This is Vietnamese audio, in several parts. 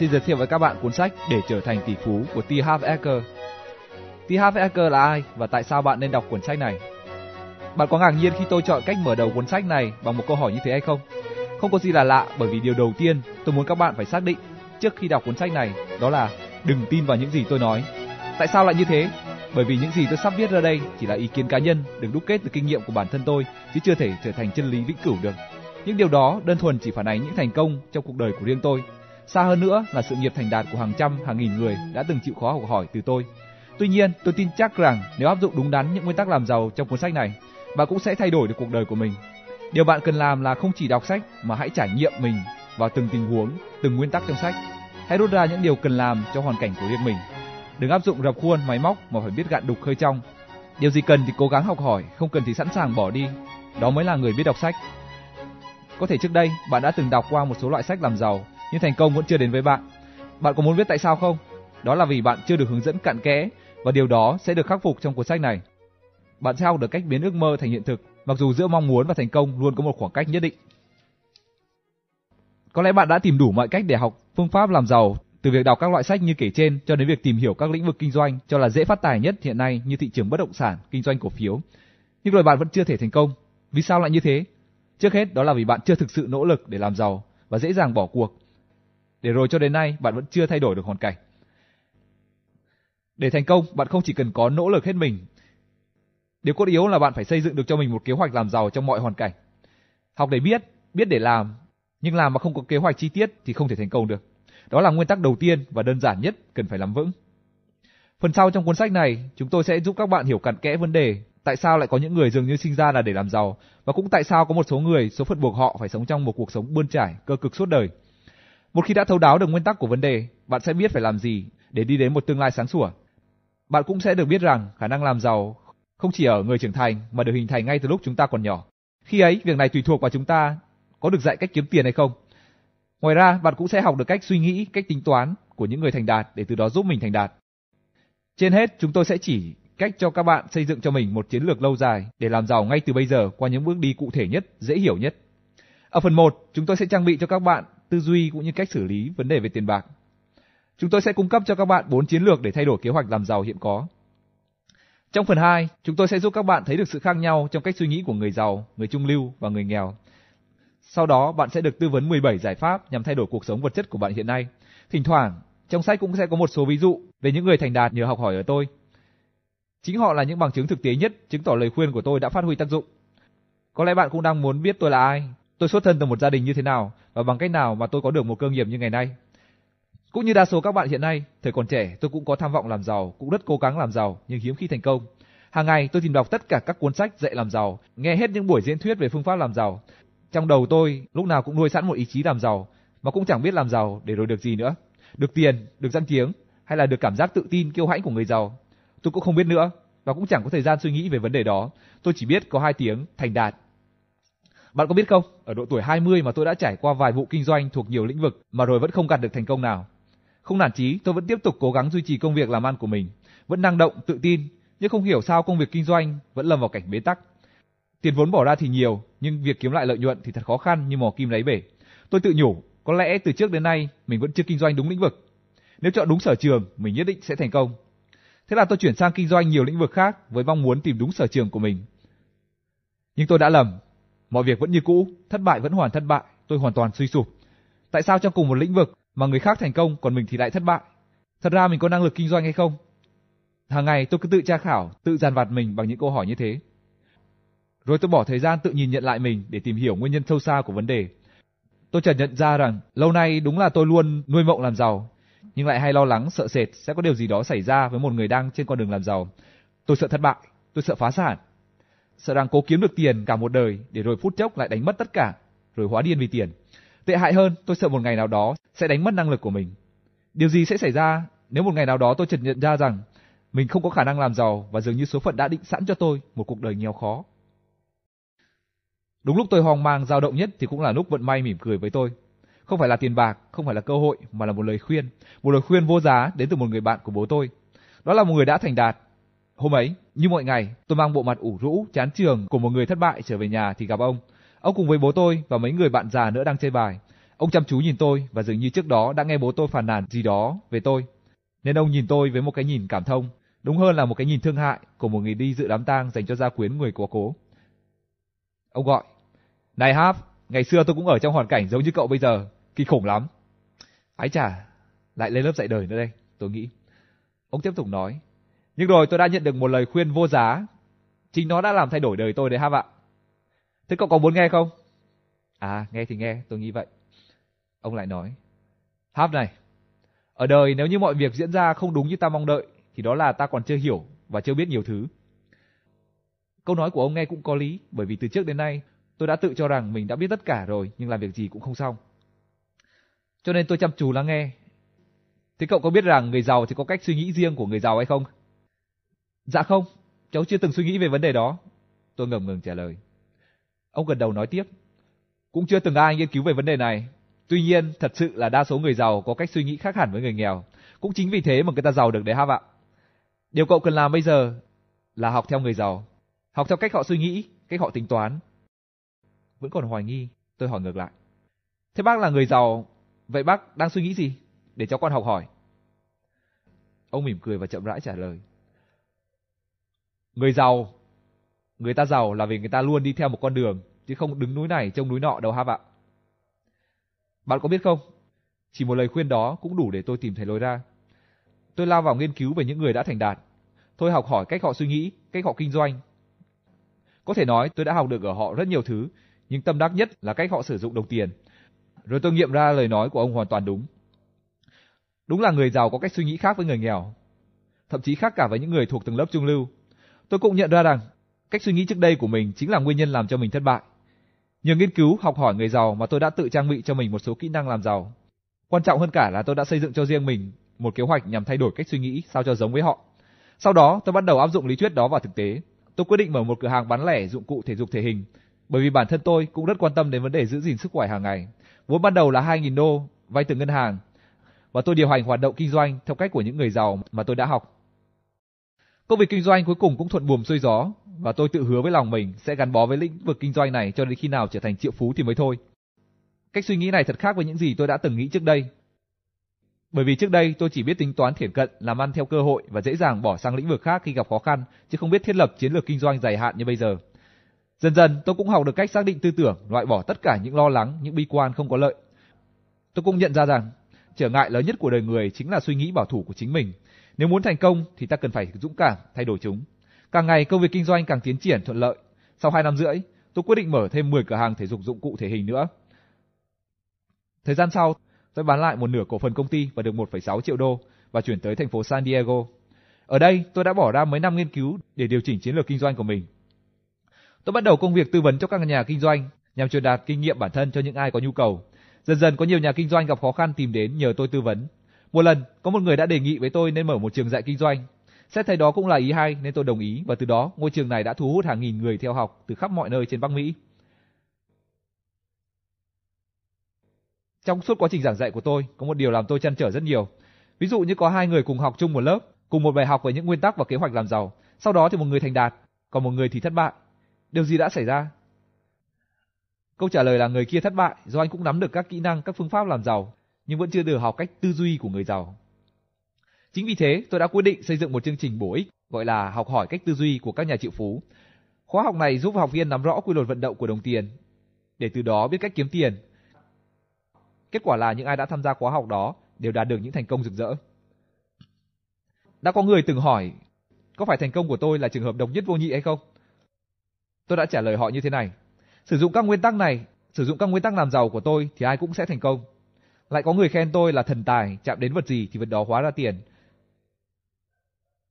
xin giới thiệu với các bạn cuốn sách Để trở thành tỷ phú của T. Harv Eker. T. Harv Eker là ai và tại sao bạn nên đọc cuốn sách này? Bạn có ngạc nhiên khi tôi chọn cách mở đầu cuốn sách này bằng một câu hỏi như thế hay không? Không có gì là lạ, bởi vì điều đầu tiên tôi muốn các bạn phải xác định trước khi đọc cuốn sách này, đó là đừng tin vào những gì tôi nói. Tại sao lại như thế? Bởi vì những gì tôi sắp viết ra đây chỉ là ý kiến cá nhân được đúc kết từ kinh nghiệm của bản thân tôi, chứ chưa thể trở thành chân lý vĩnh cửu được. Những điều đó đơn thuần chỉ phản ánh những thành công trong cuộc đời của riêng tôi. Xa hơn nữa là sự nghiệp thành đạt của hàng trăm, hàng nghìn người đã từng chịu khó học hỏi từ tôi. Tuy nhiên, tôi tin chắc rằng nếu áp dụng đúng đắn những nguyên tắc làm giàu trong cuốn sách này, bạn cũng sẽ thay đổi được cuộc đời của mình. Điều bạn cần làm là không chỉ đọc sách mà hãy trải nghiệm mình vào từng tình huống, từng nguyên tắc trong sách. Hãy rút ra những điều cần làm cho hoàn cảnh của riêng mình. Đừng áp dụng rập khuôn máy móc mà phải biết gạn đục khơi trong. Điều gì cần thì cố gắng học hỏi, không cần thì sẵn sàng bỏ đi. Đó mới là người biết đọc sách. Có thể trước đây bạn đã từng đọc qua một số loại sách làm giàu, nhưng thành công vẫn chưa đến với bạn. Bạn có muốn biết tại sao không? Đó là vì bạn chưa được hướng dẫn cặn kẽ và điều đó sẽ được khắc phục trong cuốn sách này. Bạn sẽ học được cách biến ước mơ thành hiện thực, mặc dù giữa mong muốn và thành công luôn có một khoảng cách nhất định. Có lẽ bạn đã tìm đủ mọi cách để học phương pháp làm giàu, từ việc đọc các loại sách như kể trên cho đến việc tìm hiểu các lĩnh vực kinh doanh cho là dễ phát tài nhất hiện nay như thị trường bất động sản, kinh doanh cổ phiếu. Nhưng rồi bạn vẫn chưa thể thành công. Vì sao lại như thế? Trước hết đó là vì bạn chưa thực sự nỗ lực để làm giàu và dễ dàng bỏ cuộc. Để rồi cho đến nay bạn vẫn chưa thay đổi được hoàn cảnh. Để thành công, bạn không chỉ cần có nỗ lực hết mình. Điều cốt yếu là bạn phải xây dựng được cho mình một kế hoạch làm giàu trong mọi hoàn cảnh. Học để biết, biết để làm, nhưng làm mà không có kế hoạch chi tiết thì không thể thành công được. Đó là nguyên tắc đầu tiên và đơn giản nhất cần phải nắm vững. Phần sau trong cuốn sách này, chúng tôi sẽ giúp các bạn hiểu cặn kẽ vấn đề tại sao lại có những người dường như sinh ra là để làm giàu và cũng tại sao có một số người số phận buộc họ phải sống trong một cuộc sống bươn trải, cơ cực suốt đời. Một khi đã thấu đáo được nguyên tắc của vấn đề, bạn sẽ biết phải làm gì để đi đến một tương lai sáng sủa. Bạn cũng sẽ được biết rằng khả năng làm giàu không chỉ ở người trưởng thành mà được hình thành ngay từ lúc chúng ta còn nhỏ. Khi ấy, việc này tùy thuộc vào chúng ta có được dạy cách kiếm tiền hay không. Ngoài ra, bạn cũng sẽ học được cách suy nghĩ, cách tính toán của những người thành đạt để từ đó giúp mình thành đạt. Trên hết, chúng tôi sẽ chỉ cách cho các bạn xây dựng cho mình một chiến lược lâu dài để làm giàu ngay từ bây giờ qua những bước đi cụ thể nhất, dễ hiểu nhất. Ở phần 1, chúng tôi sẽ trang bị cho các bạn tư duy cũng như cách xử lý vấn đề về tiền bạc. Chúng tôi sẽ cung cấp cho các bạn 4 chiến lược để thay đổi kế hoạch làm giàu hiện có. Trong phần 2, chúng tôi sẽ giúp các bạn thấy được sự khác nhau trong cách suy nghĩ của người giàu, người trung lưu và người nghèo. Sau đó, bạn sẽ được tư vấn 17 giải pháp nhằm thay đổi cuộc sống vật chất của bạn hiện nay. Thỉnh thoảng, trong sách cũng sẽ có một số ví dụ về những người thành đạt nhờ học hỏi ở tôi. Chính họ là những bằng chứng thực tế nhất chứng tỏ lời khuyên của tôi đã phát huy tác dụng. Có lẽ bạn cũng đang muốn biết tôi là ai, tôi xuất thân từ một gia đình như thế nào và bằng cách nào mà tôi có được một cơ nghiệp như ngày nay. Cũng như đa số các bạn hiện nay, thời còn trẻ tôi cũng có tham vọng làm giàu, cũng rất cố gắng làm giàu nhưng hiếm khi thành công. Hàng ngày tôi tìm đọc tất cả các cuốn sách dạy làm giàu, nghe hết những buổi diễn thuyết về phương pháp làm giàu. Trong đầu tôi lúc nào cũng nuôi sẵn một ý chí làm giàu, mà cũng chẳng biết làm giàu để rồi được gì nữa. Được tiền, được danh tiếng hay là được cảm giác tự tin kiêu hãnh của người giàu. Tôi cũng không biết nữa và cũng chẳng có thời gian suy nghĩ về vấn đề đó. Tôi chỉ biết có hai tiếng thành đạt. Bạn có biết không, ở độ tuổi 20 mà tôi đã trải qua vài vụ kinh doanh thuộc nhiều lĩnh vực mà rồi vẫn không gặt được thành công nào. Không nản chí, tôi vẫn tiếp tục cố gắng duy trì công việc làm ăn của mình, vẫn năng động, tự tin, nhưng không hiểu sao công việc kinh doanh vẫn lâm vào cảnh bế tắc. Tiền vốn bỏ ra thì nhiều, nhưng việc kiếm lại lợi nhuận thì thật khó khăn như mò kim lấy bể. Tôi tự nhủ, có lẽ từ trước đến nay mình vẫn chưa kinh doanh đúng lĩnh vực. Nếu chọn đúng sở trường, mình nhất định sẽ thành công. Thế là tôi chuyển sang kinh doanh nhiều lĩnh vực khác với mong muốn tìm đúng sở trường của mình. Nhưng tôi đã lầm. Mọi việc vẫn như cũ, thất bại vẫn hoàn thất bại, tôi hoàn toàn suy sụp. Tại sao trong cùng một lĩnh vực mà người khác thành công còn mình thì lại thất bại? Thật ra mình có năng lực kinh doanh hay không? Hàng ngày tôi cứ tự tra khảo, tự dàn vặt mình bằng những câu hỏi như thế. Rồi tôi bỏ thời gian tự nhìn nhận lại mình để tìm hiểu nguyên nhân sâu xa của vấn đề. Tôi chợt nhận ra rằng lâu nay đúng là tôi luôn nuôi mộng làm giàu, nhưng lại hay lo lắng sợ sệt sẽ có điều gì đó xảy ra với một người đang trên con đường làm giàu. Tôi sợ thất bại, tôi sợ phá sản, sợ rằng cố kiếm được tiền cả một đời để rồi phút chốc lại đánh mất tất cả, rồi hóa điên vì tiền. Tệ hại hơn, tôi sợ một ngày nào đó sẽ đánh mất năng lực của mình. Điều gì sẽ xảy ra nếu một ngày nào đó tôi chợt nhận ra rằng mình không có khả năng làm giàu và dường như số phận đã định sẵn cho tôi một cuộc đời nghèo khó. Đúng lúc tôi hoang mang dao động nhất thì cũng là lúc vận may mỉm cười với tôi. Không phải là tiền bạc, không phải là cơ hội mà là một lời khuyên, một lời khuyên vô giá đến từ một người bạn của bố tôi. Đó là một người đã thành đạt. Hôm ấy, như mọi ngày, tôi mang bộ mặt ủ rũ, chán trường của một người thất bại trở về nhà thì gặp ông. Ông cùng với bố tôi và mấy người bạn già nữa đang chơi bài. Ông chăm chú nhìn tôi và dường như trước đó đã nghe bố tôi phàn nàn gì đó về tôi. Nên ông nhìn tôi với một cái nhìn cảm thông, đúng hơn là một cái nhìn thương hại của một người đi dự đám tang dành cho gia quyến người quá cố. Ông gọi, này Hap, ngày xưa tôi cũng ở trong hoàn cảnh giống như cậu bây giờ, kinh khủng lắm. Ái chà, lại lên lớp dạy đời nữa đây, tôi nghĩ. Ông tiếp tục nói, nhưng rồi tôi đã nhận được một lời khuyên vô giá, chính nó đã làm thay đổi đời tôi đấy ha ạ. Thế cậu có muốn nghe không? À, nghe thì nghe, tôi nghĩ vậy. Ông lại nói, Hap này, ở đời nếu như mọi việc diễn ra không đúng như ta mong đợi, thì đó là ta còn chưa hiểu và chưa biết nhiều thứ. Câu nói của ông nghe cũng có lý, bởi vì từ trước đến nay tôi đã tự cho rằng mình đã biết tất cả rồi, nhưng làm việc gì cũng không xong. Cho nên tôi chăm chú lắng nghe. Thế cậu có biết rằng người giàu thì có cách suy nghĩ riêng của người giàu hay không? Dạ không, cháu chưa từng suy nghĩ về vấn đề đó. Tôi ngầm ngừng trả lời. Ông gật đầu nói tiếp. Cũng chưa từng ai nghiên cứu về vấn đề này. Tuy nhiên, thật sự là đa số người giàu có cách suy nghĩ khác hẳn với người nghèo. Cũng chính vì thế mà người ta giàu được đấy ha ạ. Điều cậu cần làm bây giờ là học theo người giàu. Học theo cách họ suy nghĩ, cách họ tính toán. Vẫn còn hoài nghi, tôi hỏi ngược lại. Thế bác là người giàu, vậy bác đang suy nghĩ gì? Để cháu con học hỏi. Ông mỉm cười và chậm rãi trả lời. Người giàu, người ta giàu là vì người ta luôn đi theo một con đường, chứ không đứng núi này trông núi nọ đâu ha bạn. Bạn có biết không, chỉ một lời khuyên đó cũng đủ để tôi tìm thấy lối ra. Tôi lao vào nghiên cứu về những người đã thành đạt. Tôi học hỏi cách họ suy nghĩ, cách họ kinh doanh. Có thể nói tôi đã học được ở họ rất nhiều thứ, nhưng tâm đắc nhất là cách họ sử dụng đồng tiền. Rồi tôi nghiệm ra lời nói của ông hoàn toàn đúng. Đúng là người giàu có cách suy nghĩ khác với người nghèo, thậm chí khác cả với những người thuộc tầng lớp trung lưu. Tôi cũng nhận ra rằng cách suy nghĩ trước đây của mình chính là nguyên nhân làm cho mình thất bại. Nhờ nghiên cứu, học hỏi người giàu mà tôi đã tự trang bị cho mình một số kỹ năng làm giàu. Quan trọng hơn cả là tôi đã xây dựng cho riêng mình một kế hoạch nhằm thay đổi cách suy nghĩ sao cho giống với họ. Sau đó, tôi bắt đầu áp dụng lý thuyết đó vào thực tế. Tôi quyết định mở một cửa hàng bán lẻ dụng cụ thể dục thể hình, bởi vì bản thân tôi cũng rất quan tâm đến vấn đề giữ gìn sức khỏe hàng ngày. Vốn ban đầu là 2.000 đô, vay từ ngân hàng, và tôi điều hành hoạt động kinh doanh theo cách của những người giàu mà tôi đã học. Công việc kinh doanh cuối cùng cũng thuận buồm xuôi gió, và tôi tự hứa với lòng mình sẽ gắn bó với lĩnh vực kinh doanh này cho đến khi nào trở thành triệu phú thì mới thôi. Cách suy nghĩ này thật khác với những gì tôi đã từng nghĩ trước đây. Bởi vì trước đây tôi chỉ biết tính toán thiển cận, làm ăn theo cơ hội và dễ dàng bỏ sang lĩnh vực khác khi gặp khó khăn, chứ không biết thiết lập chiến lược kinh doanh dài hạn như bây giờ. Dần dần tôi cũng học được cách xác định tư tưởng, loại bỏ tất cả những lo lắng, những bi quan không có lợi. Tôi cũng nhận ra rằng trở ngại lớn nhất của đời người chính là suy nghĩ bảo thủ của chính mình. Nếu muốn thành công thì ta cần phải dũng cảm thay đổi chúng. Càng ngày công việc kinh doanh càng tiến triển thuận lợi. Sau 2 năm rưỡi, tôi quyết định mở thêm 10 cửa hàng thể dục dụng cụ thể hình nữa. Thời gian sau, tôi bán lại một nửa cổ phần công ty và được 1,6 triệu đô và chuyển tới thành phố San Diego. Ở đây, tôi đã bỏ ra mấy năm nghiên cứu để điều chỉnh chiến lược kinh doanh của mình. Tôi bắt đầu công việc tư vấn cho các nhà kinh doanh nhằm truyền đạt kinh nghiệm bản thân cho những ai có nhu cầu. Dần dần có nhiều nhà kinh doanh gặp khó khăn tìm đến nhờ tôi tư vấn. Một lần, có một người đã đề nghị với tôi nên mở một trường dạy kinh doanh. Xét thấy đó cũng là ý hay nên tôi đồng ý và từ đó ngôi trường này đã thu hút hàng nghìn người theo học từ khắp mọi nơi trên Bắc Mỹ. Trong suốt quá trình giảng dạy của tôi, có một điều làm tôi chăn trở rất nhiều. Ví dụ như có hai người cùng học chung một lớp, cùng một bài học về những nguyên tắc và kế hoạch làm giàu. Sau đó thì một người thành đạt, còn một người thì thất bại. Điều gì đã xảy ra? Câu trả lời là người kia thất bại do anh cũng nắm được các kỹ năng, các phương pháp làm giàu, nhưng vẫn chưa được học cách tư duy của người giàu. Chính vì thế, tôi đã quyết định xây dựng một chương trình bổ ích gọi là học hỏi cách tư duy của các nhà triệu phú. Khóa học này giúp học viên nắm rõ quy luật vận động của đồng tiền, để từ đó biết cách kiếm tiền. Kết quả là những ai đã tham gia khóa học đó đều đạt được những thành công rực rỡ. Đã có người từng hỏi, có phải thành công của tôi là trường hợp độc nhất vô nhị hay không? Tôi đã trả lời họ như thế này. Sử dụng các nguyên tắc này, sử dụng các nguyên tắc làm giàu của tôi thì ai cũng sẽ thành công. Lại có người khen tôi là thần tài, chạm đến vật gì thì vật đó hóa ra tiền.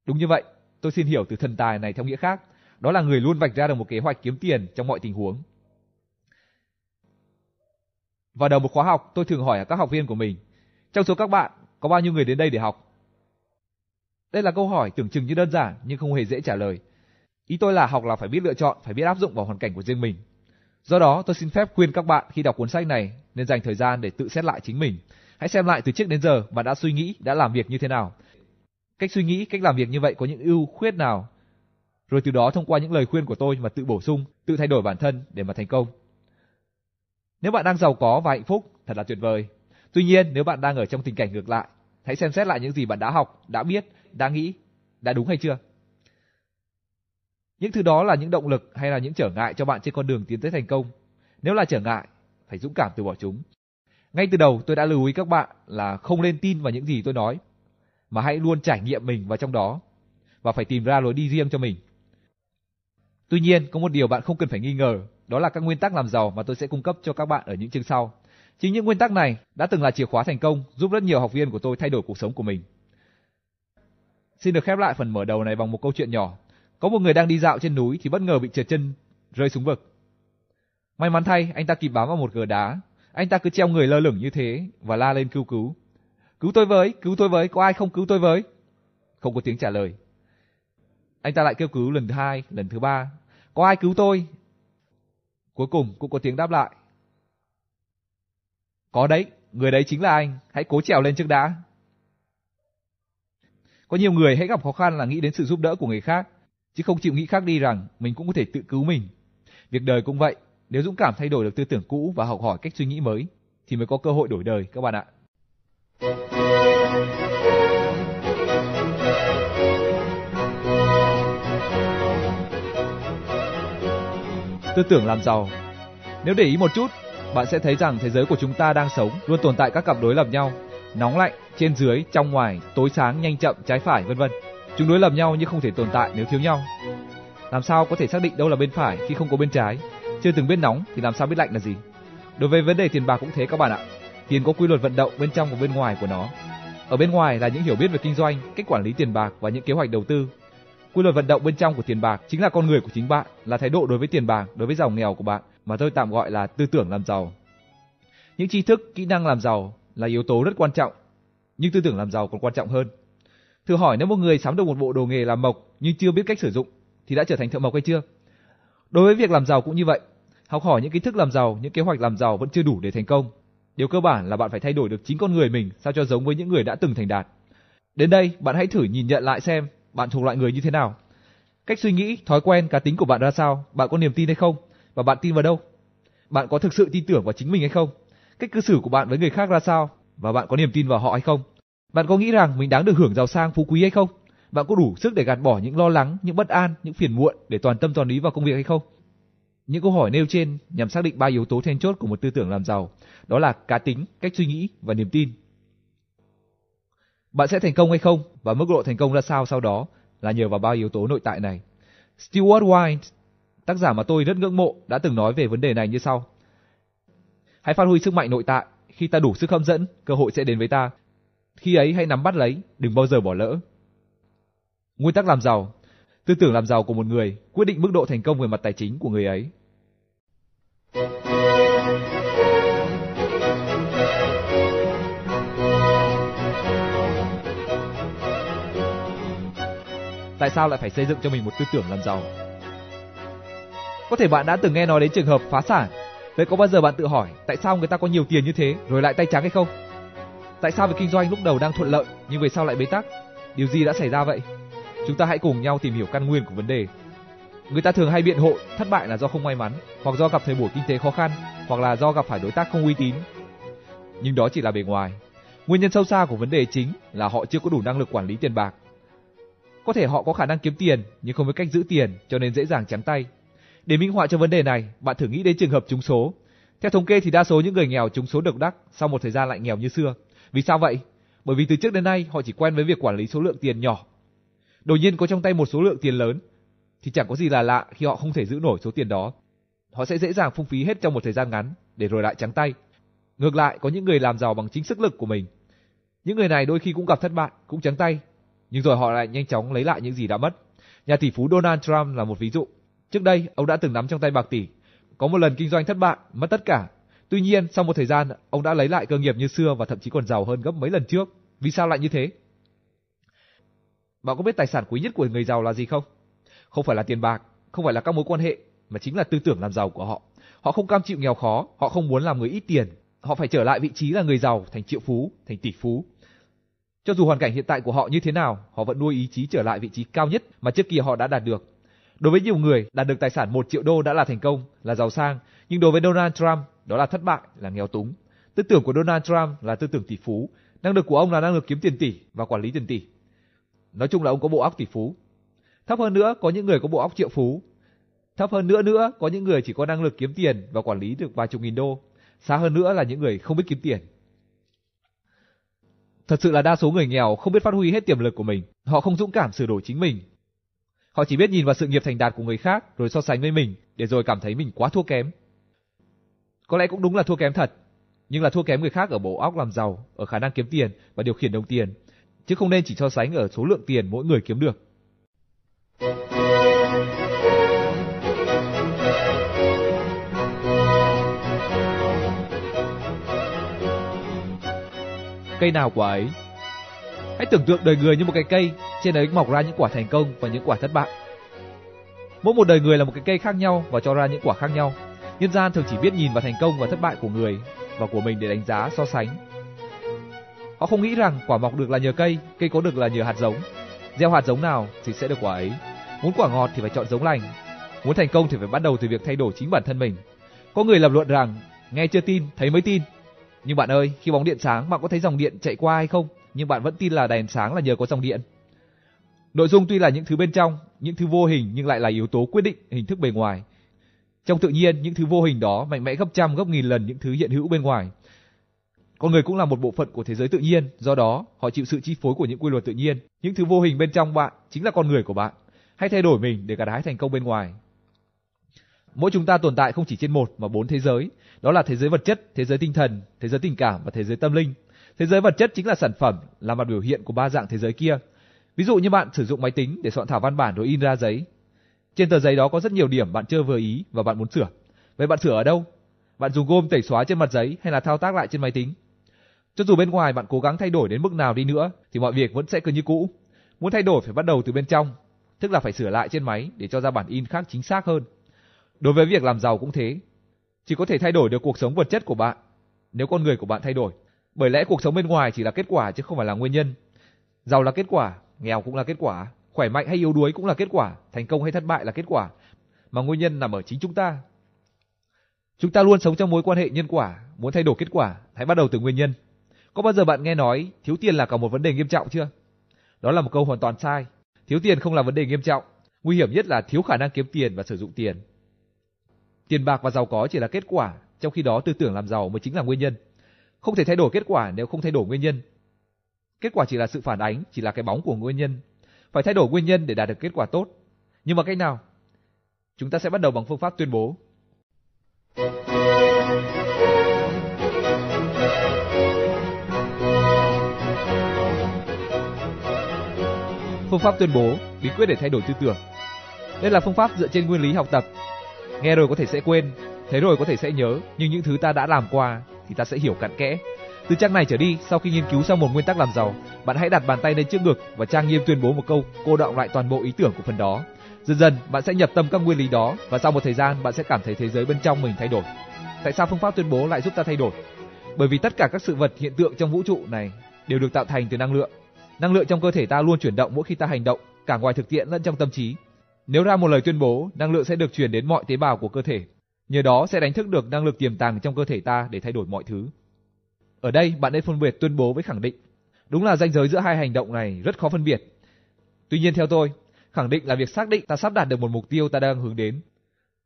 Đúng như vậy, tôi xin hiểu từ thần tài này theo nghĩa khác, đó là người luôn vạch ra được một kế hoạch kiếm tiền trong mọi tình huống. Vào đầu một khóa học, tôi thường hỏi các học viên của mình, trong số các bạn có bao nhiêu người đến đây để học? Đây là câu hỏi tưởng chừng như đơn giản nhưng không hề dễ trả lời. Ý tôi là học là phải biết lựa chọn, phải biết áp dụng vào hoàn cảnh của riêng mình. Do đó, tôi xin phép khuyên các bạn khi đọc cuốn sách này nên dành thời gian để tự xét lại chính mình. Hãy xem lại từ trước đến giờ bạn đã suy nghĩ, đã làm việc như thế nào. Cách suy nghĩ, cách làm việc như vậy có những ưu khuyết nào? Rồi từ đó thông qua những lời khuyên của tôi mà tự bổ sung, tự thay đổi bản thân để mà thành công. Nếu bạn đang giàu có và hạnh phúc, thật là tuyệt vời. Tuy nhiên, nếu bạn đang ở trong tình cảnh ngược lại, hãy xem xét lại những gì bạn đã học, đã biết, đã nghĩ, đã đúng hay chưa. Những thứ đó là những động lực hay là những trở ngại cho bạn trên con đường tiến tới thành công. Nếu là trở ngại, phải dũng cảm từ bỏ chúng. Ngay từ đầu tôi đã lưu ý các bạn là không nên tin vào những gì tôi nói, mà hãy luôn trải nghiệm mình vào trong đó và phải tìm ra lối đi riêng cho mình. Tuy nhiên, có một điều bạn không cần phải nghi ngờ, đó là các nguyên tắc làm giàu mà tôi sẽ cung cấp cho các bạn ở những chương sau. Chính những nguyên tắc này đã từng là chìa khóa thành công, giúp rất nhiều học viên của tôi thay đổi cuộc sống của mình. Xin được khép lại phần mở đầu này bằng một câu chuyện nhỏ. Có một người đang đi dạo trên núi thì bất ngờ bị trượt chân rơi xuống vực. May mắn thay, anh ta kịp bám vào một gờ đá. Anh ta cứ treo người lơ lửng như thế và la lên cứu cứu. Cứu tôi với, cứu tôi với, có ai không cứu tôi với? Không có tiếng trả lời. Anh ta lại kêu cứu lần thứ hai, lần thứ ba. Có ai cứu tôi? Cuối cùng cũng có tiếng đáp lại. Có đấy, người đấy chính là anh, hãy cố trèo lên trước đã. Có nhiều người hãy gặp khó khăn là nghĩ đến sự giúp đỡ của người khác, chứ không chịu nghĩ khác đi rằng mình cũng có thể tự cứu mình. Việc đời cũng vậy, nếu dũng cảm thay đổi được tư tưởng cũ và học hỏi cách suy nghĩ mới, thì mới có cơ hội đổi đời các bạn ạ. Tư tưởng làm giàu Nếu để ý một chút, bạn sẽ thấy rằng thế giới của chúng ta đang sống luôn tồn tại các cặp đối lập nhau, nóng lạnh, trên dưới, trong ngoài, tối sáng, nhanh chậm, trái phải, vân vân. Chúng đối lập nhau nhưng không thể tồn tại nếu thiếu nhau. Làm sao có thể xác định đâu là bên phải khi không có bên trái? Chưa từng biết nóng thì làm sao biết lạnh là gì? Đối với vấn đề tiền bạc cũng thế các bạn ạ. Tiền có quy luật vận động bên trong và bên ngoài của nó. Ở bên ngoài là những hiểu biết về kinh doanh, cách quản lý tiền bạc và những kế hoạch đầu tư. Quy luật vận động bên trong của tiền bạc chính là con người của chính bạn, là thái độ đối với tiền bạc, đối với giàu nghèo của bạn mà tôi tạm gọi là tư tưởng làm giàu. Những tri thức, kỹ năng làm giàu là yếu tố rất quan trọng, nhưng tư tưởng làm giàu còn quan trọng hơn. Thử hỏi nếu một người sắm được một bộ đồ nghề làm mộc nhưng chưa biết cách sử dụng thì đã trở thành thợ mộc hay chưa? Đối với việc làm giàu cũng như vậy, học hỏi những kiến thức làm giàu, những kế hoạch làm giàu vẫn chưa đủ để thành công. Điều cơ bản là bạn phải thay đổi được chính con người mình sao cho giống với những người đã từng thành đạt. Đến đây, bạn hãy thử nhìn nhận lại xem bạn thuộc loại người như thế nào. Cách suy nghĩ, thói quen, cá tính của bạn ra sao? Bạn có niềm tin hay không? Và bạn tin vào đâu? Bạn có thực sự tin tưởng vào chính mình hay không? Cách cư xử của bạn với người khác ra sao? Và bạn có niềm tin vào họ hay không? Bạn có nghĩ rằng mình đáng được hưởng giàu sang phú quý hay không? Bạn có đủ sức để gạt bỏ những lo lắng, những bất an, những phiền muộn để toàn tâm toàn ý vào công việc hay không? Những câu hỏi nêu trên nhằm xác định ba yếu tố then chốt của một tư tưởng làm giàu, đó là cá tính, cách suy nghĩ và niềm tin. Bạn sẽ thành công hay không và mức độ thành công ra sao sau đó là nhờ vào ba yếu tố nội tại này. Stewart White, tác giả mà tôi rất ngưỡng mộ, đã từng nói về vấn đề này như sau. Hãy phát huy sức mạnh nội tại, khi ta đủ sức hấp dẫn, cơ hội sẽ đến với ta. Khi ấy hãy nắm bắt lấy, đừng bao giờ bỏ lỡ. Nguyên tắc làm giàu Tư tưởng làm giàu của một người quyết định mức độ thành công về mặt tài chính của người ấy. Tại sao lại phải xây dựng cho mình một tư tưởng làm giàu? Có thể bạn đã từng nghe nói đến trường hợp phá sản. Vậy có bao giờ bạn tự hỏi tại sao người ta có nhiều tiền như thế rồi lại tay trắng hay không? Tại sao việc kinh doanh lúc đầu đang thuận lợi nhưng về sau lại bế tắc? Điều gì đã xảy ra vậy? Chúng ta hãy cùng nhau tìm hiểu căn nguyên của vấn đề. Người ta thường hay biện hộ thất bại là do không may mắn, hoặc do gặp thời buổi kinh tế khó khăn, hoặc là do gặp phải đối tác không uy tín. Nhưng đó chỉ là bề ngoài. Nguyên nhân sâu xa của vấn đề chính là họ chưa có đủ năng lực quản lý tiền bạc. Có thể họ có khả năng kiếm tiền nhưng không biết cách giữ tiền cho nên dễ dàng trắng tay. Để minh họa cho vấn đề này, bạn thử nghĩ đến trường hợp trúng số. Theo thống kê thì đa số những người nghèo trúng số độc đắc sau một thời gian lại nghèo như xưa. Vì sao vậy? Bởi vì từ trước đến nay họ chỉ quen với việc quản lý số lượng tiền nhỏ đột nhiên có trong tay một số lượng tiền lớn thì chẳng có gì là lạ khi họ không thể giữ nổi số tiền đó. Họ sẽ dễ dàng phung phí hết trong một thời gian ngắn để rồi lại trắng tay. Ngược lại, có những người làm giàu bằng chính sức lực của mình. Những người này đôi khi cũng gặp thất bại, cũng trắng tay, nhưng rồi họ lại nhanh chóng lấy lại những gì đã mất. Nhà tỷ phú Donald Trump là một ví dụ. Trước đây, ông đã từng nắm trong tay bạc tỷ. Có một lần kinh doanh thất bại, mất tất cả. Tuy nhiên, sau một thời gian, ông đã lấy lại cơ nghiệp như xưa và thậm chí còn giàu hơn gấp mấy lần trước. Vì sao lại như thế? Bạn có biết tài sản quý nhất của người giàu là gì không? Không phải là tiền bạc, không phải là các mối quan hệ, mà chính là tư tưởng làm giàu của họ. Họ không cam chịu nghèo khó, họ không muốn làm người ít tiền, họ phải trở lại vị trí là người giàu, thành triệu phú, thành tỷ phú. Cho dù hoàn cảnh hiện tại của họ như thế nào, họ vẫn nuôi ý chí trở lại vị trí cao nhất mà trước kia họ đã đạt được. Đối với nhiều người, đạt được tài sản 1 triệu đô đã là thành công, là giàu sang, nhưng đối với Donald Trump, đó là thất bại, là nghèo túng. Tư tưởng của Donald Trump là tư tưởng tỷ phú, năng lực của ông là năng lực kiếm tiền tỷ và quản lý tiền tỷ. Nói chung là ông có bộ óc tỷ phú. Thấp hơn nữa có những người có bộ óc triệu phú. Thấp hơn nữa nữa có những người chỉ có năng lực kiếm tiền và quản lý được vài chục nghìn đô. Xa hơn nữa là những người không biết kiếm tiền. Thật sự là đa số người nghèo không biết phát huy hết tiềm lực của mình. Họ không dũng cảm sửa đổi chính mình. Họ chỉ biết nhìn vào sự nghiệp thành đạt của người khác rồi so sánh với mình để rồi cảm thấy mình quá thua kém. Có lẽ cũng đúng là thua kém thật, nhưng là thua kém người khác ở bộ óc làm giàu, ở khả năng kiếm tiền và điều khiển đồng tiền, chứ không nên chỉ so sánh ở số lượng tiền mỗi người kiếm được. Cây nào quả ấy Hãy tưởng tượng đời người như một cái cây, trên ấy mọc ra những quả thành công và những quả thất bại. Mỗi một đời người là một cái cây khác nhau và cho ra những quả khác nhau. Nhân gian thường chỉ biết nhìn vào thành công và thất bại của người và của mình để đánh giá so sánh. Họ không nghĩ rằng quả mọc được là nhờ cây, cây có được là nhờ hạt giống. Gieo hạt giống nào thì sẽ được quả ấy. Muốn quả ngọt thì phải chọn giống lành. Muốn thành công thì phải bắt đầu từ việc thay đổi chính bản thân mình. Có người lập luận rằng nghe chưa tin, thấy mới tin. Nhưng bạn ơi, khi bóng điện sáng bạn có thấy dòng điện chạy qua hay không? Nhưng bạn vẫn tin là đèn sáng là nhờ có dòng điện. Nội dung tuy là những thứ bên trong, những thứ vô hình nhưng lại là yếu tố quyết định hình thức bề ngoài. Trong tự nhiên, những thứ vô hình đó mạnh mẽ gấp trăm gấp nghìn lần những thứ hiện hữu bên ngoài. Con người cũng là một bộ phận của thế giới tự nhiên, do đó họ chịu sự chi phối của những quy luật tự nhiên. Những thứ vô hình bên trong bạn chính là con người của bạn. Hãy thay đổi mình để gặt hái thành công bên ngoài. Mỗi chúng ta tồn tại không chỉ trên một mà bốn thế giới, đó là thế giới vật chất, thế giới tinh thần, thế giới tình cảm và thế giới tâm linh. Thế giới vật chất chính là sản phẩm, là mặt biểu hiện của ba dạng thế giới kia. Ví dụ như bạn sử dụng máy tính để soạn thảo văn bản rồi in ra giấy. Trên tờ giấy đó có rất nhiều điểm bạn chưa vừa ý và bạn muốn sửa. Vậy bạn sửa ở đâu? Bạn dùng gôm tẩy xóa trên mặt giấy hay là thao tác lại trên máy tính? Cho dù bên ngoài bạn cố gắng thay đổi đến mức nào đi nữa thì mọi việc vẫn sẽ cứ như cũ. Muốn thay đổi phải bắt đầu từ bên trong, tức là phải sửa lại trên máy để cho ra bản in khác chính xác hơn. Đối với việc làm giàu cũng thế. Chỉ có thể thay đổi được cuộc sống vật chất của bạn nếu con người của bạn thay đổi. Bởi lẽ cuộc sống bên ngoài chỉ là kết quả chứ không phải là nguyên nhân. Giàu là kết quả, nghèo cũng là kết quả, khỏe mạnh hay yếu đuối cũng là kết quả, thành công hay thất bại là kết quả, mà nguyên nhân nằm ở chính chúng ta. Chúng ta luôn sống trong mối quan hệ nhân quả, muốn thay đổi kết quả, hãy bắt đầu từ nguyên nhân. Có bao giờ bạn nghe nói thiếu tiền là cả một vấn đề nghiêm trọng chưa? Đó là một câu hoàn toàn sai. Thiếu tiền không là vấn đề nghiêm trọng, nguy hiểm nhất là thiếu khả năng kiếm tiền và sử dụng tiền. Tiền bạc và giàu có chỉ là kết quả, trong khi đó tư tưởng làm giàu mới chính là nguyên nhân. Không thể thay đổi kết quả nếu không thay đổi nguyên nhân. Kết quả chỉ là sự phản ánh, chỉ là cái bóng của nguyên nhân. Phải thay đổi nguyên nhân để đạt được kết quả tốt. Nhưng mà cách nào? Chúng ta sẽ bắt đầu bằng phương pháp tuyên bố. Phương pháp tuyên bố, bí quyết để thay đổi tư tưởng. Đây là phương pháp dựa trên nguyên lý học tập. Nghe rồi có thể sẽ quên, thấy rồi có thể sẽ nhớ, nhưng những thứ ta đã làm qua thì ta sẽ hiểu cặn kẽ. Từ trang này trở đi, sau khi nghiên cứu xong một nguyên tắc làm giàu, bạn hãy đặt bàn tay lên trước ngực và trang nghiêm tuyên bố một câu, cô đọng lại toàn bộ ý tưởng của phần đó. Dần dần, bạn sẽ nhập tâm các nguyên lý đó và sau một thời gian bạn sẽ cảm thấy thế giới bên trong mình thay đổi. Tại sao phương pháp tuyên bố lại giúp ta thay đổi? Bởi vì tất cả các sự vật hiện tượng trong vũ trụ này đều được tạo thành từ năng lượng. Năng lượng trong cơ thể ta luôn chuyển động mỗi khi ta hành động, cả ngoài thực tiễn lẫn trong tâm trí. Nếu ra một lời tuyên bố, năng lượng sẽ được truyền đến mọi tế bào của cơ thể. Nhờ đó sẽ đánh thức được năng lực tiềm tàng trong cơ thể ta để thay đổi mọi thứ. Ở đây bạn nên phân biệt tuyên bố với khẳng định. Đúng là ranh giới giữa hai hành động này rất khó phân biệt. Tuy nhiên theo tôi, khẳng định là việc xác định ta sắp đạt được một mục tiêu ta đang hướng đến.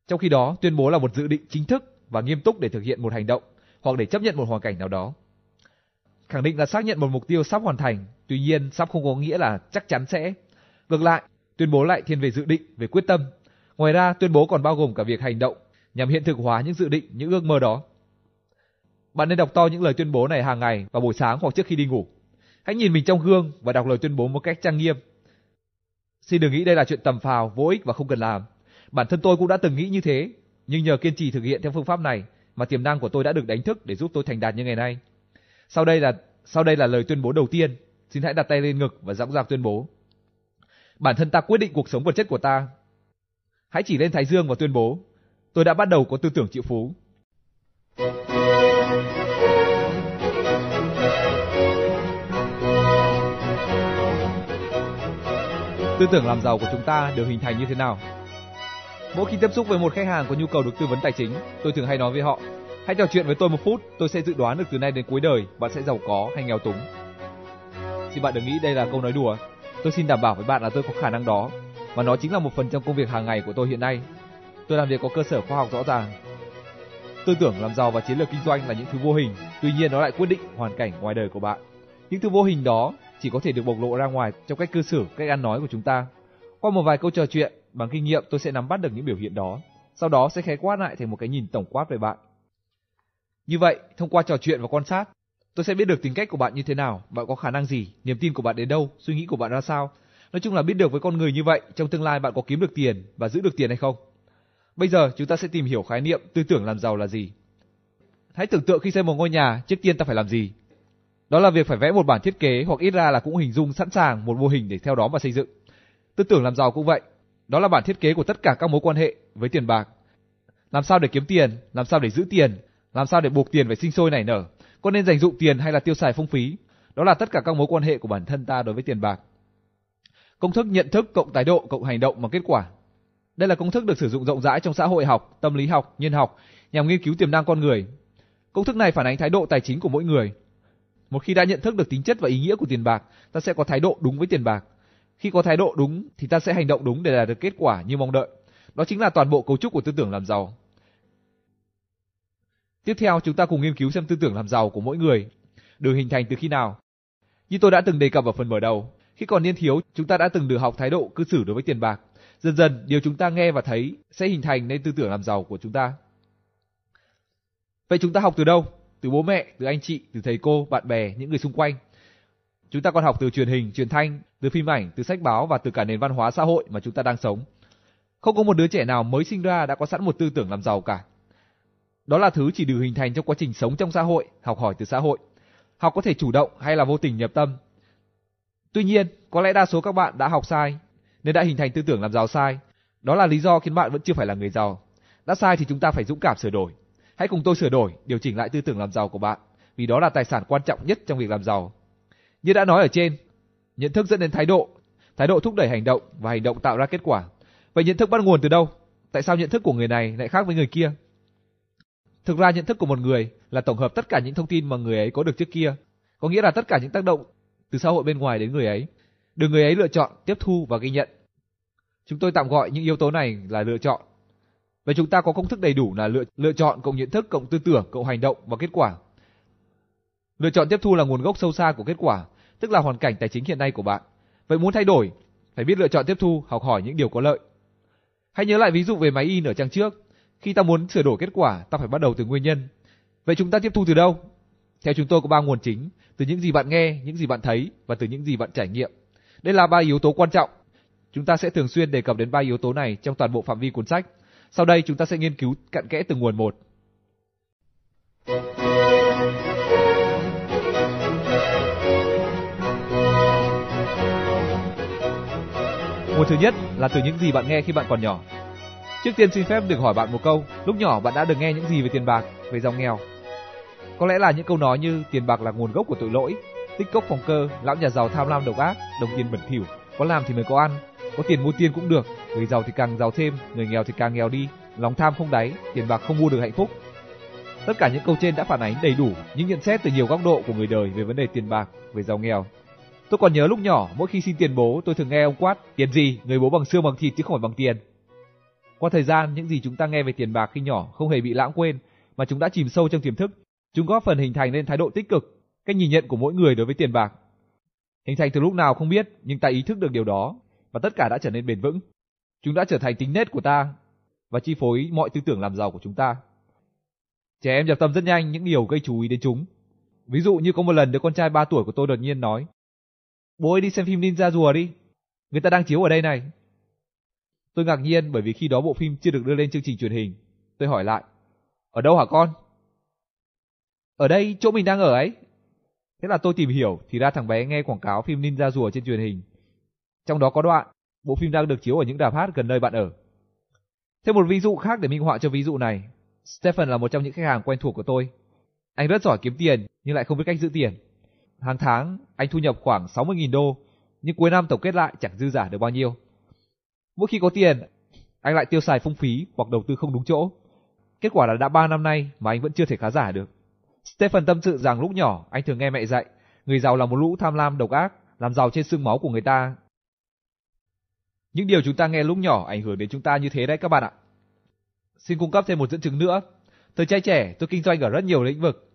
Trong khi đó, tuyên bố là một dự định chính thức và nghiêm túc để thực hiện một hành động hoặc để chấp nhận một hoàn cảnh nào đó. Khẳng định là xác nhận một mục tiêu sắp hoàn thành, tuy nhiên sắp không có nghĩa là chắc chắn sẽ. Ngược lại, tuyên bố lại thiên về dự định, về quyết tâm. Ngoài ra, tuyên bố còn bao gồm cả việc hành động nhằm hiện thực hóa những dự định, những ước mơ đó. Bạn nên đọc to những lời tuyên bố này hàng ngày vào buổi sáng hoặc trước khi đi ngủ. Hãy nhìn mình trong gương và đọc lời tuyên bố một cách trang nghiêm. Xin đừng nghĩ đây là chuyện tầm phào, vô ích và không cần làm. Bản thân tôi cũng đã từng nghĩ như thế, nhưng nhờ kiên trì thực hiện theo phương pháp này mà tiềm năng của tôi đã được đánh thức để giúp tôi thành đạt như ngày nay. Sau đây là sau đây là lời tuyên bố đầu tiên. Xin hãy đặt tay lên ngực và dõng dạc tuyên bố. Bản thân ta quyết định cuộc sống vật chất của ta. Hãy chỉ lên thái dương và tuyên bố. Tôi đã bắt đầu có tư tưởng triệu phú. Tư tưởng làm giàu của chúng ta được hình thành như thế nào? Mỗi khi tiếp xúc với một khách hàng có nhu cầu được tư vấn tài chính, tôi thường hay nói với họ, hãy trò chuyện với tôi một phút, tôi sẽ dự đoán được từ nay đến cuối đời bạn sẽ giàu có hay nghèo túng. Xin bạn đừng nghĩ đây là câu nói đùa. Tôi xin đảm bảo với bạn là tôi có khả năng đó, và nó chính là một phần trong công việc hàng ngày của tôi hiện nay. Tôi làm việc có cơ sở khoa học rõ ràng. Tư tưởng làm giàu và chiến lược kinh doanh là những thứ vô hình, tuy nhiên nó lại quyết định hoàn cảnh ngoài đời của bạn. Những thứ vô hình đó chỉ có thể được bộc lộ ra ngoài trong cách cư xử, cách ăn nói của chúng ta. Qua một vài câu trò chuyện, bằng kinh nghiệm tôi sẽ nắm bắt được những biểu hiện đó, sau đó sẽ khái quát lại thành một cái nhìn tổng quát về bạn. Như vậy, thông qua trò chuyện và quan sát, tôi sẽ biết được tính cách của bạn như thế nào, bạn có khả năng gì, niềm tin của bạn đến đâu, suy nghĩ của bạn ra sao. Nói chung là biết được với con người như vậy, trong tương lai bạn có kiếm được tiền và giữ được tiền hay không. Bây giờ chúng ta sẽ tìm hiểu khái niệm tư tưởng làm giàu là gì. Hãy tưởng tượng khi xây một ngôi nhà, trước tiên ta phải làm gì? Đó là việc phải vẽ một bản thiết kế hoặc ít ra là cũng hình dung sẵn sàng một mô hình để theo đó mà xây dựng. Tư tưởng làm giàu cũng vậy, đó là bản thiết kế của tất cả các mối quan hệ với tiền bạc. Làm sao để kiếm tiền, làm sao để giữ tiền, làm sao để buộc tiền phải sinh sôi nảy nở, có nên dành dụng tiền hay là tiêu xài phung phí. Đó là tất cả các mối quan hệ của bản thân ta đối với tiền bạc. Công thức nhận thức cộng thái độ cộng hành động mà kết quả. Đây là công thức được sử dụng rộng rãi trong xã hội học, tâm lý học, nhân học nhằm nghiên cứu tiềm năng con người. Công thức này phản ánh thái độ tài chính của mỗi người. Một khi đã nhận thức được tính chất và ý nghĩa của tiền bạc, ta sẽ có thái độ đúng với tiền bạc. Khi có thái độ đúng thì ta sẽ hành động đúng để đạt được kết quả như mong đợi. Đó chính là toàn bộ cấu trúc của tư tưởng làm giàu. Tiếp theo chúng ta cùng nghiên cứu xem tư tưởng làm giàu của mỗi người được hình thành từ khi nào. Như tôi đã từng đề cập ở phần mở đầu, khi còn niên thiếu, chúng ta đã từng được học thái độ cư xử đối với tiền bạc. Dần dần, điều chúng ta nghe và thấy sẽ hình thành nên tư tưởng làm giàu của chúng ta. Vậy chúng ta học từ đâu? Từ bố mẹ, từ anh chị, từ thầy cô, bạn bè, những người xung quanh. Chúng ta còn học từ truyền hình, truyền thanh, từ phim ảnh, từ sách báo và từ cả nền văn hóa xã hội mà chúng ta đang sống. Không có một đứa trẻ nào mới sinh ra đã có sẵn một tư tưởng làm giàu cả. Đó là thứ chỉ được hình thành trong quá trình sống trong xã hội, học hỏi từ xã hội. Học có thể chủ động hay là vô tình nhập tâm. Tuy nhiên, có lẽ đa số các bạn đã học sai, nên đã hình thành tư tưởng làm giàu sai. Đó là lý do khiến bạn vẫn chưa phải là người giàu. Đã sai thì chúng ta phải dũng cảm sửa đổi. Hãy cùng tôi sửa đổi, điều chỉnh lại tư tưởng làm giàu của bạn, vì đó là tài sản quan trọng nhất trong việc làm giàu. Như đã nói ở trên, nhận thức dẫn đến thái độ, thái độ thúc đẩy hành động và hành động tạo ra kết quả. Vậy nhận thức bắt nguồn từ đâu? Tại sao nhận thức của người này lại khác với người kia? Thực ra nhận thức của một người là tổng hợp tất cả những thông tin mà người ấy có được trước kia, có nghĩa là tất cả những tác động từ xã hội bên ngoài đến người ấy, được người ấy lựa chọn, tiếp thu và ghi nhận. Chúng tôi tạm gọi những yếu tố này là lựa chọn. Vậy chúng ta có công thức đầy đủ là lựa lựa chọn cộng nhận thức cộng tư tưởng cộng hành động và kết quả. Lựa chọn tiếp thu là nguồn gốc sâu xa của kết quả, tức là hoàn cảnh tài chính hiện nay của bạn. Vậy muốn thay đổi, phải biết lựa chọn tiếp thu, học hỏi những điều có lợi. Hãy nhớ lại ví dụ về máy in ở trang trước. Khi ta muốn sửa đổi kết quả, ta phải bắt đầu từ nguyên nhân. Vậy chúng ta tiếp thu từ đâu? Theo chúng tôi có ba nguồn chính, từ những gì bạn nghe, những gì bạn thấy và từ những gì bạn trải nghiệm. Đây là ba yếu tố quan trọng. Chúng ta sẽ thường xuyên đề cập đến ba yếu tố này trong toàn bộ phạm vi cuốn sách. Sau đây chúng ta sẽ nghiên cứu cặn kẽ từng nguồn một. Nguồn thứ nhất là từ những gì bạn nghe khi bạn còn nhỏ. Trước tiên xin phép được hỏi bạn một câu, lúc nhỏ bạn đã được nghe những gì về tiền bạc, về giàu nghèo? Có lẽ là những câu nói như tiền bạc là nguồn gốc của tội lỗi, tích cốc phòng cơ, lão nhà giàu tham lam độc ác, đồng tiền bẩn thỉu, có làm thì mới có ăn, có tiền mua tiền cũng được, người giàu thì càng giàu thêm, người nghèo thì càng nghèo đi, lòng tham không đáy, tiền bạc không mua được hạnh phúc. Tất cả những câu trên đã phản ánh đầy đủ những nhận xét từ nhiều góc độ của người đời về vấn đề tiền bạc, về giàu nghèo. Tôi còn nhớ lúc nhỏ, mỗi khi xin tiền bố, tôi thường nghe ông quát, tiền gì, người bố bằng xương bằng thịt chứ không phải bằng tiền. Qua thời gian, những gì chúng ta nghe về tiền bạc khi nhỏ không hề bị lãng quên, mà chúng đã chìm sâu trong tiềm thức. Chúng góp phần hình thành nên thái độ tích cực, cách nhìn nhận của mỗi người đối với tiền bạc. Hình thành từ lúc nào không biết, nhưng ta ý thức được điều đó, và tất cả đã trở nên bền vững. Chúng đã trở thành tính nết của ta, và chi phối mọi tư tưởng làm giàu của chúng ta. Trẻ em nhập tâm rất nhanh những điều gây chú ý đến chúng. Ví dụ như có một lần đứa con trai 3 tuổi của tôi đột nhiên nói Bố ơi đi xem phim Ninja rùa đi, người ta đang chiếu ở đây này. Tôi ngạc nhiên bởi vì khi đó bộ phim chưa được đưa lên chương trình truyền hình. Tôi hỏi lại, ở đâu hả con? Ở đây, chỗ mình đang ở ấy. Thế là tôi tìm hiểu thì ra thằng bé nghe quảng cáo phim Ninja rùa trên truyền hình. Trong đó có đoạn, bộ phim đang được chiếu ở những đạp hát gần nơi bạn ở. Thêm một ví dụ khác để minh họa cho ví dụ này. Stephen là một trong những khách hàng quen thuộc của tôi. Anh rất giỏi kiếm tiền nhưng lại không biết cách giữ tiền. Hàng tháng anh thu nhập khoảng 60.000 đô, nhưng cuối năm tổng kết lại chẳng dư giả được bao nhiêu. Mỗi khi có tiền, anh lại tiêu xài phung phí hoặc đầu tư không đúng chỗ. Kết quả là đã 3 năm nay mà anh vẫn chưa thể khá giả được. Stephen tâm sự rằng lúc nhỏ anh thường nghe mẹ dạy, người giàu là một lũ tham lam độc ác, làm giàu trên xương máu của người ta. Những điều chúng ta nghe lúc nhỏ ảnh hưởng đến chúng ta như thế đấy các bạn ạ. Xin cung cấp thêm một dẫn chứng nữa. Thời trai trẻ tôi kinh doanh ở rất nhiều lĩnh vực.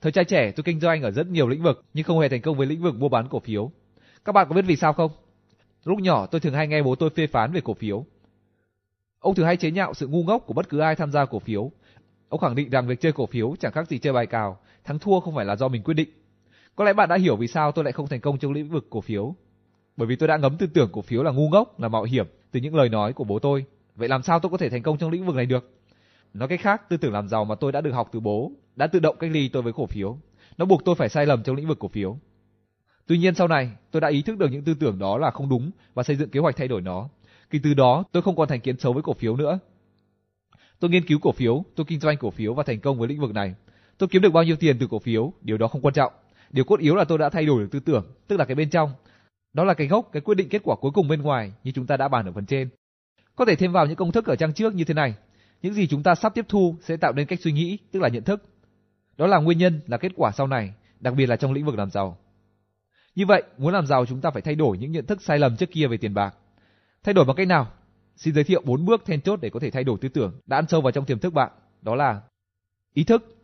Thời trai trẻ tôi kinh doanh ở rất nhiều lĩnh vực nhưng không hề thành công với lĩnh vực mua bán cổ phiếu. Các bạn có biết vì sao không? Lúc nhỏ tôi thường hay nghe bố tôi phê phán về cổ phiếu. Ông thường hay chế nhạo sự ngu ngốc của bất cứ ai tham gia cổ phiếu. Ông khẳng định rằng việc chơi cổ phiếu chẳng khác gì chơi bài cào, thắng thua không phải là do mình quyết định. Có lẽ bạn đã hiểu vì sao tôi lại không thành công trong lĩnh vực cổ phiếu. Bởi vì tôi đã ngấm tư tưởng cổ phiếu là ngu ngốc, là mạo hiểm từ những lời nói của bố tôi. Vậy làm sao tôi có thể thành công trong lĩnh vực này được? Nói cách khác, tư tưởng làm giàu mà tôi đã được học từ bố đã tự động cách ly tôi với cổ phiếu. Nó buộc tôi phải sai lầm trong lĩnh vực cổ phiếu. Tuy nhiên sau này, tôi đã ý thức được những tư tưởng đó là không đúng và xây dựng kế hoạch thay đổi nó. Kể từ đó, tôi không còn thành kiến xấu với cổ phiếu nữa. Tôi nghiên cứu cổ phiếu, tôi kinh doanh cổ phiếu và thành công với lĩnh vực này. Tôi kiếm được bao nhiêu tiền từ cổ phiếu, điều đó không quan trọng. Điều cốt yếu là tôi đã thay đổi được tư tưởng, tức là cái bên trong. Đó là cái gốc, cái quyết định kết quả cuối cùng bên ngoài như chúng ta đã bàn ở phần trên. Có thể thêm vào những công thức ở trang trước như thế này. Những gì chúng ta sắp tiếp thu sẽ tạo nên cách suy nghĩ, tức là nhận thức. Đó là nguyên nhân, là kết quả sau này, đặc biệt là trong lĩnh vực làm giàu. Như vậy, muốn làm giàu chúng ta phải thay đổi những nhận thức sai lầm trước kia về tiền bạc. Thay đổi bằng cách nào? Xin giới thiệu 4 bước then chốt để có thể thay đổi tư tưởng đã ăn sâu vào trong tiềm thức bạn. Đó là ý thức.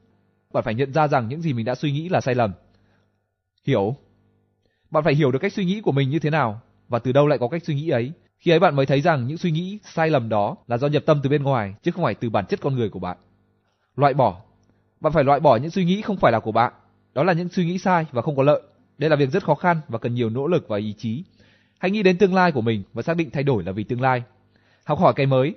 Bạn phải nhận ra rằng những gì mình đã suy nghĩ là sai lầm. Hiểu. Bạn phải hiểu được cách suy nghĩ của mình như thế nào và từ đâu lại có cách suy nghĩ ấy. Khi ấy bạn mới thấy rằng những suy nghĩ sai lầm đó là do nhập tâm từ bên ngoài chứ không phải từ bản chất con người của bạn. Loại bỏ. Bạn phải loại bỏ những suy nghĩ không phải là của bạn. Đó là những suy nghĩ sai và không có lợi. Đây là việc rất khó khăn và cần nhiều nỗ lực và ý chí. Hãy nghĩ đến tương lai của mình và xác định thay đổi là vì tương lai. Học hỏi cái mới.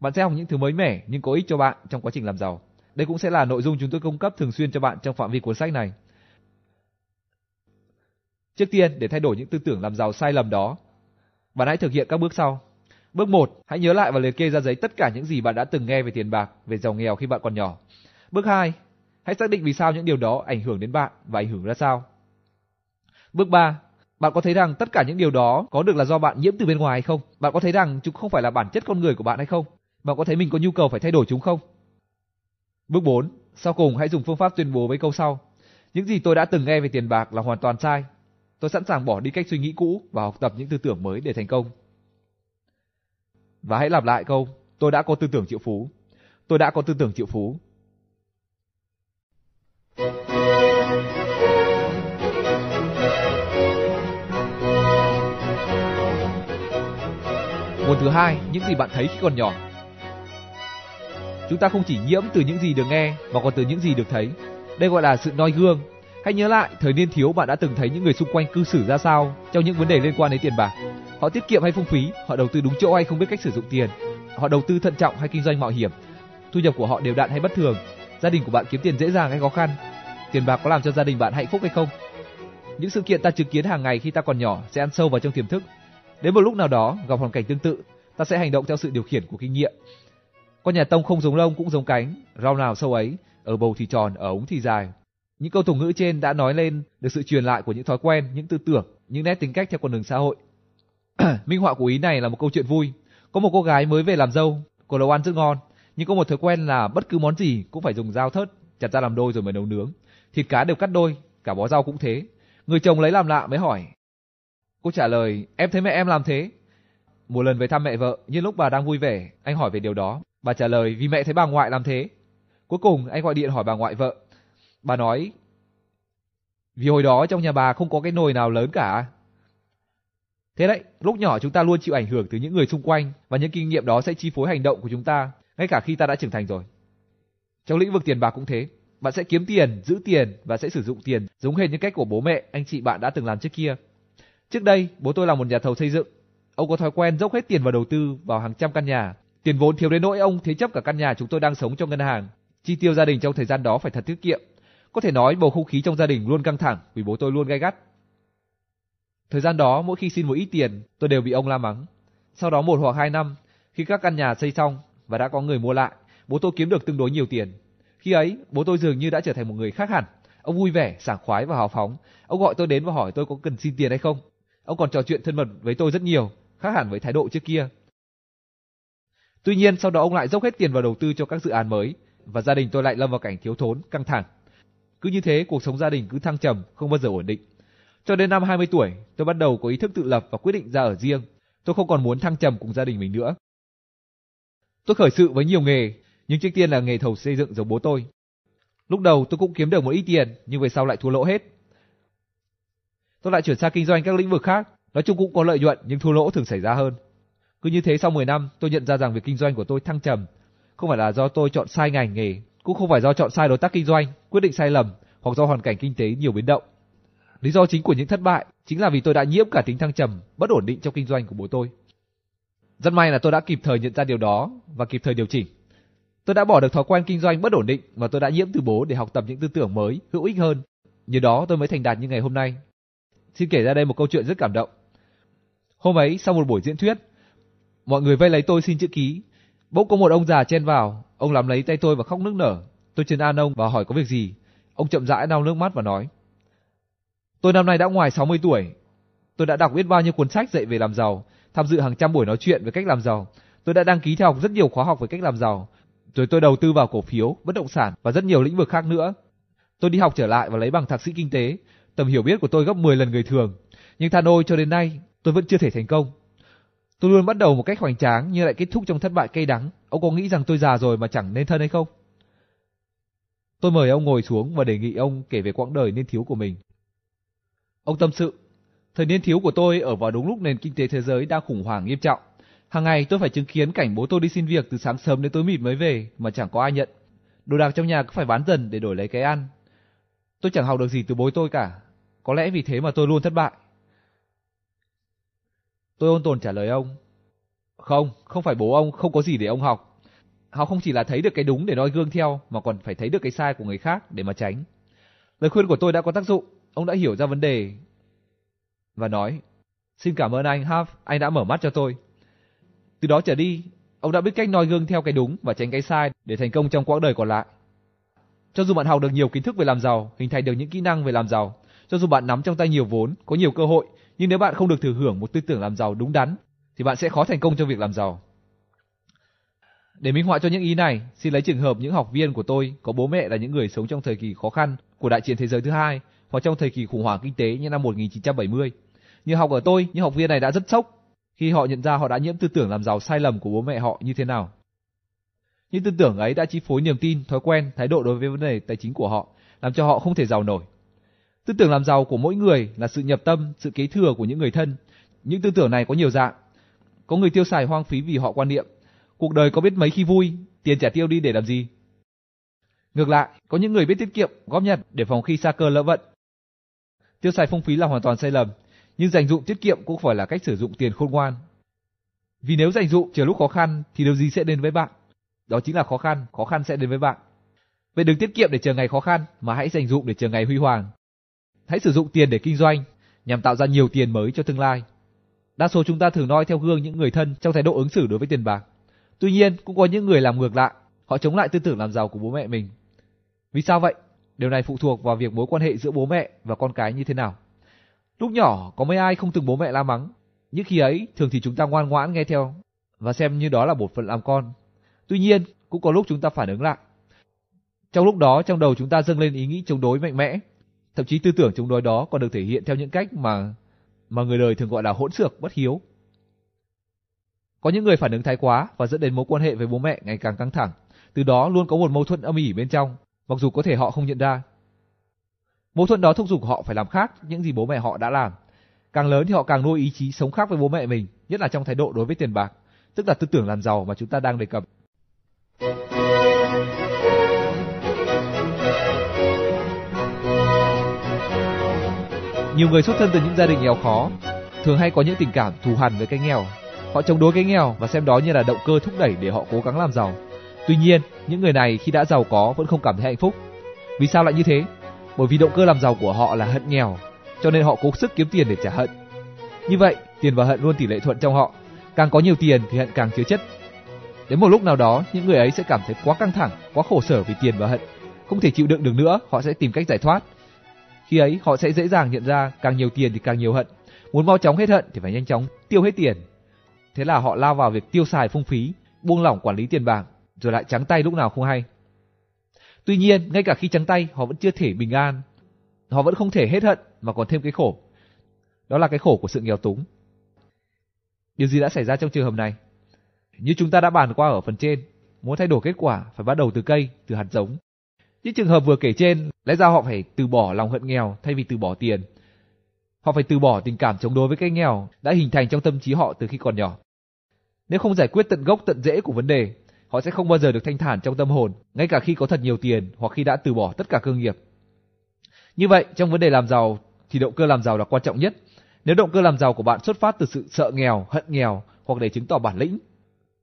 Bạn sẽ học những thứ mới mẻ nhưng có ích cho bạn trong quá trình làm giàu. Đây cũng sẽ là nội dung chúng tôi cung cấp thường xuyên cho bạn trong phạm vi cuốn sách này. Trước tiên, để thay đổi những tư tưởng làm giàu sai lầm đó, bạn hãy thực hiện các bước sau. Bước 1, hãy nhớ lại và liệt kê ra giấy tất cả những gì bạn đã từng nghe về tiền bạc, về giàu nghèo khi bạn còn nhỏ. Bước 2, hãy xác định vì sao những điều đó ảnh hưởng đến bạn và ảnh hưởng ra sao. Bước 3, bạn có thấy rằng tất cả những điều đó có được là do bạn nhiễm từ bên ngoài hay không? Bạn có thấy rằng chúng không phải là bản chất con người của bạn hay không? Bạn có thấy mình có nhu cầu phải thay đổi chúng không? Bước 4, sau cùng hãy dùng phương pháp tuyên bố với câu sau. Những gì tôi đã từng nghe về tiền bạc là hoàn toàn sai. Tôi sẵn sàng bỏ đi cách suy nghĩ cũ và học tập những tư tưởng mới để thành công. Và hãy lặp lại câu, tôi đã có tư tưởng triệu phú. Tôi đã có tư tưởng triệu phú. Nguồn thứ hai, những gì bạn thấy khi còn nhỏ. Chúng ta không chỉ nhiễm từ những gì được nghe mà còn từ những gì được thấy. Đây gọi là sự noi gương. Hãy nhớ lại thời niên thiếu bạn đã từng thấy những người xung quanh cư xử ra sao trong những vấn đề liên quan đến tiền bạc. Họ tiết kiệm hay phung phí, họ đầu tư đúng chỗ hay không biết cách sử dụng tiền, họ đầu tư thận trọng hay kinh doanh mạo hiểm, thu nhập của họ đều đặn hay bất thường, gia đình của bạn kiếm tiền dễ dàng hay khó khăn, tiền bạc có làm cho gia đình bạn hạnh phúc hay không. Những sự kiện ta chứng kiến hàng ngày khi ta còn nhỏ sẽ ăn sâu vào trong tiềm thức Đến một lúc nào đó, gặp hoàn cảnh tương tự, ta sẽ hành động theo sự điều khiển của kinh nghiệm. Con nhà tông không giống lông cũng giống cánh, rau nào sâu ấy, ở bầu thì tròn, ở ống thì dài. Những câu tục ngữ trên đã nói lên được sự truyền lại của những thói quen, những tư tưởng, những nét tính cách theo con đường xã hội. Minh họa của ý này là một câu chuyện vui. Có một cô gái mới về làm dâu, cô nấu ăn rất ngon, nhưng có một thói quen là bất cứ món gì cũng phải dùng dao thớt chặt ra làm đôi rồi mới nấu nướng. Thịt cá đều cắt đôi, cả bó rau cũng thế. Người chồng lấy làm lạ mới hỏi, Cô trả lời, em thấy mẹ em làm thế. Một lần về thăm mẹ vợ, nhưng lúc bà đang vui vẻ, anh hỏi về điều đó. Bà trả lời vì mẹ thấy bà ngoại làm thế. Cuối cùng anh gọi điện hỏi bà ngoại vợ. Bà nói, vì hồi đó trong nhà bà không có cái nồi nào lớn cả. Thế đấy, lúc nhỏ chúng ta luôn chịu ảnh hưởng từ những người xung quanh và những kinh nghiệm đó sẽ chi phối hành động của chúng ta, ngay cả khi ta đã trưởng thành rồi. Trong lĩnh vực tiền bạc cũng thế, bạn sẽ kiếm tiền, giữ tiền và sẽ sử dụng tiền giống hệt như cách của bố mẹ, anh chị bạn đã từng làm trước kia. Trước đây, bố tôi là một nhà thầu xây dựng. Ông có thói quen dốc hết tiền vào đầu tư vào hàng trăm căn nhà. Tiền vốn thiếu đến nỗi ông thế chấp cả căn nhà chúng tôi đang sống cho ngân hàng. Chi tiêu gia đình trong thời gian đó phải thật tiết kiệm. Có thể nói bầu không khí trong gia đình luôn căng thẳng vì bố tôi luôn gay gắt. Thời gian đó, mỗi khi xin một ít tiền, tôi đều bị ông la mắng. Sau đó một hoặc hai năm, khi các căn nhà xây xong và đã có người mua lại, bố tôi kiếm được tương đối nhiều tiền. Khi ấy, bố tôi dường như đã trở thành một người khác hẳn. Ông vui vẻ, sảng khoái và hào phóng. Ông gọi tôi đến và hỏi tôi có cần xin tiền hay không. Ông còn trò chuyện thân mật với tôi rất nhiều, khác hẳn với thái độ trước kia. Tuy nhiên sau đó ông lại dốc hết tiền vào đầu tư cho các dự án mới và gia đình tôi lại lâm vào cảnh thiếu thốn, căng thẳng. Cứ như thế cuộc sống gia đình cứ thăng trầm, không bao giờ ổn định. Cho đến năm 20 tuổi, tôi bắt đầu có ý thức tự lập và quyết định ra ở riêng. Tôi không còn muốn thăng trầm cùng gia đình mình nữa. Tôi khởi sự với nhiều nghề, nhưng trước tiên là nghề thầu xây dựng giống bố tôi. Lúc đầu tôi cũng kiếm được một ít tiền, nhưng về sau lại thua lỗ hết. Tôi lại chuyển sang kinh doanh các lĩnh vực khác, nói chung cũng có lợi nhuận nhưng thua lỗ thường xảy ra hơn. Cứ như thế sau 10 năm, tôi nhận ra rằng việc kinh doanh của tôi thăng trầm, không phải là do tôi chọn sai ngành nghề, cũng không phải do chọn sai đối tác kinh doanh, quyết định sai lầm hoặc do hoàn cảnh kinh tế nhiều biến động. Lý do chính của những thất bại chính là vì tôi đã nhiễm cả tính thăng trầm, bất ổn định trong kinh doanh của bố tôi. Rất may là tôi đã kịp thời nhận ra điều đó và kịp thời điều chỉnh. Tôi đã bỏ được thói quen kinh doanh bất ổn định mà tôi đã nhiễm từ bố để học tập những tư tưởng mới, hữu ích hơn. Nhờ đó tôi mới thành đạt như ngày hôm nay. Xin kể ra đây một câu chuyện rất cảm động. Hôm ấy sau một buổi diễn thuyết, mọi người vây lấy tôi xin chữ ký. Bỗng có một ông già chen vào, ông làm lấy tay tôi và khóc nức nở. Tôi trấn an ông và hỏi có việc gì. Ông chậm rãi lau nước mắt và nói: Tôi năm nay đã ngoài 60 tuổi. Tôi đã đọc biết bao nhiêu cuốn sách dạy về làm giàu, tham dự hàng trăm buổi nói chuyện về cách làm giàu. Tôi đã đăng ký theo học rất nhiều khóa học về cách làm giàu. Rồi tôi đầu tư vào cổ phiếu, bất động sản và rất nhiều lĩnh vực khác nữa. Tôi đi học trở lại và lấy bằng thạc sĩ kinh tế. Tầm hiểu biết của tôi gấp 10 lần người thường. Nhưng than ôi cho đến nay, tôi vẫn chưa thể thành công. Tôi luôn bắt đầu một cách hoành tráng nhưng lại kết thúc trong thất bại cay đắng. Ông có nghĩ rằng tôi già rồi mà chẳng nên thân hay không? Tôi mời ông ngồi xuống và đề nghị ông kể về quãng đời niên thiếu của mình. Ông tâm sự, thời niên thiếu của tôi ở vào đúng lúc nền kinh tế thế giới đang khủng hoảng nghiêm trọng. Hàng ngày tôi phải chứng kiến cảnh bố tôi đi xin việc từ sáng sớm đến tối mịt mới về mà chẳng có ai nhận. Đồ đạc trong nhà cứ phải bán dần để đổi lấy cái ăn. Tôi chẳng học được gì từ bố tôi cả. Có lẽ vì thế mà tôi luôn thất bại. Tôi ôn tồn trả lời ông. Không, không phải bố ông không có gì để ông học. Họ không chỉ là thấy được cái đúng để noi gương theo mà còn phải thấy được cái sai của người khác để mà tránh. Lời khuyên của tôi đã có tác dụng, ông đã hiểu ra vấn đề và nói: "Xin cảm ơn anh Half, anh đã mở mắt cho tôi." Từ đó trở đi, ông đã biết cách noi gương theo cái đúng và tránh cái sai để thành công trong quãng đời còn lại. Cho dù bạn học được nhiều kiến thức về làm giàu, hình thành được những kỹ năng về làm giàu, cho dù bạn nắm trong tay nhiều vốn, có nhiều cơ hội, nhưng nếu bạn không được thừa hưởng một tư tưởng làm giàu đúng đắn, thì bạn sẽ khó thành công trong việc làm giàu. Để minh họa cho những ý này, xin lấy trường hợp những học viên của tôi có bố mẹ là những người sống trong thời kỳ khó khăn của đại chiến thế giới thứ hai hoặc trong thời kỳ khủng hoảng kinh tế như năm 1970. Như học ở tôi, những học viên này đã rất sốc khi họ nhận ra họ đã nhiễm tư tưởng làm giàu sai lầm của bố mẹ họ như thế nào. Những tư tưởng ấy đã chi phối niềm tin, thói quen, thái độ đối với vấn đề tài chính của họ, làm cho họ không thể giàu nổi. Tư tưởng làm giàu của mỗi người là sự nhập tâm, sự kế thừa của những người thân. Những tư tưởng này có nhiều dạng. Có người tiêu xài hoang phí vì họ quan niệm, cuộc đời có biết mấy khi vui, tiền trả tiêu đi để làm gì. Ngược lại, có những người biết tiết kiệm, góp nhặt để phòng khi xa cơ lỡ vận. Tiêu xài phung phí là hoàn toàn sai lầm, nhưng dành dụng tiết kiệm cũng phải là cách sử dụng tiền khôn ngoan. Vì nếu dành dụng chờ lúc khó khăn thì điều gì sẽ đến với bạn? Đó chính là khó khăn, khó khăn sẽ đến với bạn. Vậy đừng tiết kiệm để chờ ngày khó khăn, mà hãy dành dụng để chờ ngày huy hoàng. Hãy sử dụng tiền để kinh doanh, nhằm tạo ra nhiều tiền mới cho tương lai. Đa số chúng ta thường noi theo gương những người thân trong thái độ ứng xử đối với tiền bạc. Tuy nhiên, cũng có những người làm ngược lại, họ chống lại tư tưởng làm giàu của bố mẹ mình. Vì sao vậy? Điều này phụ thuộc vào việc mối quan hệ giữa bố mẹ và con cái như thế nào. Lúc nhỏ có mấy ai không từng bố mẹ la mắng, nhưng khi ấy thường thì chúng ta ngoan ngoãn nghe theo và xem như đó là một phần làm con. Tuy nhiên, cũng có lúc chúng ta phản ứng lại. Trong lúc đó trong đầu chúng ta dâng lên ý nghĩ chống đối mạnh mẽ, thậm chí tư tưởng chống đối đó còn được thể hiện theo những cách mà mà người đời thường gọi là hỗn xược, bất hiếu. Có những người phản ứng thái quá và dẫn đến mối quan hệ với bố mẹ ngày càng căng thẳng, từ đó luôn có một mâu thuẫn âm ỉ bên trong, mặc dù có thể họ không nhận ra. Mâu thuẫn đó thúc giục họ phải làm khác những gì bố mẹ họ đã làm. Càng lớn thì họ càng nuôi ý chí sống khác với bố mẹ mình, nhất là trong thái độ đối với tiền bạc, tức là tư tưởng làm giàu mà chúng ta đang đề cập. Nhiều người xuất thân từ những gia đình nghèo khó thường hay có những tình cảm thù hằn với cái nghèo. Họ chống đối cái nghèo và xem đó như là động cơ thúc đẩy để họ cố gắng làm giàu. Tuy nhiên, những người này khi đã giàu có vẫn không cảm thấy hạnh phúc. Vì sao lại như thế? Bởi vì động cơ làm giàu của họ là hận nghèo, cho nên họ cố sức kiếm tiền để trả hận. Như vậy, tiền và hận luôn tỷ lệ thuận trong họ. Càng có nhiều tiền thì hận càng chứa chất. Đến một lúc nào đó, những người ấy sẽ cảm thấy quá căng thẳng, quá khổ sở vì tiền và hận, không thể chịu đựng được nữa, họ sẽ tìm cách giải thoát. Khi ấy, họ sẽ dễ dàng nhận ra càng nhiều tiền thì càng nhiều hận. Muốn mau chóng hết hận thì phải nhanh chóng tiêu hết tiền. Thế là họ lao vào việc tiêu xài phung phí, buông lỏng quản lý tiền bạc, rồi lại trắng tay lúc nào không hay. Tuy nhiên, ngay cả khi trắng tay, họ vẫn chưa thể bình an. Họ vẫn không thể hết hận mà còn thêm cái khổ. Đó là cái khổ của sự nghèo túng. Điều gì đã xảy ra trong trường hợp này? Như chúng ta đã bàn qua ở phần trên, muốn thay đổi kết quả phải bắt đầu từ cây, từ hạt giống. Những trường hợp vừa kể trên, lẽ ra họ phải từ bỏ lòng hận nghèo thay vì từ bỏ tiền. Họ phải từ bỏ tình cảm chống đối với cái nghèo đã hình thành trong tâm trí họ từ khi còn nhỏ. Nếu không giải quyết tận gốc tận rễ của vấn đề, họ sẽ không bao giờ được thanh thản trong tâm hồn, ngay cả khi có thật nhiều tiền hoặc khi đã từ bỏ tất cả cơ nghiệp. Như vậy, trong vấn đề làm giàu thì động cơ làm giàu là quan trọng nhất. Nếu động cơ làm giàu của bạn xuất phát từ sự sợ nghèo, hận nghèo hoặc để chứng tỏ bản lĩnh,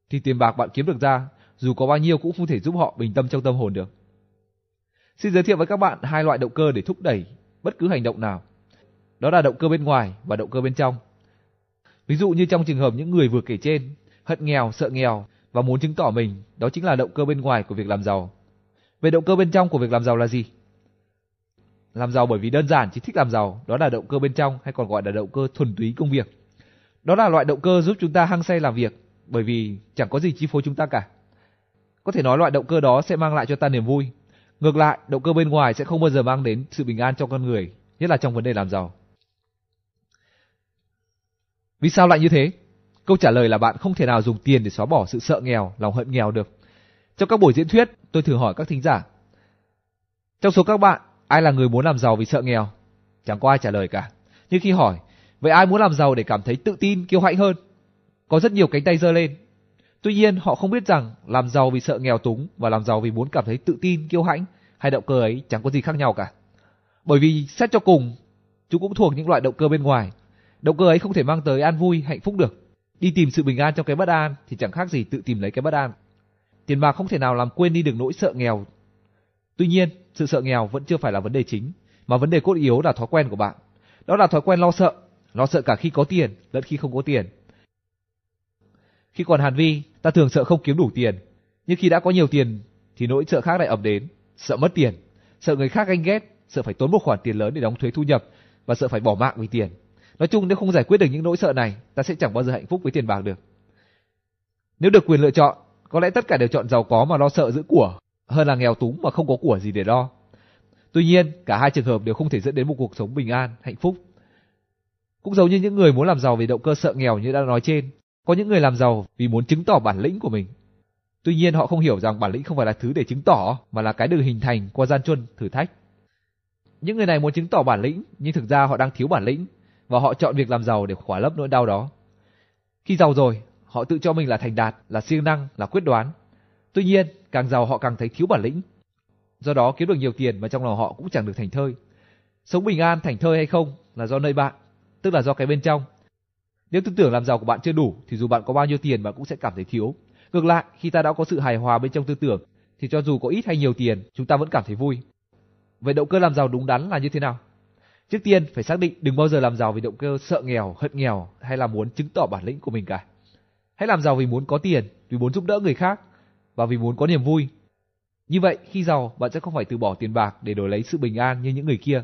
thì tiền bạc bạn kiếm được ra, dù có bao nhiêu cũng không thể giúp họ bình tâm trong tâm hồn được. Xin giới thiệu với các bạn hai loại động cơ để thúc đẩy bất cứ hành động nào. Đó là động cơ bên ngoài và động cơ bên trong. Ví dụ như trong trường hợp những người vừa kể trên, hận nghèo, sợ nghèo và muốn chứng tỏ mình, đó chính là động cơ bên ngoài của việc làm giàu. Về động cơ bên trong của việc làm giàu là gì? Làm giàu bởi vì đơn giản chỉ thích làm giàu, đó là động cơ bên trong hay còn gọi là động cơ thuần túy công việc. Đó là loại động cơ giúp chúng ta hăng say làm việc, bởi vì chẳng có gì chi phối chúng ta cả. Có thể nói loại động cơ đó sẽ mang lại cho ta niềm vui. Ngược lại, động cơ bên ngoài sẽ không bao giờ mang đến sự bình an cho con người, nhất là trong vấn đề làm giàu. Vì sao lại như thế? Câu trả lời là bạn không thể nào dùng tiền để xóa bỏ sự sợ nghèo, lòng hận nghèo được. Trong các buổi diễn thuyết, tôi thường hỏi các thính giả. Trong số các bạn, ai là người muốn làm giàu vì sợ nghèo? Chẳng có ai trả lời cả. Nhưng khi hỏi, vậy ai muốn làm giàu để cảm thấy tự tin, kiêu hãnh hơn? Có rất nhiều cánh tay giơ lên. Tuy nhiên, họ không biết rằng làm giàu vì sợ nghèo túng và làm giàu vì muốn cảm thấy tự tin, kiêu hãnh, hay động cơ ấy chẳng có gì khác nhau cả. Bởi vì xét cho cùng, chúng cũng thuộc những loại động cơ bên ngoài. Động cơ ấy không thể mang tới an vui, hạnh phúc được. Đi tìm sự bình an trong cái bất an thì chẳng khác gì tự tìm lấy cái bất an. Tiền bạc không thể nào làm quên đi được nỗi sợ nghèo. Tuy nhiên, sự sợ nghèo vẫn chưa phải là vấn đề chính, mà vấn đề cốt yếu là thói quen của bạn. Đó là thói quen lo sợ, lo sợ cả khi có tiền lẫn khi không có tiền. Khi còn Hàn Vi, ta thường sợ không kiếm đủ tiền, nhưng khi đã có nhiều tiền thì nỗi sợ khác lại ập đến, sợ mất tiền, sợ người khác ganh ghét, sợ phải tốn một khoản tiền lớn để đóng thuế thu nhập và sợ phải bỏ mạng vì tiền. Nói chung nếu không giải quyết được những nỗi sợ này, ta sẽ chẳng bao giờ hạnh phúc với tiền bạc được. Nếu được quyền lựa chọn, có lẽ tất cả đều chọn giàu có mà lo sợ giữ của, hơn là nghèo túng mà không có của gì để lo. Tuy nhiên, cả hai trường hợp đều không thể dẫn đến một cuộc sống bình an, hạnh phúc. Cũng giống như những người muốn làm giàu vì động cơ sợ nghèo như đã nói trên, có những người làm giàu vì muốn chứng tỏ bản lĩnh của mình. Tuy nhiên họ không hiểu rằng bản lĩnh không phải là thứ để chứng tỏ, mà là cái được hình thành qua gian truân, thử thách. Những người này muốn chứng tỏ bản lĩnh, nhưng thực ra họ đang thiếu bản lĩnh, và họ chọn việc làm giàu để khỏa lấp nỗi đau đó. Khi giàu rồi, họ tự cho mình là thành đạt, là siêng năng, là quyết đoán. Tuy nhiên, càng giàu họ càng thấy thiếu bản lĩnh. Do đó kiếm được nhiều tiền mà trong lòng họ cũng chẳng được thành thơi. Sống bình an, thành thơi hay không là do nơi bạn, tức là do cái bên trong. Nếu tư tưởng làm giàu của bạn chưa đủ thì dù bạn có bao nhiêu tiền bạn cũng sẽ cảm thấy thiếu. Ngược lại, khi ta đã có sự hài hòa bên trong tư tưởng thì cho dù có ít hay nhiều tiền, chúng ta vẫn cảm thấy vui. Vậy động cơ làm giàu đúng đắn là như thế nào? Trước tiên phải xác định đừng bao giờ làm giàu vì động cơ sợ nghèo, hận nghèo hay là muốn chứng tỏ bản lĩnh của mình cả. Hãy làm giàu vì muốn có tiền, vì muốn giúp đỡ người khác và vì muốn có niềm vui. Như vậy, khi giàu, bạn sẽ không phải từ bỏ tiền bạc để đổi lấy sự bình an như những người kia.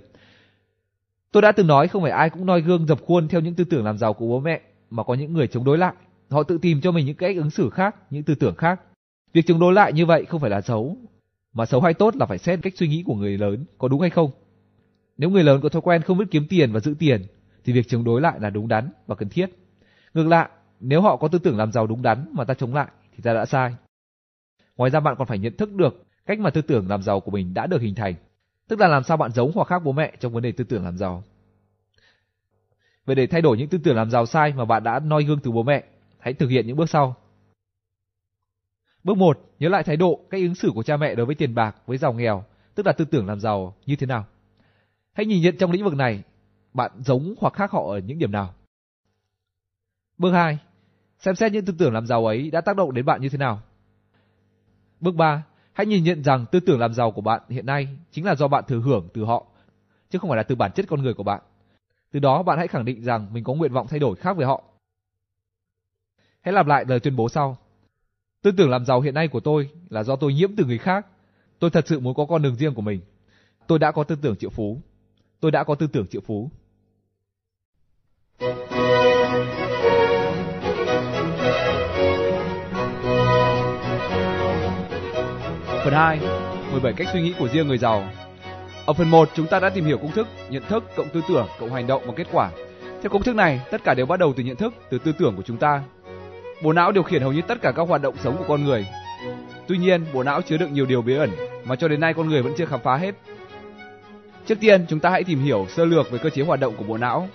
Tôi đã từng nói không phải ai cũng noi gương dập khuôn theo những tư tưởng làm giàu của bố mẹ, mà có những người chống đối lại. Họ tự tìm cho mình những cách ứng xử khác, những tư tưởng khác. Việc chống đối lại như vậy không phải là xấu, mà xấu hay tốt là phải xét cách suy nghĩ của người lớn có đúng hay không. Nếu người lớn có thói quen không biết kiếm tiền và giữ tiền, thì việc chống đối lại là đúng đắn và cần thiết. Ngược lại, nếu họ có tư tưởng làm giàu đúng đắn mà ta chống lại, thì ta đã sai. Ngoài ra bạn còn phải nhận thức được cách mà tư tưởng làm giàu của mình đã được hình thành, tức là làm sao bạn giống hoặc khác bố mẹ trong vấn đề tư tưởng làm giàu. Vậy để thay đổi những tư tưởng làm giàu sai mà bạn đã noi gương từ bố mẹ, hãy thực hiện những bước sau. Bước 1, nhớ lại thái độ, cách ứng xử của cha mẹ đối với tiền bạc, với giàu nghèo, tức là tư tưởng làm giàu như thế nào. Hãy nhìn nhận trong lĩnh vực này, bạn giống hoặc khác họ ở những điểm nào. Bước 2. Xem xét những tư tưởng làm giàu ấy đã tác động đến bạn như thế nào. Bước 3. Hãy nhìn nhận rằng tư tưởng làm giàu của bạn hiện nay chính là do bạn thừa hưởng từ họ, chứ không phải là từ bản chất con người của bạn. Từ đó bạn hãy khẳng định rằng mình có nguyện vọng thay đổi khác với họ. Hãy lặp lại lời tuyên bố sau. Tư tưởng làm giàu hiện nay của tôi là do tôi nhiễm từ người khác. Tôi thật sự muốn có con đường riêng của mình. Tôi đã có tư tưởng triệu phú tôi đã có tư tưởng triệu phú. Phần 2 17 cách suy nghĩ của riêng người giàu. Ở phần 1 chúng ta đã tìm hiểu công thức nhận thức cộng tư tưởng cộng hành động và kết quả. Theo công thức này tất cả đều bắt đầu từ nhận thức, từ tư tưởng của chúng ta. Bộ não điều khiển hầu như tất cả các hoạt động sống của con người. Tuy nhiên bộ não chứa đựng nhiều điều bí ẩn mà cho đến nay con người vẫn chưa khám phá hết. Trước tiên chúng ta hãy tìm hiểu sơ lược về cơ chế hoạt động của bộ não.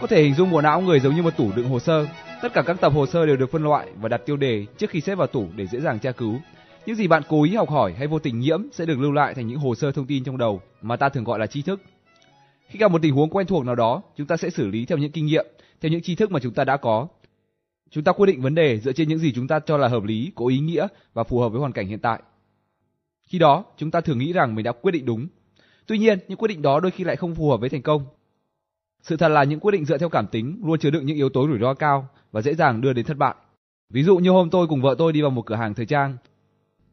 Có thể hình dung bộ não người giống như một tủ đựng hồ sơ. Tất cả các tập hồ sơ đều được phân loại và đặt tiêu đề trước khi xếp vào tủ để dễ dàng tra cứu. Những gì bạn cố ý học hỏi hay vô tình nhiễm sẽ được lưu lại thành những hồ sơ thông tin trong đầu mà ta thường gọi là tri thức. Khi gặp một tình huống quen thuộc nào đó, chúng ta sẽ xử lý theo những kinh nghiệm, theo những tri thức mà chúng ta đã có. Chúng ta quyết định vấn đề dựa trên những gì chúng ta cho là hợp lý, có ý nghĩa và phù hợp với hoàn cảnh hiện tại. Khi đó, chúng ta thường nghĩ rằng mình đã quyết định đúng. Tuy nhiên, những quyết định đó đôi khi lại không phù hợp với thành công sự thật là những quyết định dựa theo cảm tính luôn chứa đựng những yếu tố rủi ro cao và dễ dàng đưa đến thất bại. Ví dụ như hôm tôi cùng vợ tôi đi vào một cửa hàng thời trang.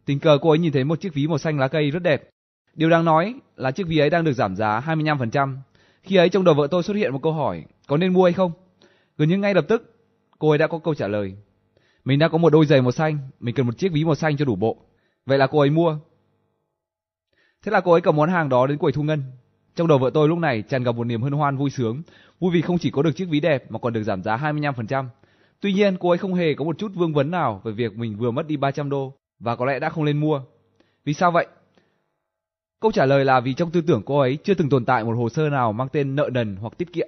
Tình cờ cô ấy nhìn thấy một chiếc ví màu xanh lá cây rất đẹp. Điều đáng nói là chiếc ví ấy đang được giảm giá 25%. Khi ấy trong đầu vợ tôi xuất hiện một câu hỏi, có nên mua hay không? Gần như ngay lập tức, cô ấy đã có câu trả lời. Mình đã có một đôi giày màu xanh, mình cần một chiếc ví màu xanh cho đủ bộ. Vậy là cô ấy mua. Thế là cô ấy cầm món hàng đó đến quầy thu ngân. Trong đầu vợ tôi lúc này tràn ngập một niềm hân hoan vui sướng, vui vì không chỉ có được chiếc ví đẹp mà còn được giảm giá 25%. Tuy nhiên, cô ấy không hề có một chút vương vấn nào về việc mình vừa mất đi 300 đô và có lẽ đã không lên mua. Vì sao vậy? Câu trả lời là vì trong tư tưởng cô ấy chưa từng tồn tại một hồ sơ nào mang tên nợ nần hoặc tiết kiệm.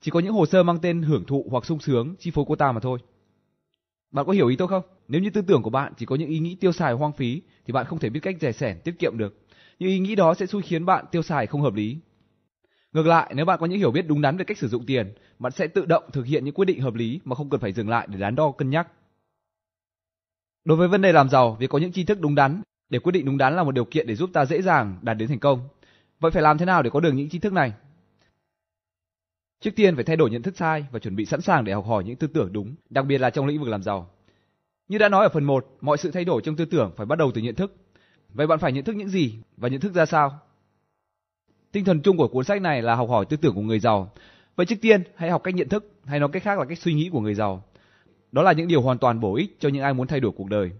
Chỉ có những hồ sơ mang tên hưởng thụ hoặc sung sướng chi phối cô ta mà thôi. Bạn có hiểu ý tôi không? Nếu như tư tưởng của bạn chỉ có những ý nghĩ tiêu xài hoang phí thì bạn không thể biết cách rẻ sẻn tiết kiệm được những ý nghĩ đó sẽ xui khiến bạn tiêu xài không hợp lý. Ngược lại, nếu bạn có những hiểu biết đúng đắn về cách sử dụng tiền, bạn sẽ tự động thực hiện những quyết định hợp lý mà không cần phải dừng lại để đắn đo cân nhắc. Đối với vấn đề làm giàu, việc có những tri thức đúng đắn để quyết định đúng đắn là một điều kiện để giúp ta dễ dàng đạt đến thành công. Vậy phải làm thế nào để có được những tri thức này? Trước tiên phải thay đổi nhận thức sai và chuẩn bị sẵn sàng để học hỏi những tư tưởng đúng, đặc biệt là trong lĩnh vực làm giàu. Như đã nói ở phần 1, mọi sự thay đổi trong tư tưởng phải bắt đầu từ nhận thức. Vậy bạn phải nhận thức những gì và nhận thức ra sao? Tinh thần chung của cuốn sách này là học hỏi tư tưởng của người giàu. Vậy trước tiên, hãy học cách nhận thức, hay nói cách khác là cách suy nghĩ của người giàu. Đó là những điều hoàn toàn bổ ích cho những ai muốn thay đổi cuộc đời.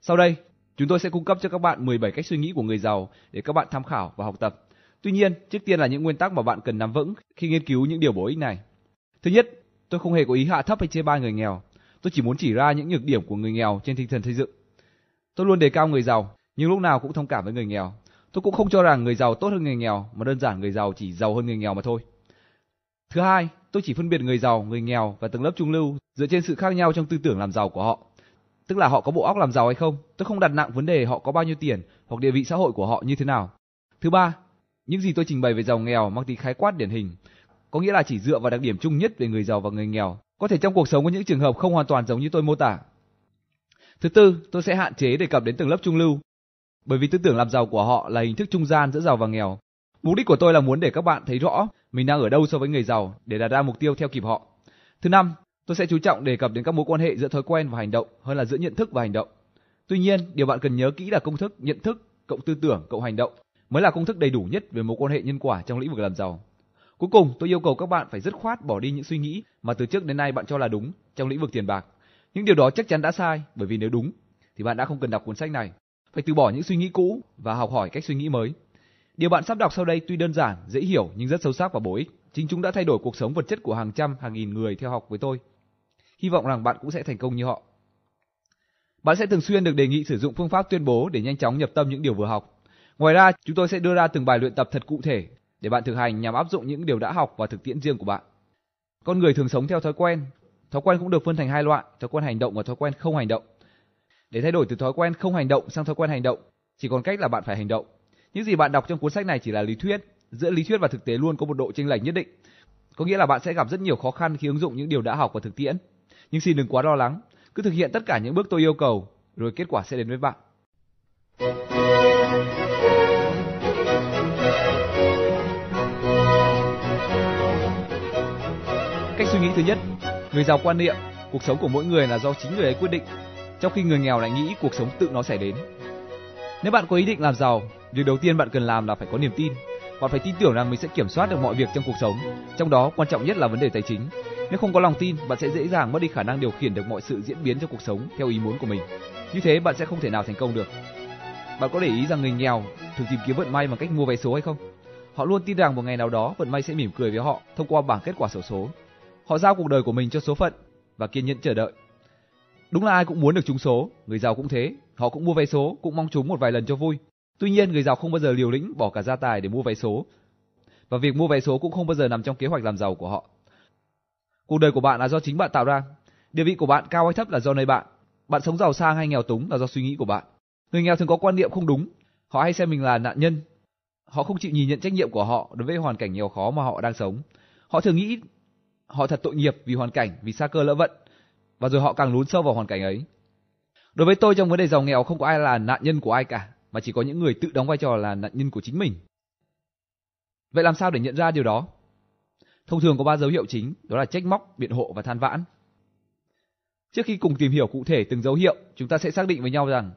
Sau đây, chúng tôi sẽ cung cấp cho các bạn 17 cách suy nghĩ của người giàu để các bạn tham khảo và học tập. Tuy nhiên, trước tiên là những nguyên tắc mà bạn cần nắm vững khi nghiên cứu những điều bổ ích này. Thứ nhất, tôi không hề có ý hạ thấp hay chê bai người nghèo. Tôi chỉ muốn chỉ ra những nhược điểm của người nghèo trên tinh thần xây dựng. Tôi luôn đề cao người giàu, nhưng lúc nào cũng thông cảm với người nghèo. Tôi cũng không cho rằng người giàu tốt hơn người nghèo, mà đơn giản người giàu chỉ giàu hơn người nghèo mà thôi. Thứ hai, tôi chỉ phân biệt người giàu, người nghèo và tầng lớp trung lưu dựa trên sự khác nhau trong tư tưởng làm giàu của họ. Tức là họ có bộ óc làm giàu hay không. Tôi không đặt nặng vấn đề họ có bao nhiêu tiền hoặc địa vị xã hội của họ như thế nào. Thứ ba, những gì tôi trình bày về giàu nghèo mang tính khái quát điển hình, có nghĩa là chỉ dựa vào đặc điểm chung nhất về người giàu và người nghèo. Có thể trong cuộc sống có những trường hợp không hoàn toàn giống như tôi mô tả. Thứ tư, tôi sẽ hạn chế đề cập đến tầng lớp trung lưu bởi vì tư tưởng làm giàu của họ là hình thức trung gian giữa giàu và nghèo. Mục đích của tôi là muốn để các bạn thấy rõ mình đang ở đâu so với người giàu để đạt ra mục tiêu theo kịp họ. Thứ năm, tôi sẽ chú trọng đề cập đến các mối quan hệ giữa thói quen và hành động hơn là giữa nhận thức và hành động. Tuy nhiên, điều bạn cần nhớ kỹ là công thức nhận thức cộng tư tưởng cộng hành động mới là công thức đầy đủ nhất về mối quan hệ nhân quả trong lĩnh vực làm giàu. Cuối cùng, tôi yêu cầu các bạn phải dứt khoát bỏ đi những suy nghĩ mà từ trước đến nay bạn cho là đúng trong lĩnh vực tiền bạc. Những điều đó chắc chắn đã sai, bởi vì nếu đúng thì bạn đã không cần đọc cuốn sách này phải từ bỏ những suy nghĩ cũ và học hỏi cách suy nghĩ mới. Điều bạn sắp đọc sau đây tuy đơn giản, dễ hiểu nhưng rất sâu sắc và bổ ích. Chính chúng đã thay đổi cuộc sống vật chất của hàng trăm, hàng nghìn người theo học với tôi. Hy vọng rằng bạn cũng sẽ thành công như họ. Bạn sẽ thường xuyên được đề nghị sử dụng phương pháp tuyên bố để nhanh chóng nhập tâm những điều vừa học. Ngoài ra, chúng tôi sẽ đưa ra từng bài luyện tập thật cụ thể để bạn thực hành nhằm áp dụng những điều đã học vào thực tiễn riêng của bạn. Con người thường sống theo thói quen. Thói quen cũng được phân thành hai loại, thói quen hành động và thói quen không hành động. Để thay đổi từ thói quen không hành động sang thói quen hành động, chỉ còn cách là bạn phải hành động. Những gì bạn đọc trong cuốn sách này chỉ là lý thuyết, giữa lý thuyết và thực tế luôn có một độ chênh lệch nhất định. Có nghĩa là bạn sẽ gặp rất nhiều khó khăn khi ứng dụng những điều đã học vào thực tiễn. Nhưng xin đừng quá lo lắng, cứ thực hiện tất cả những bước tôi yêu cầu, rồi kết quả sẽ đến với bạn. Cách suy nghĩ thứ nhất, người giàu quan niệm, cuộc sống của mỗi người là do chính người ấy quyết định trong khi người nghèo lại nghĩ cuộc sống tự nó sẽ đến. Nếu bạn có ý định làm giàu, việc đầu tiên bạn cần làm là phải có niềm tin. Bạn phải tin tưởng rằng mình sẽ kiểm soát được mọi việc trong cuộc sống, trong đó quan trọng nhất là vấn đề tài chính. Nếu không có lòng tin, bạn sẽ dễ dàng mất đi khả năng điều khiển được mọi sự diễn biến trong cuộc sống theo ý muốn của mình. Như thế bạn sẽ không thể nào thành công được. Bạn có để ý rằng người nghèo thường tìm kiếm vận may bằng cách mua vé số hay không? Họ luôn tin rằng một ngày nào đó vận may sẽ mỉm cười với họ thông qua bảng kết quả xổ số. Họ giao cuộc đời của mình cho số phận và kiên nhẫn chờ đợi. Đúng là ai cũng muốn được trúng số, người giàu cũng thế, họ cũng mua vé số, cũng mong trúng một vài lần cho vui. Tuy nhiên, người giàu không bao giờ liều lĩnh bỏ cả gia tài để mua vé số. Và việc mua vé số cũng không bao giờ nằm trong kế hoạch làm giàu của họ. Cuộc đời của bạn là do chính bạn tạo ra. Địa vị của bạn cao hay thấp là do nơi bạn. Bạn sống giàu sang hay nghèo túng là do suy nghĩ của bạn. Người nghèo thường có quan niệm không đúng. Họ hay xem mình là nạn nhân. Họ không chịu nhìn nhận trách nhiệm của họ đối với hoàn cảnh nghèo khó mà họ đang sống. Họ thường nghĩ họ thật tội nghiệp vì hoàn cảnh, vì sa cơ lỡ vận. Và rồi họ càng lún sâu vào hoàn cảnh ấy. Đối với tôi trong vấn đề giàu nghèo không có ai là nạn nhân của ai cả, mà chỉ có những người tự đóng vai trò là nạn nhân của chính mình. Vậy làm sao để nhận ra điều đó? Thông thường có ba dấu hiệu chính, đó là trách móc, biện hộ và than vãn. Trước khi cùng tìm hiểu cụ thể từng dấu hiệu, chúng ta sẽ xác định với nhau rằng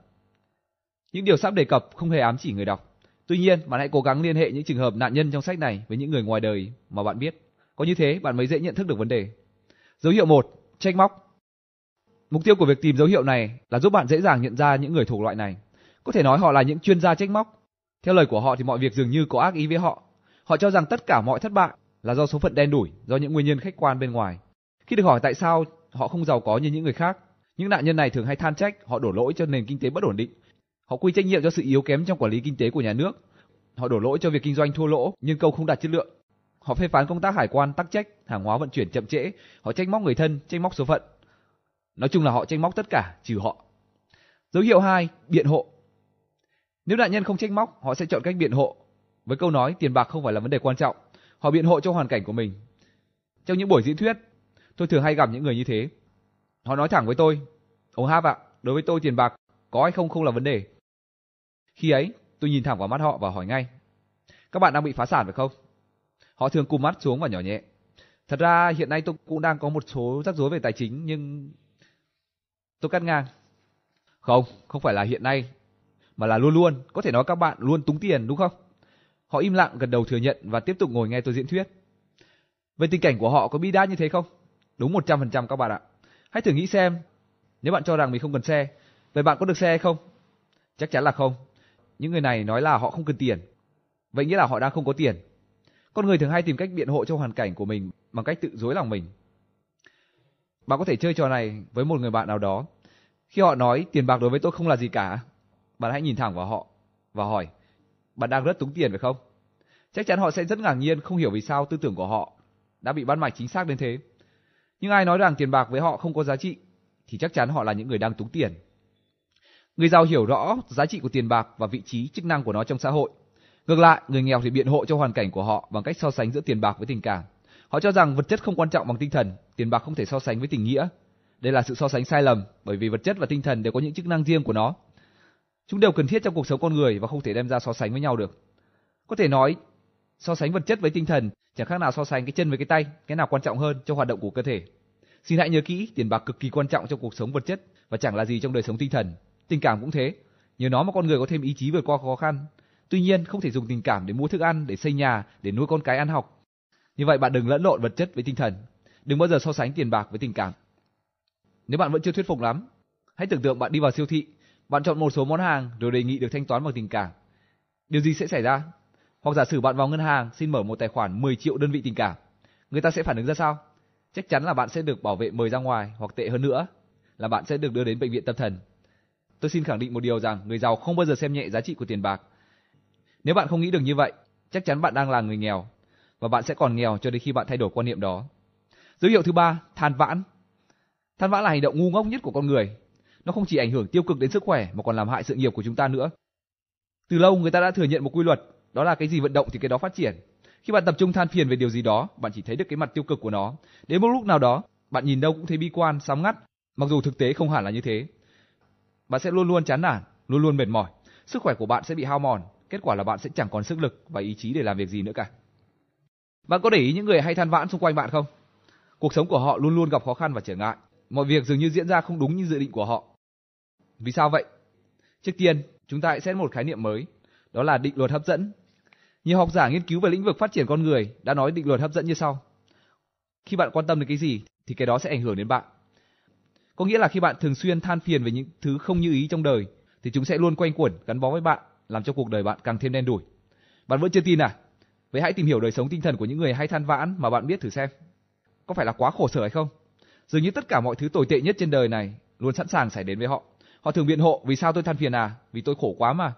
những điều sắp đề cập không hề ám chỉ người đọc. Tuy nhiên, bạn hãy cố gắng liên hệ những trường hợp nạn nhân trong sách này với những người ngoài đời mà bạn biết. Có như thế, bạn mới dễ nhận thức được vấn đề. Dấu hiệu 1, trách móc. Mục tiêu của việc tìm dấu hiệu này là giúp bạn dễ dàng nhận ra những người thuộc loại này. Có thể nói họ là những chuyên gia trách móc. Theo lời của họ thì mọi việc dường như có ác ý với họ. Họ cho rằng tất cả mọi thất bại là do số phận đen đủi, do những nguyên nhân khách quan bên ngoài. Khi được hỏi tại sao họ không giàu có như những người khác, những nạn nhân này thường hay than trách họ đổ lỗi cho nền kinh tế bất ổn định. Họ quy trách nhiệm cho sự yếu kém trong quản lý kinh tế của nhà nước. Họ đổ lỗi cho việc kinh doanh thua lỗ, nhân công không đạt chất lượng. Họ phê phán công tác hải quan tắc trách, hàng hóa vận chuyển chậm trễ, họ trách móc người thân, trách móc số phận. Nói chung là họ trách móc tất cả trừ họ. Dấu hiệu 2, biện hộ. Nếu nạn nhân không trách móc, họ sẽ chọn cách biện hộ với câu nói tiền bạc không phải là vấn đề quan trọng. Họ biện hộ cho hoàn cảnh của mình. Trong những buổi diễn thuyết, tôi thường hay gặp những người như thế. Họ nói thẳng với tôi, ông Hap ạ, đối với tôi tiền bạc có hay không không là vấn đề. Khi ấy, tôi nhìn thẳng vào mắt họ và hỏi ngay, các bạn đang bị phá sản phải không? Họ thường cụm mắt xuống và nhỏ nhẹ. Thật ra hiện nay tôi cũng đang có một số rắc rối về tài chính nhưng tôi cắt ngang. Không, không phải là hiện nay, mà là luôn luôn, có thể nói các bạn luôn túng tiền đúng không? Họ im lặng gật đầu thừa nhận và tiếp tục ngồi nghe tôi diễn thuyết. Về tình cảnh của họ có bi đát như thế không? Đúng 100% các bạn ạ. Hãy thử nghĩ xem, nếu bạn cho rằng mình không cần xe, vậy bạn có được xe hay không? Chắc chắn là không. Những người này nói là họ không cần tiền. Vậy nghĩa là họ đang không có tiền. Con người thường hay tìm cách biện hộ cho hoàn cảnh của mình bằng cách tự dối lòng mình. Bạn có thể chơi trò này với một người bạn nào đó. Khi họ nói tiền bạc đối với tôi không là gì cả, bạn hãy nhìn thẳng vào họ và hỏi, bạn đang rất túng tiền phải không? Chắc chắn họ sẽ rất ngạc nhiên không hiểu vì sao tư tưởng của họ đã bị ban mạch chính xác đến thế. Nhưng ai nói rằng tiền bạc với họ không có giá trị thì chắc chắn họ là những người đang túng tiền. Người giàu hiểu rõ giá trị của tiền bạc và vị trí chức năng của nó trong xã hội. Ngược lại, người nghèo thì biện hộ cho hoàn cảnh của họ bằng cách so sánh giữa tiền bạc với tình cảm. Họ cho rằng vật chất không quan trọng bằng tinh thần, tiền bạc không thể so sánh với tình nghĩa. Đây là sự so sánh sai lầm, bởi vì vật chất và tinh thần đều có những chức năng riêng của nó. Chúng đều cần thiết trong cuộc sống con người và không thể đem ra so sánh với nhau được. Có thể nói, so sánh vật chất với tinh thần chẳng khác nào so sánh cái chân với cái tay, cái nào quan trọng hơn trong hoạt động của cơ thể. Xin hãy nhớ kỹ, tiền bạc cực kỳ quan trọng trong cuộc sống vật chất và chẳng là gì trong đời sống tinh thần. Tình cảm cũng thế, nhờ nó mà con người có thêm ý chí vượt qua khó khăn. Tuy nhiên, không thể dùng tình cảm để mua thức ăn, để xây nhà, để nuôi con cái ăn học. Như vậy bạn đừng lẫn lộn vật chất với tinh thần. Đừng bao giờ so sánh tiền bạc với tình cảm. Nếu bạn vẫn chưa thuyết phục lắm, hãy tưởng tượng bạn đi vào siêu thị, bạn chọn một số món hàng rồi đề nghị được thanh toán bằng tình cảm. Điều gì sẽ xảy ra? Hoặc giả sử bạn vào ngân hàng xin mở một tài khoản 10 triệu đơn vị tình cảm, người ta sẽ phản ứng ra sao? Chắc chắn là bạn sẽ được bảo vệ mời ra ngoài hoặc tệ hơn nữa là bạn sẽ được đưa đến bệnh viện tâm thần. Tôi xin khẳng định một điều rằng người giàu không bao giờ xem nhẹ giá trị của tiền bạc. Nếu bạn không nghĩ được như vậy, chắc chắn bạn đang là người nghèo và bạn sẽ còn nghèo cho đến khi bạn thay đổi quan niệm đó. Dấu hiệu thứ ba, than vãn. Than vãn là hành động ngu ngốc nhất của con người. Nó không chỉ ảnh hưởng tiêu cực đến sức khỏe mà còn làm hại sự nghiệp của chúng ta nữa. Từ lâu người ta đã thừa nhận một quy luật, đó là cái gì vận động thì cái đó phát triển. Khi bạn tập trung than phiền về điều gì đó, bạn chỉ thấy được cái mặt tiêu cực của nó. Đến một lúc nào đó, bạn nhìn đâu cũng thấy bi quan, sám ngắt, mặc dù thực tế không hẳn là như thế. Bạn sẽ luôn luôn chán nản, luôn luôn mệt mỏi, sức khỏe của bạn sẽ bị hao mòn, kết quả là bạn sẽ chẳng còn sức lực và ý chí để làm việc gì nữa cả. Bạn có để ý những người hay than vãn xung quanh bạn không? Cuộc sống của họ luôn luôn gặp khó khăn và trở ngại, mọi việc dường như diễn ra không đúng như dự định của họ. Vì sao vậy? Trước tiên, chúng ta hãy xét một khái niệm mới, đó là định luật hấp dẫn. Nhiều học giả nghiên cứu về lĩnh vực phát triển con người đã nói định luật hấp dẫn như sau. Khi bạn quan tâm đến cái gì thì cái đó sẽ ảnh hưởng đến bạn. Có nghĩa là khi bạn thường xuyên than phiền về những thứ không như ý trong đời, thì chúng sẽ luôn quanh quẩn gắn bó với bạn, làm cho cuộc đời bạn càng thêm đen đủi. Bạn vẫn chưa tin à? Vậy hãy tìm hiểu đời sống tinh thần của những người hay than vãn mà bạn biết thử xem. Có phải là quá khổ sở hay không? Dường như tất cả mọi thứ tồi tệ nhất trên đời này luôn sẵn sàng xảy đến với họ. Họ thường biện hộ vì sao tôi than phiền à? Vì tôi khổ quá mà.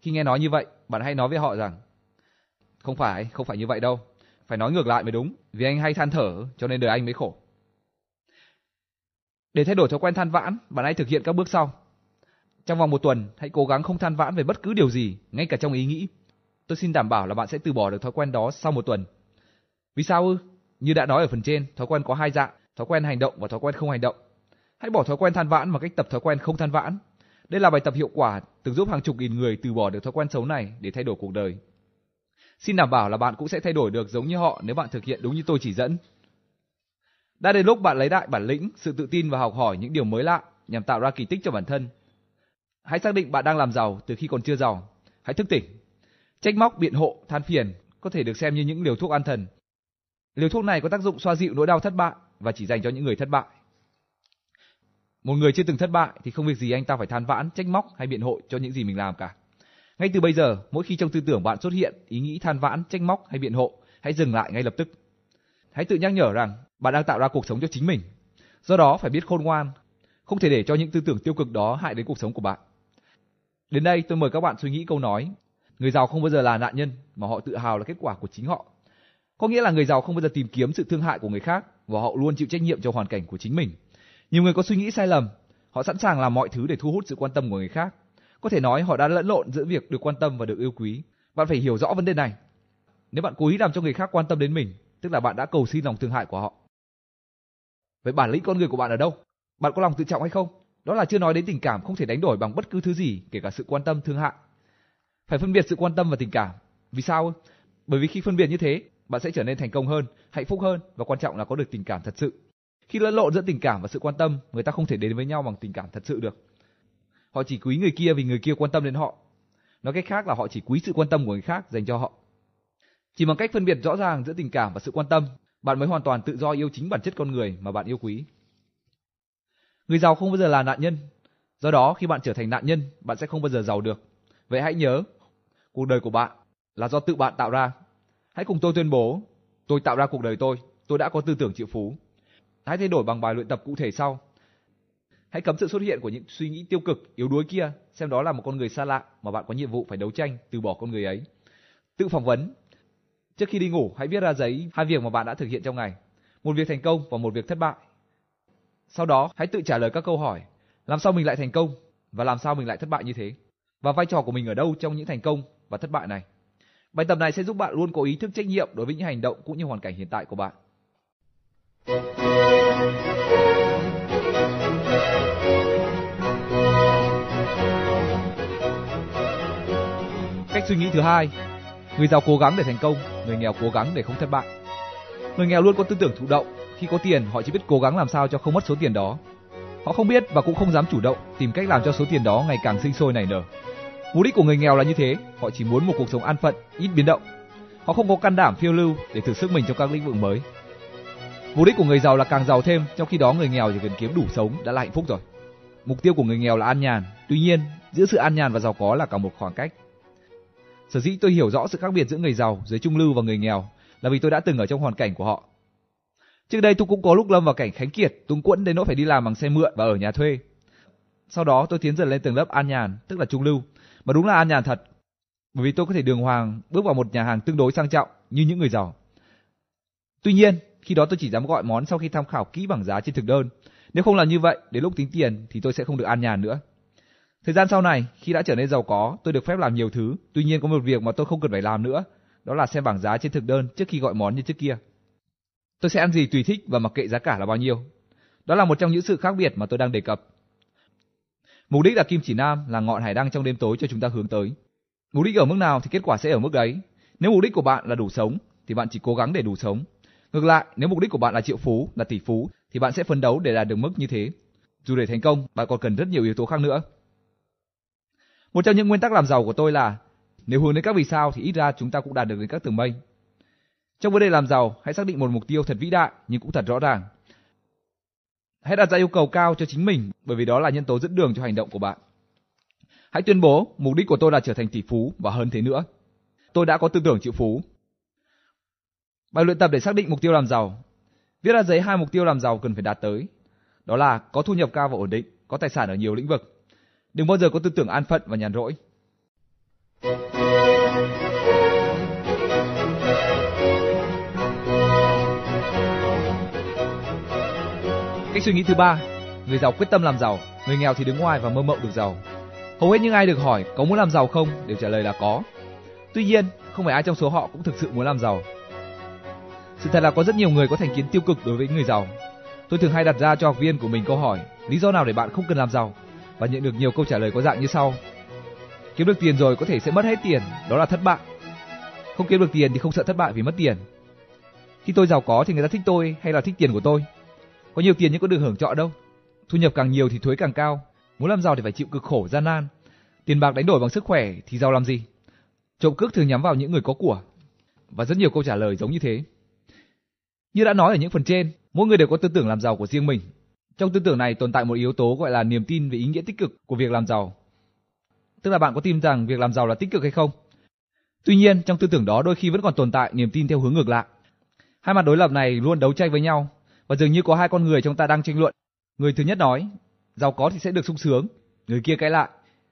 Khi nghe nói như vậy, bạn hãy nói với họ rằng không phải, không phải như vậy đâu. Phải nói ngược lại mới đúng, vì anh hay than thở cho nên đời anh mới khổ. Để thay đổi thói quen than vãn, bạn hãy thực hiện các bước sau. Trong vòng một tuần, hãy cố gắng không than vãn về bất cứ điều gì, ngay cả trong ý nghĩ. Tôi xin đảm bảo là bạn sẽ từ bỏ được thói quen đó sau một tuần. Vì sao ư? Như đã nói ở phần trên, thói quen có hai dạng, thói quen hành động và thói quen không hành động. Hãy bỏ thói quen than vãn bằng cách tập thói quen không than vãn. Đây là bài tập hiệu quả từng giúp hàng chục nghìn người từ bỏ được thói quen xấu này để thay đổi cuộc đời. Xin đảm bảo là bạn cũng sẽ thay đổi được giống như họ nếu bạn thực hiện đúng như tôi chỉ dẫn. Đã đến lúc bạn lấy lại bản lĩnh, sự tự tin và học hỏi những điều mới lạ nhằm tạo ra kỳ tích cho bản thân. Hãy xác định bạn đang làm giàu từ khi còn chưa giàu. Hãy thức tỉnh. Trách móc, biện hộ, than phiền có thể được xem như những liều thuốc an thần. Liều thuốc này có tác dụng xoa dịu nỗi đau thất bại và chỉ dành cho những người thất bại. Một người chưa từng thất bại thì không việc gì anh ta phải than vãn, trách móc hay biện hộ cho những gì mình làm cả. Ngay từ bây giờ, mỗi khi trong tư tưởng bạn xuất hiện ý nghĩ than vãn, trách móc hay biện hộ, hãy dừng lại ngay lập tức. Hãy tự nhắc nhở rằng bạn đang tạo ra cuộc sống cho chính mình. Do đó phải biết khôn ngoan, không thể để cho những tư tưởng tiêu cực đó hại đến cuộc sống của bạn. Đến đây tôi mời các bạn suy nghĩ câu nói, người giàu không bao giờ là nạn nhân mà họ tự hào là kết quả của chính họ. Có nghĩa là người giàu không bao giờ tìm kiếm sự thương hại của người khác và họ luôn chịu trách nhiệm cho hoàn cảnh của chính mình. Nhiều người có suy nghĩ sai lầm, họ sẵn sàng làm mọi thứ để thu hút sự quan tâm của người khác. Có thể nói họ đã lẫn lộn giữa việc được quan tâm và được yêu quý. Bạn phải hiểu rõ vấn đề này. Nếu bạn cố ý làm cho người khác quan tâm đến mình, tức là bạn đã cầu xin lòng thương hại của họ. Vậy bản lĩnh con người của bạn ở đâu? Bạn có lòng tự trọng hay không? Đó là chưa nói đến tình cảm không thể đánh đổi bằng bất cứ thứ gì, kể cả sự quan tâm thương hại. Phải phân biệt sự quan tâm và tình cảm. Vì sao? Bởi vì khi phân biệt như thế, bạn sẽ trở nên thành công hơn, hạnh phúc hơn và quan trọng là có được tình cảm thật sự. Khi lẫn lộn giữa tình cảm và sự quan tâm, người ta không thể đến với nhau bằng tình cảm thật sự được. Họ chỉ quý người kia vì người kia quan tâm đến họ. Nói cách khác là họ chỉ quý sự quan tâm của người khác dành cho họ. Chỉ bằng cách phân biệt rõ ràng giữa tình cảm và sự quan tâm, bạn mới hoàn toàn tự do yêu chính bản chất con người mà bạn yêu quý. Người giàu không bao giờ là nạn nhân. Do đó khi bạn trở thành nạn nhân, bạn sẽ không bao giờ giàu được. Vậy hãy nhớ, cuộc đời của bạn là do tự bạn tạo ra. Hãy cùng tôi tuyên bố, tôi tạo ra cuộc đời tôi, tôi đã có tư tưởng triệu phú. Hãy thay đổi bằng bài luyện tập cụ thể sau. Hãy cấm sự xuất hiện của những suy nghĩ tiêu cực, yếu đuối kia, xem đó là một con người xa lạ mà bạn có nhiệm vụ phải đấu tranh, từ bỏ con người ấy. Tự phỏng vấn. Trước khi đi ngủ, hãy viết ra giấy hai việc mà bạn đã thực hiện trong ngày. Một việc thành công và một việc thất bại. Sau đó, hãy tự trả lời các câu hỏi. Làm sao mình lại thành công? Và làm sao mình lại thất bại như thế? Và vai trò của mình ở đâu trong những thành công và thất bại này? Bài tập này sẽ giúp bạn luôn có ý thức trách nhiệm đối với những hành động cũng như hoàn cảnh hiện tại của bạn. Cách suy nghĩ thứ hai, người giàu cố gắng để thành công, người nghèo cố gắng để không thất bại. Người nghèo luôn có tư tưởng thụ động, khi có tiền họ chỉ biết cố gắng làm sao cho không mất số tiền đó. Họ không biết và cũng không dám chủ động tìm cách làm cho số tiền đó ngày càng sinh sôi nảy nở. Mục đích của người nghèo là như thế, họ chỉ muốn một cuộc sống an phận, ít biến động. Họ không có can đảm phiêu lưu để thử sức mình trong các lĩnh vực mới. Mục đích của người giàu là càng giàu thêm, trong khi đó người nghèo chỉ cần kiếm đủ sống đã là hạnh phúc rồi. Mục tiêu của người nghèo là an nhàn, tuy nhiên, giữa sự an nhàn và giàu có là cả một khoảng cách. Sở dĩ tôi hiểu rõ sự khác biệt giữa người giàu, giới trung lưu và người nghèo là vì tôi đã từng ở trong hoàn cảnh của họ. Trước đây tôi cũng có lúc lâm vào cảnh khánh kiệt, túng quẫn đến nỗi phải đi làm bằng xe mượn và ở nhà thuê. Sau đó tôi tiến dần lên tầng lớp an nhàn, tức là trung lưu, mà đúng là an nhàn thật. Bởi vì tôi có thể đường hoàng bước vào một nhà hàng tương đối sang trọng như những người giàu. Tuy nhiên, khi đó tôi chỉ dám gọi món sau khi tham khảo kỹ bảng giá trên thực đơn. Nếu không làm như vậy, đến lúc tính tiền thì tôi sẽ không được an nhàn nữa. Thời gian sau này, khi đã trở nên giàu có, tôi được phép làm nhiều thứ. Tuy nhiên có một việc mà tôi không cần phải làm nữa, đó là xem bảng giá trên thực đơn trước khi gọi món như trước kia. Tôi sẽ ăn gì tùy thích và mặc kệ giá cả là bao nhiêu. Đó là một trong những sự khác biệt mà tôi đang đề cập. Mục đích là kim chỉ nam là ngọn hải đăng trong đêm tối cho chúng ta hướng tới. Mục đích ở mức nào thì kết quả sẽ ở mức đấy. Nếu mục đích của bạn là đủ sống thì bạn chỉ cố gắng để đủ sống. Ngược lại, nếu mục đích của bạn là triệu phú, là tỷ phú thì bạn sẽ phấn đấu để đạt được mức như thế. Dù để thành công, bạn còn cần rất nhiều yếu tố khác nữa. Một trong những nguyên tắc làm giàu của tôi là nếu hướng đến các vì sao thì ít ra chúng ta cũng đạt được đến các tầng mây. Trong vấn đề làm giàu, hãy xác định một mục tiêu thật vĩ đại nhưng cũng thật rõ ràng. Hãy đặt ra yêu cầu cao cho chính mình bởi vì đó là nhân tố dẫn đường cho hành động của bạn. Hãy tuyên bố mục đích của tôi là trở thành tỷ phú và hơn thế nữa. Tôi đã có tư tưởng triệu phú. Bài luyện tập để xác định mục tiêu làm giàu. Viết ra giấy hai mục tiêu làm giàu cần phải đạt tới. Đó là có thu nhập cao và ổn định, có tài sản ở nhiều lĩnh vực. Đừng bao giờ có tư tưởng an phận và nhàn rỗi. Cách suy nghĩ thứ ba, người giàu quyết tâm làm giàu, người nghèo thì đứng ngoài và mơ mộng được giàu. Hầu hết những ai được hỏi có muốn làm giàu không đều trả lời là có. Tuy nhiên, không phải ai trong số họ cũng thực sự muốn làm giàu. Sự thật là có rất nhiều người có thành kiến tiêu cực đối với người giàu. Tôi thường hay đặt ra cho học viên của mình câu hỏi lý do nào để bạn không cần làm giàu và nhận được nhiều câu trả lời có dạng như sau. Kiếm được tiền rồi có thể sẽ mất hết tiền, đó là thất bại. Không kiếm được tiền thì không sợ thất bại vì mất tiền. Khi tôi giàu có thì người ta thích tôi hay là thích tiền của tôi? Có nhiều tiền nhưng có được hưởng trọ đâu. Thu nhập càng nhiều thì thuế càng cao. Muốn làm giàu thì phải chịu cực khổ gian nan. Tiền bạc đánh đổi bằng sức khỏe thì giàu làm gì? Trộm cướp thường nhắm vào những người có của. Và rất nhiều câu trả lời giống như thế. Như đã nói ở những phần trên, mỗi người đều có tư tưởng làm giàu của riêng mình. Trong tư tưởng này tồn tại một yếu tố gọi là niềm tin về ý nghĩa tích cực của việc làm giàu. Tức là bạn có tin rằng việc làm giàu là tích cực hay không? Tuy nhiên, trong tư tưởng đó đôi khi vẫn còn tồn tại niềm tin theo hướng ngược lại. Hai mặt đối lập này luôn đấu tranh với nhau và dường như có hai con người trong ta đang tranh luận. Người thứ nhất nói, giàu có thì sẽ được sung sướng. Người kia cãi lại,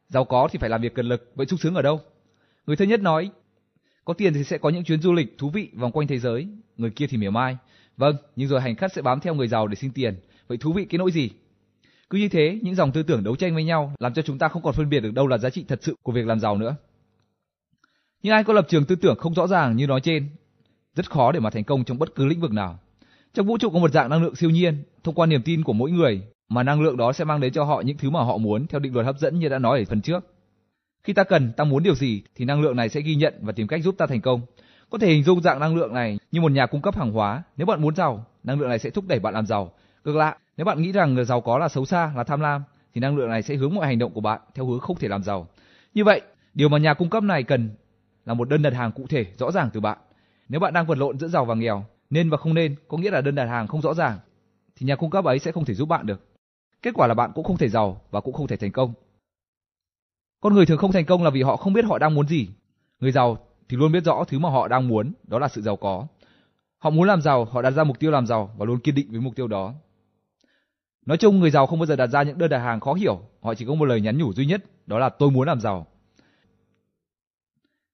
giàu có thì phải làm việc cần lực, vậy sung sướng ở đâu? Người thứ nhất nói, có tiền thì sẽ có những chuyến du lịch thú vị vòng quanh thế giới. Người kia thì mỉa mai, vâng, nhưng rồi hành khách sẽ bám theo người giàu để xin tiền, vậy thú vị cái nỗi gì? Cứ như thế, những dòng tư tưởng đấu tranh với nhau làm cho chúng ta không còn phân biệt được đâu là giá trị thật sự của việc làm giàu nữa. Nhưng ai có lập trường tư tưởng không rõ ràng như nói trên, rất khó để mà thành công trong bất cứ lĩnh vực nào. Trong vũ trụ có một dạng năng lượng siêu nhiên, thông qua niềm tin của mỗi người mà năng lượng đó sẽ mang đến cho họ những thứ mà họ muốn theo định luật hấp dẫn như đã nói ở phần trước. Khi ta cần, ta muốn điều gì thì năng lượng này sẽ ghi nhận và tìm cách giúp ta thành công. Có thể hình dung dạng năng lượng này như một nhà cung cấp hàng hóa, nếu bạn muốn giàu, năng lượng này sẽ thúc đẩy bạn làm giàu. Ngược lại, nếu bạn nghĩ rằng người giàu có là xấu xa, là tham lam thì năng lượng này sẽ hướng mọi hành động của bạn theo hướng không thể làm giàu. Như vậy, điều mà nhà cung cấp này cần là một đơn đặt hàng cụ thể rõ ràng từ bạn. Nếu bạn đang vật lộn giữa giàu và nghèo, nên và không nên có nghĩa là đơn đặt hàng không rõ ràng thì nhà cung cấp ấy sẽ không thể giúp bạn được. Kết quả là bạn cũng không thể giàu và cũng không thể thành công. Con người thường không thành công là vì họ không biết họ đang muốn gì. Người giàu thì luôn biết rõ thứ mà họ đang muốn, đó là sự giàu có. Họ muốn làm giàu, họ đặt ra mục tiêu làm giàu và luôn kiên định với mục tiêu đó. Nói chung người giàu không bao giờ đặt ra những đơn đặt hàng khó hiểu, họ chỉ có một lời nhắn nhủ duy nhất, đó là tôi muốn làm giàu.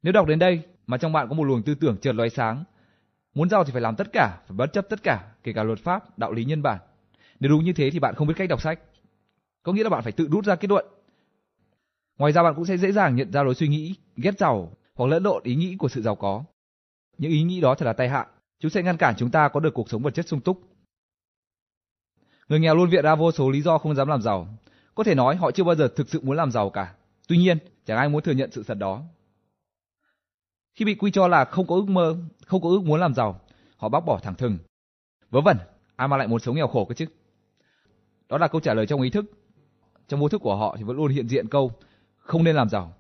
Nếu đọc đến đây mà trong bạn có một luồng tư tưởng chợt lóe sáng, muốn giàu thì phải làm tất cả, phải bất chấp tất cả, kể cả luật pháp, đạo lý nhân bản. Nếu đúng như thế thì bạn không biết cách đọc sách. Có nghĩa là bạn phải tự rút ra kết luận. Ngoài ra bạn cũng sẽ dễ dàng nhận ra lối suy nghĩ ghét giàu hoặc lẫn lộn ý nghĩ của sự giàu có. Những ý nghĩ đó thật là tai hại, chúng sẽ ngăn cản chúng ta có được cuộc sống vật chất sung túc. Người nghèo luôn viện ra vô số lý do không dám làm giàu. Có thể nói họ chưa bao giờ thực sự muốn làm giàu cả. Tuy nhiên, chẳng ai muốn thừa nhận sự thật đó. Khi bị quy cho là không có ước mơ, không có ước muốn làm giàu, họ bác bỏ thẳng thừng. Vớ vẩn, ai mà lại muốn sống nghèo khổ cơ chứ? Đó là câu trả lời trong ý thức. Trong vô thức của họ thì vẫn luôn hiện diện câu không nên làm giàu.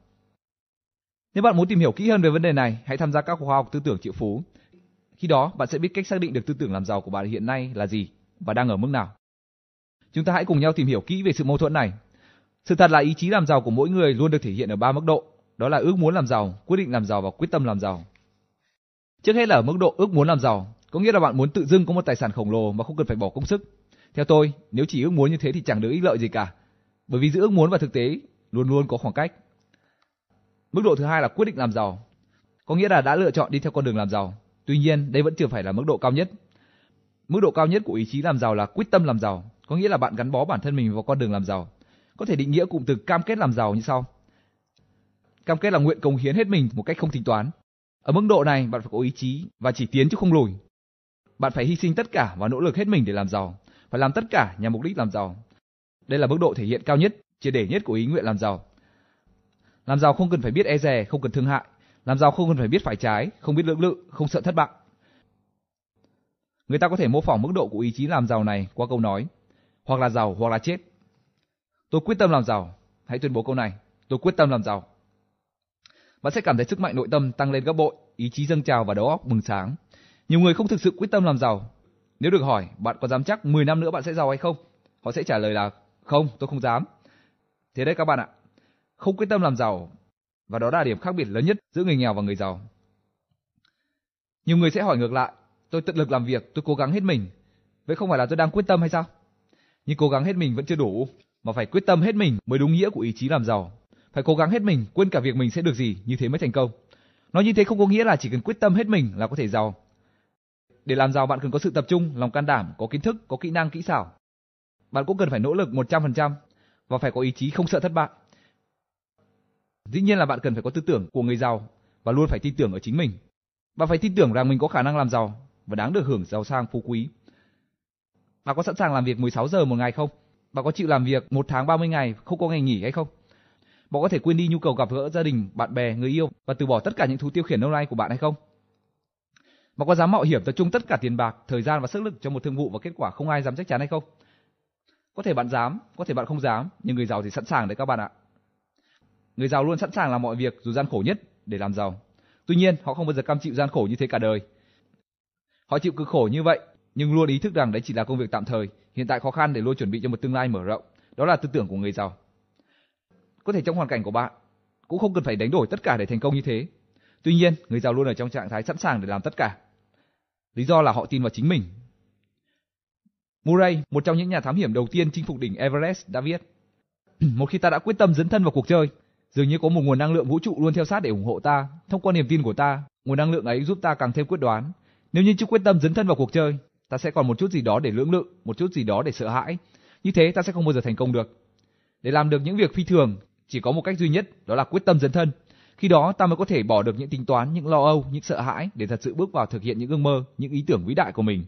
Nếu bạn muốn tìm hiểu kỹ hơn về vấn đề này, hãy tham gia các khóa học tư tưởng triệu phú. Khi đó, bạn sẽ biết cách xác định được tư tưởng làm giàu của bạn hiện nay là gì và đang ở mức nào. Chúng ta hãy cùng nhau tìm hiểu kỹ về sự mâu thuẫn này. Sự thật là ý chí làm giàu của mỗi người luôn được thể hiện ở ba mức độ, đó là ước muốn làm giàu, quyết định làm giàu và quyết tâm làm giàu. Trước hết là ở mức độ ước muốn làm giàu, có nghĩa là bạn muốn tự dưng có một tài sản khổng lồ mà không cần phải bỏ công sức. Theo tôi, nếu chỉ ước muốn như thế thì chẳng được ích lợi gì cả, bởi vì giữa ước muốn và thực tế luôn luôn có khoảng cách. Mức độ thứ hai là quyết định làm giàu, có nghĩa là đã lựa chọn đi theo con đường làm giàu. Tuy nhiên, đây vẫn chưa phải là mức độ cao nhất. Mức độ cao nhất của ý chí làm giàu là quyết tâm làm giàu, có nghĩa là bạn gắn bó bản thân mình vào con đường làm giàu. Có thể định nghĩa cụm từ cam kết làm giàu như sau. Cam kết là nguyện cống hiến hết mình một cách không tính toán. Ở mức độ này, bạn phải có ý chí và chỉ tiến chứ không lùi. Bạn phải hy sinh tất cả và nỗ lực hết mình để làm giàu, phải làm tất cả nhằm mục đích làm giàu. Đây là mức độ thể hiện cao nhất, triệt để nhất của ý nguyện làm giàu. Làm giàu không cần phải biết e dè, không cần thương hại. Làm giàu không cần phải biết phải trái, không biết lưỡng lự, không sợ thất bại. Người ta có thể mô phỏng mức độ của ý chí làm giàu này qua câu nói hoặc là giàu hoặc là chết. Tôi quyết tâm làm giàu. Hãy tuyên bố câu này. Tôi quyết tâm làm giàu. Bạn sẽ cảm thấy sức mạnh nội tâm tăng lên gấp bội, ý chí dâng trào và đầu óc bừng sáng. Nhiều người không thực sự quyết tâm làm giàu. Nếu được hỏi, bạn có dám chắc 10 năm nữa bạn sẽ giàu hay không? Họ sẽ trả lời là không, tôi không dám. Thế đấy các bạn ạ. không quyết tâm làm giàu và đó là điểm khác biệt lớn nhất giữa người nghèo và người giàu. Nhiều người sẽ hỏi ngược lại, tôi tận lực làm việc, tôi cố gắng hết mình, vậy không phải là tôi đang quyết tâm hay sao? Nhưng cố gắng hết mình vẫn chưa đủ, mà phải quyết tâm hết mình mới đúng nghĩa của ý chí làm giàu. Phải cố gắng hết mình, quên cả việc mình sẽ được gì, như thế mới thành công. Nói như thế không có nghĩa là chỉ cần quyết tâm hết mình là có thể giàu. Để làm giàu bạn cần có sự tập trung, lòng can đảm, có kiến thức, có kỹ năng, kỹ xảo. Bạn cũng cần phải nỗ lực 100% và phải có ý chí không sợ thất bại. Dĩ nhiên là bạn cần phải có tư tưởng của người giàu và luôn phải tin tưởng ở chính mình. Bạn phải tin tưởng rằng mình có khả năng làm giàu và đáng được hưởng giàu sang phú quý. Bạn có sẵn sàng làm việc 16 giờ một ngày không? Bạn có chịu làm việc một tháng 30 ngày không có ngày nghỉ hay không? Bạn có thể quên đi nhu cầu gặp gỡ gia đình, bạn bè, người yêu và từ bỏ tất cả những thú tiêu khiển lâu nay của bạn hay không? Bạn có dám mạo hiểm tập trung tất cả tiền bạc, thời gian và sức lực cho một thương vụ và kết quả không ai dám chắc chắn hay không? Có thể bạn dám, có thể bạn không dám, nhưng người giàu thì sẵn sàng đấy các bạn ạ. Người giàu luôn sẵn sàng làm mọi việc dù gian khổ nhất để làm giàu. Tuy nhiên, họ không bao giờ cam chịu gian khổ như thế cả đời. Họ chịu cực khổ như vậy, nhưng luôn ý thức rằng đấy chỉ là công việc tạm thời, hiện tại khó khăn để luôn chuẩn bị cho một tương lai mở rộng. Đó là tư tưởng của người giàu. Có thể trong hoàn cảnh của bạn cũng không cần phải đánh đổi tất cả để thành công như thế. Tuy nhiên, người giàu luôn ở trong trạng thái sẵn sàng để làm tất cả. Lý do là họ tin vào chính mình. Murray, một trong những nhà thám hiểm đầu tiên chinh phục đỉnh Everest đã viết: Một khi ta đã quyết tâm dấn thân vào cuộc chơi, dường như có một nguồn năng lượng vũ trụ luôn theo sát để ủng hộ ta. Thông qua niềm tin của ta, nguồn năng lượng ấy giúp ta càng thêm quyết đoán. Nếu như chưa quyết tâm dấn thân vào cuộc chơi, ta sẽ còn một chút gì đó để lưỡng lự, một chút gì đó để sợ hãi. Như thế ta sẽ không bao giờ thành công được. Để làm được những việc phi thường, chỉ có một cách duy nhất, đó là quyết tâm dấn thân. Khi đó ta mới có thể bỏ được những tính toán, những lo âu, những sợ hãi để thật sự bước vào thực hiện những ước mơ, những ý tưởng vĩ đại của mình.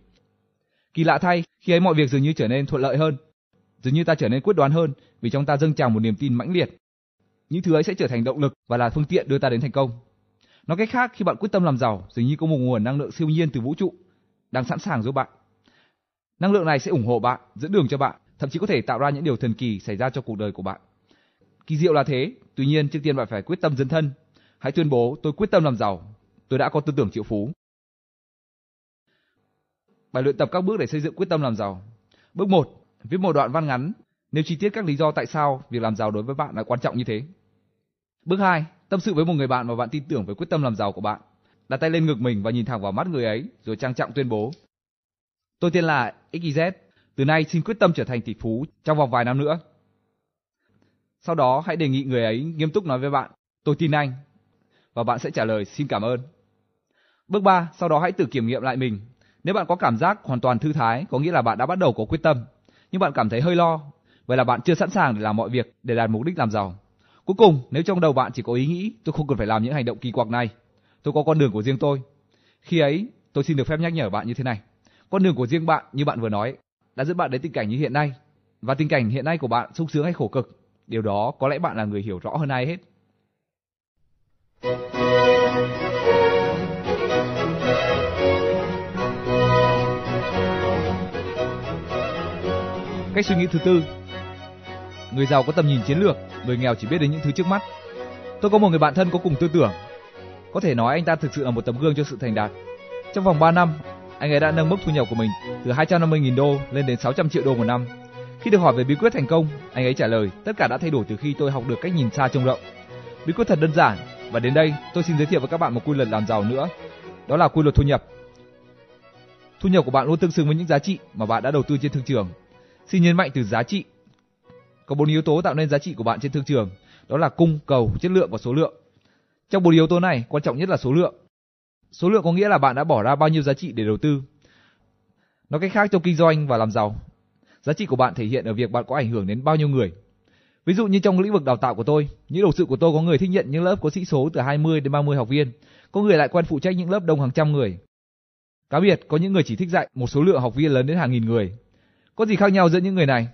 Kỳ lạ thay, khi ấy mọi việc dường như trở nên thuận lợi hơn, dường như ta trở nên quyết đoán hơn vì trong ta dâng trào một niềm tin mãnh liệt. Những thứ ấy sẽ trở thành động lực và là phương tiện đưa ta đến thành công. Nói cách khác, khi bạn quyết tâm làm giàu, dường như có một nguồn năng lượng siêu nhiên từ vũ trụ đang sẵn sàng giúp bạn. Năng lượng này sẽ ủng hộ bạn, dẫn đường cho bạn, thậm chí có thể tạo ra những điều thần kỳ xảy ra cho cuộc đời của bạn. Kỳ diệu là thế, tuy nhiên trước tiên bạn phải quyết tâm dấn thân. Hãy tuyên bố tôi quyết tâm làm giàu, tôi đã có tư tưởng triệu phú. Bài luyện tập các bước để xây dựng quyết tâm làm giàu. Bước 1, viết một đoạn văn ngắn nêu chi tiết các lý do tại sao việc làm giàu đối với bạn là quan trọng như thế. Bước 2, tâm sự với một người bạn mà bạn tin tưởng về quyết tâm làm giàu của bạn. Đặt tay lên ngực mình và nhìn thẳng vào mắt người ấy rồi trang trọng tuyên bố. Tôi tên là XYZ, từ nay xin quyết tâm trở thành tỷ phú trong vòng vài năm nữa. Sau đó hãy đề nghị người ấy nghiêm túc nói với bạn, tôi tin anh. Và bạn sẽ trả lời xin cảm ơn. Bước 3, sau đó hãy tự kiểm nghiệm lại mình. Nếu bạn có cảm giác hoàn toàn thư thái, có nghĩa là bạn đã bắt đầu có quyết tâm. Nhưng bạn cảm thấy hơi lo, vậy là bạn chưa sẵn sàng để làm mọi việc để đạt mục đích làm giàu. Cuối cùng, nếu trong đầu bạn chỉ có ý nghĩ tôi không cần phải làm những hành động kỳ quặc này, tôi có con đường của riêng tôi. Khi ấy, tôi xin được phép nhắc nhở bạn như thế này. Con đường của riêng bạn như bạn vừa nói đã dẫn bạn đến tình cảnh như hiện nay. Và tình cảnh hiện nay của bạn sung sướng hay khổ cực, điều đó có lẽ bạn là người hiểu rõ hơn ai hết. Cách suy nghĩ thứ tư Người giàu có tầm nhìn chiến lược, người nghèo chỉ biết đến những thứ trước mắt. Tôi có một người bạn thân có cùng tư tưởng. Có thể nói anh ta thực sự là một tấm gương cho sự thành đạt. Trong vòng 3 năm, anh ấy đã nâng mức thu nhập của mình từ 250.000 đô lên đến 600 triệu đô một năm. Khi được hỏi về bí quyết thành công, anh ấy trả lời, tất cả đã thay đổi từ khi tôi học được cách nhìn xa trông rộng. Bí quyết thật đơn giản, và đến đây tôi xin giới thiệu với các bạn một quy luật làm giàu nữa. Đó là quy luật thu nhập. Thu nhập của bạn luôn tương xứng với những giá trị mà bạn đã đầu tư trên thương trường. Xin nhấn mạnh từ giá trị. Có bốn yếu tố tạo nên giá trị của bạn trên thương trường, đó là cung, cầu, chất lượng và số lượng. Trong bốn yếu tố này, quan trọng nhất là số lượng. Số lượng có nghĩa là bạn đã bỏ ra bao nhiêu giá trị để đầu tư. Nói cách khác trong kinh doanh và làm giàu, giá trị của bạn thể hiện ở việc bạn có ảnh hưởng đến bao nhiêu người. Ví dụ như trong lĩnh vực đào tạo của tôi, những đồng sự của tôi có người thích nhận những lớp có sĩ số từ 20 đến 30 học viên, có người lại quen phụ trách những lớp đông hàng trăm người. Cá biệt có những người chỉ thích dạy một số lượng học viên lớn đến hàng nghìn người. Có gì khác nhau giữa những người này?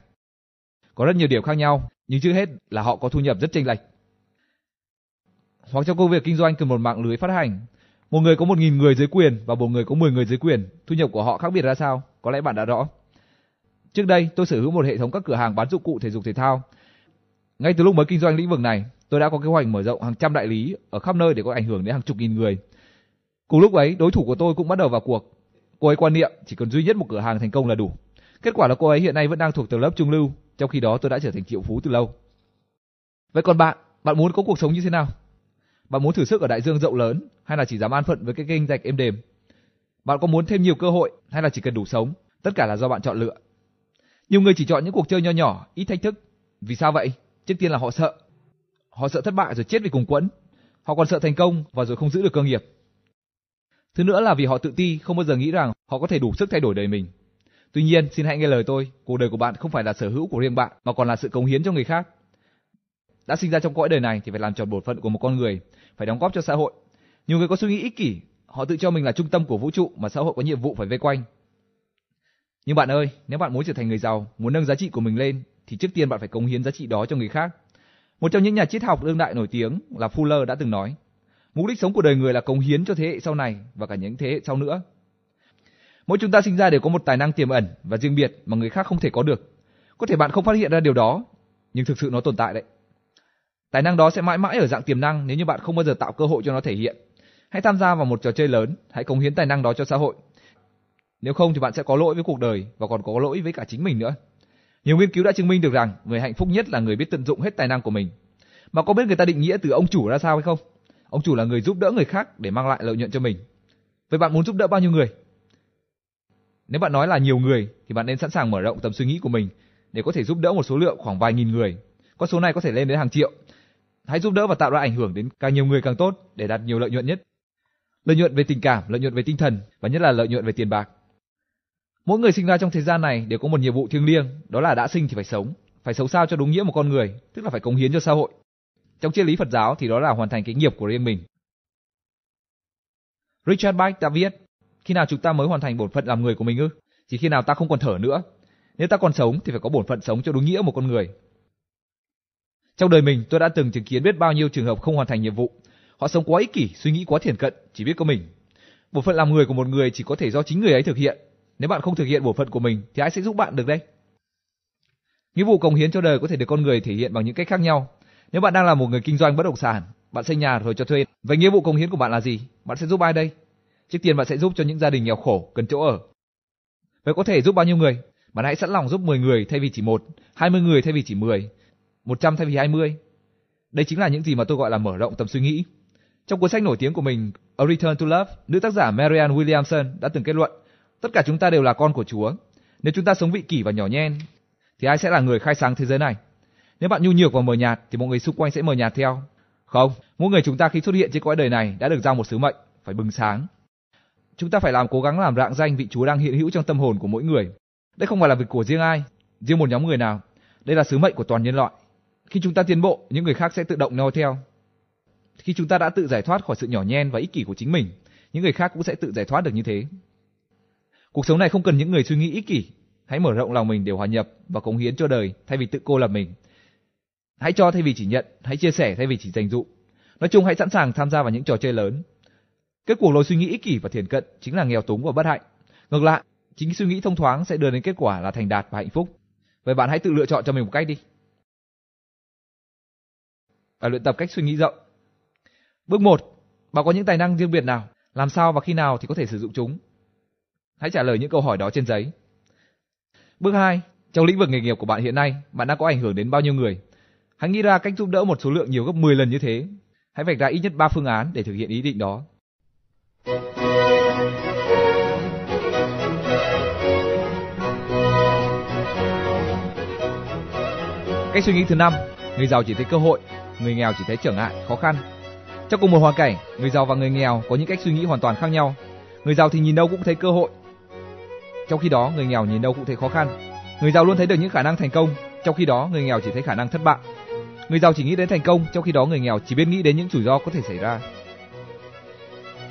Có rất nhiều điểm khác nhau, nhưng trước hết là họ có thu nhập rất chênh lệch. Hoặc trong công việc kinh doanh cần một mạng lưới phát hành, một người có một nghìn người dưới quyền và một người có 10 người dưới quyền, thu nhập của họ khác biệt ra sao? Có lẽ bạn đã rõ. Trước đây, tôi sở hữu một hệ thống các cửa hàng bán dụng cụ thể dục thể thao. Ngay từ lúc mới kinh doanh lĩnh vực này, tôi đã có kế hoạch mở rộng hàng trăm đại lý ở khắp nơi để có ảnh hưởng đến hàng chục nghìn người. Cùng lúc ấy, đối thủ của tôi cũng bắt đầu vào cuộc. Cô ấy quan niệm chỉ cần duy nhất một cửa hàng thành công là đủ. Kết quả là cô ấy hiện nay vẫn đang thuộc tầng lớp trung lưu, trong khi đó tôi đã trở thành triệu phú từ lâu. Vậy còn bạn, Bạn muốn có cuộc sống như thế nào? Bạn muốn thử sức ở đại dương rộng lớn hay là chỉ dám an phận với cái kênh rạch êm đềm? Bạn có muốn thêm nhiều cơ hội hay là chỉ cần đủ sống? Tất cả là do bạn chọn lựa. Nhiều người chỉ chọn những cuộc chơi nho nhỏ, ít thách thức. Vì sao vậy? Trước tiên là họ sợ. Họ sợ thất bại rồi chết vì cùng quẫn. Họ còn sợ thành công và rồi không giữ được cơ nghiệp. Thứ nữa là vì họ tự ti, không bao giờ nghĩ rằng họ có thể đủ sức thay đổi đời mình. Tuy nhiên, xin hãy nghe lời tôi, cuộc đời của bạn không phải là sở hữu của riêng bạn, mà còn là sự cống hiến cho người khác. Đã sinh ra trong cõi đời này thì phải làm tròn bổn phận của một con người, phải đóng góp cho xã hội. Nhiều người có suy nghĩ ích kỷ, họ tự cho mình là trung tâm của vũ trụ mà xã hội có nhiệm vụ phải vây quanh. Nhưng bạn ơi, nếu bạn muốn trở thành người giàu, muốn nâng giá trị của mình lên, thì trước tiên bạn phải cống hiến giá trị đó cho người khác. Một trong những nhà triết học đương đại nổi tiếng là Fuller đã từng nói, mục đích sống của đời người là cống hiến cho thế hệ sau này và cả những thế hệ sau nữa. Mỗi chúng ta sinh ra đều có một tài năng tiềm ẩn và riêng biệt mà người khác không thể có được. Có thể bạn không phát hiện ra điều đó, nhưng thực sự nó tồn tại đấy. Tài năng đó sẽ mãi mãi ở dạng tiềm năng nếu như bạn không bao giờ tạo cơ hội cho nó thể hiện. Hãy tham gia vào một trò chơi lớn, hãy cống hiến tài năng đó cho xã hội. Nếu không thì bạn sẽ có lỗi với cuộc đời và còn có lỗi với cả chính mình nữa. Nhiều nghiên cứu đã chứng minh được rằng người hạnh phúc nhất là người biết tận dụng hết tài năng của mình. Mà có biết người ta định nghĩa từ ông chủ ra sao hay không? Ông chủ là người giúp đỡ người khác để mang lại lợi nhuận cho mình. Vậy bạn muốn giúp đỡ bao nhiêu người? Nếu bạn nói là nhiều người thì bạn nên sẵn sàng mở rộng tầm suy nghĩ của mình để có thể giúp đỡ một số lượng khoảng vài nghìn người. Con số này có thể lên đến hàng triệu. Hãy giúp đỡ và tạo ra ảnh hưởng đến càng nhiều người càng tốt để đạt nhiều lợi nhuận nhất. Lợi nhuận về tình cảm, lợi nhuận về tinh thần và nhất là lợi nhuận về tiền bạc. Mỗi người sinh ra trong thế gian này đều có một nhiệm vụ thiêng liêng, đó là đã sinh thì phải sống, phải sống sao cho đúng nghĩa một con người, tức là phải cống hiến cho xã hội. Trong triết lý Phật giáo thì đó là hoàn thành cái nghiệp của riêng mình. Richard Bach đã viết, khi nào chúng ta mới hoàn thành bổn phận làm người của mình ư? Chỉ khi nào ta không còn thở nữa. Nếu ta còn sống thì phải có bổn phận sống cho đúng nghĩa một con người. Trong đời mình, tôi đã từng chứng kiến biết bao nhiêu trường hợp không hoàn thành nhiệm vụ. Họ sống quá ích kỷ, suy nghĩ quá thiển cận, chỉ biết có mình. Bổn phận làm người của một người chỉ có thể do chính người ấy thực hiện. Nếu bạn không thực hiện bổn phận của mình thì ai sẽ giúp bạn được đây? Nghĩa vụ cống hiến cho đời có thể được con người thể hiện bằng những cách khác nhau. Nếu bạn đang là một người kinh doanh bất động sản, bạn xây nhà rồi cho thuê, vậy nghĩa vụ cống hiến của bạn là gì? Bạn sẽ giúp ai đây? Trước tiên bạn sẽ giúp cho những gia đình nghèo khổ cần chỗ ở. Vậy có thể giúp bao nhiêu người? Bạn hãy sẵn lòng giúp 10 người thay vì chỉ một, 20 người thay vì chỉ 10, 100 thay vì 20. Đây chính là những gì mà tôi gọi là mở rộng tầm suy nghĩ. Trong cuốn sách nổi tiếng của mình, A Return to Love, nữ tác giả Marianne Williamson đã từng kết luận, tất cả chúng ta đều là con của Chúa. Nếu chúng ta sống vị kỷ và nhỏ nhen, thì ai sẽ là người khai sáng thế giới này? Nếu bạn nhu nhược và mờ nhạt, thì mọi người xung quanh sẽ mờ nhạt theo. Không, mỗi người chúng ta khi xuất hiện trên cõi đời này đã được giao một sứ mệnh, phải bừng sáng. Chúng ta phải làm cố gắng làm rạng danh vị Chúa đang hiện hữu trong tâm hồn của mỗi người. Đây không phải là việc của riêng ai, riêng một nhóm người nào. Đây là sứ mệnh của toàn nhân loại. Khi chúng ta tiến bộ, những người khác sẽ tự động noi theo. Khi chúng ta đã tự giải thoát khỏi sự nhỏ nhen và ích kỷ của chính mình, những người khác cũng sẽ tự giải thoát được như thế. Cuộc sống này không cần những người suy nghĩ ích kỷ, hãy mở rộng lòng mình để hòa nhập và cống hiến cho đời thay vì tự cô lập mình. Hãy cho thay vì chỉ nhận, hãy chia sẻ thay vì chỉ dành dụ. Nói chung hãy sẵn sàng tham gia vào những trò chơi lớn. Kết cuộc lối suy nghĩ ích kỷ và thiển cận chính là nghèo túng và bất hạnh. Ngược lại, chính suy nghĩ thông thoáng sẽ đưa đến kết quả là thành đạt và hạnh phúc. Vậy bạn hãy tự lựa chọn cho mình một cách đi và luyện tập cách suy nghĩ rộng. Bước 1. Bạn có những tài năng riêng biệt nào? Làm sao và khi nào thì có thể sử dụng chúng? Hãy trả lời những câu hỏi đó trên giấy. Bước 2. Trong lĩnh vực nghề nghiệp của bạn hiện nay, bạn đã có ảnh hưởng đến bao nhiêu người? Hãy nghĩ ra cách giúp đỡ một số lượng nhiều gấp 10 lần như thế. Hãy vạch ra ít nhất 3 phương án để thực hiện ý định đó. Cách suy nghĩ thứ năm, người giàu chỉ thấy cơ hội, người nghèo chỉ thấy trở ngại, khó khăn. Trong cùng một hoàn cảnh, người giàu và người nghèo có những cách suy nghĩ hoàn toàn khác nhau. Người giàu thì nhìn đâu cũng thấy cơ hội, trong khi đó người nghèo nhìn đâu cũng thấy khó khăn. Người giàu luôn thấy được những khả năng thành công, trong khi đó người nghèo chỉ thấy khả năng thất bại. Người giàu chỉ nghĩ đến thành công, trong khi đó người nghèo chỉ biết nghĩ đến những rủi ro có thể xảy ra.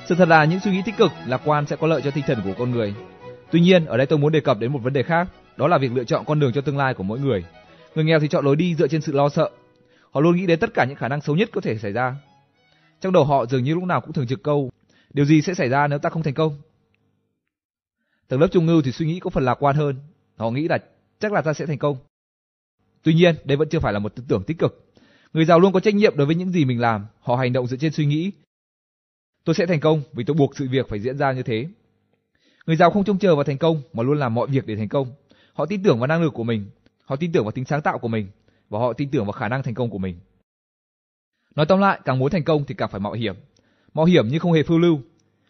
Sự thật là những suy nghĩ tích cực, lạc quan sẽ có lợi cho tinh thần của con người. Tuy nhiên, ở đây tôi muốn đề cập đến một vấn đề khác, đó là việc lựa chọn con đường cho tương lai của mỗi người. Người nghèo thì chọn lối đi dựa trên sự lo sợ. Họ luôn nghĩ đến tất cả những khả năng xấu nhất có thể xảy ra. Trong đầu họ dường như lúc nào cũng thường trực câu, điều gì sẽ xảy ra nếu ta không thành công? Tầng lớp trung lưu thì suy nghĩ có phần lạc quan hơn. Họ nghĩ là chắc là ta sẽ thành công. Tuy nhiên, đây vẫn chưa phải là một tư tưởng tích cực. Người giàu luôn có trách nhiệm đối với những gì mình làm, họ hành động dựa trên suy nghĩ. Tôi sẽ thành công vì tôi buộc sự việc phải diễn ra như thế. Người giàu không trông chờ vào thành công mà luôn làm mọi việc để thành công. Họ tin tưởng vào năng lực của mình, họ tin tưởng vào tính sáng tạo của mình và họ tin tưởng vào khả năng thành công của mình. Nói tóm lại, càng muốn thành công thì càng phải mạo hiểm. Mạo hiểm nhưng không hề phiêu lưu.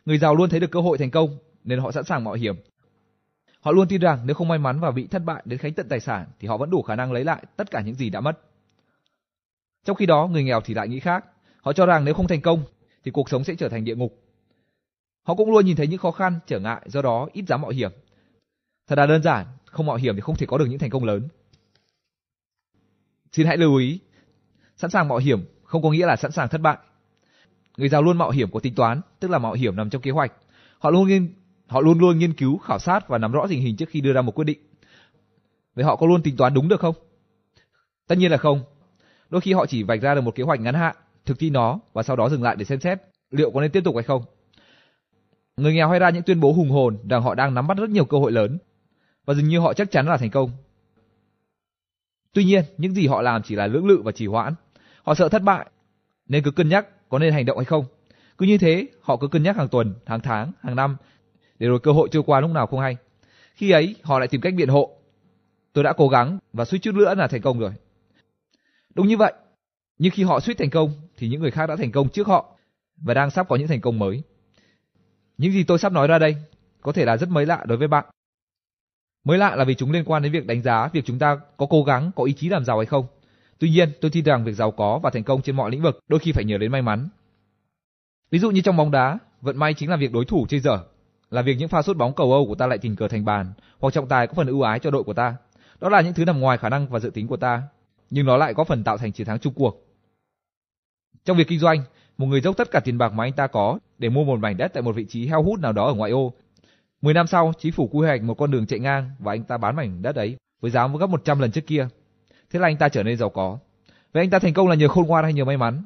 Người giàu luôn thấy được cơ hội thành công nên họ sẵn sàng mạo hiểm. Họ luôn tin rằng nếu không may mắn và bị thất bại đến khánh tận tài sản thì họ vẫn đủ khả năng lấy lại tất cả những gì đã mất. Trong khi đó, người nghèo thì lại nghĩ khác. Họ cho rằng nếu không thành công thì cuộc sống sẽ trở thành địa ngục. Họ cũng luôn nhìn thấy những khó khăn, trở ngại, do đó ít dám mạo hiểm. Thật là đơn giản, không mạo hiểm thì không thể có được những thành công lớn. Xin hãy lưu ý, sẵn sàng mạo hiểm không có nghĩa là sẵn sàng thất bại. Người giàu luôn mạo hiểm có tính toán, tức là mạo hiểm nằm trong kế hoạch. Họ luôn nghiên họ luôn luôn nghiên cứu, khảo sát và nắm rõ tình hình trước khi đưa ra một quyết định. Vậy họ có luôn tính toán đúng được không? Tất nhiên là không. Đôi khi họ chỉ vạch ra được một kế hoạch ngắn hạn, thực thi nó và sau đó dừng lại để xem xét liệu có nên tiếp tục hay không. Người nghèo hay ra những tuyên bố hùng hồn rằng họ đang nắm bắt rất nhiều cơ hội lớn và dường như họ chắc chắn là thành công. Tuy nhiên, những gì họ làm chỉ là lưỡng lự và trì hoãn. Họ sợ thất bại nên cứ cân nhắc có nên hành động hay không. Cứ như thế, họ cứ cân nhắc hàng tuần, hàng tháng, hàng năm để rồi cơ hội trôi qua lúc nào không hay. Khi ấy, họ lại tìm cách biện hộ. Tôi đã cố gắng và suýt chút nữa là thành công rồi. Đúng như vậy, nhưng khi họ suýt thành công thì những người khác đã thành công trước họ và đang sắp có những thành công mới. Những gì tôi sắp nói ra đây có thể là rất mới lạ đối với bạn. Mới lạ là vì chúng liên quan đến việc đánh giá việc chúng ta có cố gắng, có ý chí làm giàu hay không. Tuy nhiên, tôi tin rằng việc giàu có và thành công trên mọi lĩnh vực đôi khi phải nhờ đến may mắn. Ví dụ như trong bóng đá, vận may chính là việc đối thủ chơi dở, là việc những pha sút bóng cầu Âu của ta lại tình cờ thành bàn, hoặc trọng tài có phần ưu ái cho đội của ta. Đó là những thứ nằm ngoài khả năng và dự tính của ta, nhưng nó lại có phần tạo thành chiến thắng chung cuộc. Trong việc kinh doanh, một người dốc tất cả tiền bạc mà anh ta có để mua một mảnh đất tại một vị trí heo hút nào đó ở ngoại ô. 10 năm sau, chính phủ quy hoạch một con đường chạy ngang và anh ta bán mảnh đất ấy với giá gấp 100 lần trước kia. Thế là anh ta trở nên giàu có. Vậy anh ta thành công là nhờ khôn ngoan hay nhờ may mắn?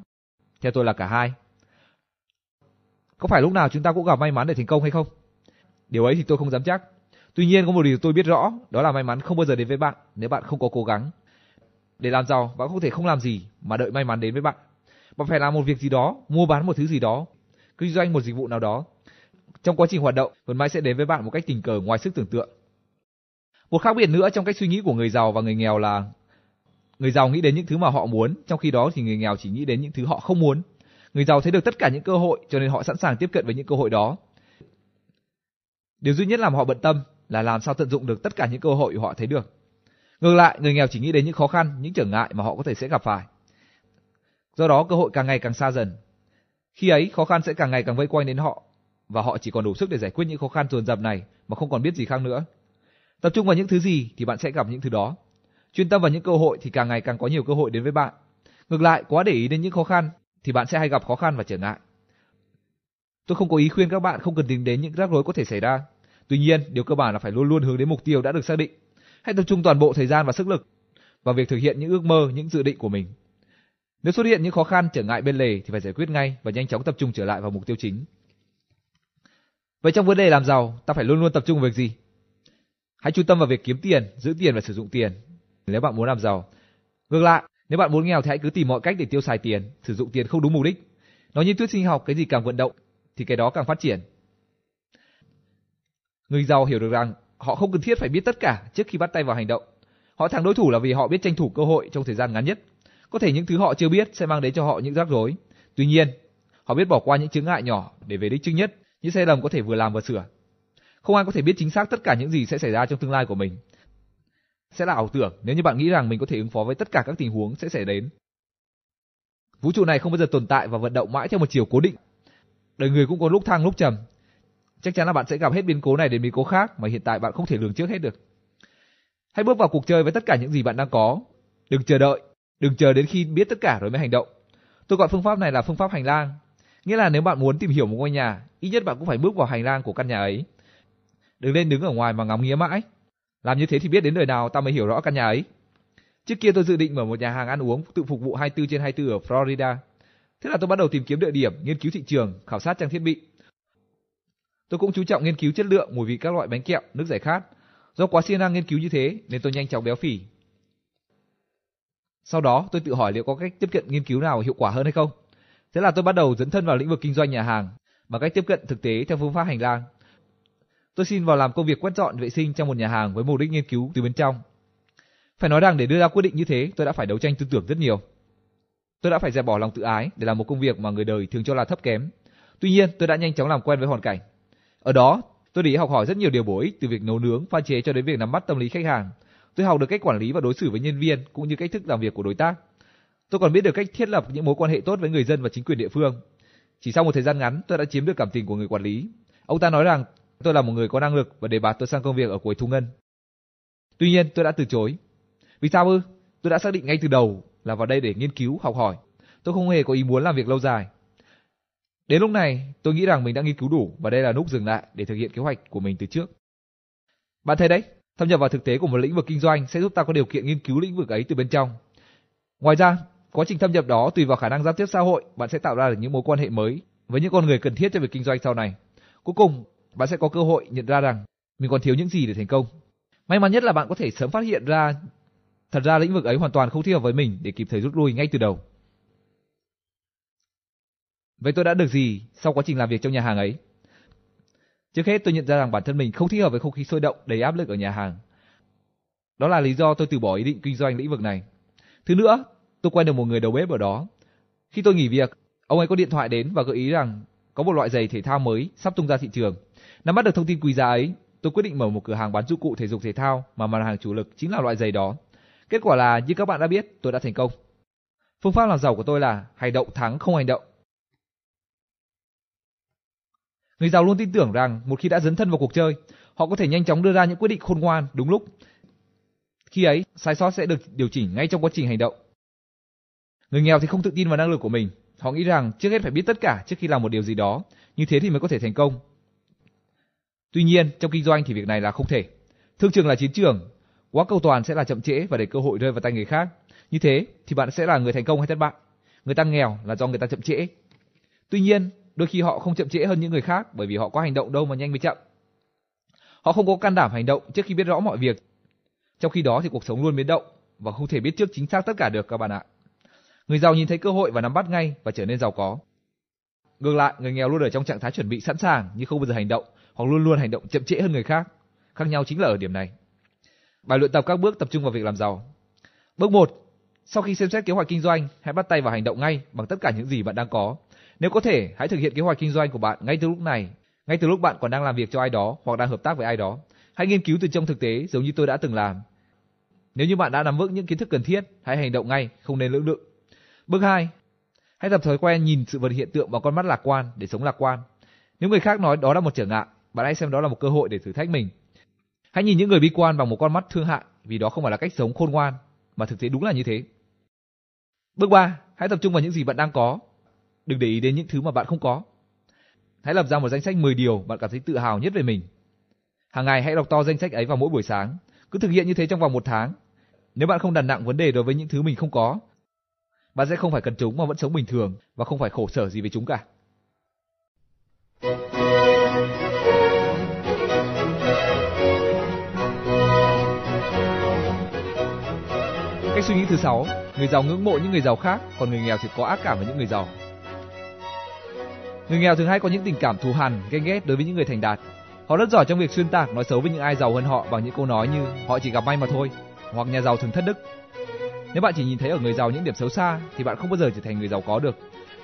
Theo tôi là cả hai. Có phải lúc nào chúng ta cũng gặp may mắn để thành công hay không? Điều ấy thì tôi không dám chắc. Tuy nhiên có một điều tôi biết rõ, đó là may mắn không bao giờ đến với bạn nếu bạn không có cố gắng. Để làm giàu, bạn không thể không làm gì mà đợi may mắn đến với bạn. Bạn phải làm một việc gì đó, mua bán một thứ gì đó, kinh doanh một dịch vụ nào đó. Trong quá trình hoạt động, vận may sẽ đến với bạn một cách tình cờ ngoài sức tưởng tượng. Một khác biệt nữa trong cách suy nghĩ của người giàu và người nghèo là người giàu nghĩ đến những thứ mà họ muốn, trong khi đó thì người nghèo chỉ nghĩ đến những thứ họ không muốn. Người giàu thấy được tất cả những cơ hội cho nên họ sẵn sàng tiếp cận với những cơ hội đó. Điều duy nhất làm họ bận tâm là làm sao tận dụng được tất cả những cơ hội họ thấy được. Ngược lại, người nghèo chỉ nghĩ đến những khó khăn, những trở ngại mà họ có thể sẽ gặp phải. Do đó cơ hội càng ngày càng xa dần. Khi ấy khó khăn sẽ càng ngày càng vây quanh đến họ và họ chỉ còn đủ sức để giải quyết những khó khăn dồn dập này mà không còn biết gì khác nữa. Tập trung vào những thứ gì thì bạn sẽ gặp những thứ đó. Chuyên tâm vào những cơ hội thì càng ngày càng có nhiều cơ hội đến với bạn. Ngược lại, quá để ý đến những khó khăn thì bạn sẽ hay gặp khó khăn và trở ngại. Tôi không có ý khuyên các bạn không cần tính đến những rắc rối có thể xảy ra. Tuy nhiên, điều cơ bản là phải luôn luôn hướng đến mục tiêu đã được xác định. Hãy tập trung toàn bộ thời gian và sức lực vào việc thực hiện những ước mơ, những dự định của mình. Nếu xuất hiện những khó khăn, trở ngại bên lề thì phải giải quyết ngay và nhanh chóng tập trung trở lại vào mục tiêu chính. Vậy trong vấn đề làm giàu, ta phải luôn luôn tập trung vào việc gì? Hãy chú tâm vào việc kiếm tiền, giữ tiền và sử dụng tiền. Nếu bạn muốn làm giàu. Ngược lại, nếu bạn muốn nghèo thì hãy cứ tìm mọi cách để tiêu xài tiền, sử dụng tiền không đúng mục đích. Nói như thuyết sinh học, cái gì càng vận động thì cái đó càng phát triển. Người giàu hiểu được rằng họ không cần thiết phải biết tất cả trước khi bắt tay vào hành động. Họ thắng đối thủ là vì họ biết tranh thủ cơ hội trong thời gian ngắn nhất. Có thể những thứ họ chưa biết sẽ mang đến cho họ những rắc rối. Tuy nhiên, họ biết bỏ qua những chướng ngại nhỏ để về đích trước nhất, những sai lầm có thể vừa làm vừa sửa. Không ai có thể biết chính xác tất cả những gì sẽ xảy ra trong tương lai của mình. Sẽ là ảo tưởng nếu như bạn nghĩ rằng mình có thể ứng phó với tất cả các tình huống sẽ xảy đến. Vũ trụ này không bao giờ tồn tại và vận động mãi theo một chiều cố định. Đời người cũng có lúc thăng lúc trầm. Chắc chắn là bạn sẽ gặp hết biến cố này đến biến cố khác mà hiện tại bạn không thể lường trước hết được. Hãy bước vào cuộc chơi với tất cả những gì bạn đang có. Đừng chờ đợi, đừng chờ đến khi biết tất cả rồi mới hành động. Tôi gọi phương pháp này là phương pháp hành lang. Nghĩa là nếu bạn muốn tìm hiểu một ngôi nhà, ít nhất bạn cũng phải bước vào hành lang của căn nhà ấy. Đừng lên đứng ở ngoài mà ngắm nghía mãi. Làm như thế thì biết đến đời nào ta mới hiểu rõ căn nhà ấy. Trước kia tôi dự định mở một nhà hàng ăn uống tự phục vụ 24 trên 24 ở Florida. Thế là tôi bắt đầu tìm kiếm địa điểm, nghiên cứu thị trường, khảo sát trang thiết bị. Tôi cũng chú trọng nghiên cứu chất lượng, mùi vị các loại bánh kẹo, nước giải khát. Do quá siêng năng nghiên cứu như thế nên tôi nhanh chóng béo phì. Sau đó tôi tự hỏi liệu có cách tiếp cận nghiên cứu nào hiệu quả hơn hay không. Thế là tôi bắt đầu dẫn thân vào lĩnh vực kinh doanh nhà hàng bằng cách tiếp cận thực tế theo phương pháp hành lang. Tôi xin vào làm công việc quét dọn vệ sinh trong một nhà hàng với mục đích nghiên cứu từ bên trong. Phải nói rằng để đưa ra quyết định như thế, tôi đã phải đấu tranh tư tưởng rất nhiều. Tôi đã phải dẹp bỏ lòng tự ái để làm một công việc mà người đời thường cho là thấp kém. Tuy nhiên, tôi đã nhanh chóng làm quen với hoàn cảnh. Ở đó, tôi để học hỏi rất nhiều điều bổ ích từ việc nấu nướng, pha chế cho đến việc nắm bắt tâm lý khách hàng. Tôi học được cách quản lý và đối xử với nhân viên cũng như cách thức làm việc của đối tác. Tôi còn biết được cách thiết lập những mối quan hệ tốt với người dân và chính quyền địa phương. Chỉ sau một thời gian ngắn, tôi đã chiếm được cảm tình của người quản lý. Ông ta nói rằng tôi là một người có năng lực và đề bạt tôi sang công việc ở cuối thu ngân. Tuy nhiên, tôi đã từ chối. Vì sao ư? Tôi đã xác định ngay từ đầu là vào đây để nghiên cứu, học hỏi. Tôi không hề có ý muốn làm việc lâu dài. Đến lúc này, tôi nghĩ rằng mình đã nghiên cứu đủ và đây là lúc dừng lại để thực hiện kế hoạch của mình từ trước. Bạn thấy đấy, thâm nhập vào thực tế của một lĩnh vực kinh doanh sẽ giúp ta có điều kiện nghiên cứu lĩnh vực ấy từ bên trong. Ngoài ra, quá trình thâm nhập đó tùy vào khả năng giao tiếp xã hội, bạn sẽ tạo ra được những mối quan hệ mới với những con người cần thiết cho việc kinh doanh sau này. Cuối cùng, bạn sẽ có cơ hội nhận ra rằng mình còn thiếu những gì để thành công. May mắn nhất là bạn có thể sớm phát hiện ra thật ra lĩnh vực ấy hoàn toàn không thích hợp với mình để kịp thời rút lui ngay từ đầu. Vậy tôi đã được gì sau quá trình làm việc trong nhà hàng ấy? Trước hết tôi nhận ra rằng bản thân mình không thích hợp với không khí sôi động đầy áp lực ở nhà hàng. Đó là lý do tôi từ bỏ ý định kinh doanh lĩnh vực này. Thứ nữa, tôi quen được một người đầu bếp ở đó. Khi tôi nghỉ việc, ông ấy có điện thoại đến và gợi ý rằng có một loại giày thể thao mới sắp tung ra thị trường. Nắm bắt được thông tin quý giá ấy, tôi quyết định mở một cửa hàng bán dụng cụ thể dục thể thao mà mặt hàng chủ lực chính là loại giày đó. Kết quả là như các bạn đã biết, tôi đã thành công. Phương pháp làm giàu của tôi là hành động thắng không hành động. Người giàu luôn tin tưởng rằng một khi đã dấn thân vào cuộc chơi, họ có thể nhanh chóng đưa ra những quyết định khôn ngoan đúng lúc. Khi ấy, sai sót sẽ được điều chỉnh ngay trong quá trình hành động. Người nghèo thì không tự tin vào năng lực của mình. Họ nghĩ rằng trước hết phải biết tất cả trước khi làm một điều gì đó, như thế thì mới có thể thành công. Tuy nhiên, trong kinh doanh thì việc này là không thể. Thương trường là chiến trường, quá cầu toàn sẽ là chậm trễ và để cơ hội rơi vào tay người khác. Như thế thì bạn sẽ là người thành công hay thất bại. Người ta nghèo là do người ta chậm trễ. Tuy nhiên, đôi khi họ không chậm trễ hơn những người khác bởi vì họ có hành động đâu mà nhanh mới chậm. Họ không có can đảm hành động trước khi biết rõ mọi việc. Trong khi đó thì cuộc sống luôn biến động và không thể biết trước chính xác tất cả được các bạn ạ. Người giàu nhìn thấy cơ hội và nắm bắt ngay và trở nên giàu có. Ngược lại, người nghèo luôn ở trong trạng thái chuẩn bị sẵn sàng nhưng không bao giờ hành động, hoặc luôn luôn hành động chậm trễ hơn người khác. Khác nhau chính là ở điểm này. Bài luyện tập các bước tập trung vào việc làm giàu. Bước 1. Sau khi xem xét kế hoạch kinh doanh, hãy bắt tay vào hành động ngay bằng tất cả những gì bạn đang có. Nếu có thể, hãy thực hiện kế hoạch kinh doanh của bạn ngay từ lúc này, ngay từ lúc bạn còn đang làm việc cho ai đó hoặc đang hợp tác với ai đó. Hãy nghiên cứu từ trong thực tế giống như tôi đã từng làm. Nếu như bạn đã nắm vững những kiến thức cần thiết, hãy hành động ngay, không nên lưỡng lự. Bước 2. Hãy tập thói quen nhìn sự vật hiện tượng bằng con mắt lạc quan để sống lạc quan. Nếu người khác nói đó là một trở ngại, bạn hãy xem đó là một cơ hội để thử thách mình. Hãy nhìn những người bi quan bằng một con mắt thương hại, vì đó không phải là cách sống khôn ngoan, mà thực tế đúng là như thế. Bước 3. Hãy tập trung vào những gì bạn đang có. Đừng để ý đến những thứ mà bạn không có. Hãy lập ra một danh sách 10 điều bạn cảm thấy tự hào nhất về mình. Hàng ngày hãy đọc to danh sách ấy vào mỗi buổi sáng. Cứ thực hiện như thế trong vòng một tháng. Nếu bạn không đặt nặng vấn đề đối với những thứ mình không có, bạn sẽ không phải cần chúng mà vẫn sống bình thường và không phải khổ sở gì với chúng cả. Cách suy nghĩ thứ sáu, người giàu ngưỡng mộ những người giàu khác, còn người nghèo thì có ác cảm với những người giàu. Người nghèo thường hay có những tình cảm thù hằn, ghen ghét đối với những người thành đạt. Họ rất giỏi trong việc xuyên tạc, nói xấu với những ai giàu hơn họ bằng những câu nói như họ chỉ gặp may mà thôi, hoặc nhà giàu thường thất đức. Nếu bạn chỉ nhìn thấy ở người giàu những điểm xấu xa thì bạn không bao giờ trở thành người giàu có được.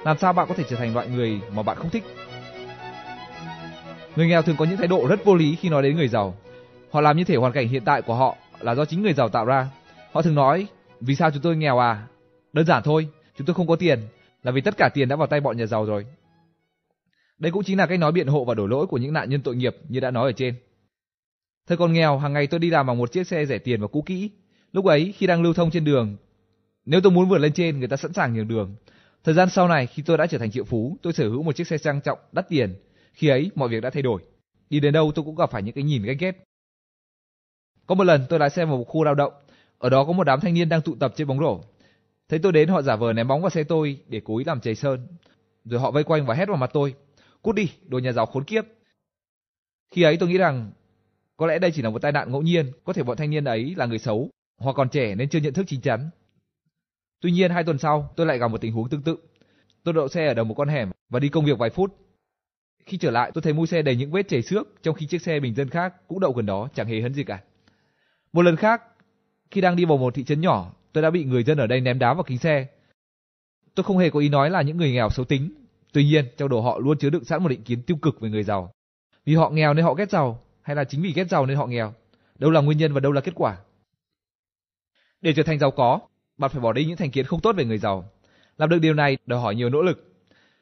Làm sao bạn có thể trở thành loại người mà bạn không thích? Người nghèo thường có những thái độ rất vô lý khi nói đến người giàu. Họ làm như thể hoàn cảnh hiện tại của họ là do chính người giàu tạo ra. Họ thường nói, vì sao chúng tôi nghèo à? Đơn giản thôi, chúng tôi không có tiền, là vì tất cả tiền đã vào tay bọn nhà giàu rồi. Đây cũng chính là cách nói biện hộ và đổ lỗi của những nạn nhân tội nghiệp như đã nói ở trên. Thời còn nghèo, hàng ngày tôi đi làm bằng một chiếc xe rẻ tiền và cũ kỹ. Lúc ấy, khi đang lưu thông trên đường, nếu tôi muốn vượt lên trên, người ta sẵn sàng nhường đường. Thời gian sau này, khi tôi đã trở thành triệu phú, tôi sở hữu một chiếc xe sang trọng, đắt tiền. Khi ấy, mọi việc đã thay đổi. Đi đến đâu tôi cũng gặp phải những cái nhìn ganh ghét. Có một lần tôi lái xe vào một khu lao động, ở đó có một đám thanh niên đang tụ tập chơi bóng rổ. Thấy tôi đến họ giả vờ ném bóng vào xe tôi để cố ý làm chảy sơn. Rồi họ vây quanh và hét vào mặt tôi. Cút đi, đồ nhà giàu khốn kiếp. Khi ấy tôi nghĩ rằng có lẽ đây chỉ là một tai nạn ngẫu nhiên, có thể bọn thanh niên ấy là người xấu, hoặc còn trẻ nên chưa nhận thức chính chắn. Tuy nhiên hai tuần sau, tôi lại gặp một tình huống tương tự. Tôi đậu xe ở đầu một con hẻm và đi công việc vài phút. Khi trở lại, tôi thấy mui xe đầy những vết chảy xước, trong khi chiếc xe bình dân khác cũng đậu gần đó, chẳng hề hấn gì cả. Một lần khác, khi đang đi vào một thị trấn nhỏ, tôi đã bị người dân ở đây ném đá vào kính xe. Tôi không hề có ý nói là những người nghèo xấu tính. Tuy nhiên, trong đầu họ luôn chứa đựng sẵn một định kiến tiêu cực về người giàu. Vì họ nghèo nên họ ghét giàu, hay là chính vì ghét giàu nên họ nghèo? Đâu là nguyên nhân và đâu là kết quả? Để trở thành giàu có, bạn phải bỏ đi những thành kiến không tốt về người giàu. Làm được điều này đòi hỏi nhiều nỗ lực.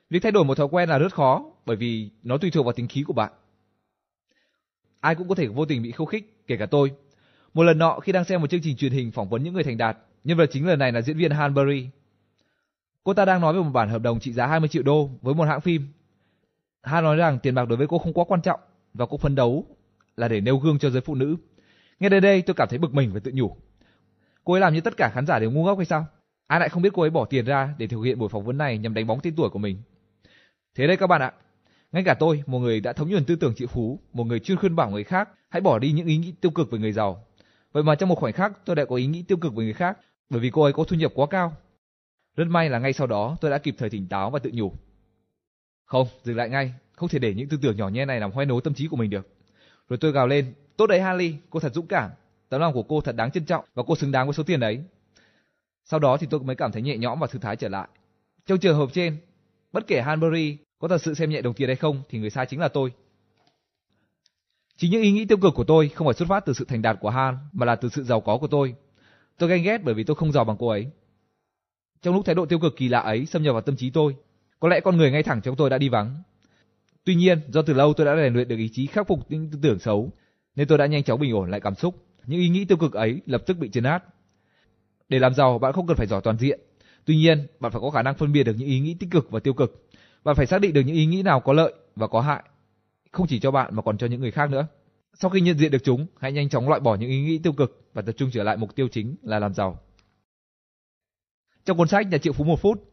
Việc thay đổi một thói quen là rất khó, bởi vì nó tùy thuộc vào tính khí của bạn. Ai cũng có thể vô tình bị khiêu khích, kể cả tôi. Một lần nọ khi đang xem một chương trình truyền hình phỏng vấn những người thành đạt, nhân vật chính lần này là diễn viên Hanbury. Cô ta đang nói về một bản hợp đồng trị giá 20 triệu đô với một hãng phim. Han nói rằng tiền bạc đối với cô không quá quan trọng và cô phấn đấu là để nêu gương cho giới phụ nữ. Nghe đến đây tôi cảm thấy bực mình và tự nhủ. Cô ấy làm như tất cả khán giả đều ngu ngốc hay sao? Ai lại không biết cô ấy bỏ tiền ra để thực hiện buổi phỏng vấn này nhằm đánh bóng tên tuổi của mình. Thế đây các bạn ạ, ngay cả tôi, một người đã thống nhuần tư tưởng triệu phú, một người chuyên khuyên bảo người khác hãy bỏ đi những ý nghĩ tiêu cực về người giàu. Vậy mà trong một khoảnh khắc tôi đã có ý nghĩ tiêu cực về người khác bởi vì cô ấy có thu nhập quá cao. Rất may là ngay sau đó tôi đã kịp thời tỉnh táo và tự nhủ. Không, dừng lại ngay, không thể để những tư tưởng nhỏ nhen này làm hoen nố tâm trí của mình được. Rồi tôi gào lên, tốt đấy Harley, cô thật dũng cảm, tấm lòng của cô thật đáng trân trọng và cô xứng đáng với số tiền đấy. Sau đó thì tôi mới cảm thấy nhẹ nhõm và thư thái trở lại. Trong trường hợp trên, bất kể Hanbury có thật sự xem nhẹ đồng tiền hay không thì người sai chính là tôi. Chính những ý nghĩ tiêu cực của tôi không phải xuất phát từ sự thành đạt của Han mà là từ sự giàu có của tôi. Tôi ganh ghét bởi vì tôi không giàu bằng cô ấy. Trong lúc thái độ tiêu cực kỳ lạ ấy xâm nhập vào tâm trí tôi, có lẽ con người ngay thẳng trong tôi đã đi vắng. Tuy nhiên, do từ lâu tôi đã rèn luyện được ý chí khắc phục những tư tưởng xấu, nên tôi đã nhanh chóng bình ổn lại cảm xúc. Những ý nghĩ tiêu cực ấy lập tức bị chấn áp. Để làm giàu, bạn không cần phải giỏi toàn diện. Tuy nhiên, bạn phải có khả năng phân biệt được những ý nghĩ tích cực và tiêu cực. Bạn phải xác định được những ý nghĩ nào có lợi và có hại, không chỉ cho bạn mà còn cho những người khác nữa. Sau khi nhận diện được chúng, hãy nhanh chóng loại bỏ những ý nghĩ tiêu cực và tập trung trở lại mục tiêu chính là làm giàu. Trong cuốn sách Nhà triệu phú một phút,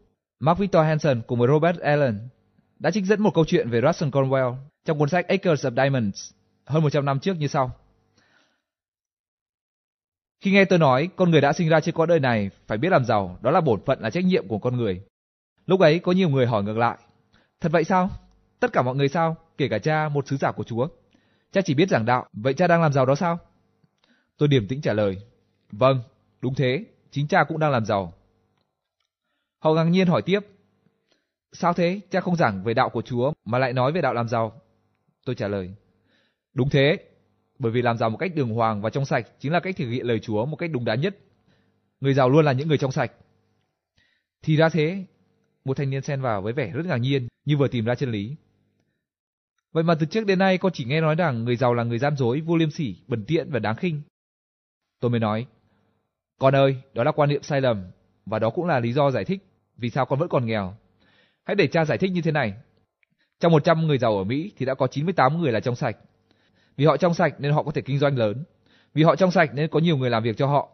Mark Victor Hansen cùng với Robert Allen đã trích dẫn một câu chuyện về Russell Cornwell trong cuốn sách Acres of Diamonds hơn 100 năm trước như sau. Khi nghe tôi nói con người đã sinh ra trên cõi đời này phải biết làm giàu, đó là bổn phận là trách nhiệm của con người. Lúc ấy có nhiều người hỏi ngược lại, thật vậy sao? Tất cả mọi người sao? Kể cả cha, một sứ giả của Chúa. Cha chỉ biết giảng đạo, vậy cha đang làm giàu đó sao? Tôi điềm tĩnh trả lời, vâng, đúng thế, chính cha cũng đang làm giàu. Họ ngạc nhiên hỏi tiếp, sao thế, cha không giảng về đạo của Chúa mà lại nói về đạo làm giàu? Tôi trả lời, đúng thế, bởi vì làm giàu một cách đường hoàng và trong sạch chính là cách thực hiện lời Chúa một cách đúng đắn nhất. Người giàu luôn là những người trong sạch. Thì ra thế, một thanh niên xen vào với vẻ rất ngạc nhiên, như vừa tìm ra chân lý. Vậy mà từ trước đến nay con chỉ nghe nói rằng người giàu là người gian dối, vô liêm sỉ, bẩn tiện và đáng khinh. Tôi mới nói, con ơi, đó là quan niệm sai lầm, và đó cũng là lý do giải thích vì sao con vẫn còn nghèo. Hãy để cha giải thích như thế này. Trong 100 người giàu ở Mỹ thì đã có 98 người là trong sạch. Vì họ trong sạch nên họ có thể kinh doanh lớn. Vì họ trong sạch nên có nhiều người làm việc cho họ.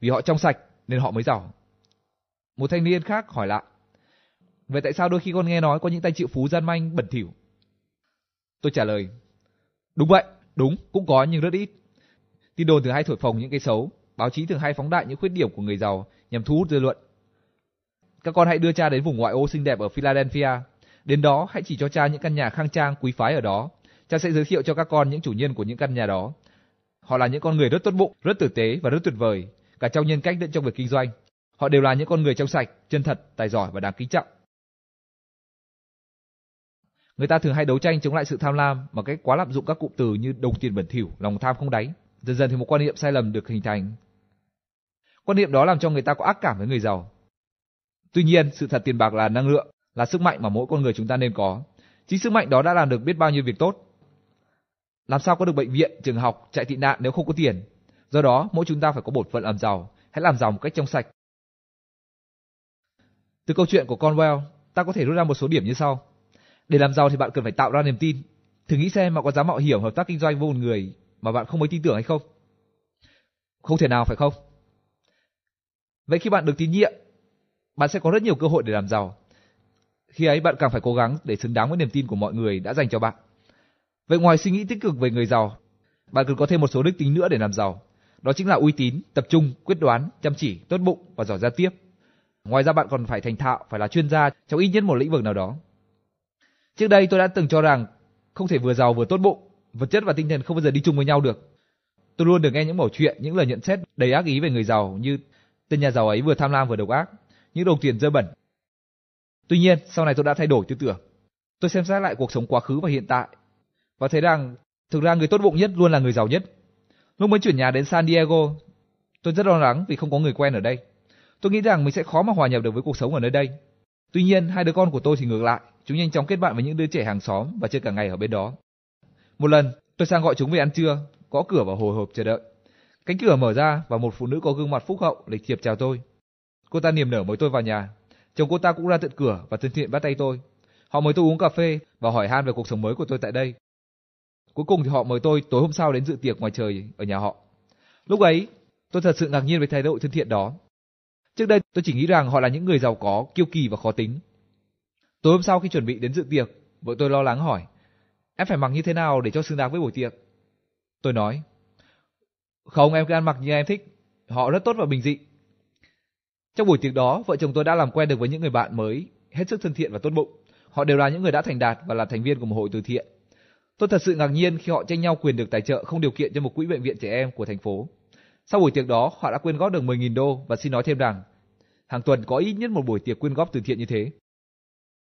Vì họ trong sạch nên họ mới giàu. Một thanh niên khác hỏi lại. Vậy tại sao đôi khi con nghe nói có những tay triệu phú gian manh bẩn thỉu? Tôi trả lời. Đúng vậy, đúng, cũng có nhưng rất ít. Tin đồn thường hay thổi phồng những cái xấu, báo chí thường hay phóng đại những khuyết điểm của người giàu nhằm thu hút dư luận. Các con hãy đưa cha đến vùng ngoại ô xinh đẹp ở Philadelphia. Đến đó hãy chỉ cho cha những căn nhà khang trang quý phái ở đó. Cha sẽ giới thiệu cho các con những chủ nhân của những căn nhà đó. Họ là những con người rất tốt bụng, rất tử tế và rất tuyệt vời, cả trong nhân cách lẫn trong việc kinh doanh. Họ đều là những con người trong sạch, chân thật, tài giỏi và đáng kính trọng. Người ta thường hay đấu tranh chống lại sự tham lam bằng cách quá lạm dụng các cụm từ như đồng tiền bẩn thỉu, lòng tham không đáy. Dần dần thì một quan niệm sai lầm được hình thành. Quan niệm đó làm cho người ta có ác cảm với người giàu. Tuy nhiên, sự thật tiền bạc là năng lượng, là sức mạnh mà mỗi con người chúng ta nên có. Chính sức mạnh đó đã làm được biết bao nhiêu việc tốt. Làm sao có được bệnh viện, trường học, chạy tị nạn nếu không có tiền? Do đó, mỗi chúng ta phải có bổn phận làm giàu, hãy làm giàu một cách trong sạch. Từ câu chuyện của Conwell, ta có thể rút ra một số điểm như sau. Để làm giàu thì bạn cần phải tạo ra niềm tin. Thử nghĩ xem bạn có dám mạo hiểm hợp tác kinh doanh với một người mà bạn không mấy tin tưởng hay không? Không thể nào phải không? Vậy khi bạn được tín nhiệm, bạn sẽ có rất nhiều cơ hội để làm giàu. Khi ấy bạn càng phải cố gắng để xứng đáng với niềm tin của mọi người đã dành cho bạn. Vậy ngoài suy nghĩ tích cực về người giàu, bạn cần có thêm một số đức tính nữa để làm giàu. Đó chính là uy tín, tập trung, quyết đoán, chăm chỉ, tốt bụng và giỏi giao tiếp. Ngoài ra bạn còn phải thành thạo, phải là chuyên gia trong ít nhất một lĩnh vực nào đó. Trước đây tôi đã từng cho rằng không thể vừa giàu vừa tốt bụng, vật chất và tinh thần không bao giờ đi chung với nhau được. Tôi luôn được nghe những mẩu chuyện, những lời nhận xét đầy ác ý về người giàu như tên nhà giàu ấy vừa tham lam vừa độc ác, những đồng tiền dơ bẩn. Tuy nhiên, sau này tôi đã thay đổi tư tưởng. Tôi xem xét lại cuộc sống quá khứ và hiện tại và thấy rằng thực ra người tốt bụng nhất luôn là người giàu nhất. Lúc mới chuyển nhà đến San Diego, tôi rất lo lắng vì không có người quen ở đây. Tôi nghĩ rằng mình sẽ khó mà hòa nhập được với cuộc sống ở nơi đây. Tuy nhiên, hai đứa con của tôi thì ngược lại, chúng nhanh chóng kết bạn với những đứa trẻ hàng xóm và chơi cả ngày ở bên đó. Một lần, tôi sang gọi chúng về ăn trưa, gõ cửa và hồi hộp chờ đợi. Cánh cửa mở ra và một phụ nữ có gương mặt phúc hậu lịch thiệp chào tôi. Cô ta niềm nở mời tôi vào nhà. Chồng cô ta cũng ra tận cửa và thân thiện bắt tay tôi. Họ mời tôi uống cà phê và hỏi han về cuộc sống mới của tôi tại đây. Cuối cùng thì họ mời tôi tối hôm sau đến dự tiệc ngoài trời ở nhà họ. Lúc ấy, tôi thật sự ngạc nhiên với thái độ thân thiện đó. Trước đây tôi chỉ nghĩ rằng họ là những người giàu có, kiêu kỳ và khó tính. Tối hôm sau khi chuẩn bị đến dự tiệc, vợ tôi lo lắng hỏi, em phải mặc như thế nào để cho xứng đáng với buổi tiệc? Tôi nói, không em cứ ăn mặc như em thích, họ rất tốt và bình dị. Trong buổi tiệc đó, vợ chồng tôi đã làm quen được với những người bạn mới, hết sức thân thiện và tốt bụng. Họ đều là những người đã thành đạt và là thành viên của một hội từ thiện. Tôi thật sự ngạc nhiên khi họ tranh nhau quyền được tài trợ không điều kiện cho một quỹ bệnh viện trẻ em của thành phố. Sau buổi tiệc đó, họ đã quyên góp được 10.000 đô và xin nói thêm rằng hàng tuần có ít nhất một buổi tiệc quyên góp từ thiện như thế.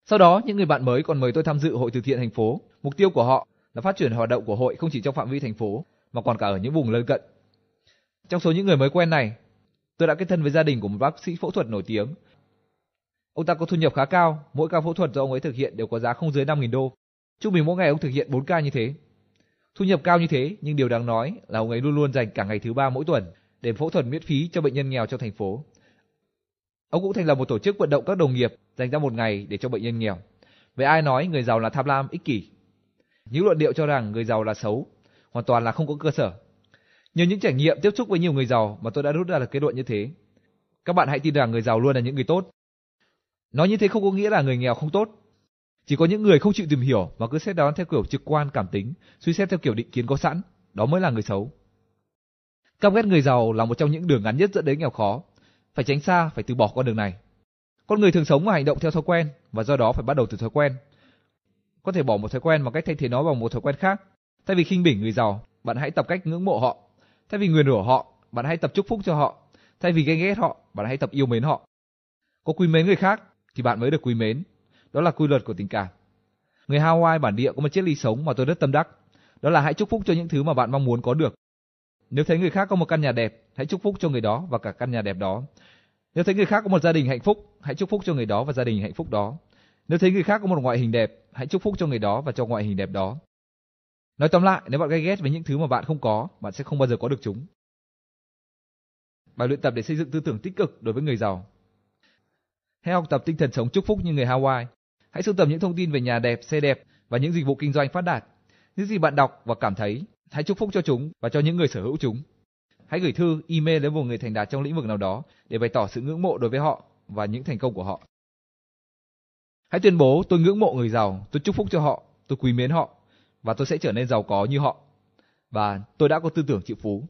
Sau đó, những người bạn mới còn mời tôi tham dự hội từ thiện thành phố. Mục tiêu của họ là phát triển hoạt động của hội không chỉ trong phạm vi thành phố mà còn cả ở những vùng lân cận. Trong số những người mới quen này, tôi đã kết thân với gia đình của một bác sĩ phẫu thuật nổi tiếng. Ông ta có thu nhập khá cao, mỗi ca phẫu thuật do ông ấy thực hiện đều có giá không dưới 5.000 đô. Trung bình mỗi ngày ông thực hiện 4 ca như thế. Thu nhập cao như thế, nhưng điều đáng nói là ông ấy luôn luôn dành cả ngày thứ ba mỗi tuần để phẫu thuật miễn phí cho bệnh nhân nghèo trong thành phố. Ông cũng thành lập một tổ chức vận động các đồng nghiệp dành ra một ngày để cho bệnh nhân nghèo. Vậy ai nói người giàu là tham lam, ích kỷ? Những luận điệu cho rằng người giàu là xấu hoàn toàn là không có cơ sở. Nhờ những trải nghiệm tiếp xúc với nhiều người giàu mà tôi đã rút ra được kết luận như thế. Các bạn hãy tin rằng người giàu luôn là những người tốt. Nói như thế không có nghĩa là người nghèo không tốt. Chỉ có những người không chịu tìm hiểu mà cứ xét đoán theo kiểu trực quan cảm tính, suy xét theo kiểu định kiến có sẵn, đó mới là người xấu. Căm ghét người giàu là một trong những đường ngắn nhất dẫn đến nghèo khó. Phải tránh xa, phải từ bỏ con đường này. Con người thường sống và hành động theo thói quen và do đó phải bắt đầu từ thói quen. Có thể bỏ một thói quen bằng cách thay thế nó bằng một thói quen khác. Thay vì khinh bỉ người giàu, bạn hãy tập cách ngưỡng mộ họ. Thay vì nguyền rủa họ, bạn hãy tập chúc phúc cho họ. Thay vì ghen ghét họ, bạn hãy tập yêu mến họ. Có quý mến người khác thì bạn mới được quý mến. Đó là quy luật của tình cảm. Người Hawaii bản địa có một triết lý sống mà tôi rất tâm đắc. Đó là hãy chúc phúc cho những thứ mà bạn mong muốn có được. Nếu thấy người khác có một căn nhà đẹp, hãy chúc phúc cho người đó và cả căn nhà đẹp đó. Nếu thấy người khác có một gia đình hạnh phúc, hãy chúc phúc cho người đó và gia đình hạnh phúc đó. Nếu thấy người khác có một ngoại hình đẹp, hãy chúc phúc cho người đó và cho ngoại hình đẹp đó. Nói tóm lại, nếu bạn gay ghét với những thứ mà bạn không có, bạn sẽ không bao giờ có được chúng. Bài luyện tập để xây dựng tư tưởng tích cực đối với người giàu. Hãy học tập tinh thần sống chúc phúc như người Hawaii. Hãy sưu tầm những thông tin về nhà đẹp, xe đẹp và những dịch vụ kinh doanh phát đạt. Những gì bạn đọc và cảm thấy, hãy chúc phúc cho chúng và cho những người sở hữu chúng. Hãy gửi thư, email đến một người thành đạt trong lĩnh vực nào đó để bày tỏ sự ngưỡng mộ đối với họ và những thành công của họ. Hãy tuyên bố tôi ngưỡng mộ người giàu, tôi chúc phúc cho họ, tôi quý mến họ và tôi sẽ trở nên giàu có như họ. Và tôi đã có tư tưởng triệu phú.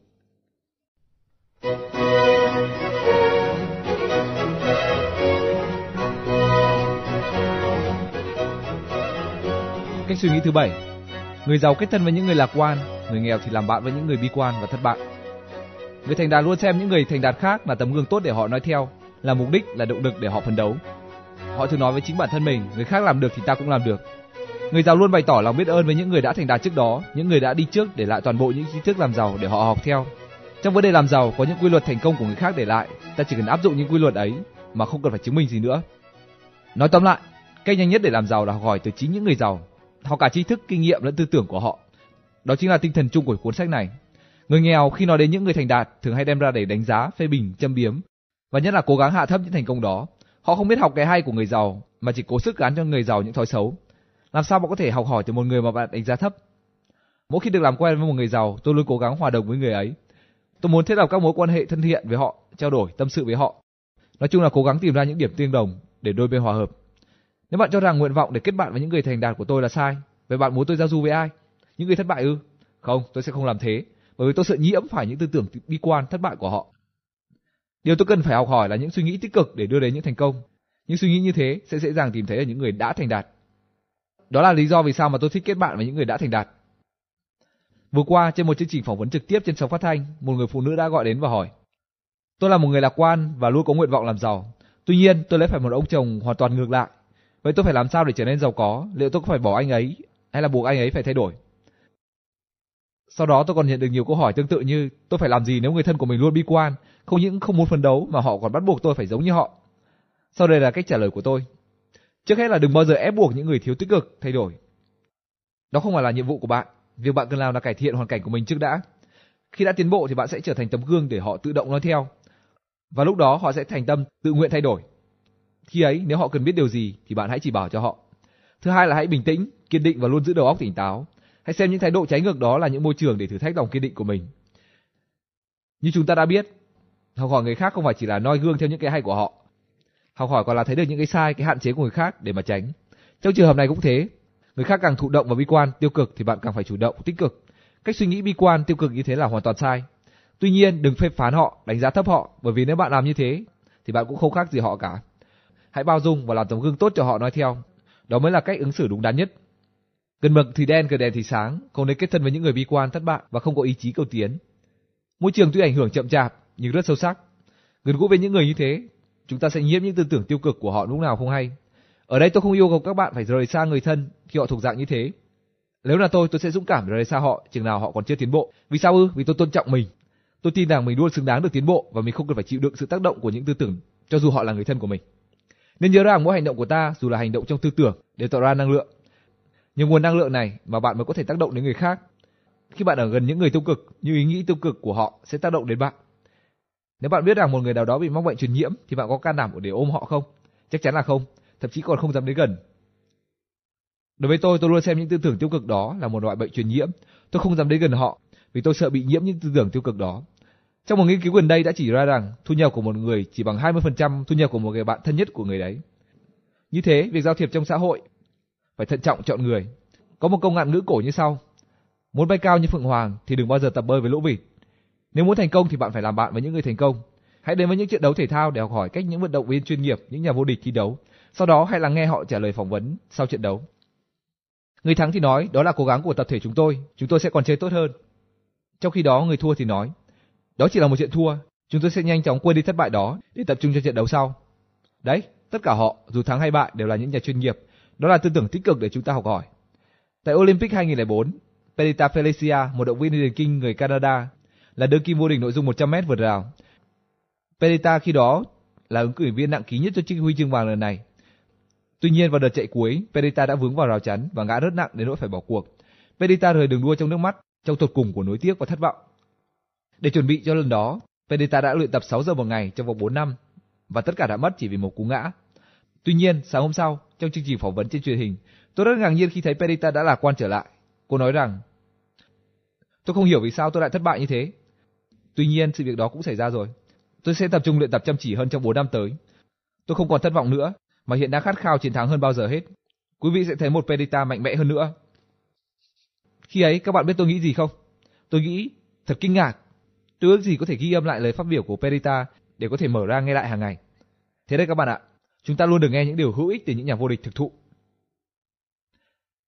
Cách suy nghĩ thứ bảy Người giàu kết thân với những người lạc quan, người nghèo thì làm bạn với những người bi quan và thất bại. Người thành đạt luôn xem những người thành đạt khác là tấm gương tốt để họ nói theo, là mục đích, là động lực để họ phấn đấu. Họ thường nói với chính bản thân mình, người khác làm được thì ta cũng làm được. Người giàu luôn bày tỏ lòng biết ơn với những người đã thành đạt trước đó, những người đã đi trước để lại toàn bộ những tri thức làm giàu để họ học theo. Trong vấn đề làm giàu có những quy luật thành công của người khác để lại, ta chỉ cần áp dụng những quy luật ấy mà không cần phải chứng minh gì nữa. Nói tóm lại, cách nhanh nhất để làm giàu là học hỏi từ chính những người giàu, họ cả tri thức, kinh nghiệm lẫn tư tưởng của họ. Đó chính là tinh thần chung của cuốn sách này. Người nghèo khi nói đến những người thành đạt thường hay đem ra để đánh giá, phê bình, châm biếm và nhất là cố gắng hạ thấp những thành công đó. Họ không biết học cái hay của người giàu mà chỉ cố sức gán cho người giàu những thói xấu. Làm sao bạn có thể học hỏi từ một người mà bạn đánh giá thấp? Mỗi khi được làm quen với một người giàu, tôi luôn cố gắng hòa đồng với người ấy. Tôi muốn thiết lập các mối quan hệ thân thiện với họ, trao đổi, tâm sự với họ. Nói chung là cố gắng tìm ra những điểm tương đồng để đôi bên hòa hợp. Nếu bạn cho rằng nguyện vọng để kết bạn với những người thành đạt của tôi là sai, vậy bạn muốn tôi giao du với ai? Những người thất bại ư? Không, tôi sẽ không làm thế, bởi vì tôi sợ nhiễm phải những tư tưởng bi quan thất bại của họ. Điều tôi cần phải học hỏi là những suy nghĩ tích cực để đưa đến những thành công. Những suy nghĩ như thế sẽ dễ dàng tìm thấy ở những người đã thành đạt. Đó là lý do vì sao mà tôi thích kết bạn với những người đã thành đạt. Vừa qua trên một chương trình phỏng vấn trực tiếp trên sóng phát thanh, một người phụ nữ đã gọi đến và hỏi: "Tôi là một người lạc quan và luôn có nguyện vọng làm giàu. Tuy nhiên, tôi lấy phải một ông chồng hoàn toàn ngược lại. Vậy tôi phải làm sao để trở nên giàu có? Liệu tôi có phải bỏ anh ấy hay là buộc anh ấy phải thay đổi? Sau đó tôi còn nhận được nhiều câu hỏi tương tự như tôi phải làm gì nếu người thân của mình luôn bi quan, không những không muốn phấn đấu mà họ còn bắt buộc tôi phải giống như họ. Sau đây là cách trả lời của tôi. Trước hết là đừng bao giờ ép buộc những người thiếu tích cực thay đổi. Đó không phải là nhiệm vụ của bạn. Việc bạn cần làm là cải thiện hoàn cảnh của mình trước đã. Khi đã tiến bộ thì bạn sẽ trở thành tấm gương để họ tự động nói theo. Và lúc đó họ sẽ thành tâm tự nguyện thay đổi. Khi ấy nếu họ cần biết điều gì thì bạn hãy chỉ bảo cho họ. Thứ hai là hãy bình tĩnh, kiên định và luôn giữ đầu óc tỉnh táo. Hãy xem những thái độ trái ngược đó là những môi trường để thử thách lòng kiên định của mình. Như chúng ta đã biết, học hỏi người khác không phải chỉ là noi gương theo những cái hay của họ. Học hỏi còn là thấy được những cái sai, cái hạn chế của người khác để mà tránh. Trong trường hợp này cũng thế, người khác càng thụ động và bi quan, tiêu cực thì bạn càng phải chủ động, tích cực. Cách suy nghĩ bi quan, tiêu cực như thế là hoàn toàn sai. Tuy nhiên, đừng phê phán họ, đánh giá thấp họ, bởi vì nếu bạn làm như thế thì bạn cũng không khác gì họ cả. Hãy bao dung và làm tấm gương tốt cho họ nói theo. Đó mới là cách ứng xử đúng đắn nhất. Gần mực thì đen, gần đèn thì sáng, không nên kết thân với những người bi quan, thất bại và không có ý chí cầu tiến. Môi trường tuy ảnh hưởng chậm chạp nhưng rất sâu sắc. Gần gũi với những người như thế, chúng ta sẽ nhiễm những tư tưởng tiêu cực của họ lúc nào không hay. Ở đây tôi không yêu cầu các bạn phải rời xa người thân khi họ thuộc dạng như thế. Nếu là tôi, tôi sẽ dũng cảm rời xa họ chừng nào họ còn chưa tiến bộ. Vì sao ư? Vì tôi tôn trọng mình. Tôi tin rằng mình luôn xứng đáng được tiến bộ và mình không cần phải chịu đựng sự tác động của những tư tưởng cho dù họ là người thân của mình. Nên nhớ rằng mỗi hành động của ta, dù là hành động trong tư tưởng, đều tạo ra năng lượng. Nhưng nguồn năng lượng này mà bạn mới có thể tác động đến người khác. Khi bạn ở gần những người tiêu cực, như ý nghĩ tiêu cực của họ sẽ tác động đến bạn. Nếu bạn biết rằng một người nào đó bị mắc bệnh truyền nhiễm thì bạn có can đảm để ôm họ không? Chắc chắn là không, thậm chí còn không dám đến gần. Đối với tôi, tôi luôn xem những tư tưởng tiêu cực đó là một loại bệnh truyền nhiễm. Tôi không dám đến gần họ vì tôi sợ bị nhiễm những tư tưởng tiêu cực đó. Trong một nghiên cứu gần đây đã chỉ ra rằng thu nhập của một người chỉ bằng 20% thu nhập của một người bạn thân nhất của người đấy. Như thế, việc giao thiệp trong xã hội phải thận trọng chọn người. Có một câu ngạn ngữ cổ như sau: Muốn bay cao như phượng hoàng thì đừng bao giờ tập bơi với lũ vịt. Nếu muốn thành công thì bạn phải làm bạn với những người thành công. Hãy đến với những trận đấu thể thao để học hỏi cách những vận động viên chuyên nghiệp, những nhà vô địch thi đấu. Sau đó hãy lắng nghe họ trả lời phỏng vấn sau trận đấu. Người thắng thì nói, đó là cố gắng của tập thể chúng tôi, chúng tôi sẽ còn chơi tốt hơn. Trong khi đó người thua thì nói, đó chỉ là một trận thua, chúng tôi sẽ nhanh chóng quên đi thất bại đó để tập trung cho trận đấu sau. Đấy, tất cả họ, dù thắng hay bại đều là những nhà chuyên nghiệp, đó là tư tưởng tích cực để chúng ta học hỏi. Tại Olympic 2004, Perita Felicia, một động viên điền kinh người Canada, là đương kim vô địch nội dung 100m vượt rào. Perita khi đó là ứng cử viên nặng ký nhất cho chiếc huy chương vàng lần này. Tuy nhiên vào đợt chạy cuối, Perita đã vướng vào rào chắn và ngã rất nặng đến nỗi phải bỏ cuộc. Perita rời đường đua trong nước mắt, trong tột cùng của nối tiếc và thất vọng. Để chuẩn bị cho lần đó, Pedita đã luyện tập 6 giờ một ngày trong vòng 4 năm và tất cả đã mất chỉ vì một cú ngã. Tuy nhiên, sáng hôm sau, trong chương trình phỏng vấn trên truyền hình, tôi rất ngạc nhiên khi thấy Pedita đã lạc quan trở lại. Cô nói rằng, tôi không hiểu vì sao tôi lại thất bại như thế. Tuy nhiên, sự việc đó cũng xảy ra rồi. Tôi sẽ tập trung luyện tập chăm chỉ hơn trong 4 năm tới. Tôi không còn thất vọng nữa, mà hiện đang khát khao chiến thắng hơn bao giờ hết. Quý vị sẽ thấy một Pedita mạnh mẽ hơn nữa. Khi ấy, các bạn biết tôi nghĩ gì không? Tôi nghĩ, thật kinh ngạc. Tôi ước gì có thể ghi âm lại lời phát biểu của Perita để có thể mở ra nghe lại hàng ngày. Thế đây các bạn ạ, chúng ta luôn được nghe những điều hữu ích từ những nhà vô địch thực thụ.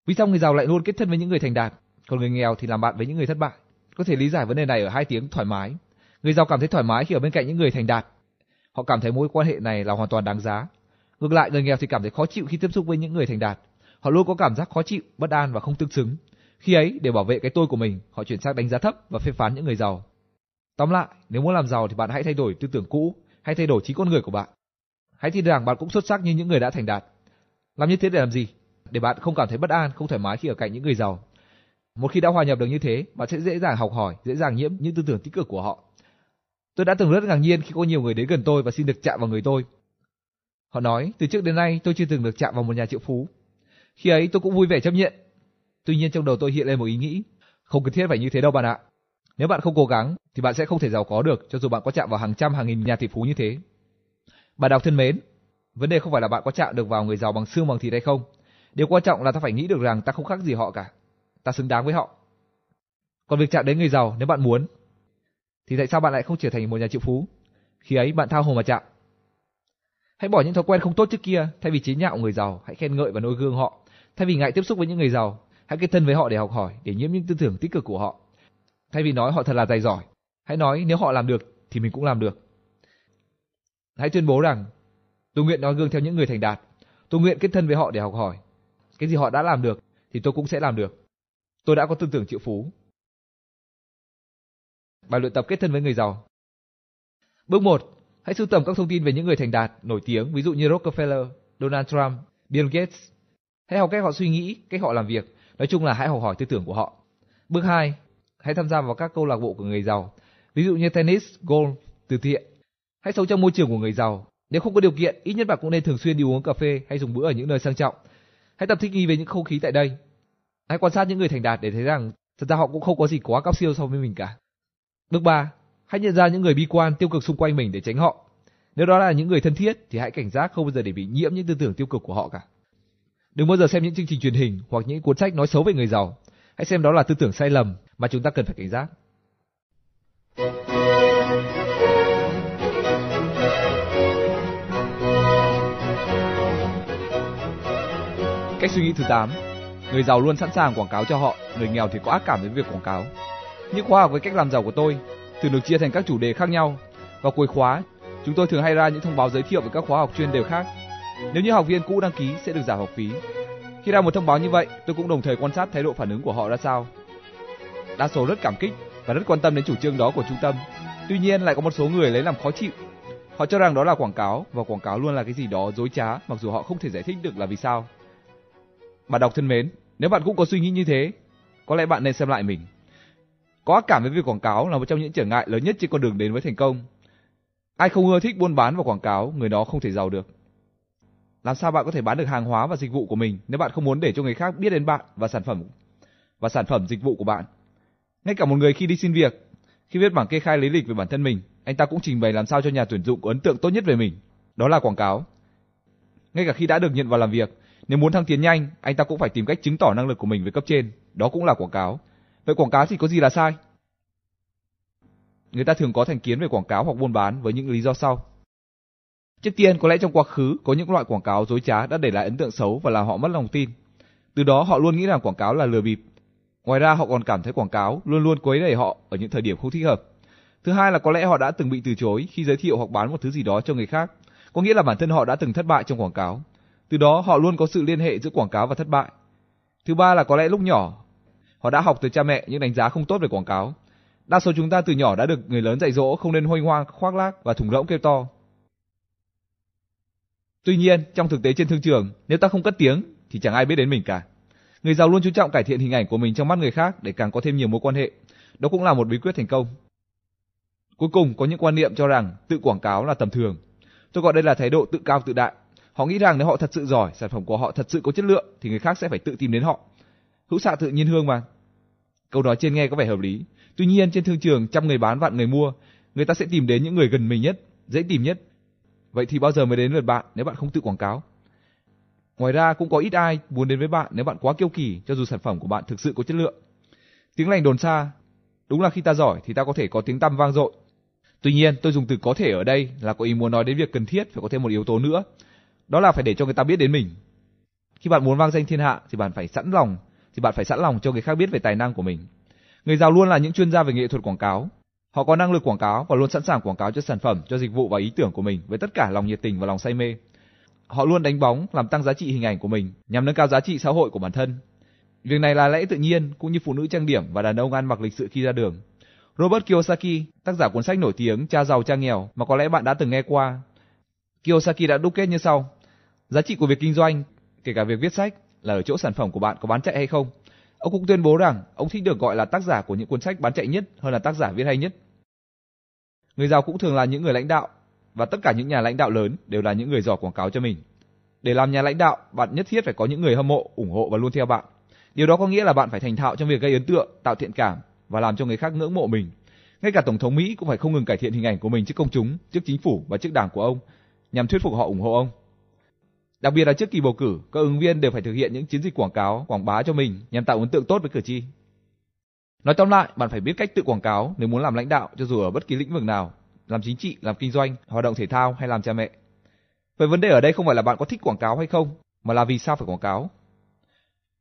Vì sao người giàu lại luôn kết thân với những người thành đạt, còn người nghèo thì làm bạn với những người thất bại? Có thể lý giải vấn đề này ở hai tiếng thoải mái. Người giàu cảm thấy thoải mái khi ở bên cạnh những người thành đạt. Họ cảm thấy mối quan hệ này là hoàn toàn đáng giá. Ngược lại, người nghèo thì cảm thấy khó chịu khi tiếp xúc với những người thành đạt. Họ luôn có cảm giác khó chịu, bất an và không tương xứng. Khi ấy, để bảo vệ cái tôi của mình, họ chuyển sang đánh giá thấp và phê phán những người giàu. Tóm lại, nếu muốn làm giàu thì bạn hãy thay đổi tư tưởng cũ, hãy thay đổi trí con người của bạn. Hãy tin rằng bạn cũng xuất sắc như những người đã thành đạt. Làm như thế để làm gì? Để bạn không cảm thấy bất an, không thoải mái khi ở cạnh những người giàu. Một khi đã hòa nhập được như thế, bạn sẽ dễ dàng học hỏi, dễ dàng nhiễm những tư tưởng tích cực của họ. Tôi đã từng rất ngạc nhiên khi có nhiều người đến gần tôi và xin được chạm vào người tôi. Họ nói, từ trước đến nay tôi chưa từng được chạm vào một nhà triệu phú. Khi ấy tôi cũng vui vẻ chấp nhận. Tuy nhiên trong đầu tôi hiện lên một ý nghĩ, không cần thiết phải như thế đâu bạn ạ. Nếu bạn không cố gắng thì bạn sẽ không thể giàu có được cho dù bạn có chạm vào hàng trăm hàng nghìn nhà tỷ phú như thế. Bạn đọc thân mến, vấn đề không phải là bạn có chạm được vào người giàu bằng xương bằng thịt hay không. Điều quan trọng là ta phải nghĩ được rằng ta không khác gì họ cả. Ta xứng đáng với họ. Còn việc chạm đến người giàu nếu bạn muốn thì tại sao bạn lại không trở thành một nhà triệu phú? Khi ấy bạn thao hồ mà chạm. Hãy bỏ những thói quen không tốt trước kia, thay vì chế nhạo người giàu, hãy khen ngợi và noi gương họ. Thay vì ngại tiếp xúc với những người giàu, hãy kết thân với họ để học hỏi, để nhiễm những tư tưởng tích cực của họ. Thay vì nói họ thật là tài giỏi, hãy nói nếu họ làm được thì mình cũng làm được. Hãy tuyên bố rằng tôi nguyện nói gương theo những người thành đạt. Tôi nguyện kết thân với họ để học hỏi. Cái gì họ đã làm được thì tôi cũng sẽ làm được. Tôi đã có tư tưởng triệu phú. Bài luyện tập kết thân với người giàu. Bước 1. Hãy sưu tầm các thông tin về những người thành đạt, nổi tiếng, ví dụ như Rockefeller, Donald Trump, Bill Gates. Hãy học cách họ suy nghĩ, cách họ làm việc. Nói chung là hãy học hỏi tư tưởng của họ. Bước 2. Hãy tham gia vào các câu lạc bộ của người giàu, ví dụ như tennis, golf, từ thiện. Hãy sống trong môi trường của người giàu. Nếu không có điều kiện, ít nhất bạn cũng nên thường xuyên đi uống cà phê hay dùng bữa ở những nơi sang trọng. Hãy tập thích nghi với những không khí tại đây. Hãy quan sát những người thành đạt để thấy rằng thật ra họ cũng không có gì quá cao siêu so với mình cả. Bước 3. Hãy nhận ra những người bi quan, tiêu cực xung quanh mình để tránh họ. Nếu đó là những người thân thiết thì hãy cảnh giác không bao giờ để bị nhiễm những tư tưởng tiêu cực của họ cả. Đừng bao giờ xem những chương trình truyền hình hoặc những cuốn sách nói xấu về người giàu. Hãy xem đó là tư tưởng sai lầm mà chúng ta cần phải cảnh giác. Cách suy nghĩ thứ 8 Người giàu luôn sẵn sàng quảng cáo cho họ, người nghèo thì có ác cảm với việc quảng cáo. Những khóa học với cách làm giàu của tôi thường được chia thành các chủ đề khác nhau. Vào cuối khóa, chúng tôi thường hay ra những thông báo giới thiệu về các khóa học chuyên đề khác. Nếu như học viên cũ đăng ký sẽ được giảm học phí. Khi ra một thông báo như vậy, tôi cũng đồng thời quan sát thái độ phản ứng của họ ra sao. Đa số rất cảm kích và rất quan tâm đến chủ trương đó của trung tâm. Tuy nhiên lại có một số người lấy làm khó chịu. Họ cho rằng đó là quảng cáo và quảng cáo luôn là cái gì đó dối trá mặc dù họ không thể giải thích được là vì sao. Bạn đọc thân mến, nếu bạn cũng có suy nghĩ như thế, có lẽ bạn nên xem lại mình. Có ác cảm với việc quảng cáo là một trong những trở ngại lớn nhất trên con đường đến với thành công. Ai không ưa thích buôn bán và quảng cáo, người đó không thể giàu được. Làm sao bạn có thể bán được hàng hóa và dịch vụ của mình nếu bạn không muốn để cho người khác biết đến bạn và sản phẩm và sản phẩm dịch vụ của bạn? Ngay cả một người khi đi xin việc, khi viết bảng kê khai lý lịch về bản thân mình, anh ta cũng trình bày làm sao cho nhà tuyển dụng có ấn tượng tốt nhất về mình. Đó là quảng cáo. Ngay cả khi đã được nhận vào làm việc, nếu muốn thăng tiến nhanh, anh ta cũng phải tìm cách chứng tỏ năng lực của mình với cấp trên, đó cũng là quảng cáo. Vậy quảng cáo thì có gì là sai? Người ta thường có thành kiến về quảng cáo hoặc buôn bán với những lý do sau. Trước tiên, có lẽ trong quá khứ có những loại quảng cáo dối trá đã để lại ấn tượng xấu và làm họ mất lòng tin. Từ đó họ luôn nghĩ rằng quảng cáo là lừa bịp. Ngoài ra họ còn cảm thấy quảng cáo luôn luôn quấy rầy họ ở những thời điểm không thích hợp. Thứ hai là có lẽ họ đã từng bị từ chối khi giới thiệu hoặc bán một thứ gì đó cho người khác, có nghĩa là bản thân họ đã từng thất bại trong quảng cáo. Từ đó họ luôn có sự liên hệ giữa quảng cáo và thất bại. Thứ ba là có lẽ lúc nhỏ họ đã học từ cha mẹ những đánh giá không tốt về quảng cáo. Đa số chúng ta từ nhỏ đã được người lớn dạy dỗ không nên hoanh hoang, khoác lác và thùng rỗng kêu to. Tuy nhiên, trong thực tế trên thương trường, nếu ta không cất tiếng thì chẳng ai biết đến mình cả. Người giàu luôn chú trọng cải thiện hình ảnh của mình trong mắt người khác để càng có thêm nhiều mối quan hệ. Đó cũng là một bí quyết thành công. Cuối cùng có những quan niệm cho rằng tự quảng cáo là tầm thường. Tôi gọi đây là thái độ tự cao tự đại. Họ nghĩ rằng nếu họ thật sự giỏi, sản phẩm của họ thật sự có chất lượng thì người khác sẽ phải tự tìm đến họ. Hữu xạ tự nhiên hương mà. Câu nói trên nghe có vẻ hợp lý. Tuy nhiên trên thương trường trăm người bán vạn người mua, người ta sẽ tìm đến những người gần mình nhất, dễ tìm nhất. Vậy thì bao giờ mới đến lượt bạn nếu bạn không tự quảng cáo? Ngoài ra cũng có ít ai muốn đến với bạn nếu bạn quá kiêu kỳ cho dù sản phẩm của bạn thực sự có chất lượng. Tiếng lành đồn xa, đúng là khi ta giỏi thì ta có thể có tiếng tăm vang dội. Tuy nhiên, tôi dùng từ có thể ở đây là có ý muốn nói đến việc cần thiết phải có thêm một yếu tố nữa, đó là phải để cho người ta biết đến mình. Khi bạn muốn vang danh thiên hạ thì bạn phải sẵn lòng, thì bạn phải sẵn lòng cho người khác biết về tài năng của mình. Người giàu luôn là những chuyên gia về nghệ thuật quảng cáo. Họ có năng lực quảng cáo và luôn sẵn sàng quảng cáo cho sản phẩm, cho dịch vụ và ý tưởng của mình với tất cả lòng nhiệt tình và lòng say mê. Họ luôn đánh bóng làm tăng giá trị hình ảnh của mình nhằm nâng cao giá trị xã hội của bản thân. Việc này là lẽ tự nhiên cũng như phụ nữ trang điểm và đàn ông ăn mặc lịch sự khi ra đường. Robert Kiyosaki, tác giả cuốn sách nổi tiếng Cha giàu cha nghèo mà có lẽ bạn đã từng nghe qua. Kiyosaki đã đúc kết như sau: Giá trị của việc kinh doanh, kể cả việc viết sách, là ở chỗ sản phẩm của bạn có bán chạy hay không. Ông cũng tuyên bố rằng ông thích được gọi là tác giả của những cuốn sách bán chạy nhất hơn là tác giả viết hay nhất. Người giàu cũng thường là những người lãnh đạo và tất cả những nhà lãnh đạo lớn đều là những người giỏi quảng cáo cho mình. Để làm nhà lãnh đạo, bạn nhất thiết phải có những người hâm mộ, ủng hộ và luôn theo bạn. Điều đó có nghĩa là bạn phải thành thạo trong việc gây ấn tượng, tạo thiện cảm và làm cho người khác ngưỡng mộ mình. Ngay cả tổng thống Mỹ cũng phải không ngừng cải thiện hình ảnh của mình trước công chúng, trước chính phủ và trước đảng của ông nhằm thuyết phục họ ủng hộ ông. Đặc biệt là trước kỳ bầu cử, các ứng viên đều phải thực hiện những chiến dịch quảng cáo, quảng bá cho mình nhằm tạo ấn tượng tốt với cử tri. Nói tóm lại, bạn phải biết cách tự quảng cáo nếu muốn làm lãnh đạo cho dù ở bất kỳ lĩnh vực nào, làm chính trị, làm kinh doanh, hoạt động thể thao hay làm cha mẹ. Vậy vấn đề ở đây không phải là bạn có thích quảng cáo hay không, mà là vì sao phải quảng cáo.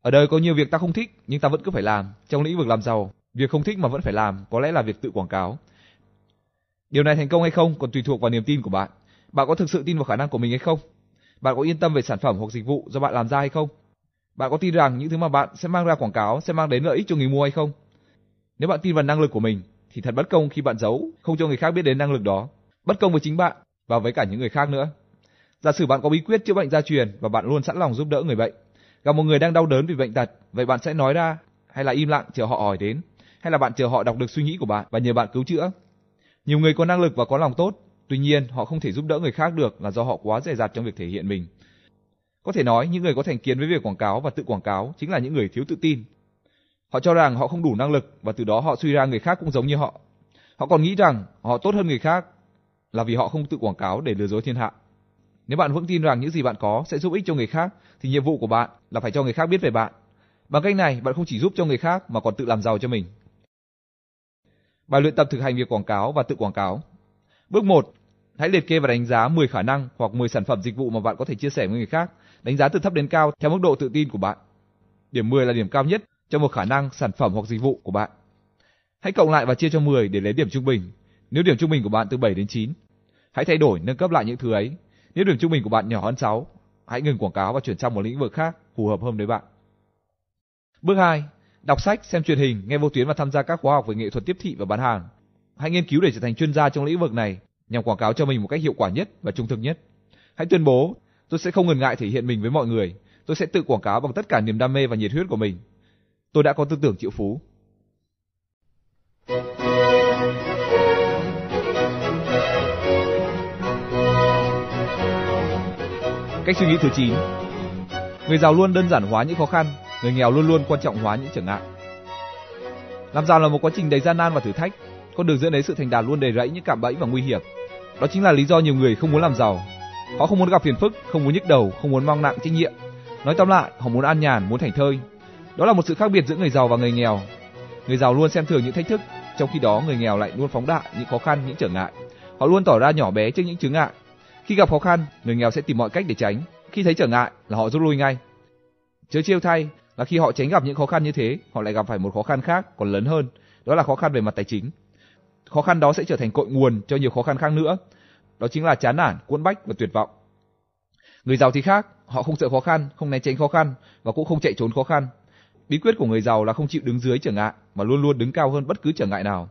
Ở đời có nhiều việc ta không thích nhưng ta vẫn cứ phải làm. Trong lĩnh vực làm giàu, việc không thích mà vẫn phải làm có lẽ là việc tự quảng cáo. Điều này thành công hay không còn tùy thuộc vào niềm tin của bạn. Bạn có thực sự tin vào khả năng của mình hay không? Bạn có yên tâm về sản phẩm hoặc dịch vụ do bạn làm ra hay không? Bạn có tin rằng những thứ mà bạn sẽ mang ra quảng cáo sẽ mang đến lợi ích cho người mua hay không? Nếu bạn tin vào năng lực của mình thì thật bất công khi bạn giấu, không cho người khác biết đến năng lực đó. Bất công với chính bạn và với cả những người khác nữa. Giả sử bạn có bí quyết chữa bệnh gia truyền và bạn luôn sẵn lòng giúp đỡ người bệnh. Gặp một người đang đau đớn vì bệnh tật, vậy bạn sẽ nói ra hay là im lặng chờ họ hỏi đến, hay là bạn chờ họ đọc được suy nghĩ của bạn và nhờ bạn cứu chữa. Nhiều người có năng lực và có lòng tốt, tuy nhiên họ không thể giúp đỡ người khác được là do họ quá dè dặt trong việc thể hiện mình. Có thể nói những người có thành kiến với việc quảng cáo và tự quảng cáo chính là những người thiếu tự tin. Họ cho rằng họ không đủ năng lực và từ đó họ suy ra người khác cũng giống như họ. Họ còn nghĩ rằng họ tốt hơn người khác là vì họ không tự quảng cáo để lừa dối thiên hạ. Nếu bạn vững tin rằng những gì bạn có sẽ giúp ích cho người khác thì nhiệm vụ của bạn là phải cho người khác biết về bạn. Bằng cách này, bạn không chỉ giúp cho người khác mà còn tự làm giàu cho mình. Bài luyện tập thực hành việc quảng cáo và tự quảng cáo. Bước 1. Hãy liệt kê và đánh giá 10 khả năng hoặc 10 sản phẩm dịch vụ mà bạn có thể chia sẻ với người khác, đánh giá từ thấp đến cao theo mức độ tự tin của bạn. Điểm 10 là điểm cao nhất cho một khả năng, sản phẩm hoặc dịch vụ của bạn. Hãy cộng lại và chia cho 10 để lấy điểm trung bình. Nếu điểm trung bình của bạn từ 7 đến 9, hãy thay đổi nâng cấp lại những thứ ấy. Nếu điểm trung bình của bạn nhỏ hơn 6, hãy ngừng quảng cáo và chuyển sang một lĩnh vực khác phù hợp hơn với bạn. Bước 2. Đọc sách, xem truyền hình, nghe vô tuyến và tham gia các khóa học về nghệ thuật tiếp thị và bán hàng. Hãy nghiên cứu để trở thành chuyên gia trong lĩnh vực này nhằm quảng cáo cho mình một cách hiệu quả nhất và trung thực nhất. Hãy tuyên bố, tôi sẽ không ngần ngại thể hiện mình với mọi người. Tôi sẽ tự quảng cáo bằng tất cả niềm đam mê và nhiệt huyết của mình. Tôi đã có tư tưởng triệu phú. Cách suy nghĩ thứ 9 Người giàu luôn đơn giản hóa những khó khăn, người nghèo luôn luôn quan trọng hóa những trở ngại. Làm giàu là một quá trình đầy gian nan và thử thách, con đường dẫn đến sự thành đạt luôn đầy rẫy những cạm bẫy và nguy hiểm. Đó chính là lý do nhiều người không muốn làm giàu. Họ không muốn gặp phiền phức, không muốn nhức đầu, không muốn mang nặng trách nhiệm. Nói tóm lại, họ muốn an nhàn, muốn thành thơi. Đó là một sự khác biệt giữa người giàu và người nghèo. Người giàu luôn xem thường những thách thức, trong khi đó người nghèo lại luôn phóng đại những khó khăn, những trở ngại. Họ luôn tỏ ra nhỏ bé trước những chướng ngại. Khi gặp khó khăn, người nghèo sẽ tìm mọi cách để tránh. Khi thấy trở ngại là họ rút lui ngay. Chớ chiêu thay là khi họ tránh gặp những khó khăn như thế, họ lại gặp phải một khó khăn khác còn lớn hơn, đó là khó khăn về mặt tài chính. Khó khăn đó sẽ trở thành cội nguồn cho nhiều khó khăn khác nữa. Đó chính là chán nản, cuốn bách và tuyệt vọng. Người giàu thì khác, họ không sợ khó khăn, không né tránh khó khăn và cũng không chạy trốn khó khăn. Bí quyết của người giàu là không chịu đứng dưới trở ngại mà luôn luôn đứng cao hơn bất cứ trở ngại nào.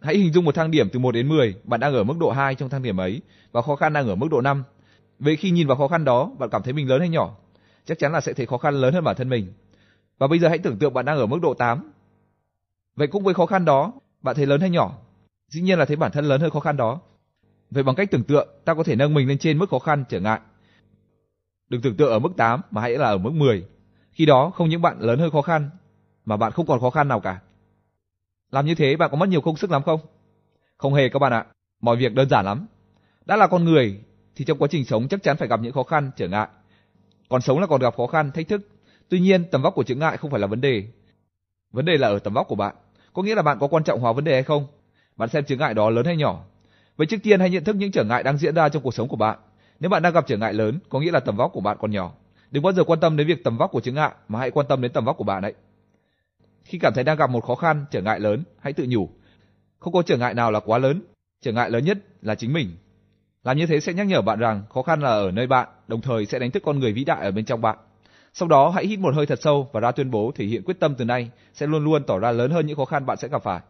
Hãy hình dung một thang điểm từ 1 đến 10, bạn đang ở mức độ 2 trong thang điểm ấy và khó khăn đang ở mức độ 5. Vậy khi nhìn vào khó khăn đó, bạn cảm thấy mình lớn hay nhỏ? Chắc chắn là sẽ thấy khó khăn lớn hơn bản thân mình. Và bây giờ hãy tưởng tượng bạn đang ở mức độ 8. Vậy cũng với khó khăn đó, bạn thấy lớn hay nhỏ? Dĩ nhiên là thấy bản thân lớn hơn khó khăn đó. Vậy bằng cách tưởng tượng, ta có thể nâng mình lên trên mức khó khăn trở ngại. Đừng tưởng tượng ở mức 8 mà hãy là ở mức 10. Khi đó không những bạn lớn hơn khó khăn mà bạn không còn khó khăn nào cả. Làm như thế bạn có mất nhiều công sức lắm không? Không hề các bạn ạ, mọi việc đơn giản lắm. Đã là con người thì trong quá trình sống chắc chắn phải gặp những khó khăn, trở ngại. Còn sống là còn gặp khó khăn, thách thức. Tuy nhiên, tầm vóc của chướng ngại không phải là vấn đề. Vấn đề là ở tầm vóc của bạn. Có nghĩa là bạn có quan trọng hóa vấn đề hay không? Bạn xem chướng ngại đó lớn hay nhỏ. Vậy trước tiên hãy nhận thức những trở ngại đang diễn ra trong cuộc sống của bạn. Nếu bạn đang gặp trở ngại lớn, có nghĩa là tầm vóc của bạn còn nhỏ. Đừng bao giờ quan tâm đến việc tầm vóc của chướng ngại mà hãy quan tâm đến tầm vóc của bạn đấy. Khi cảm thấy đang gặp một khó khăn, trở ngại lớn, hãy tự nhủ, không có trở ngại nào là quá lớn, trở ngại lớn nhất là chính mình. Làm như thế sẽ nhắc nhở bạn rằng khó khăn là ở nơi bạn, đồng thời sẽ đánh thức con người vĩ đại ở bên trong bạn. Sau đó hãy hít một hơi thật sâu và ra tuyên bố thể hiện quyết tâm từ nay sẽ luôn luôn tỏ ra lớn hơn những khó khăn bạn sẽ gặp phải.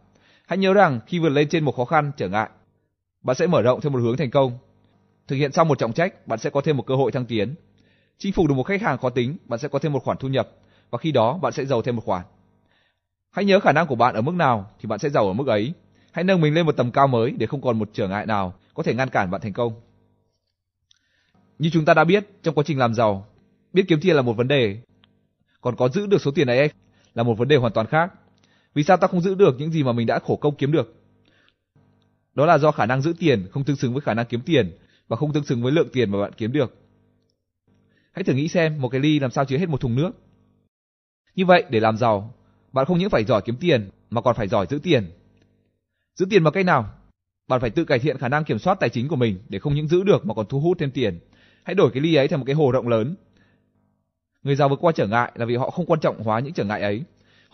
Hãy nhớ rằng khi vượt lên trên một khó khăn trở ngại, bạn sẽ mở rộng theo một hướng thành công. Thực hiện xong một trọng trách, bạn sẽ có thêm một cơ hội thăng tiến. Chinh phục được một khách hàng khó tính, bạn sẽ có thêm một khoản thu nhập và khi đó bạn sẽ giàu thêm một khoản. Hãy nhớ khả năng của bạn ở mức nào thì bạn sẽ giàu ở mức ấy. Hãy nâng mình lên một tầm cao mới để không còn một trở ngại nào có thể ngăn cản bạn thành công. Như chúng ta đã biết, trong quá trình làm giàu, biết kiếm tiền là một vấn đề, còn có giữ được số tiền ấy là một vấn đề hoàn toàn khác. Vì sao ta không giữ được những gì mà mình đã khổ công kiếm được? Đó là do khả năng giữ tiền không tương xứng với khả năng kiếm tiền và không tương xứng với lượng tiền mà bạn kiếm được. Hãy thử nghĩ xem một cái ly làm sao chứa hết một thùng nước. Như vậy, để làm giàu, bạn không những phải giỏi kiếm tiền mà còn phải giỏi giữ tiền. Giữ tiền bằng cách nào? Bạn phải tự cải thiện khả năng kiểm soát tài chính của mình để không những giữ được mà còn thu hút thêm tiền. Hãy đổi cái ly ấy thành một cái hồ rộng lớn. Người giàu vượt qua trở ngại là vì họ không quan trọng hóa những trở ngại ấy.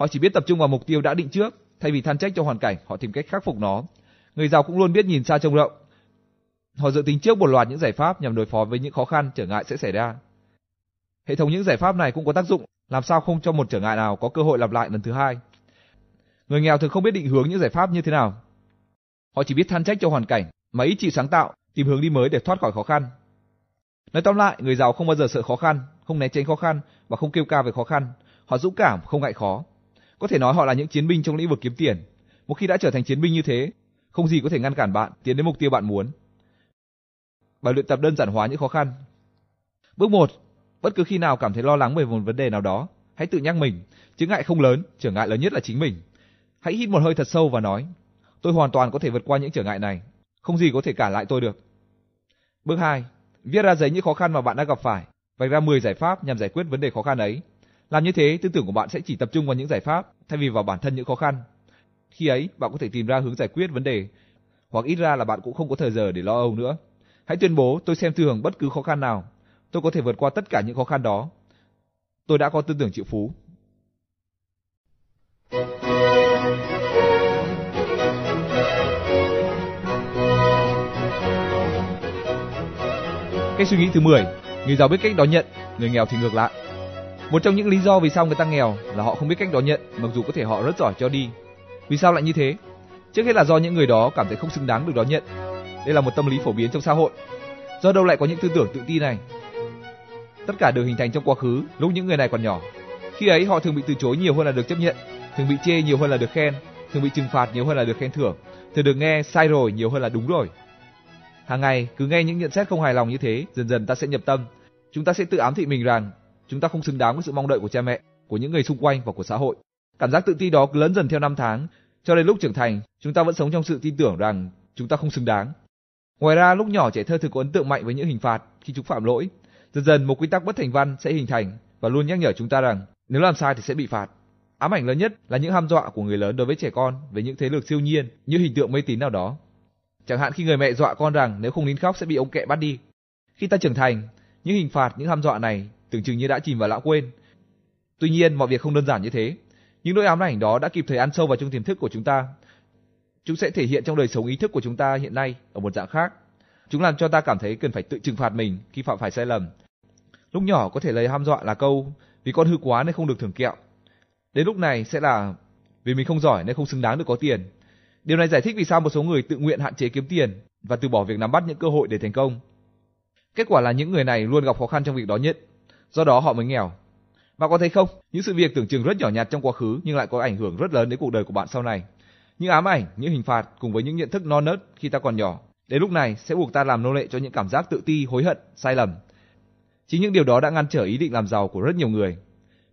Họ chỉ biết tập trung vào mục tiêu đã định trước, thay vì than trách cho hoàn cảnh, họ tìm cách khắc phục nó. Người giàu cũng luôn biết nhìn xa trông rộng. Họ dự tính trước một loạt những giải pháp nhằm đối phó với những khó khăn trở ngại sẽ xảy ra. Hệ thống những giải pháp này cũng có tác dụng làm sao không cho một trở ngại nào có cơ hội lặp lại lần thứ hai. Người nghèo thường không biết định hướng những giải pháp như thế nào. Họ chỉ biết than trách cho hoàn cảnh, mà ít chịu sáng tạo, tìm hướng đi mới để thoát khỏi khó khăn. Nói tóm lại, người giàu không bao giờ sợ khó khăn, không né tránh khó khăn và không kêu ca về khó khăn. Họ dũng cảm, không ngại khó. Có thể nói họ là những chiến binh trong lĩnh vực kiếm tiền. Một khi đã trở thành chiến binh như thế, không gì có thể ngăn cản bạn tiến đến mục tiêu bạn muốn. Bài luyện tập đơn giản hóa những khó khăn. Bước 1. Bất cứ khi nào cảm thấy lo lắng về một vấn đề nào đó, hãy tự nhắc mình, chướng ngại không lớn, trở ngại lớn nhất là chính mình. Hãy hít một hơi thật sâu và nói, tôi hoàn toàn có thể vượt qua những trở ngại này, không gì có thể cản lại tôi được. Bước 2. Viết ra giấy những khó khăn mà bạn đã gặp phải, vạch ra 10 giải pháp nhằm giải quyết vấn đề khó khăn ấy. Làm như thế, tư tưởng của bạn sẽ chỉ tập trung vào những giải pháp thay vì vào bản thân những khó khăn. Khi ấy, bạn có thể tìm ra hướng giải quyết vấn đề, hoặc ít ra là bạn cũng không có thời giờ để lo âu nữa. Hãy tuyên bố tôi xem thường bất cứ khó khăn nào, tôi có thể vượt qua tất cả những khó khăn đó. Tôi đã có tư tưởng triệu phú. Cách suy nghĩ thứ 10, người giàu biết cách đón nhận, người nghèo thì ngược lại. Một trong những lý do vì sao người ta nghèo là họ không biết cách đón nhận, mặc dù có thể họ rất giỏi cho đi. Vì sao lại như thế? Trước hết là do những người đó cảm thấy không xứng đáng được đón nhận. Đây là một tâm lý phổ biến trong xã hội. Do đâu lại có những tư tưởng tự ti này? Tất cả đều hình thành trong quá khứ, lúc những người này còn nhỏ. Khi ấy họ thường bị từ chối nhiều hơn là được chấp nhận, thường bị chê nhiều hơn là được khen, thường bị trừng phạt nhiều hơn là được khen thưởng, thường được nghe sai rồi nhiều hơn là đúng rồi. Hàng ngày cứ nghe những nhận xét không hài lòng như thế, dần dần ta sẽ nhập tâm. Chúng ta sẽ tự ám thị mình rằng chúng ta không xứng đáng với sự mong đợi của cha mẹ, của những người xung quanh và của xã hội. Cảm giác tự ti đó cứ lớn dần theo năm tháng, cho đến lúc trưởng thành, chúng ta vẫn sống trong sự tin tưởng rằng chúng ta không xứng đáng. Ngoài ra, lúc nhỏ trẻ thơ thường có ấn tượng mạnh với những hình phạt khi chúng phạm lỗi. Dần dần một quy tắc bất thành văn sẽ hình thành và luôn nhắc nhở chúng ta rằng nếu làm sai thì sẽ bị phạt. Ám ảnh lớn nhất là những ham dọa của người lớn đối với trẻ con về những thế lực siêu nhiên như hình tượng mê tín nào đó. Chẳng hạn khi người mẹ dọa con rằng nếu không nín khóc sẽ bị ông kẹ bắt đi. Khi ta trưởng thành, những hình phạt, những ham dọa này tưởng chừng như đã chìm vào lãng quên. Tuy nhiên, mọi việc không đơn giản như thế. Những nỗi ám ảnh đó đã kịp thời ăn sâu vào trong tiềm thức của chúng ta. Chúng sẽ thể hiện trong đời sống ý thức của chúng ta hiện nay ở một dạng khác. Chúng làm cho ta cảm thấy cần phải tự trừng phạt mình khi phạm phải sai lầm. Lúc nhỏ có thể lấy ham dọa là câu vì con hư quá nên không được thưởng kẹo. Đến lúc này sẽ là vì mình không giỏi nên không xứng đáng được có tiền. Điều này giải thích vì sao một số người tự nguyện hạn chế kiếm tiền và từ bỏ việc nắm bắt những cơ hội để thành công. Kết quả là những người này luôn gặp khó khăn trong việc đó nhất, do đó họ mới nghèo. Bạn có thấy không, những sự việc tưởng chừng rất nhỏ nhặt trong quá khứ nhưng lại có ảnh hưởng rất lớn đến cuộc đời của bạn sau này. Những ám ảnh, những hình phạt cùng với những nhận thức non nớt khi ta còn nhỏ, đến lúc này sẽ buộc ta làm nô lệ cho những cảm giác tự ti, hối hận, sai lầm. Chính những điều đó đã ngăn trở ý định làm giàu của rất nhiều người.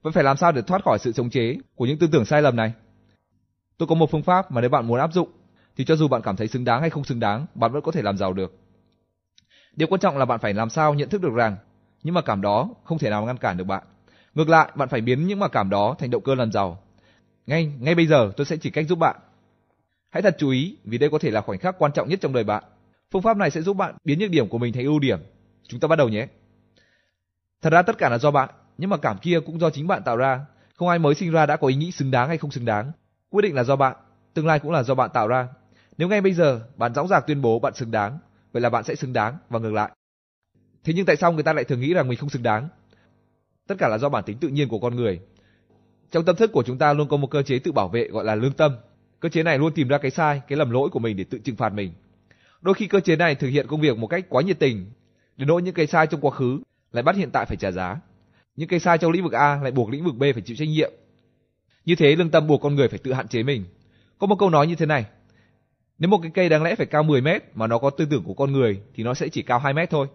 Vậy phải làm sao để thoát khỏi sự chống chế của những tư tưởng sai lầm này? Tôi có một phương pháp mà nếu bạn muốn áp dụng thì cho dù bạn cảm thấy xứng đáng hay không xứng đáng, bạn vẫn có thể làm giàu được. Điều quan trọng là bạn phải làm sao nhận thức được rằng những mặc cảm đó không thể nào ngăn cản được bạn. Ngược lại, bạn phải biến những mặc cảm đó thành động cơ làm giàu. Ngay ngay bây giờ tôi sẽ chỉ cách giúp bạn. Hãy thật chú ý vì đây có thể là khoảnh khắc quan trọng nhất trong đời bạn. Phương pháp này sẽ giúp bạn biến nhược điểm của mình thành ưu điểm. Chúng ta bắt đầu nhé. Thật ra tất cả là do bạn, nhưng mà cảm kia cũng do chính bạn tạo ra. Không ai mới sinh ra đã có ý nghĩ xứng đáng hay không xứng đáng. Quyết định là do bạn, tương lai cũng là do bạn tạo ra. Nếu ngay bây giờ bạn dõng dạc tuyên bố bạn xứng đáng, vậy là bạn sẽ xứng đáng và ngược lại. Thế nhưng tại sao người ta lại thường nghĩ rằng mình không xứng đáng? Tất cả là do bản tính tự nhiên của con người. Trong tâm thức của chúng ta luôn có một cơ chế tự bảo vệ gọi là lương tâm. Cơ chế này luôn tìm ra cái sai, cái lầm lỗi của mình để tự trừng phạt mình. Đôi khi cơ chế này thực hiện công việc một cách quá nhiệt tình, đến nỗi những cái sai trong quá khứ lại bắt hiện tại phải trả giá. Những cái sai trong lĩnh vực A lại buộc lĩnh vực B phải chịu trách nhiệm. Như thế lương tâm buộc con người phải tự hạn chế mình. Có một câu nói như thế này. Nếu một cái cây đáng lẽ phải cao 10 mét mà nó có tư tưởng của con người thì nó sẽ chỉ cao 2 mét thôi.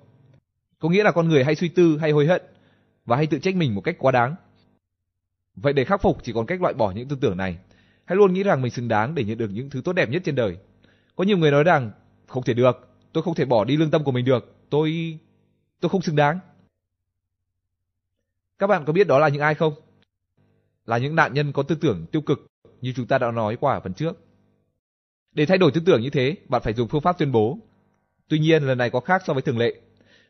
Có nghĩa là con người hay suy tư hay hối hận và hay tự trách mình một cách quá đáng. Vậy để khắc phục chỉ còn cách loại bỏ những tư tưởng này. Hãy luôn nghĩ rằng mình xứng đáng để nhận được những thứ tốt đẹp nhất trên đời. Có nhiều người nói rằng không thể được, tôi không thể bỏ đi lương tâm của mình được, tôi tôi không xứng đáng. Các bạn có biết đó là những ai không? Là những nạn nhân có tư tưởng tiêu cực như chúng ta đã nói qua ở phần trước. Để thay đổi tư tưởng như thế, bạn phải dùng phương pháp tuyên bố. Tuy nhiên, lần này có khác so với thường lệ.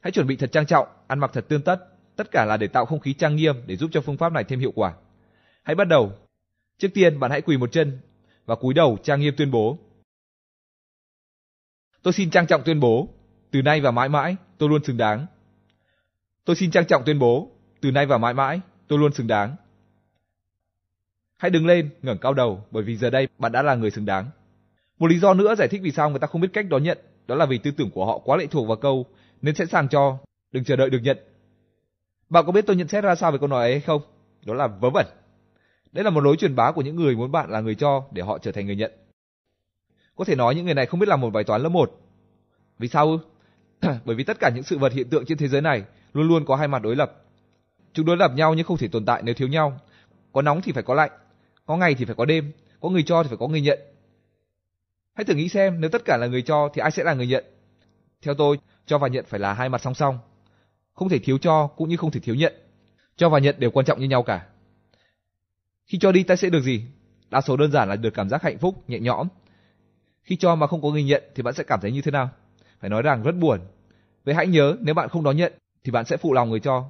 Hãy chuẩn bị thật trang trọng, ăn mặc thật tươm tất, tất cả là để tạo không khí trang nghiêm để giúp cho phương pháp này thêm hiệu quả. Hãy bắt đầu. Trước tiên, bạn hãy quỳ một chân và cúi đầu trang nghiêm tuyên bố. Tôi xin trang trọng tuyên bố, Từ nay và mãi mãi, tôi luôn xứng đáng. Tôi xin trang trọng tuyên bố, từ nay và mãi mãi, tôi luôn xứng đáng. Hãy đứng lên, ngẩng cao đầu, bởi vì giờ đây bạn đã là người xứng đáng. Một lý do nữa giải thích vì sao người ta không biết cách đón nhận, đó là vì tư tưởng của họ quá lệ thuộc vào câu nên sẵn sàng cho, đừng chờ đợi được nhận. Bạn có biết tôi nhận xét ra sao về câu nói ấy không? Đó là vớ vẩn. Đây là một lối truyền bá của những người muốn bạn là người cho để họ trở thành người nhận. Có thể nói những người này không biết làm một bài toán lớp 1. Vì sao ư? Bởi vì tất cả những sự vật hiện tượng trên thế giới này luôn luôn có hai mặt đối lập. Chúng đối lập nhau nhưng không thể tồn tại nếu thiếu nhau. Có nóng thì phải có lạnh, có ngày thì phải có đêm, có người cho thì phải có người nhận. Hãy thử nghĩ xem nếu tất cả là người cho thì ai sẽ là người nhận? Theo tôi, cho và nhận phải là hai mặt song song. Không thể thiếu cho cũng như không thể thiếu nhận. Cho và nhận đều quan trọng như nhau cả. Khi cho đi ta sẽ được gì? Đa số đơn giản là được cảm giác hạnh phúc, nhẹ nhõm. Khi cho mà không có người nhận thì bạn sẽ cảm thấy như thế nào? Phải nói rằng rất buồn. Vậy hãy nhớ nếu bạn không đón nhận thì bạn sẽ phụ lòng người cho.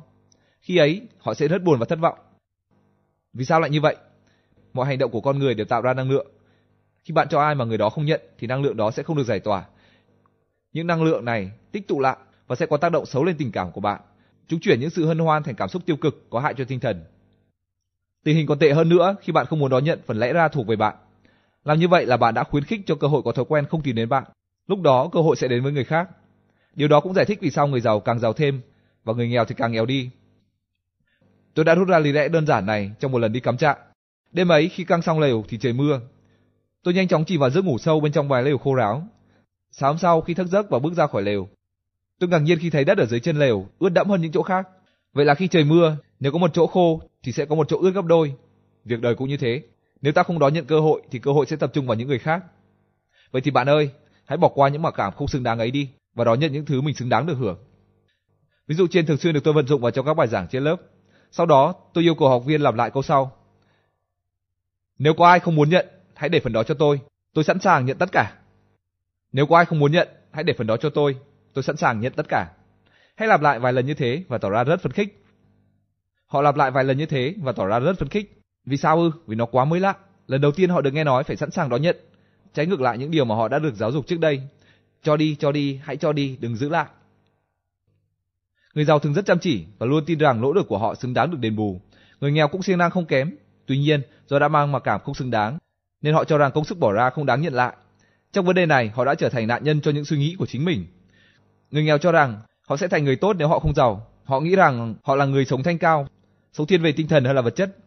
Khi ấy, họ sẽ rất buồn và thất vọng. Vì sao lại như vậy? Mọi hành động của con người đều tạo ra năng lượng. Khi bạn cho ai mà người đó không nhận thì năng lượng đó sẽ không được giải tỏa. Những năng lượng này tích tụ lại và sẽ có tác động xấu lên tình cảm của bạn. Chúng chuyển những sự hân hoan thành cảm xúc tiêu cực có hại cho tinh thần. Tình hình còn tệ hơn nữa khi bạn không muốn đón nhận phần lẽ ra thuộc về bạn. Làm như vậy là bạn đã khuyến khích cho cơ hội có thói quen không tìm đến bạn. Lúc đó, cơ hội sẽ đến với người khác. Điều đó cũng giải thích vì sao người giàu càng giàu thêm và người nghèo thì càng nghèo đi. Tôi đã rút ra lý lẽ đơn giản này trong một lần đi cắm trại. Đêm ấy, khi căng xong lều thì trời mưa. Tôi nhanh chóng chìm vào giấc ngủ sâu bên trong vài lều khô ráo. Sáng sau khi thức giấc và bước ra khỏi lều, tôi ngạc nhiên khi thấy đất ở dưới chân lều ướt đẫm hơn những chỗ khác. Vậy là khi trời mưa, nếu có một chỗ khô thì sẽ có một chỗ ướt gấp đôi. Việc đời cũng như thế. Nếu ta không đón nhận cơ hội thì cơ hội sẽ tập trung vào những người khác. Vậy thì bạn ơi, hãy bỏ qua những mặc cảm không xứng đáng ấy đi và đón nhận những thứ mình xứng đáng được hưởng. Ví dụ trên thường xuyên được tôi vận dụng vào trong các bài giảng trên lớp. Sau đó, tôi yêu cầu học viên làm lại câu sau. Nếu có ai không muốn nhận, hãy để phần đó cho tôi. Tôi sẵn sàng nhận tất cả. Nếu có ai không muốn nhận, hãy để phần đó cho tôi. Tôi sẵn sàng nhận tất cả. Hãy lặp lại vài lần như thế và tỏ ra rất phấn khích. Họ lặp lại vài lần như thế và tỏ ra rất phấn khích. Vì sao ư? Vì nó quá mới lạ. Lần đầu tiên họ được nghe nói phải sẵn sàng đón nhận. Trái ngược lại những điều mà họ đã được giáo dục trước đây. Cho đi, cho đi, hãy cho đi, đừng giữ lại. Người giàu thường rất chăm chỉ và luôn tin rằng nỗ lực của họ xứng đáng được đền bù. Người nghèo cũng siêng năng không kém. Tuy nhiên, do đã mang mặc cảm không xứng đáng, nên họ cho rằng công sức bỏ ra không đáng nhận lại. Trong vấn đề này, họ đã trở thành nạn nhân cho những suy nghĩ của chính mình. Người nghèo cho rằng họ sẽ thành người tốt nếu họ không giàu. Họ nghĩ rằng họ là người sống thanh cao, sống thiên về tinh thần hơn là vật chất.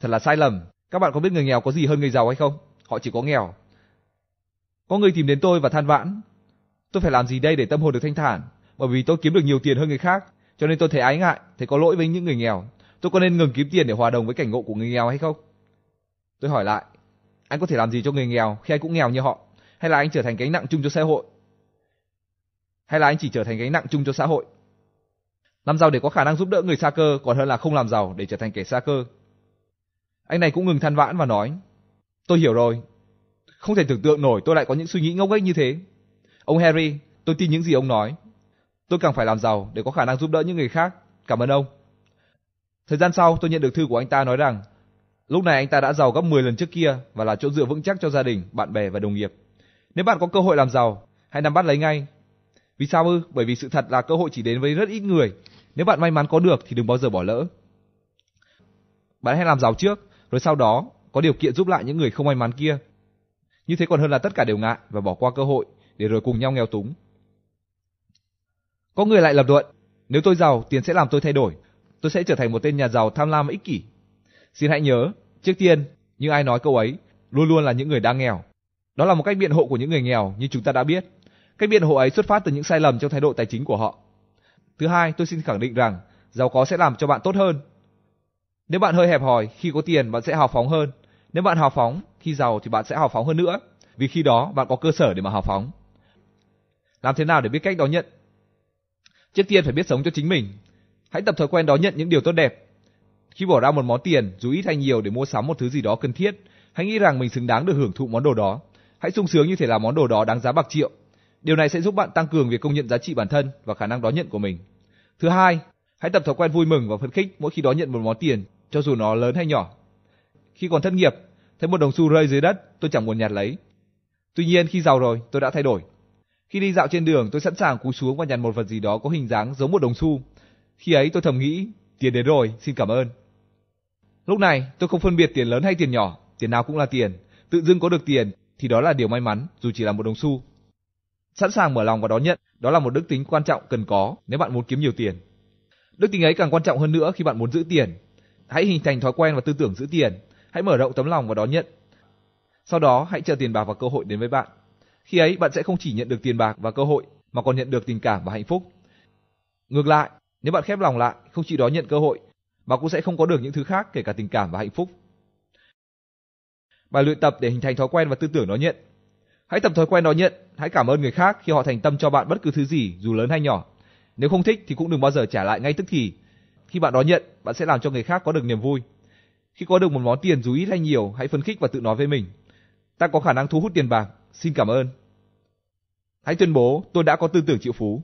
Thật là sai lầm. Các bạn có biết người nghèo có gì hơn người giàu hay không? Họ chỉ có nghèo. Có người tìm đến tôi và than vãn. Tôi phải làm gì đây để tâm hồn được thanh thản? Bởi vì tôi kiếm được nhiều tiền hơn người khác, cho nên tôi thấy ái ngại, thấy có lỗi với những người nghèo. Tôi có nên ngừng kiếm tiền để hòa đồng với cảnh ngộ của người nghèo hay không? Tôi hỏi lại, anh có thể làm gì cho người nghèo khi anh cũng nghèo như họ? Hay là anh trở thành gánh nặng chung cho xã hội? Hay là anh chỉ trở thành gánh nặng chung cho xã hội? Làm giàu để có khả năng giúp đỡ người xa cơ còn hơn là không làm giàu để trở thành kẻ xa cơ. Anh này cũng ngừng than vãn và nói, tôi hiểu rồi. Không thể tưởng tượng nổi tôi lại có những suy nghĩ ngốc nghếch như thế. Ông Harry, tôi tin những gì ông nói. Tôi càng phải làm giàu để có khả năng giúp đỡ những người khác. Cảm ơn ông. Thời gian sau tôi nhận được thư của anh ta nói rằng lúc này anh ta đã giàu gấp 10 lần trước kia và là chỗ dựa vững chắc cho gia đình, bạn bè và đồng nghiệp. Nếu bạn có cơ hội làm giàu, hãy nắm bắt lấy ngay. Vì sao ư? Bởi vì sự thật là cơ hội chỉ đến với rất ít người. Nếu bạn may mắn có được thì đừng bao giờ bỏ lỡ. Bạn hãy làm giàu trước, rồi sau đó có điều kiện giúp lại những người không may mắn kia. Như thế còn hơn là tất cả đều ngại và bỏ qua cơ hội để rồi cùng nhau nghèo túng. Có người lại lập luận, nếu tôi giàu, tiền sẽ làm tôi thay đổi. Tôi sẽ trở thành một tên nhà giàu tham lam ích kỷ. Xin hãy nhớ, trước tiên, như ai nói câu ấy, luôn luôn là những người đang nghèo. Đó là một cách biện hộ của những người nghèo như chúng ta đã biết. Cách biện hộ ấy xuất phát từ những sai lầm trong thái độ tài chính của họ. Thứ hai, tôi xin khẳng định rằng giàu có sẽ làm cho bạn tốt hơn. Nếu bạn hơi hẹp hòi, khi có tiền bạn sẽ hào phóng hơn. Nếu bạn hào phóng, khi giàu thì bạn sẽ hào phóng hơn nữa, vì khi đó bạn có cơ sở để mà hào phóng. Làm thế nào để biết cách đón nhận Trước tiên phải biết sống cho chính mình. Hãy tập thói quen đón nhận những điều tốt đẹp. Khi bỏ ra một món tiền, dù ít hay nhiều để mua sắm một thứ gì đó cần thiết, hãy nghĩ rằng mình xứng đáng được hưởng thụ món đồ đó. Hãy sung sướng như thể là món đồ đó đáng giá bạc triệu. Điều này sẽ giúp bạn tăng cường việc công nhận giá trị bản thân và khả năng đón nhận của mình. Thứ hai, hãy tập thói quen vui mừng và phấn khích mỗi khi đón nhận một món tiền, cho dù nó lớn hay nhỏ. Khi còn thất nghiệp, thấy một đồng xu rơi dưới đất, tôi chẳng buồn nhặt lấy. Tuy nhiên khi giàu rồi, tôi đã thay đổi. Khi đi dạo trên đường, tôi sẵn sàng cúi xuống và nhặt một vật gì đó có hình dáng giống một đồng xu. Khi ấy tôi thầm nghĩ, tiền đến rồi, xin cảm ơn. Lúc này, tôi không phân biệt tiền lớn hay tiền nhỏ, tiền nào cũng là tiền. Tự dưng có được tiền thì đó là điều may mắn, dù chỉ là một đồng xu. Sẵn sàng mở lòng và đón nhận, đó là một đức tính quan trọng cần có nếu bạn muốn kiếm nhiều tiền. Đức tính ấy càng quan trọng hơn nữa khi bạn muốn giữ tiền. Hãy hình thành thói quen và tư tưởng giữ tiền, hãy mở rộng tấm lòng và đón nhận. Sau đó, hãy chờ tiền bạc và cơ hội đến với bạn. Khi ấy, bạn sẽ không chỉ nhận được tiền bạc và cơ hội, mà còn nhận được tình cảm và hạnh phúc. Ngược lại, nếu bạn khép lòng lại, không chỉ đón nhận cơ hội, mà cũng sẽ không có được những thứ khác kể cả tình cảm và hạnh phúc. Bài luyện tập để hình thành thói quen và tư tưởng đón nhận. Hãy tập thói quen đón nhận, hãy cảm ơn người khác khi họ thành tâm cho bạn bất cứ thứ gì, dù lớn hay nhỏ. Nếu không thích thì cũng đừng bao giờ trả lại ngay tức thì. Khi bạn đón nhận, bạn sẽ làm cho người khác có được niềm vui. Khi có được một món tiền dù ít hay nhiều, hãy phấn khích và tự nói với mình. Ta có khả năng thu hút tiền bạc, xin cảm ơn. Hãy tuyên bố tôi đã có tư tưởng triệu phú.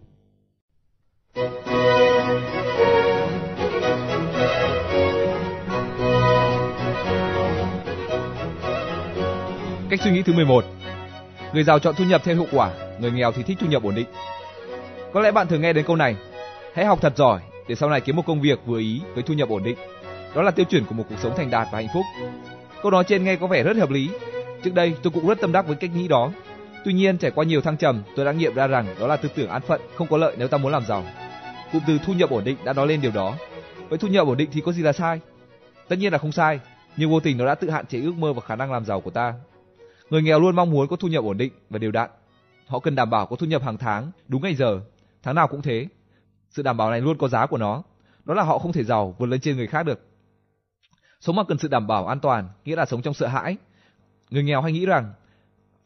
Cách suy nghĩ thứ 11. Người giàu chọn thu nhập theo hiệu quả, người nghèo thì thích thu nhập ổn định. Có lẽ bạn thường nghe đến câu này, hãy học thật giỏi để sau này kiếm một công việc vừa ý với thu nhập ổn định. Đó là tiêu chuẩn của một cuộc sống thành đạt và hạnh phúc. Câu nói trên nghe có vẻ rất hợp lý. Trước đây tôi cũng rất tâm đắc với cách nghĩ đó. Tuy nhiên trải qua nhiều thăng trầm, tôi đã nghiệm ra rằng đó là tư tưởng an phận, không có lợi nếu ta muốn làm giàu. Cụm từ thu nhập ổn định đã nói lên điều đó. Với thu nhập ổn định thì có gì là sai? Tất nhiên là không sai, nhưng vô tình nó đã tự hạn chế ước mơ và khả năng làm giàu của ta. Người nghèo luôn mong muốn có thu nhập ổn định và đều đặn. Họ cần đảm bảo có thu nhập hàng tháng, đúng ngày giờ, tháng nào cũng thế. Sự đảm bảo này luôn có giá của nó, đó là họ không thể giàu vượt lên trên người khác được. Sống mà cần sự đảm bảo an toàn, nghĩa là sống trong sợ hãi. Người nghèo hay nghĩ rằng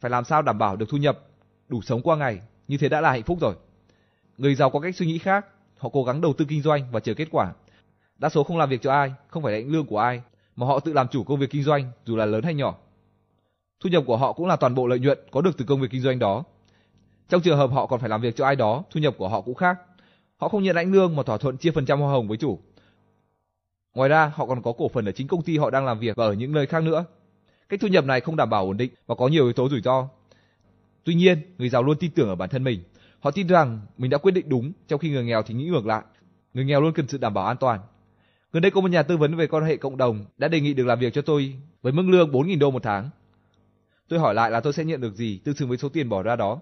phải làm sao đảm bảo được thu nhập đủ sống qua ngày, như thế đã là hạnh phúc rồi. Người giàu có cách suy nghĩ khác, họ cố gắng đầu tư kinh doanh và chờ kết quả. Đa số không làm việc cho ai, không phải lãnh lương của ai, mà họ tự làm chủ công việc kinh doanh, dù là lớn hay nhỏ. Thu nhập của họ cũng là toàn bộ lợi nhuận có được từ công việc kinh doanh đó. Trong trường hợp họ còn phải làm việc cho ai đó, thu nhập của họ cũng khác. Họ không nhận lãnh lương mà thỏa thuận chia phần trăm hoa hồng với chủ. Ngoài ra, họ còn có cổ phần ở chính công ty họ đang làm việc và ở những nơi khác nữa. Cách thu nhập này không đảm bảo ổn định và có nhiều yếu tố rủi ro. Tuy nhiên, người giàu luôn tin tưởng ở bản thân mình. Họ tin rằng mình đã quyết định đúng, trong khi người nghèo thì nghĩ ngược lại. Người nghèo luôn cần sự đảm bảo an toàn. Gần đây có một nhà tư vấn về quan hệ cộng đồng đã đề nghị được làm việc cho tôi với mức lương 4.000 đô một tháng. Tôi hỏi lại là tôi sẽ nhận được gì tương xứng với số tiền bỏ ra đó.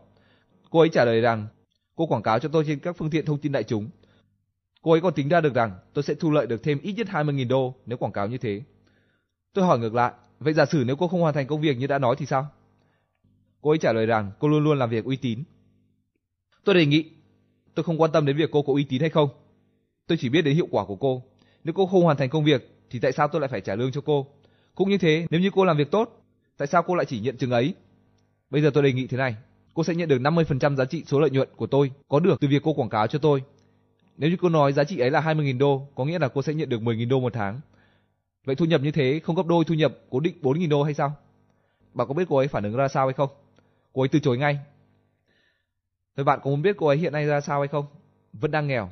Cô ấy trả lời rằng cô quảng cáo cho tôi trên các phương tiện thông tin đại chúng. Cô ấy còn tính ra được rằng tôi sẽ thu lợi được thêm ít nhất 20.000 đô nếu quảng cáo như thế. Tôi hỏi ngược lại, vậy giả sử nếu cô không hoàn thành công việc như đã nói thì sao? Cô ấy trả lời rằng cô luôn luôn làm việc uy tín. Tôi đề nghị, tôi không quan tâm đến việc cô có uy tín hay không. Tôi chỉ biết đến hiệu quả của cô. Nếu cô không hoàn thành công việc thì tại sao tôi lại phải trả lương cho cô? Cũng như thế, nếu như cô làm việc tốt, tại sao cô lại chỉ nhận chừng ấy? Bây giờ tôi đề nghị thế này, cô sẽ nhận được 50% giá trị số lợi nhuận của tôi có được từ việc cô quảng cáo cho tôi. Nếu như cô nói giá trị ấy là 20.000 đô, có nghĩa là cô sẽ nhận được 10.000 đô một tháng. Vậy thu nhập như thế không gấp đôi thu nhập cố định 4.000 đô hay sao? Bạn có biết cô ấy phản ứng ra sao hay không? Cô ấy từ chối ngay. Vậy bạn có muốn biết cô ấy hiện nay ra sao hay không? Vẫn đang nghèo.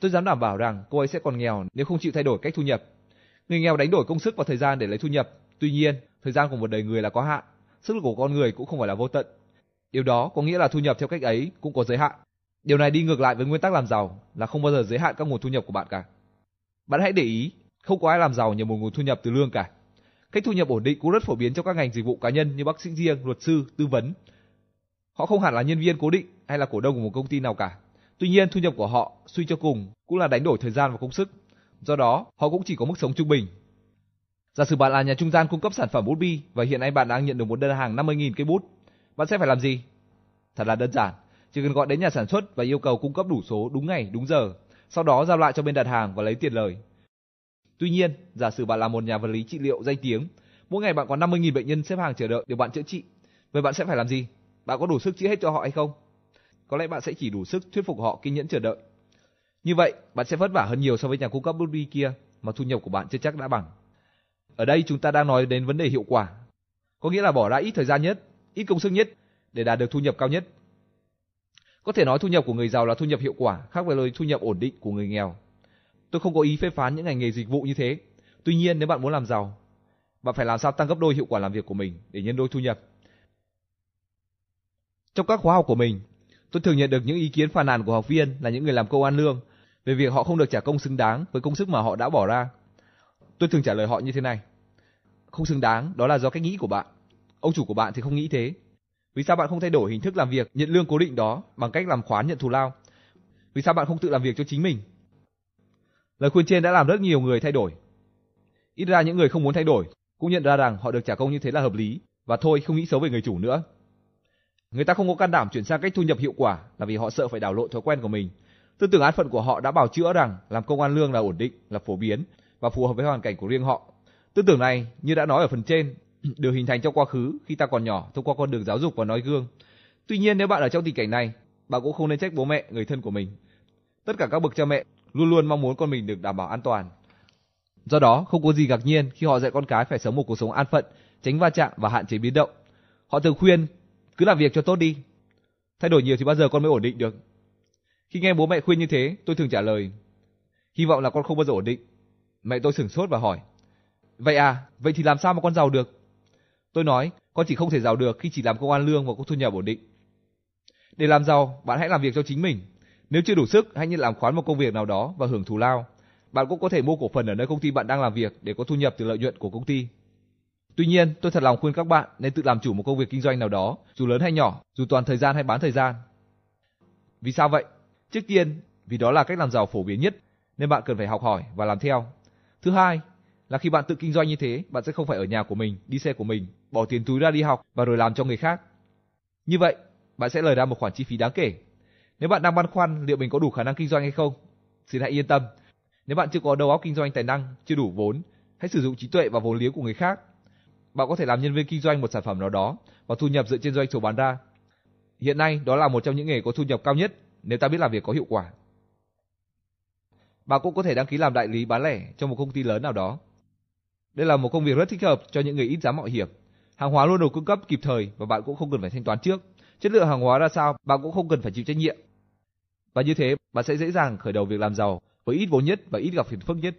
Tôi dám đảm bảo rằng cô ấy sẽ còn nghèo nếu không chịu thay đổi cách thu nhập. Người nghèo đánh đổi công sức và thời gian để lấy thu nhập. Tuy nhiên, thời gian của một đời người là có hạn, sức lực của con người cũng không phải là vô tận. Điều đó có nghĩa là thu nhập theo cách ấy cũng có giới hạn. Điều này đi ngược lại với nguyên tắc làm giàu là không bao giờ giới hạn các nguồn thu nhập của bạn cả. Bạn hãy để ý, không có ai làm giàu nhờ một nguồn thu nhập từ lương cả. Cách thu nhập ổn định cũng rất phổ biến trong các ngành dịch vụ cá nhân như bác sĩ riêng, luật sư, tư vấn. Họ không hẳn là nhân viên cố định hay là cổ đông của một công ty nào cả. Tuy nhiên, thu nhập của họ suy cho cùng cũng là đánh đổi thời gian và công sức. Do đó, họ cũng chỉ có mức sống trung bình. Giả sử bạn là nhà trung gian cung cấp sản phẩm bút bi và hiện nay bạn đang nhận được một đơn hàng 50.000 cây bút, bạn sẽ phải làm gì? Thật là đơn giản, chỉ cần gọi đến nhà sản xuất và yêu cầu cung cấp đủ số đúng ngày, đúng giờ, sau đó giao lại cho bên đặt hàng và lấy tiền lời. Tuy nhiên, giả sử bạn là một nhà vật lý trị liệu danh tiếng, mỗi ngày bạn có 50.000 bệnh nhân xếp hàng chờ đợi được bạn chữa trị, vậy bạn sẽ phải làm gì? Bạn có đủ sức chữa hết cho họ hay không? Có lẽ bạn sẽ chỉ đủ sức thuyết phục họ kiên nhẫn chờ đợi. Như vậy, bạn sẽ vất vả hơn nhiều so với nhà cung cấp bút bi kia mà thu nhập của bạn chưa chắc đã bằng. Ở đây chúng ta đang nói đến vấn đề hiệu quả, có nghĩa là bỏ ra ít thời gian nhất, ít công sức nhất để đạt được thu nhập cao nhất. Có thể nói thu nhập của người giàu là thu nhập hiệu quả, khác với lời thu nhập ổn định của người nghèo. Tôi không có ý phê phán những ngành nghề dịch vụ như thế. Tuy nhiên nếu bạn muốn làm giàu, bạn phải làm sao tăng gấp đôi hiệu quả làm việc của mình để nhân đôi thu nhập. Trong các khóa học của mình, Tôi thường nhận được những ý kiến phàn nàn của học viên là những người làm công an lương về việc họ không được trả công xứng đáng với công sức mà họ đã bỏ ra. Tôi thường trả lời họ như thế này. Không xứng đáng, đó là do cách nghĩ của bạn. Ông chủ của bạn thì không nghĩ thế. Vì sao bạn không thay đổi hình thức làm việc nhận lương cố định đó bằng cách làm khoán nhận thù lao? Vì sao bạn không tự làm việc cho chính mình? Lời khuyên trên đã làm rất nhiều người thay đổi. Ít ra những người không muốn thay đổi cũng nhận ra rằng họ được trả công như thế là hợp lý và thôi không nghĩ xấu về người chủ nữa. Người ta không có can đảm chuyển sang cách thu nhập hiệu quả là vì họ sợ phải đảo lộn thói quen của mình. Tư tưởng án phận của họ đã bảo chữa rằng làm công an lương là ổn định, là phổ biến và phù hợp với hoàn cảnh của riêng họ. Tư tưởng này, như đã nói ở phần trên, được hình thành trong quá khứ khi ta còn nhỏ thông qua con đường giáo dục và nói gương. Tuy nhiên nếu bạn ở trong tình cảnh này, bạn cũng không nên trách bố mẹ, người thân của mình. Tất cả các bậc cha mẹ luôn luôn mong muốn con mình được đảm bảo an toàn. Do đó, không có gì ngạc nhiên khi họ dạy con cái phải sống một cuộc sống an phận, tránh va chạm và hạn chế biến động. Họ thường khuyên cứ làm việc cho tốt đi. Thay đổi nhiều thì bao giờ con mới ổn định được. Khi nghe bố mẹ khuyên như thế, tôi thường trả lời, hy vọng là con không bao giờ ổn định. Mẹ tôi sửng sốt và hỏi, vậy à, vậy thì làm sao mà con giàu được? Tôi nói, con chỉ không thể giàu được khi chỉ làm công an lương và có thu nhập ổn định. Để làm giàu, bạn hãy làm việc cho chính mình. Nếu chưa đủ sức, hãy nhận làm khoán một công việc nào đó và hưởng thù lao. Bạn cũng có thể mua cổ phần ở nơi công ty bạn đang làm việc để có thu nhập từ lợi nhuận của công ty. Tuy nhiên, tôi thật lòng khuyên các bạn nên tự làm chủ một công việc kinh doanh nào đó, dù lớn hay nhỏ, dù toàn thời gian hay bán thời gian. Vì sao vậy? Trước tiên, vì đó là cách làm giàu phổ biến nhất, nên bạn cần phải học hỏi và làm theo. Thứ hai, là khi bạn tự kinh doanh như thế, bạn sẽ không phải ở nhà của mình, đi xe của mình, bỏ tiền túi ra đi học và rồi làm cho người khác. Như vậy, bạn sẽ lời ra một khoản chi phí đáng kể. Nếu bạn đang băn khoăn liệu mình có đủ khả năng kinh doanh hay không, xin hãy yên tâm. Nếu bạn chưa có đầu óc kinh doanh tài năng, chưa đủ vốn, hãy sử dụng trí tuệ và vốn liếng của người khác. Bạn có thể làm nhân viên kinh doanh một sản phẩm nào đó và thu nhập dựa trên doanh số bán ra. Hiện nay, đó là một trong những nghề có thu nhập cao nhất nếu ta biết làm việc có hiệu quả. Bạn cũng có thể đăng ký làm đại lý bán lẻ trong một công ty lớn nào đó. Đây là một công việc rất thích hợp cho những người ít dám mạo hiểm. Hàng hóa luôn được cung cấp kịp thời và bạn cũng không cần phải thanh toán trước. Chất lượng hàng hóa ra sao, bạn cũng không cần phải chịu trách nhiệm. Và như thế, bạn sẽ dễ dàng khởi đầu việc làm giàu với ít vốn nhất và ít gặp phiền phức nhất.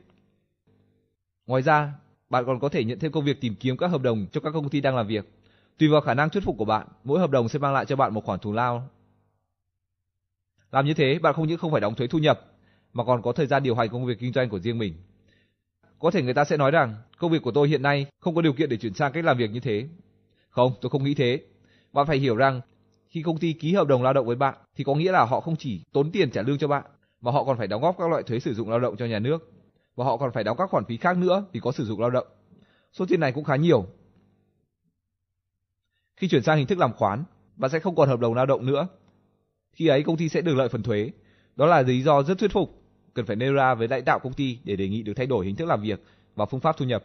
Ngoài ra, bạn còn có thể nhận thêm công việc tìm kiếm các hợp đồng cho các công ty đang làm việc. Tùy vào khả năng thuyết phục của bạn, mỗi hợp đồng sẽ mang lại cho bạn một khoản thù lao. Làm như thế, bạn không những không phải đóng thuế thu nhập, mà còn có thời gian điều hành công việc kinh doanh của riêng mình. Có thể người ta sẽ nói rằng, công việc của tôi hiện nay không có điều kiện để chuyển sang cách làm việc như thế. Không, tôi không nghĩ thế. Bạn phải hiểu rằng, khi công ty ký hợp đồng lao động với bạn, thì có nghĩa là họ không chỉ tốn tiền trả lương cho bạn, mà họ còn phải đóng góp các loại thuế sử dụng lao động cho nhà nước và họ còn phải đóng các khoản phí khác nữa vì có sử dụng lao động. Số tiền này cũng khá nhiều. Khi chuyển sang hình thức làm khoán, bạn sẽ không còn hợp đồng lao động nữa. Khi ấy công ty sẽ được lợi phần thuế. Đó là lý do rất thuyết phục, cần phải nêu ra với lãnh đạo công ty để đề nghị được thay đổi hình thức làm việc và phương pháp thu nhập.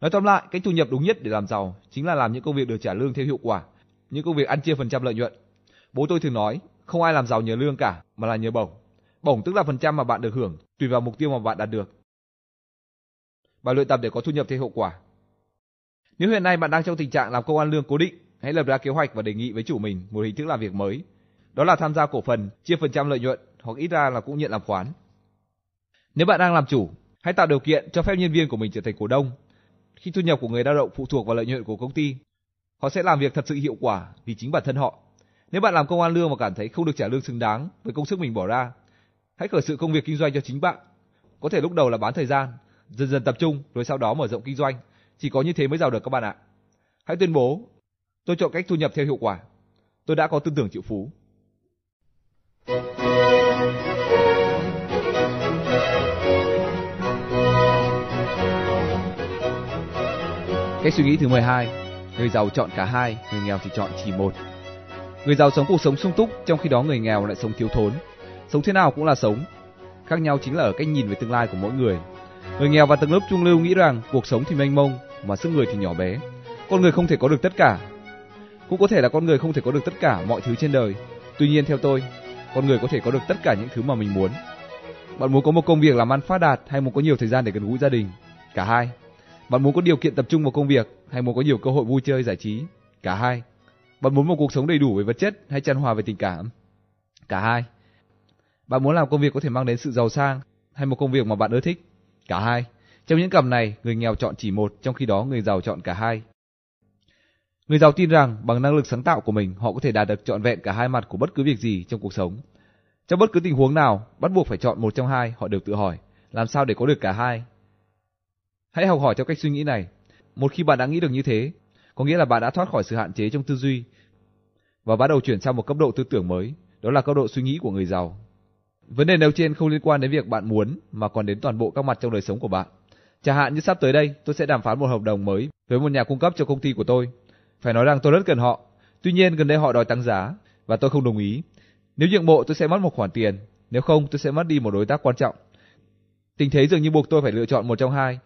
Nói tóm lại, cách thu nhập đúng nhất để làm giàu chính là làm những công việc được trả lương theo hiệu quả, những công việc ăn chia phần trăm lợi nhuận. Bố tôi thường nói, không ai làm giàu nhờ lương cả, mà là nhờ bổng. Bổng tức là phần trăm mà bạn được hưởng, tùy vào mục tiêu mà bạn đạt được và luyện tập để có thu nhập theo hiệu quả. Nếu hiện nay bạn đang trong tình trạng làm công an lương cố định, hãy lập ra kế hoạch và đề nghị với chủ mình một hình thức làm việc mới. Đó là tham gia cổ phần, chia phần trăm lợi nhuận hoặc ít ra là cũng nhận làm khoán. Nếu bạn đang làm chủ, hãy tạo điều kiện cho phép nhân viên của mình trở thành cổ đông. Khi thu nhập của người lao động phụ thuộc vào lợi nhuận của công ty, họ sẽ làm việc thật sự hiệu quả vì chính bản thân họ. Nếu bạn làm công an lương và cảm thấy không được trả lương xứng đáng với công sức mình bỏ ra, hãy khởi sự công việc kinh doanh cho chính bạn. Có thể lúc đầu là bán thời gian, dần dần tập trung rồi sau đó mở rộng kinh doanh. Chỉ có như thế mới giàu được các bạn ạ. Hãy tuyên bố, tôi chọn cách thu nhập theo hiệu quả. Tôi đã có tư tưởng triệu phú. Cách suy nghĩ thứ 12, người giàu chọn cả hai, người nghèo thì chọn chỉ một. Người giàu sống cuộc sống sung túc, trong khi đó người nghèo lại sống thiếu thốn. Sống thế nào cũng là sống. Khác nhau chính là ở cách nhìn về tương lai của mỗi người. Người nghèo và tầng lớp trung lưu nghĩ rằng cuộc sống thì mênh mông mà sức người thì nhỏ bé. Con người không thể có được tất cả. Cũng có thể là con người không thể có được tất cả mọi thứ trên đời. Tuy nhiên theo tôi, con người có thể có được tất cả những thứ mà mình muốn. Bạn muốn có một công việc làm ăn phát đạt hay muốn có nhiều thời gian để gần gũi gia đình? Cả hai. Bạn muốn có điều kiện tập trung vào công việc hay muốn có nhiều cơ hội vui chơi giải trí? Cả hai. Bạn muốn một cuộc sống đầy đủ về vật chất hay chan hòa về tình cảm? Cả hai. Bạn muốn làm công việc có thể mang đến sự giàu sang hay một công việc mà bạn ưa thích? Cả hai. Trong những cặp này, người nghèo chọn chỉ một, trong khi đó người giàu chọn cả hai. Người giàu tin rằng bằng năng lực sáng tạo của mình họ có thể đạt được trọn vẹn cả hai mặt của bất cứ việc gì trong cuộc sống. Trong bất cứ tình huống nào, bắt buộc phải chọn một trong hai, họ đều tự hỏi, làm sao để có được cả hai? Hãy học hỏi theo cách suy nghĩ này. Một khi bạn đã nghĩ được như thế, có nghĩa là bạn đã thoát khỏi sự hạn chế trong tư duy và bắt đầu chuyển sang một cấp độ tư tưởng mới, đó là cấp độ suy nghĩ của người giàu. Vấn đề nêu trên không liên quan đến việc bạn muốn mà còn đến toàn bộ các mặt trong đời sống của bạn. Chẳng hạn như sắp tới đây, tôi sẽ đàm phán một hợp đồng mới với một nhà cung cấp cho công ty của tôi. Phải nói rằng tôi rất cần họ. Tuy nhiên gần đây họ đòi tăng giá và tôi không đồng ý. Nếu nhượng bộ tôi sẽ mất một khoản tiền, nếu không tôi sẽ mất đi một đối tác quan trọng. Tình thế dường như buộc tôi phải lựa chọn một trong hai.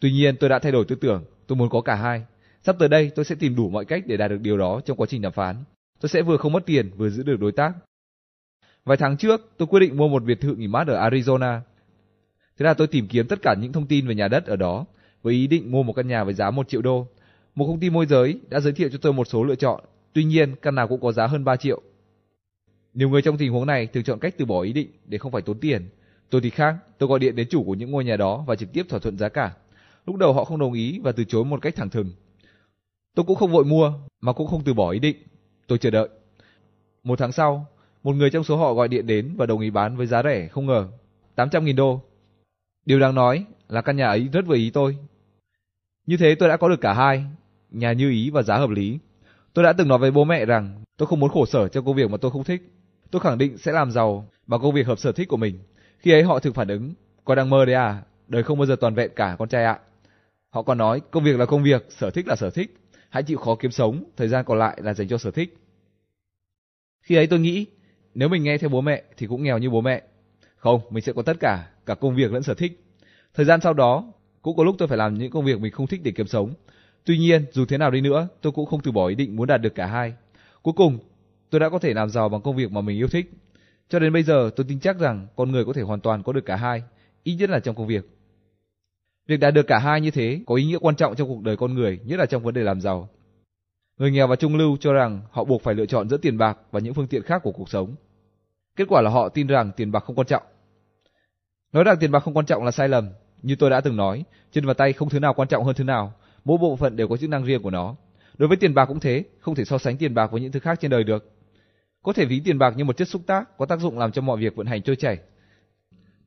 Tuy nhiên tôi đã thay đổi tư tưởng, tôi muốn có cả hai. Sắp tới đây tôi sẽ tìm đủ mọi cách để đạt được điều đó trong quá trình đàm phán. Tôi sẽ vừa không mất tiền vừa giữ được đối tác. Vài tháng trước, tôi quyết định mua một biệt thự nghỉ mát ở Arizona. Thế là tôi tìm kiếm tất cả những thông tin về nhà đất ở đó, với ý định mua một căn nhà với giá 1 triệu đô. Một công ty môi giới đã giới thiệu cho tôi một số lựa chọn, tuy nhiên căn nào cũng có giá hơn 3 triệu. Nhiều người trong tình huống này thường chọn cách từ bỏ ý định để không phải tốn tiền. Tôi thì khác, tôi gọi điện đến chủ của những ngôi nhà đó và trực tiếp thỏa thuận giá cả. Lúc đầu họ không đồng ý và từ chối một cách thẳng thừng. Tôi cũng không vội mua, mà cũng không từ bỏ ý định. Tôi chờ đợi. Một tháng sau, một người trong số họ gọi điện đến và đồng ý bán với giá rẻ không ngờ, 800.000 đô. Điều đáng nói là căn nhà ấy rất vừa ý tôi. Như thế tôi đã có được cả hai, nhà như ý và giá hợp lý. Tôi đã từng nói với bố mẹ rằng tôi không muốn khổ sở cho công việc mà tôi không thích. Tôi khẳng định sẽ làm giàu bằng công việc hợp sở thích của mình. Khi ấy họ thực phản ứng, con đang mơ đấy à, đời không bao giờ toàn vẹn cả con trai ạ. Họ còn nói công việc là công việc, sở thích là sở thích. Hãy chịu khó kiếm sống, thời gian còn lại là dành cho sở thích. Khi ấy tôi nghĩ, nếu mình nghe theo bố mẹ thì cũng nghèo như bố mẹ. Không, mình sẽ có tất cả, cả công việc lẫn sở thích. Thời gian sau đó, cũng có lúc tôi phải làm những công việc mình không thích để kiếm sống. Tuy nhiên, dù thế nào đi nữa, tôi cũng không từ bỏ ý định muốn đạt được cả hai. Cuối cùng, tôi đã có thể làm giàu bằng công việc mà mình yêu thích. Cho đến bây giờ, tôi tin chắc rằng con người có thể hoàn toàn có được cả hai, ít nhất là trong công việc. Việc đạt được cả hai như thế có ý nghĩa quan trọng trong cuộc đời con người, nhất là trong vấn đề làm giàu. Người nghèo và trung lưu cho rằng họ buộc phải lựa chọn giữa tiền bạc và những phương tiện khác của cuộc sống. Kết quả là họ tin rằng tiền bạc không quan trọng. Nói rằng tiền bạc không quan trọng là sai lầm, như tôi đã từng nói, chân và tay không thứ nào quan trọng hơn thứ nào, mỗi bộ phận đều có chức năng riêng của nó. Đối với tiền bạc cũng thế, không thể so sánh tiền bạc với những thứ khác trên đời được. Có thể ví tiền bạc như một chất xúc tác, có tác dụng làm cho mọi việc vận hành trôi chảy.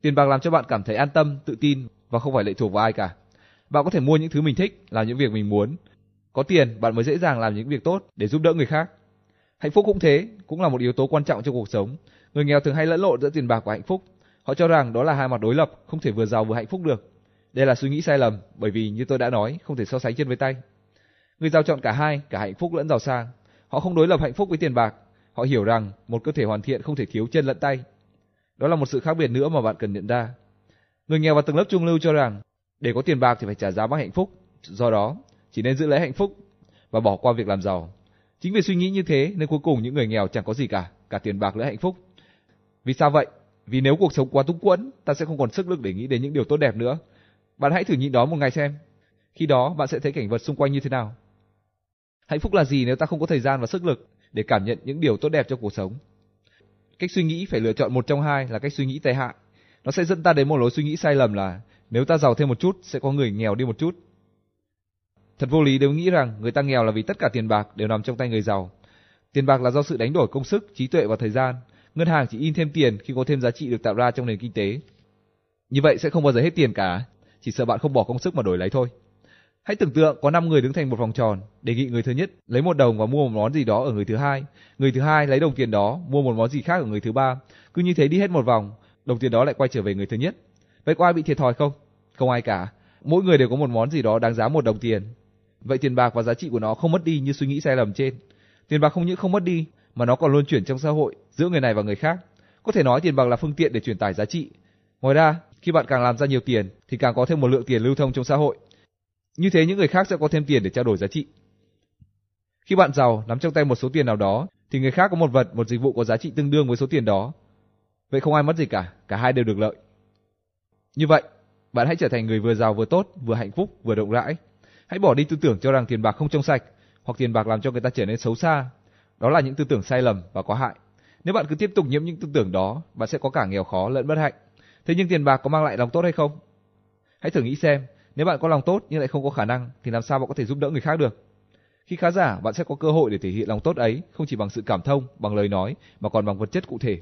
Tiền bạc làm cho bạn cảm thấy an tâm, tự tin và không phải lệ thuộc vào ai cả. Bạn có thể mua những thứ mình thích, làm những việc mình muốn. Có tiền, bạn mới dễ dàng làm những việc tốt để giúp đỡ người khác. Hạnh phúc cũng thế, cũng là một yếu tố quan trọng trong cuộc sống. Người nghèo thường hay lẫn lộn giữa tiền bạc và hạnh phúc. Họ cho rằng đó là hai mặt đối lập, không thể vừa giàu vừa hạnh phúc được. Đây là suy nghĩ sai lầm, bởi vì như tôi đã nói, không thể so sánh chân với tay. Người giàu chọn cả hai, cả hạnh phúc lẫn giàu sang. Họ không đối lập hạnh phúc với tiền bạc. Họ hiểu rằng một cơ thể hoàn thiện không thể thiếu chân lẫn tay. Đó là một sự khác biệt nữa mà bạn cần nhận ra. Người nghèo và tầng lớp trung lưu cho rằng để có tiền bạc thì phải trả giá bằng hạnh phúc. Do đó, chỉ nên giữ lấy hạnh phúc và bỏ qua việc làm giàu. Chính vì suy nghĩ như thế nên cuối cùng những người nghèo chẳng có gì cả, cả tiền bạc lẫn hạnh phúc. Vì sao vậy? Vì nếu cuộc sống quá túng quẫn, ta sẽ không còn sức lực để nghĩ đến những điều tốt đẹp nữa. Bạn hãy thử nhịn đó một ngày xem. Khi đó bạn sẽ thấy cảnh vật xung quanh như thế nào. Hạnh phúc là gì nếu ta không có thời gian và sức lực để cảm nhận những điều tốt đẹp trong cuộc sống? Cách suy nghĩ phải lựa chọn một trong hai là cách suy nghĩ tệ hại. Nó sẽ dẫn ta đến một lối suy nghĩ sai lầm là nếu ta giàu thêm một chút sẽ có người nghèo đi một chút. Thật vô lý nếu nghĩ rằng người ta nghèo là vì tất cả tiền bạc đều nằm trong tay người giàu. Tiền bạc là do sự đánh đổi công sức, trí tuệ và thời gian. Ngân hàng chỉ in thêm tiền khi có thêm giá trị được tạo ra trong nền kinh tế. Như vậy sẽ không bao giờ hết tiền cả, chỉ sợ bạn không bỏ công sức mà đổi lấy thôi. Hãy tưởng tượng có 5 người đứng thành một vòng tròn, đề nghị người thứ nhất lấy một đồng và mua một món gì đó ở người thứ hai, người thứ hai lấy đồng tiền đó mua một món gì khác ở người thứ ba, cứ như thế đi hết một vòng, đồng tiền đó lại quay trở về người thứ nhất. Vậy có ai bị thiệt thòi không? Không ai cả. Mỗi người đều có một món gì đó đáng giá một đồng tiền. Vậy tiền bạc và giá trị của nó không mất đi như suy nghĩ sai lầm trên. Tiền bạc không những không mất đi, mà nó còn luôn chuyển trong xã hội giữa người này và người khác. Có thể nói tiền bạc là phương tiện để truyền tải giá trị. Ngoài ra, khi bạn càng làm ra nhiều tiền thì càng có thêm một lượng tiền lưu thông trong xã hội. Như thế những người khác sẽ có thêm tiền để trao đổi giá trị. Khi bạn giàu nắm trong tay một số tiền nào đó thì người khác có một vật, một dịch vụ có giá trị tương đương với số tiền đó. Vậy không ai mất gì cả, cả hai đều được lợi. Như vậy, bạn hãy trở thành người vừa giàu vừa tốt, vừa hạnh phúc, vừa rộng rãi. Hãy bỏ đi tư tưởng cho rằng tiền bạc không trong sạch hoặc tiền bạc làm cho người ta trở nên xấu xa. Đó là những tư tưởng sai lầm và có hại. Nếu bạn cứ tiếp tục nhiễm những tư tưởng đó, bạn sẽ có cả nghèo khó lẫn bất hạnh. Thế nhưng tiền bạc có mang lại lòng tốt hay không? Hãy thử nghĩ xem, nếu bạn có lòng tốt nhưng lại không có khả năng thì làm sao bạn có thể giúp đỡ người khác được? Khi khá giả, bạn sẽ có cơ hội để thể hiện lòng tốt ấy, không chỉ bằng sự cảm thông, bằng lời nói, mà còn bằng vật chất cụ thể.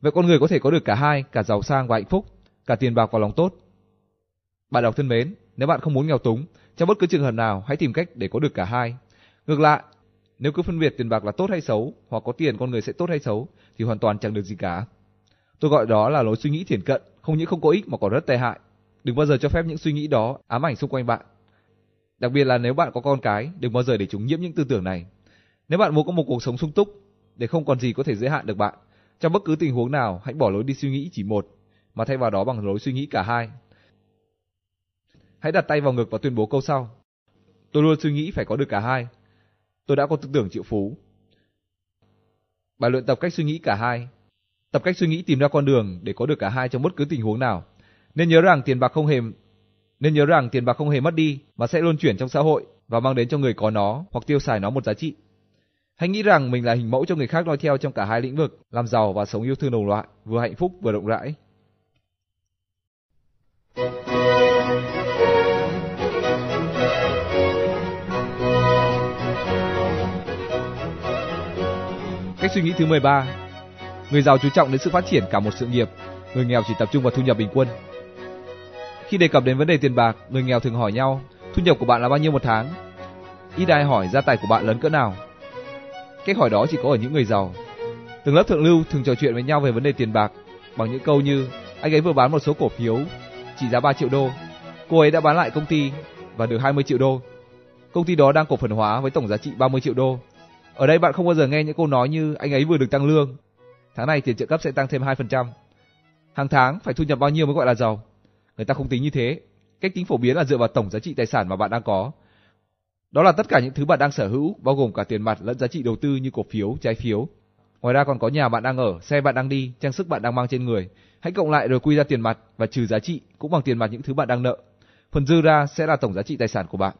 Vậy con người có thể có được cả hai, cả giàu sang và hạnh phúc, cả tiền bạc và lòng tốt. Bạn đọc thân mến, nếu bạn không muốn nghèo túng, trong bất cứ trường hợp nào, hãy tìm cách để có được cả hai. Ngược lại, nếu cứ phân biệt tiền bạc là tốt hay xấu, hoặc có tiền con người sẽ tốt hay xấu, thì hoàn toàn chẳng được gì cả. Tôi gọi đó là lối suy nghĩ thiển cận, không những không có ích mà còn rất tệ hại. Đừng bao giờ cho phép những suy nghĩ đó ám ảnh xung quanh bạn. Đặc biệt là nếu bạn có con cái, đừng bao giờ để chúng nhiễm những tư tưởng này. Nếu bạn muốn có một cuộc sống sung túc, để không còn gì có thể giới hạn được bạn, trong bất cứ tình huống nào, hãy bỏ lối đi suy nghĩ chỉ một, mà thay vào đó bằng lối suy nghĩ cả hai. Hãy đặt tay vào ngực và tuyên bố câu sau. Tôi luôn suy nghĩ phải có được cả hai. Tôi đã có tư tưởng triệu phú. Bài luyện tập cách suy nghĩ cả hai. Tập cách suy nghĩ tìm ra con đường để có được cả hai trong bất cứ tình huống nào. Nên nhớ rằng tiền bạc không hề nên nhớ rằng tiền bạc không hề mất đi mà sẽ luôn chuyển trong xã hội và mang đến cho người có nó hoặc tiêu xài nó một giá trị. Hãy nghĩ rằng mình là hình mẫu cho người khác noi theo trong cả hai lĩnh vực, làm giàu và sống yêu thương đồng loại, vừa hạnh phúc vừa rộng rãi. Cách suy nghĩ thứ 13 Người giàu chú trọng đến sự phát triển cả một sự nghiệp, người nghèo chỉ tập trung vào thu nhập bình quân. Khi đề cập đến vấn đề tiền bạc, người nghèo thường hỏi nhau, thu nhập của bạn là bao nhiêu một tháng? Ít ai hỏi gia tài của bạn lớn cỡ nào. Cách hỏi đó chỉ có ở những người giàu. Từng lớp thượng lưu thường trò chuyện với nhau về vấn đề tiền bạc, bằng những câu như, anh ấy vừa bán một số cổ phiếu, trị giá 3 triệu đô. Cô ấy đã bán lại công ty và được 20 triệu đô. Công ty đó đang cổ phần hóa với tổng giá trị 30 triệu đô. Ở đây bạn không bao giờ nghe những câu nói như, anh ấy vừa được tăng lương. Tháng này tiền trợ cấp sẽ tăng thêm 2%. Hàng tháng phải thu nhập bao nhiêu mới gọi là giàu? Người ta không tính như thế. Cách tính phổ biến là dựa vào tổng giá trị tài sản mà bạn đang có. Đó là tất cả những thứ bạn đang sở hữu, bao gồm cả tiền mặt lẫn giá trị đầu tư như cổ phiếu, trái phiếu. Ngoài ra còn có nhà bạn đang ở, xe bạn đang đi, trang sức bạn đang mang trên người. Hãy cộng lại rồi quy ra tiền mặt và trừ giá trị cũng bằng tiền mặt những thứ bạn đang nợ. Phần dư ra sẽ là tổng giá trị tài sản của bạn.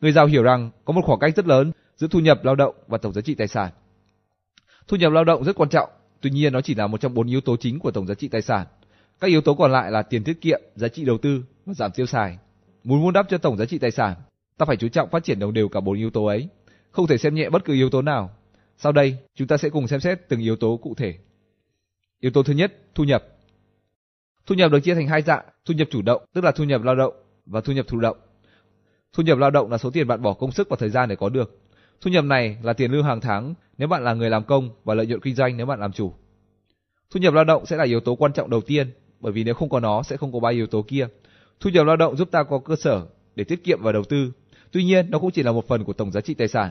Người giàu hiểu rằng có một khoảng cách rất lớn giữa thu nhập lao động và tổng giá trị tài sản. Thu nhập lao động rất quan trọng, tuy nhiên nó chỉ là một trong bốn yếu tố chính của tổng giá trị tài sản. Các yếu tố còn lại là tiền tiết kiệm, giá trị đầu tư và giảm tiêu xài. Muốn vun đắp cho tổng giá trị tài sản, ta phải chú trọng phát triển đồng đều cả bốn yếu tố ấy, không thể xem nhẹ bất cứ yếu tố nào. Sau đây, chúng ta sẽ cùng xem xét từng yếu tố cụ thể. Yếu tố thứ nhất, thu nhập. Thu nhập được chia thành hai dạng, thu nhập chủ động, tức là thu nhập lao động và thu nhập thụ động. Thu nhập lao động là số tiền bạn bỏ công sức và thời gian để có được. Thu nhập này là tiền lương hàng tháng nếu bạn là người làm công và lợi nhuận kinh doanh nếu bạn làm chủ. Thu nhập lao động sẽ là yếu tố quan trọng đầu tiên, bởi vì nếu không có nó sẽ không có ba yếu tố kia. Thu nhập lao động giúp ta có cơ sở để tiết kiệm và đầu tư. Tuy nhiên, nó cũng chỉ là một phần của tổng giá trị tài sản.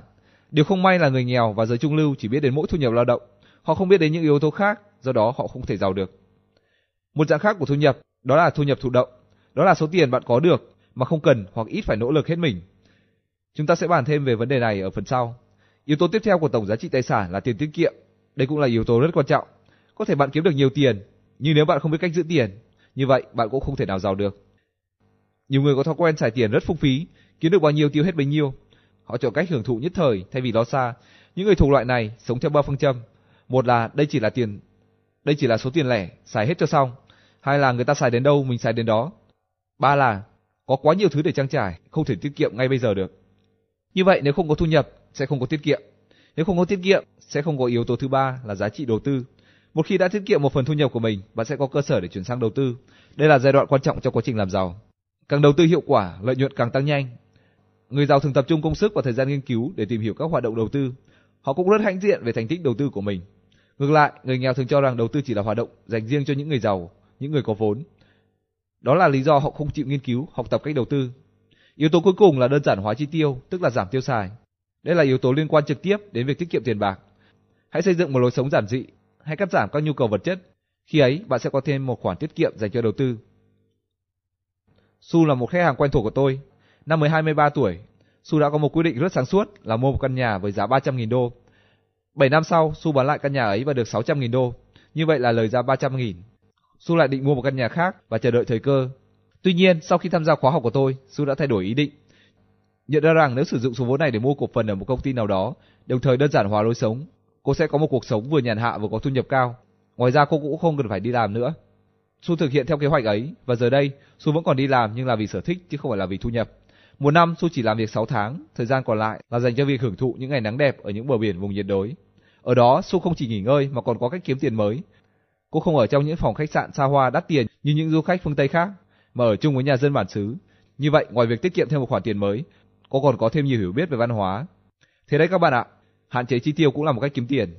Điều không may là người nghèo và giới trung lưu chỉ biết đến mỗi thu nhập lao động, họ không biết đến những yếu tố khác, do đó họ không thể giàu được. Một dạng khác của thu nhập, đó là thu nhập thụ động. Đó là số tiền bạn có được mà không cần hoặc ít phải nỗ lực hết mình. Chúng ta sẽ bàn thêm về vấn đề này ở phần sau. Yếu tố tiếp theo của tổng giá trị tài sản là tiền tiết kiệm. Đây cũng là yếu tố rất quan trọng. Có thể bạn kiếm được nhiều tiền, nhưng nếu bạn không biết cách giữ tiền, như vậy bạn cũng không thể nào giàu được. Nhiều người có thói quen xài tiền rất phung phí, kiếm được bao nhiêu tiêu hết bấy nhiêu. Họ chọn cách hưởng thụ nhất thời thay vì lo xa. Những người thuộc loại này sống theo ba phương châm. Một là đây chỉ là tiền, đây chỉ là số tiền lẻ, xài hết cho xong. Hai là người ta xài đến đâu mình xài đến đó. Ba là có quá nhiều thứ để trang trải, không thể tiết kiệm ngay bây giờ được. Như vậy nếu không có thu nhập sẽ không có tiết kiệm. Nếu không có tiết kiệm sẽ không có yếu tố thứ ba là giá trị đầu tư. Một khi đã tiết kiệm một phần thu nhập của mình, bạn sẽ có cơ sở để chuyển sang đầu tư. Đây là giai đoạn quan trọng trong quá trình làm giàu. Càng đầu tư hiệu quả, lợi nhuận càng tăng nhanh. Người giàu thường tập trung công sức và thời gian nghiên cứu để tìm hiểu các hoạt động đầu tư. Họ cũng rất hãnh diện về thành tích đầu tư của mình. Ngược lại, người nghèo thường cho rằng đầu tư chỉ là hoạt động dành riêng cho những người giàu, những người có vốn. Đó là lý do họ không chịu nghiên cứu, học tập cách đầu tư. Yếu tố cuối cùng là đơn giản hóa chi tiêu, tức là giảm tiêu xài. Đây là yếu tố liên quan trực tiếp đến việc tiết kiệm tiền bạc. Hãy xây dựng một lối sống giản dị, hãy cắt giảm các nhu cầu vật chất. Khi ấy, bạn sẽ có thêm một khoản tiết kiệm dành cho đầu tư. Su là một khách hàng quen thuộc của tôi. Năm mới 23 tuổi, Su đã có một quyết định rất sáng suốt là mua một căn nhà với giá 300.000 đô. 7 năm sau, Su bán lại căn nhà ấy và được 600.000 đô. Như vậy là lời ra 300.000. Su lại định mua một căn nhà khác và chờ đợi thời cơ. Tuy nhiên, sau khi tham gia khóa học của tôi, Su đã thay đổi ý định. Nhận ra rằng nếu sử dụng số vốn này để mua cổ phần ở một công ty nào đó, đồng thời đơn giản hóa lối sống, cô sẽ có một cuộc sống vừa nhàn hạ vừa có thu nhập cao. Ngoài ra cô cũng không cần phải đi làm nữa. Su thực hiện theo kế hoạch ấy và giờ đây Su vẫn còn đi làm nhưng là vì sở thích chứ không phải là vì thu nhập. Một năm Su chỉ làm việc 6 tháng, thời gian còn lại là dành cho việc hưởng thụ những ngày nắng đẹp ở những bờ biển vùng nhiệt đới. Ở đó Su không chỉ nghỉ ngơi mà còn có cách kiếm tiền mới. Cô không ở trong những phòng khách sạn xa hoa đắt tiền như những du khách phương Tây khác, mà ở chung với nhà dân bản xứ. Như vậy, ngoài việc tiết kiệm thêm một khoản tiền mới, cô còn có thêm nhiều hiểu biết về văn hóa. Thế đấy các bạn ạ, hạn chế chi tiêu cũng là một cách kiếm tiền.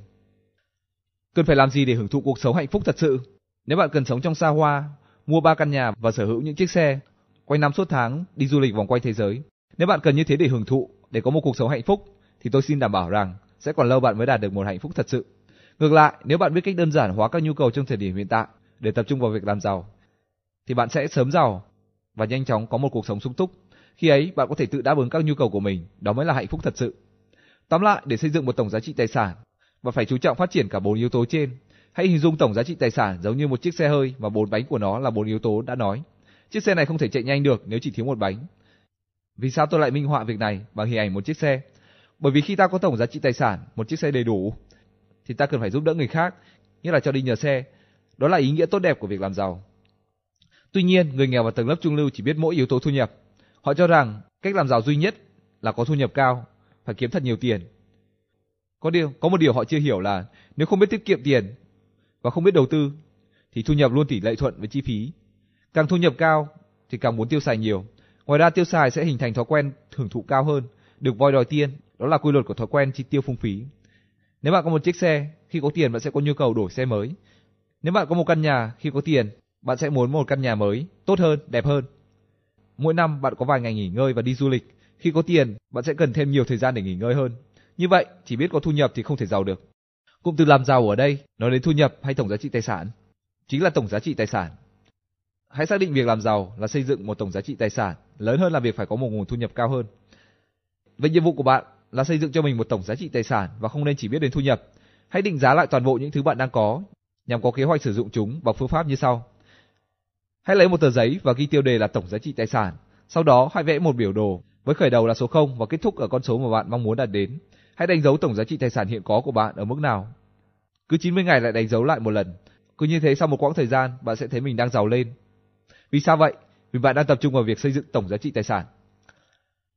Cần phải làm gì để hưởng thụ cuộc sống hạnh phúc thật sự? Nếu bạn cần sống trong xa hoa, mua ba căn nhà và sở hữu những chiếc xe, quanh năm suốt tháng đi du lịch vòng quanh thế giới. Nếu bạn cần như thế để hưởng thụ, để có một cuộc sống hạnh phúc, thì tôi xin đảm bảo rằng sẽ còn lâu bạn mới đạt được một hạnh phúc thật sự. Ngược lại, nếu bạn biết cách đơn giản hóa các nhu cầu trong thời điểm hiện tại để tập trung vào việc làm giàu, thì bạn sẽ sớm giàu và nhanh chóng có một cuộc sống sung túc. Khi ấy, bạn có thể tự đáp ứng các nhu cầu của mình, đó mới là hạnh phúc thật sự. Tóm lại, để xây dựng một tổng giá trị tài sản, bạn phải chú trọng phát triển cả bốn yếu tố trên. Hãy hình dung tổng giá trị tài sản giống như một chiếc xe hơi và bốn bánh của nó là bốn yếu tố đã nói. Chiếc xe này không thể chạy nhanh được nếu chỉ thiếu một bánh. Vì sao tôi lại minh họa việc này bằng hình ảnh một chiếc xe? Bởi vì khi ta có tổng giá trị tài sản, một chiếc xe đầy đủ, thì ta cần phải giúp đỡ người khác, như là cho đi nhờ xe. Đó là ý nghĩa tốt đẹp của việc làm giàu. Tuy nhiên, người nghèo và tầng lớp trung lưu chỉ biết mỗi yếu tố thu nhập. Họ cho rằng cách làm giàu duy nhất là có thu nhập cao, phải kiếm thật nhiều tiền. Có điều, có một điều họ chưa hiểu là nếu không biết tiết kiệm tiền và không biết đầu tư thì thu nhập luôn tỷ lệ thuận với chi phí. Càng thu nhập cao thì càng muốn tiêu xài nhiều. Ngoài ra tiêu xài sẽ hình thành thói quen hưởng thụ cao hơn, được voi đòi tiên, đó là quy luật của thói quen chi tiêu phung phí. Nếu bạn có một chiếc xe, khi có tiền bạn sẽ có nhu cầu đổi xe mới. Nếu bạn có một căn nhà, khi có tiền, bạn sẽ muốn một căn nhà mới, tốt hơn, đẹp hơn. Mỗi năm bạn có vài ngày nghỉ ngơi và đi du lịch, khi có tiền, bạn sẽ cần thêm nhiều thời gian để nghỉ ngơi hơn. Như vậy, chỉ biết có thu nhập thì không thể giàu được. Cụm từ làm giàu ở đây nói đến thu nhập hay tổng giá trị tài sản, chính là tổng giá trị tài sản. Hãy xác định việc làm giàu là xây dựng một tổng giá trị tài sản lớn hơn là việc phải có một nguồn thu nhập cao hơn. Vậy nhiệm vụ của bạn là xây dựng cho mình một tổng giá trị tài sản và không nên chỉ biết đến thu nhập. Hãy định giá lại toàn bộ những thứ bạn đang có nhằm có kế hoạch sử dụng chúng bằng phương pháp như sau. Hãy lấy một tờ giấy và ghi tiêu đề là tổng giá trị tài sản. Sau đó hãy vẽ một biểu đồ với khởi đầu là số 0 và kết thúc ở con số mà bạn mong muốn đạt đến. Hãy đánh dấu tổng giá trị tài sản hiện có của bạn ở mức nào. Cứ 90 ngày lại đánh dấu lại một lần. Cứ như thế sau một quãng thời gian, bạn sẽ thấy mình đang giàu lên. Vì sao vậy? Vì bạn đang tập trung vào việc xây dựng tổng giá trị tài sản.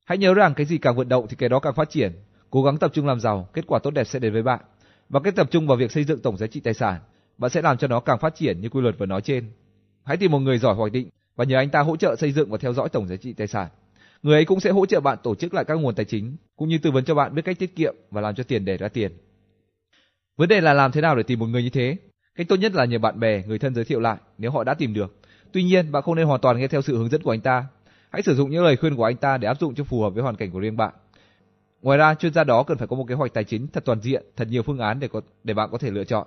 Hãy nhớ rằng cái gì càng vận động thì cái đó càng phát triển. Cố gắng tập trung làm giàu, kết quả tốt đẹp sẽ đến với bạn. Và cái tập trung vào việc xây dựng tổng giá trị tài sản, bạn sẽ làm cho nó càng phát triển như quy luật vừa nói trên. Hãy tìm một người giỏi hoạch định và nhờ anh ta hỗ trợ xây dựng và theo dõi tổng giá trị tài sản. Người ấy cũng sẽ hỗ trợ bạn tổ chức lại các nguồn tài chính, cũng như tư vấn cho bạn biết cách tiết kiệm và làm cho tiền để ra tiền. Vấn đề là làm thế nào để tìm một người như thế? Cách tốt nhất là nhờ bạn bè, người thân giới thiệu lại nếu họ đã tìm được. Tuy nhiên, bạn không nên hoàn toàn nghe theo sự hướng dẫn của anh ta. Hãy sử dụng những lời khuyên của anh ta để áp dụng cho phù hợp với hoàn cảnh của riêng bạn. Ngoài ra, chuyên gia đó cần phải có một kế hoạch tài chính thật toàn diện, thật nhiều phương án để có để bạn có thể lựa chọn.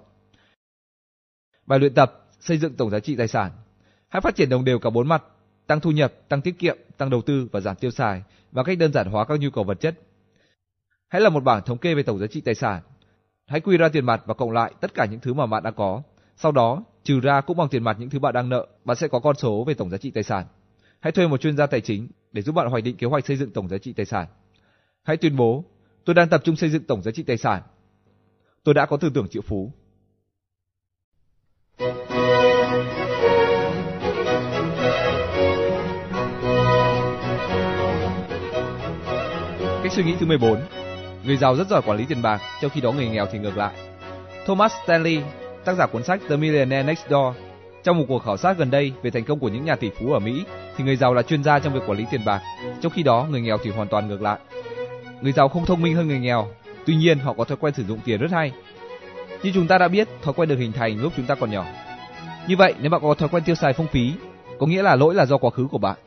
Bài luyện tập xây dựng tổng giá trị tài sản. Hãy phát triển đồng đều cả bốn mặt, tăng thu nhập, tăng tiết kiệm, tăng đầu tư và giảm tiêu xài và cách đơn giản hóa các nhu cầu vật chất. Hãy làm một bảng thống kê về tổng giá trị tài sản. Hãy quy ra tiền mặt và cộng lại tất cả những thứ mà bạn đã có. Sau đó, trừ ra cũng bằng tiền mặt những thứ bạn đang nợ, bạn sẽ có con số về tổng giá trị tài sản. Hãy thuê một chuyên gia tài chính để giúp bạn hoạch định kế hoạch xây dựng tổng giá trị tài sản. Hãy tuyên bố, tôi đang tập trung xây dựng tổng giá trị tài sản. Tôi đã có tư tưởng triệu phú. Cách suy nghĩ thứ 14 Người giàu rất giỏi quản lý tiền bạc, trong khi đó người nghèo thì ngược lại. Thomas Stanley, tác giả cuốn sách The Millionaire Next Door, trong một cuộc khảo sát gần đây về thành công của những nhà tỷ phú ở Mỹ, thì người giàu là chuyên gia trong việc quản lý tiền bạc, trong khi đó người nghèo thì hoàn toàn ngược lại. Người giàu không thông minh hơn người nghèo, tuy nhiên họ có thói quen sử dụng tiền rất hay. Như chúng ta đã biết, thói quen được hình thành lúc chúng ta còn nhỏ. Như vậy, nếu bạn có thói quen tiêu xài phung phí, có nghĩa là lỗi là do quá khứ của bạn.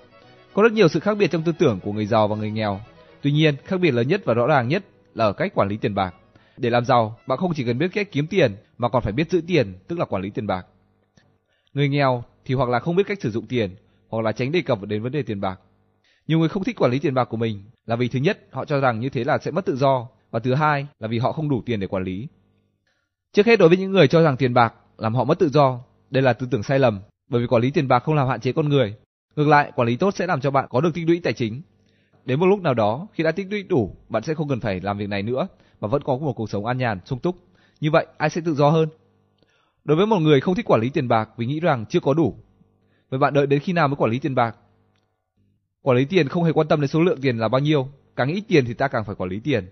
Có rất nhiều sự khác biệt trong tư tưởng của người giàu và người nghèo. Tuy nhiên, khác biệt lớn nhất và rõ ràng nhất là ở cách quản lý tiền bạc. Để làm giàu, bạn không chỉ cần biết cách kiếm tiền mà còn phải biết giữ tiền, tức là quản lý tiền bạc. Người nghèo thì hoặc là không biết cách sử dụng tiền, hoặc là tránh đề cập đến vấn đề tiền bạc. Nhiều người không thích quản lý tiền bạc của mình là vì thứ nhất, họ cho rằng như thế là sẽ mất tự do, và thứ hai là vì họ không đủ tiền để quản lý. Trước hết đối với những người cho rằng tiền bạc làm họ mất tự do, đây là tư tưởng sai lầm, bởi vì quản lý tiền bạc không làm hạn chế con người. Ngược lại, quản lý tốt sẽ làm cho bạn có được tích lũy tài chính. Đến một lúc nào đó, khi đã tích lũy đủ, bạn sẽ không cần phải làm việc này nữa, và vẫn có một cuộc sống an nhàn, sung túc. Như vậy, ai sẽ tự do hơn? Đối với một người không thích quản lý tiền bạc vì nghĩ rằng chưa có đủ, vậy bạn đợi đến khi nào mới quản lý tiền bạc? Quản lý tiền không hề quan tâm đến số lượng tiền là bao nhiêu, càng ít tiền thì ta càng phải quản lý tiền.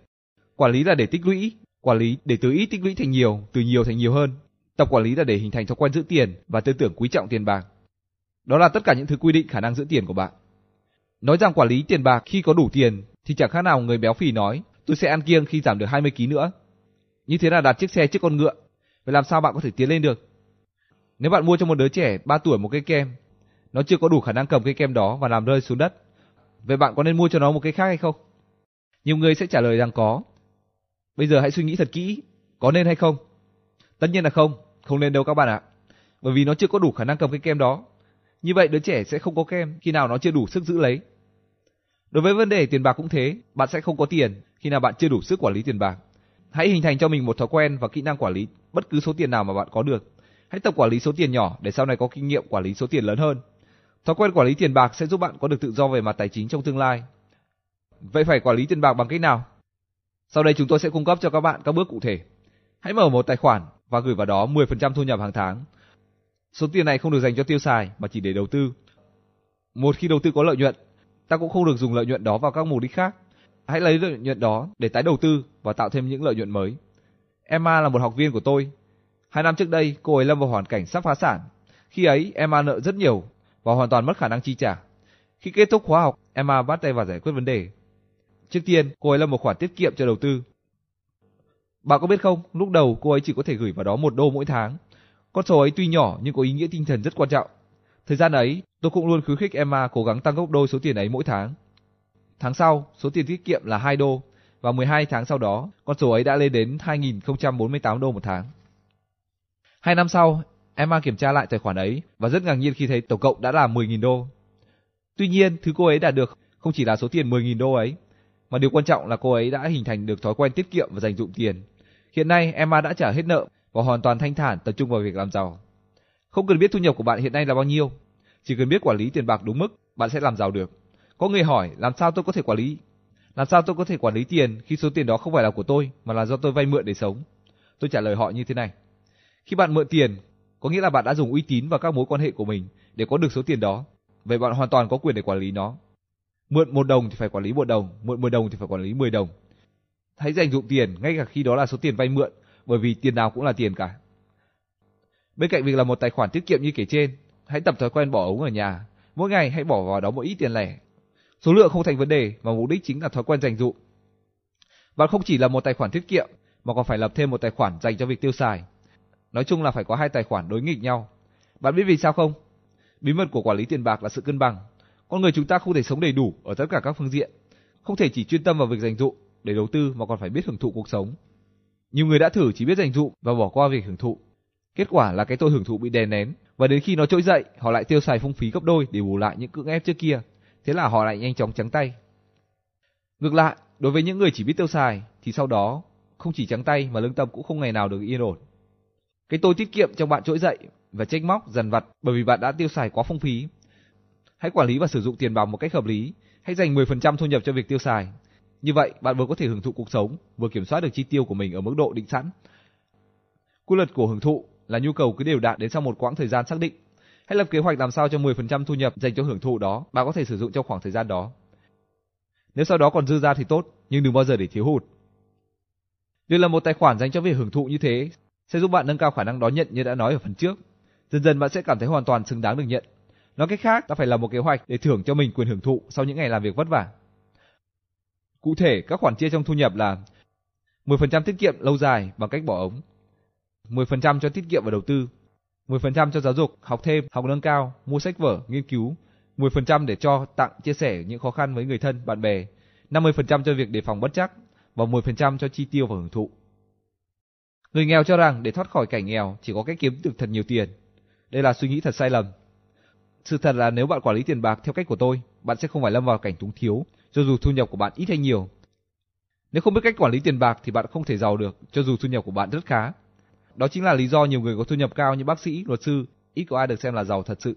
Quản lý là để tích lũy, quản lý để từ ít tích lũy thành nhiều, từ nhiều thành nhiều hơn. Tập quản lý là để hình thành thói quen giữ tiền và tư tưởng quý trọng tiền bạc. Đó là tất cả những thứ quy định khả năng giữ tiền của bạn. Nói rằng quản lý tiền bạc khi có đủ tiền thì chẳng khác nào người béo phì nói, tôi sẽ ăn kiêng khi giảm được 20 kg nữa. Như thế là đặt chiếc xe trước con ngựa. Vậy làm sao bạn có thể tiến lên được? Nếu bạn mua cho một đứa trẻ 3 tuổi một cây kem, nó chưa có đủ khả năng cầm cây kem đó và làm rơi xuống đất. Vậy bạn có nên mua cho nó một cây khác hay không? Nhiều người sẽ trả lời rằng có. Bây giờ hãy suy nghĩ thật kỹ, có nên hay không? Tất nhiên là không, không nên đâu các bạn ạ. Bởi vì nó chưa có đủ khả năng cầm cây kem đó. Như vậy đứa trẻ sẽ không có kem khi nào nó chưa đủ sức giữ lấy. Đối với vấn đề tiền bạc cũng thế, bạn sẽ không có tiền khi nào bạn chưa đủ sức quản lý tiền bạc. Hãy hình thành cho mình một thói quen và kỹ năng quản lý bất cứ số tiền nào mà bạn có được. Hãy tập quản lý số tiền nhỏ để sau này có kinh nghiệm quản lý số tiền lớn hơn. Thói quen quản lý tiền bạc sẽ giúp bạn có được tự do về mặt tài chính trong tương lai. Vậy phải quản lý tiền bạc bằng cách nào? Sau đây chúng tôi sẽ cung cấp cho các bạn các bước cụ thể. Hãy mở một tài khoản và gửi vào đó 10% thu nhập hàng tháng. Số tiền này không được dành cho tiêu xài mà chỉ để đầu tư. Một khi đầu tư có lợi nhuận, ta cũng không được dùng lợi nhuận đó vào các mục đích khác. Hãy lấy lợi nhuận đó để tái đầu tư và tạo thêm những lợi nhuận mới. Emma là một học viên của tôi. Hai năm trước đây, cô ấy lâm vào hoàn cảnh sắp phá sản. Khi ấy, Emma nợ rất nhiều và hoàn toàn mất khả năng chi trả. Khi kết thúc khóa học, Emma bắt tay vào giải quyết vấn đề. Trước tiên, cô ấy lập một khoản tiết kiệm cho đầu tư. Bạn có biết không, lúc đầu cô ấy chỉ có thể gửi vào đó một đô mỗi tháng. Con số ấy tuy nhỏ nhưng có ý nghĩa tinh thần rất quan trọng. Thời gian ấy, tôi cũng luôn khuyến khích Emma cố gắng tăng gấp đôi số tiền ấy mỗi tháng. Tháng sau, số tiền tiết kiệm là 2 đô và 12 tháng sau đó, con số ấy đã lên đến 2.048 đô một tháng. Hai năm sau, Emma kiểm tra lại tài khoản ấy và rất ngạc nhiên khi thấy tổng cộng đã là 10.000 đô. Tuy nhiên, thứ cô ấy đạt được không chỉ là số tiền 10.000 đô ấy, mà điều quan trọng là cô ấy đã hình thành được thói quen tiết kiệm và dành dụm tiền. Hiện nay, Emma đã trả hết nợ và hoàn toàn thanh thản tập trung vào việc làm giàu. Không cần biết thu nhập của bạn hiện nay là bao nhiêu, chỉ cần biết quản lý tiền bạc đúng mức, bạn sẽ làm giàu được. Có người hỏi, làm sao tôi có thể quản lý? Làm sao tôi có thể quản lý tiền khi số tiền đó không phải là của tôi mà là do tôi vay mượn để sống? Tôi trả lời họ như thế này. Khi bạn mượn tiền, có nghĩa là bạn đã dùng uy tín và các mối quan hệ của mình để có được số tiền đó. Vậy bạn hoàn toàn có quyền để quản lý nó. Mượn một đồng thì phải quản lý một đồng, mượn 10 đồng thì phải quản lý 10 đồng. Hãy dành dụng tiền ngay cả khi đó là số tiền vay mượn, bởi vì tiền nào cũng là tiền cả. Bên cạnh việc là một tài khoản tiết kiệm như kể trên, hãy tập thói quen bỏ ống ở nhà. Mỗi ngày hãy bỏ vào đó một ít tiền lẻ. Số lượng không thành vấn đề mà mục đích chính là thói quen dành dụm. Bạn không chỉ là một tài khoản tiết kiệm mà còn phải lập thêm một tài khoản dành cho việc tiêu xài. Nói chung là phải có hai tài khoản đối nghịch nhau. Bạn biết vì sao không? Bí mật của quản lý tiền bạc là sự cân bằng. Con người chúng ta không thể sống đầy đủ ở tất cả các phương diện, không thể chỉ chuyên tâm vào việc dành dụ để đầu tư mà còn phải biết hưởng thụ cuộc sống. Nhiều người đã thử chỉ biết dành dụ và bỏ qua việc hưởng thụ. Kết quả là cái tôi hưởng thụ bị đè nén và đến khi nó trỗi dậy, họ lại tiêu xài phung phí gấp đôi để bù lại những cưỡng ép trước kia. Thế là họ lại nhanh chóng trắng tay. Ngược lại, đối với những người chỉ biết tiêu xài thì sau đó không chỉ trắng tay mà lương tâm cũng không ngày nào được yên ổn. Cái tôi tiết kiệm trong bạn trỗi dậy và trách móc dần vặt bởi vì bạn đã tiêu xài quá phung phí. Hãy quản lý và sử dụng tiền bạc một cách hợp lý, hãy dành 10% thu nhập cho việc tiêu xài. Như vậy, bạn vừa có thể hưởng thụ cuộc sống, vừa kiểm soát được chi tiêu của mình ở mức độ định sẵn. Quy luật của hưởng thụ là nhu cầu cứ đều đặn đến sau một quãng thời gian xác định. Hãy lập kế hoạch làm sao cho 10% thu nhập dành cho hưởng thụ đó, bạn có thể sử dụng trong khoảng thời gian đó. Nếu sau đó còn dư ra thì tốt, nhưng đừng bao giờ để thiếu hụt. Việc là một tài khoản dành cho việc hưởng thụ như thế sẽ giúp bạn nâng cao khả năng đón nhận như đã nói ở phần trước. Dần dần bạn sẽ cảm thấy hoàn toàn xứng đáng được nhận. Nói cách khác, ta phải làm một kế hoạch để thưởng cho mình quyền hưởng thụ sau những ngày làm việc vất vả. Cụ thể, các khoản chia trong thu nhập là 10% tiết kiệm lâu dài bằng cách bỏ ống, 10% cho tiết kiệm và đầu tư, 10% cho giáo dục, học thêm, học nâng cao, mua sách vở, nghiên cứu, 10% để cho, tặng, chia sẻ những khó khăn với người thân, bạn bè, 50% cho việc đề phòng bất chắc và 10% cho chi tiêu và hưởng thụ. Người nghèo cho rằng để thoát khỏi cảnh nghèo chỉ có cách kiếm được thật nhiều tiền. Đây là suy nghĩ thật sai lầm. Sự thật là nếu bạn quản lý tiền bạc theo cách của tôi, bạn sẽ không phải lâm vào cảnh túng thiếu, cho dù thu nhập của bạn ít hay nhiều. Nếu không biết cách quản lý tiền bạc thì bạn không thể giàu được, cho dù thu nhập của bạn rất khá. Đó chính là lý do nhiều người có thu nhập cao như bác sĩ, luật sư, ít có ai được xem là giàu thật sự.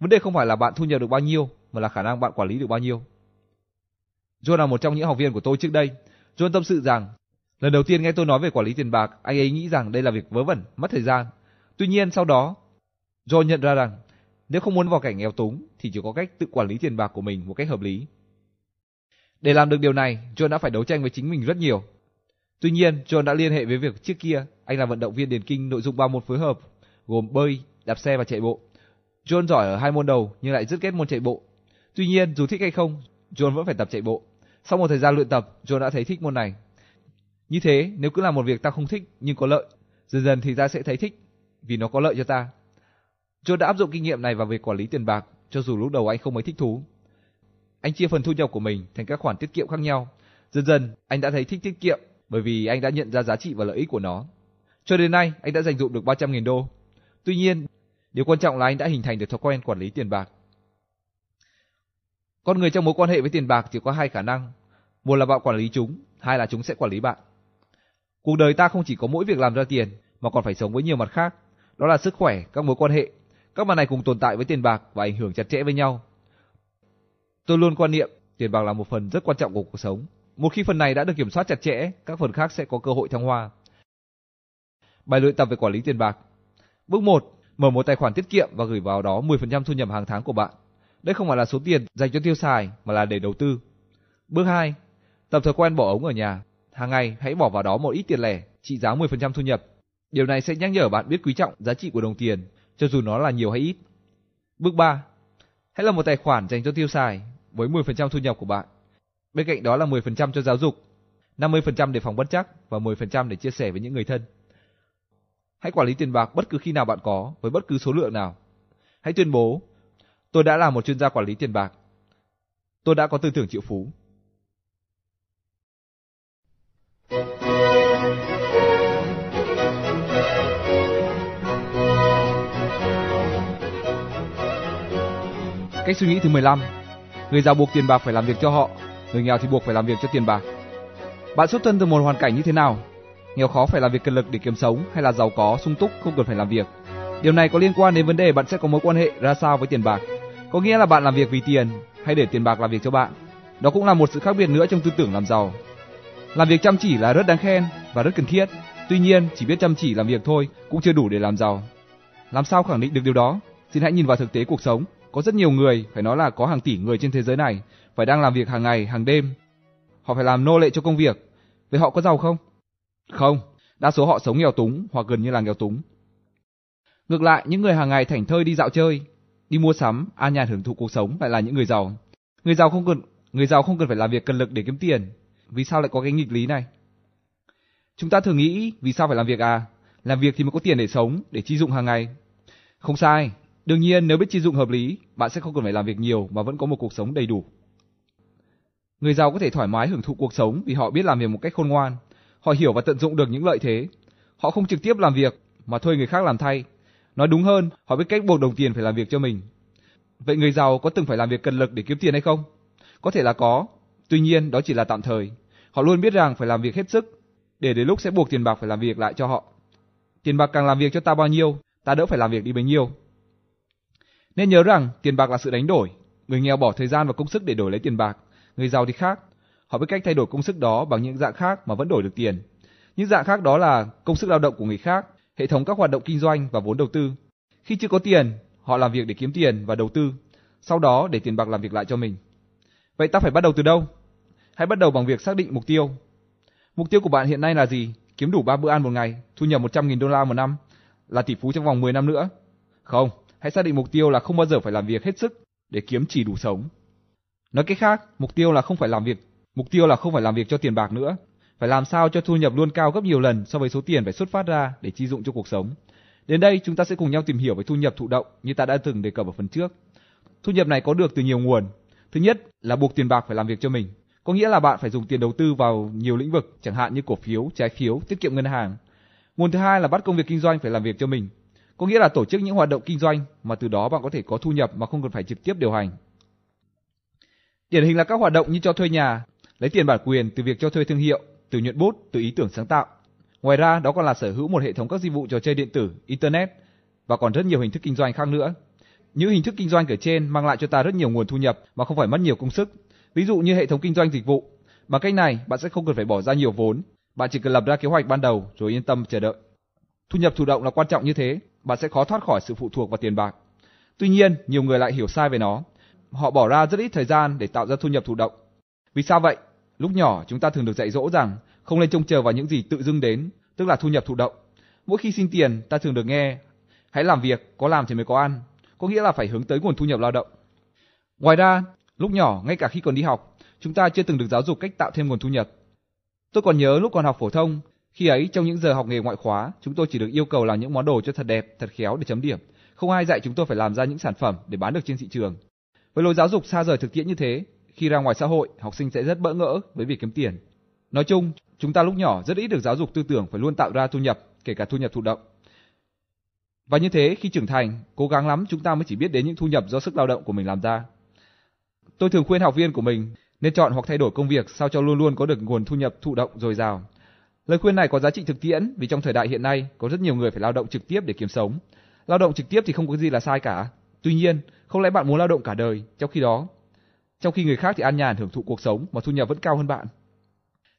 Vấn đề không phải là bạn thu nhập được bao nhiêu, mà là khả năng bạn quản lý được bao nhiêu. John là một trong những học viên của tôi trước đây. John tâm sự rằng Lần đầu tiên nghe tôi nói về quản lý tiền bạc, anh ấy nghĩ rằng đây là việc vớ vẩn, mất thời gian. Tuy nhiên sau đó, John nhận ra rằng Nếu không muốn vào cảnh nghèo túng thì chỉ có cách tự quản lý tiền bạc của mình một cách hợp lý. Để làm được điều này, John đã phải đấu tranh với chính mình rất nhiều. Tuy nhiên, John đã liên hệ với việc trước kia anh là vận động viên điền kinh nội dung ba môn phối hợp, gồm bơi, đạp xe và chạy bộ. John giỏi ở hai môn đầu nhưng lại rất ghét môn chạy bộ. Tuy nhiên, dù thích hay không, John vẫn phải tập chạy bộ. Sau một thời gian luyện tập, John đã thấy thích môn này. Như thế, nếu cứ làm một việc ta không thích nhưng có lợi, dần dần thì ta sẽ thấy thích vì nó có lợi cho ta. John đã áp dụng kinh nghiệm này vào việc quản lý tiền bạc, cho dù lúc đầu anh không mấy thích thú. Anh chia phần thu nhập của mình thành các khoản tiết kiệm khác nhau. Dần dần, anh đã thấy thích tiết kiệm bởi vì anh đã nhận ra giá trị và lợi ích của nó. Cho đến nay, anh đã dành dụm được 300.000 đô. Tuy nhiên, điều quan trọng là anh đã hình thành được thói quen quản lý tiền bạc. Con người trong mối quan hệ với tiền bạc chỉ có hai khả năng. Một là bạn quản lý chúng, hai là chúng sẽ quản lý bạn. Cuộc đời ta không chỉ có mỗi việc làm ra tiền, mà còn phải sống với nhiều mặt khác. Đó là sức khỏe, các mối quan hệ. Các mặt này cùng tồn tại với tiền bạc và ảnh hưởng chặt chẽ với nhau. Tôi luôn quan niệm tiền bạc là một phần rất quan trọng của cuộc sống. Một khi phần này đã được kiểm soát chặt chẽ, các phần khác sẽ có cơ hội thăng hoa. Bài luyện tập về quản lý tiền bạc. Bước 1. Mở một tài khoản tiết kiệm và gửi vào đó 10% thu nhập hàng tháng của bạn. Đây không phải là số tiền dành cho tiêu xài mà là để đầu tư. Bước 2. Tập thói quen bỏ ống ở nhà. Hàng ngày hãy bỏ vào đó một ít tiền lẻ, trị giá 10% thu nhập. Điều này sẽ nhắc nhở bạn biết quý trọng giá trị của đồng tiền, cho dù nó là nhiều hay ít. Bước 3. Hãy là một tài khoản dành cho tiêu xài với 10% thu nhập của bạn. Bên cạnh đó là 10% cho giáo dục, 50% để phòng bất chắc và 10% để chia sẻ với những người thân. Hãy quản lý tiền bạc bất cứ khi nào bạn có với bất cứ số lượng nào. Hãy tuyên bố, tôi đã là một chuyên gia quản lý tiền bạc. Tôi đã có tư tưởng triệu phú. Cách suy nghĩ thứ 15 Người giàu buộc tiền bạc phải làm việc cho họ, người nghèo thì buộc phải làm việc cho tiền bạc. Bạn xuất thân từ một hoàn cảnh như thế nào? Nghèo khó phải làm việc cần lực để kiếm sống hay là giàu có, sung túc không cần phải làm việc? Điều này có liên quan đến vấn đề bạn sẽ có mối quan hệ ra sao với tiền bạc. Có nghĩa là bạn làm việc vì tiền hay để tiền bạc làm việc cho bạn. Đó cũng là một sự khác biệt nữa trong tư tưởng làm giàu. Làm việc chăm chỉ là rất đáng khen và rất cần thiết. Tuy nhiên, chỉ biết chăm chỉ làm việc thôi cũng chưa đủ để làm giàu. Làm sao khẳng định được điều đó? Xin hãy nhìn vào thực tế cuộc sống. Có rất nhiều người, phải nói là có hàng tỷ người trên thế giới này, phải đang làm việc hàng ngày, hàng đêm. Họ phải làm nô lệ cho công việc. Vậy họ có giàu không? Không, đa số họ sống nghèo túng hoặc gần như là nghèo túng. Ngược lại, những người hàng ngày thảnh thơi đi dạo chơi, đi mua sắm, an nhàn hưởng thụ cuộc sống lại là những người giàu. Người giàu không cần người giàu không cần phải làm việc cần lực để kiếm tiền. Vì sao lại có cái nghịch lý này? Chúng ta thường nghĩ vì sao phải làm việc à? Làm việc thì mới có tiền để sống, để chi dụng hàng ngày. Không sai, Đương nhiên nếu biết chi dụng hợp lý, bạn sẽ không cần phải làm việc nhiều mà vẫn có một cuộc sống đầy đủ. Người giàu có thể thoải mái hưởng thụ cuộc sống vì họ biết làm việc một cách khôn ngoan. Họ hiểu và tận dụng được những lợi thế. Họ không trực tiếp làm việc mà thuê người khác làm thay. Nói đúng hơn, họ biết cách buộc đồng tiền phải làm việc cho mình. Vậy người giàu có từng phải làm việc cần lực để kiếm tiền hay không? Có thể là có, tuy nhiên đó chỉ là tạm thời. Họ luôn biết rằng phải làm việc hết sức, để đến lúc sẽ buộc tiền bạc phải làm việc lại cho họ. Tiền bạc càng làm việc cho ta bao nhiêu, ta đỡ phải làm việc đi bấy nhiêu. Nên nhớ rằng tiền bạc là sự đánh đổi. Người nghèo bỏ thời gian và công sức để đổi lấy tiền bạc, người giàu thì khác. Họ biết cách thay đổi công sức đó bằng những dạng khác mà vẫn đổi được tiền. Những dạng khác đó là công sức lao động của người khác, hệ thống các hoạt động kinh doanh và vốn đầu tư. Khi chưa có tiền, họ làm việc để kiếm tiền và đầu tư, sau đó để tiền bạc làm việc lại cho mình. Vậy ta phải bắt đầu từ đâu? Hãy bắt đầu bằng việc xác định mục tiêu. Mục tiêu của bạn hiện nay là gì? Kiếm đủ 3 bữa ăn một ngày, thu nhập 100.000 đô la một năm, là tỷ phú trong vòng 10 năm nữa? Không, hãy xác định mục tiêu là không bao giờ phải làm việc hết sức để kiếm chỉ đủ sống. Nói cách khác, mục tiêu là không phải làm việc, mục tiêu là không phải làm việc cho tiền bạc nữa, phải làm sao cho thu nhập luôn cao gấp nhiều lần so với số tiền phải xuất phát ra để chi dụng cho cuộc sống. Đến đây chúng ta sẽ cùng nhau tìm hiểu về thu nhập thụ động như ta đã từng đề cập ở phần trước. Thu nhập này có được từ nhiều nguồn. Thứ nhất là buộc tiền bạc phải làm việc cho mình, có nghĩa là bạn phải dùng tiền đầu tư vào nhiều lĩnh vực, chẳng hạn như cổ phiếu, trái phiếu, tiết kiệm ngân hàng. Nguồn thứ hai là bắt công việc kinh doanh phải làm việc cho mình, có nghĩa là tổ chức những hoạt động kinh doanh mà từ đó bạn có thể có thu nhập mà không cần phải trực tiếp điều hành. Điển hình là các hoạt động như cho thuê nhà, lấy tiền bản quyền từ việc cho thuê thương hiệu, từ nhuận bút, từ ý tưởng sáng tạo. Ngoài ra, đó còn là sở hữu một hệ thống các dịch vụ trò chơi điện tử, internet và còn rất nhiều hình thức kinh doanh khác nữa. Những hình thức kinh doanh kể trên mang lại cho ta rất nhiều nguồn thu nhập mà không phải mất nhiều công sức. Ví dụ như hệ thống kinh doanh dịch vụ. Bằng cách này, bạn sẽ không cần phải bỏ ra nhiều vốn, bạn chỉ cần lập ra kế hoạch ban đầu rồi yên tâm chờ đợi. Thu nhập thụ động là quan trọng như thế, bạn sẽ khó thoát khỏi sự phụ thuộc vào tiền bạc. Tuy nhiên, nhiều người lại hiểu sai về nó. Họ bỏ ra rất ít thời gian để tạo ra thu nhập thụ động. Vì sao vậy? Lúc nhỏ chúng ta thường được dạy dỗ rằng không nên trông chờ vào những gì tự dưng đến, tức là thu nhập thụ động. Mỗi khi xin tiền, ta thường được nghe hãy làm việc, có làm thì mới có ăn, có nghĩa là phải hướng tới nguồn thu nhập lao động. Ngoài ra, lúc nhỏ, ngay cả khi còn đi học, chúng ta chưa từng được giáo dục cách tạo thêm nguồn thu nhập. Tôi còn nhớ lúc còn học phổ thông, khi ấy trong những giờ học nghề ngoại khóa, chúng tôi chỉ được yêu cầu làm những món đồ cho thật đẹp, thật khéo để chấm điểm. Không ai dạy chúng tôi phải làm ra những sản phẩm để bán được trên thị trường. Với lối giáo dục xa rời thực tiễn như thế, khi ra ngoài xã hội, học sinh sẽ rất bỡ ngỡ với việc kiếm tiền. Nói chung, chúng ta lúc nhỏ rất ít được giáo dục tư tưởng phải luôn tạo ra thu nhập, kể cả thu nhập thụ động. Và như thế, khi trưởng thành, cố gắng lắm chúng ta mới chỉ biết đến những thu nhập do sức lao động của mình làm ra. Tôi thường khuyên học viên của mình nên chọn hoặc thay đổi công việc sao cho luôn luôn có được nguồn thu nhập thụ động dồi dào. Lời khuyên này có giá trị thực tiễn vì trong thời đại hiện nay có rất nhiều người phải lao động trực tiếp để kiếm sống. Lao động trực tiếp thì không có gì là sai cả. Tuy nhiên, không lẽ bạn muốn lao động cả đời, trong khi đó, trong khi người khác thì an nhàn hưởng thụ cuộc sống mà thu nhập vẫn cao hơn bạn.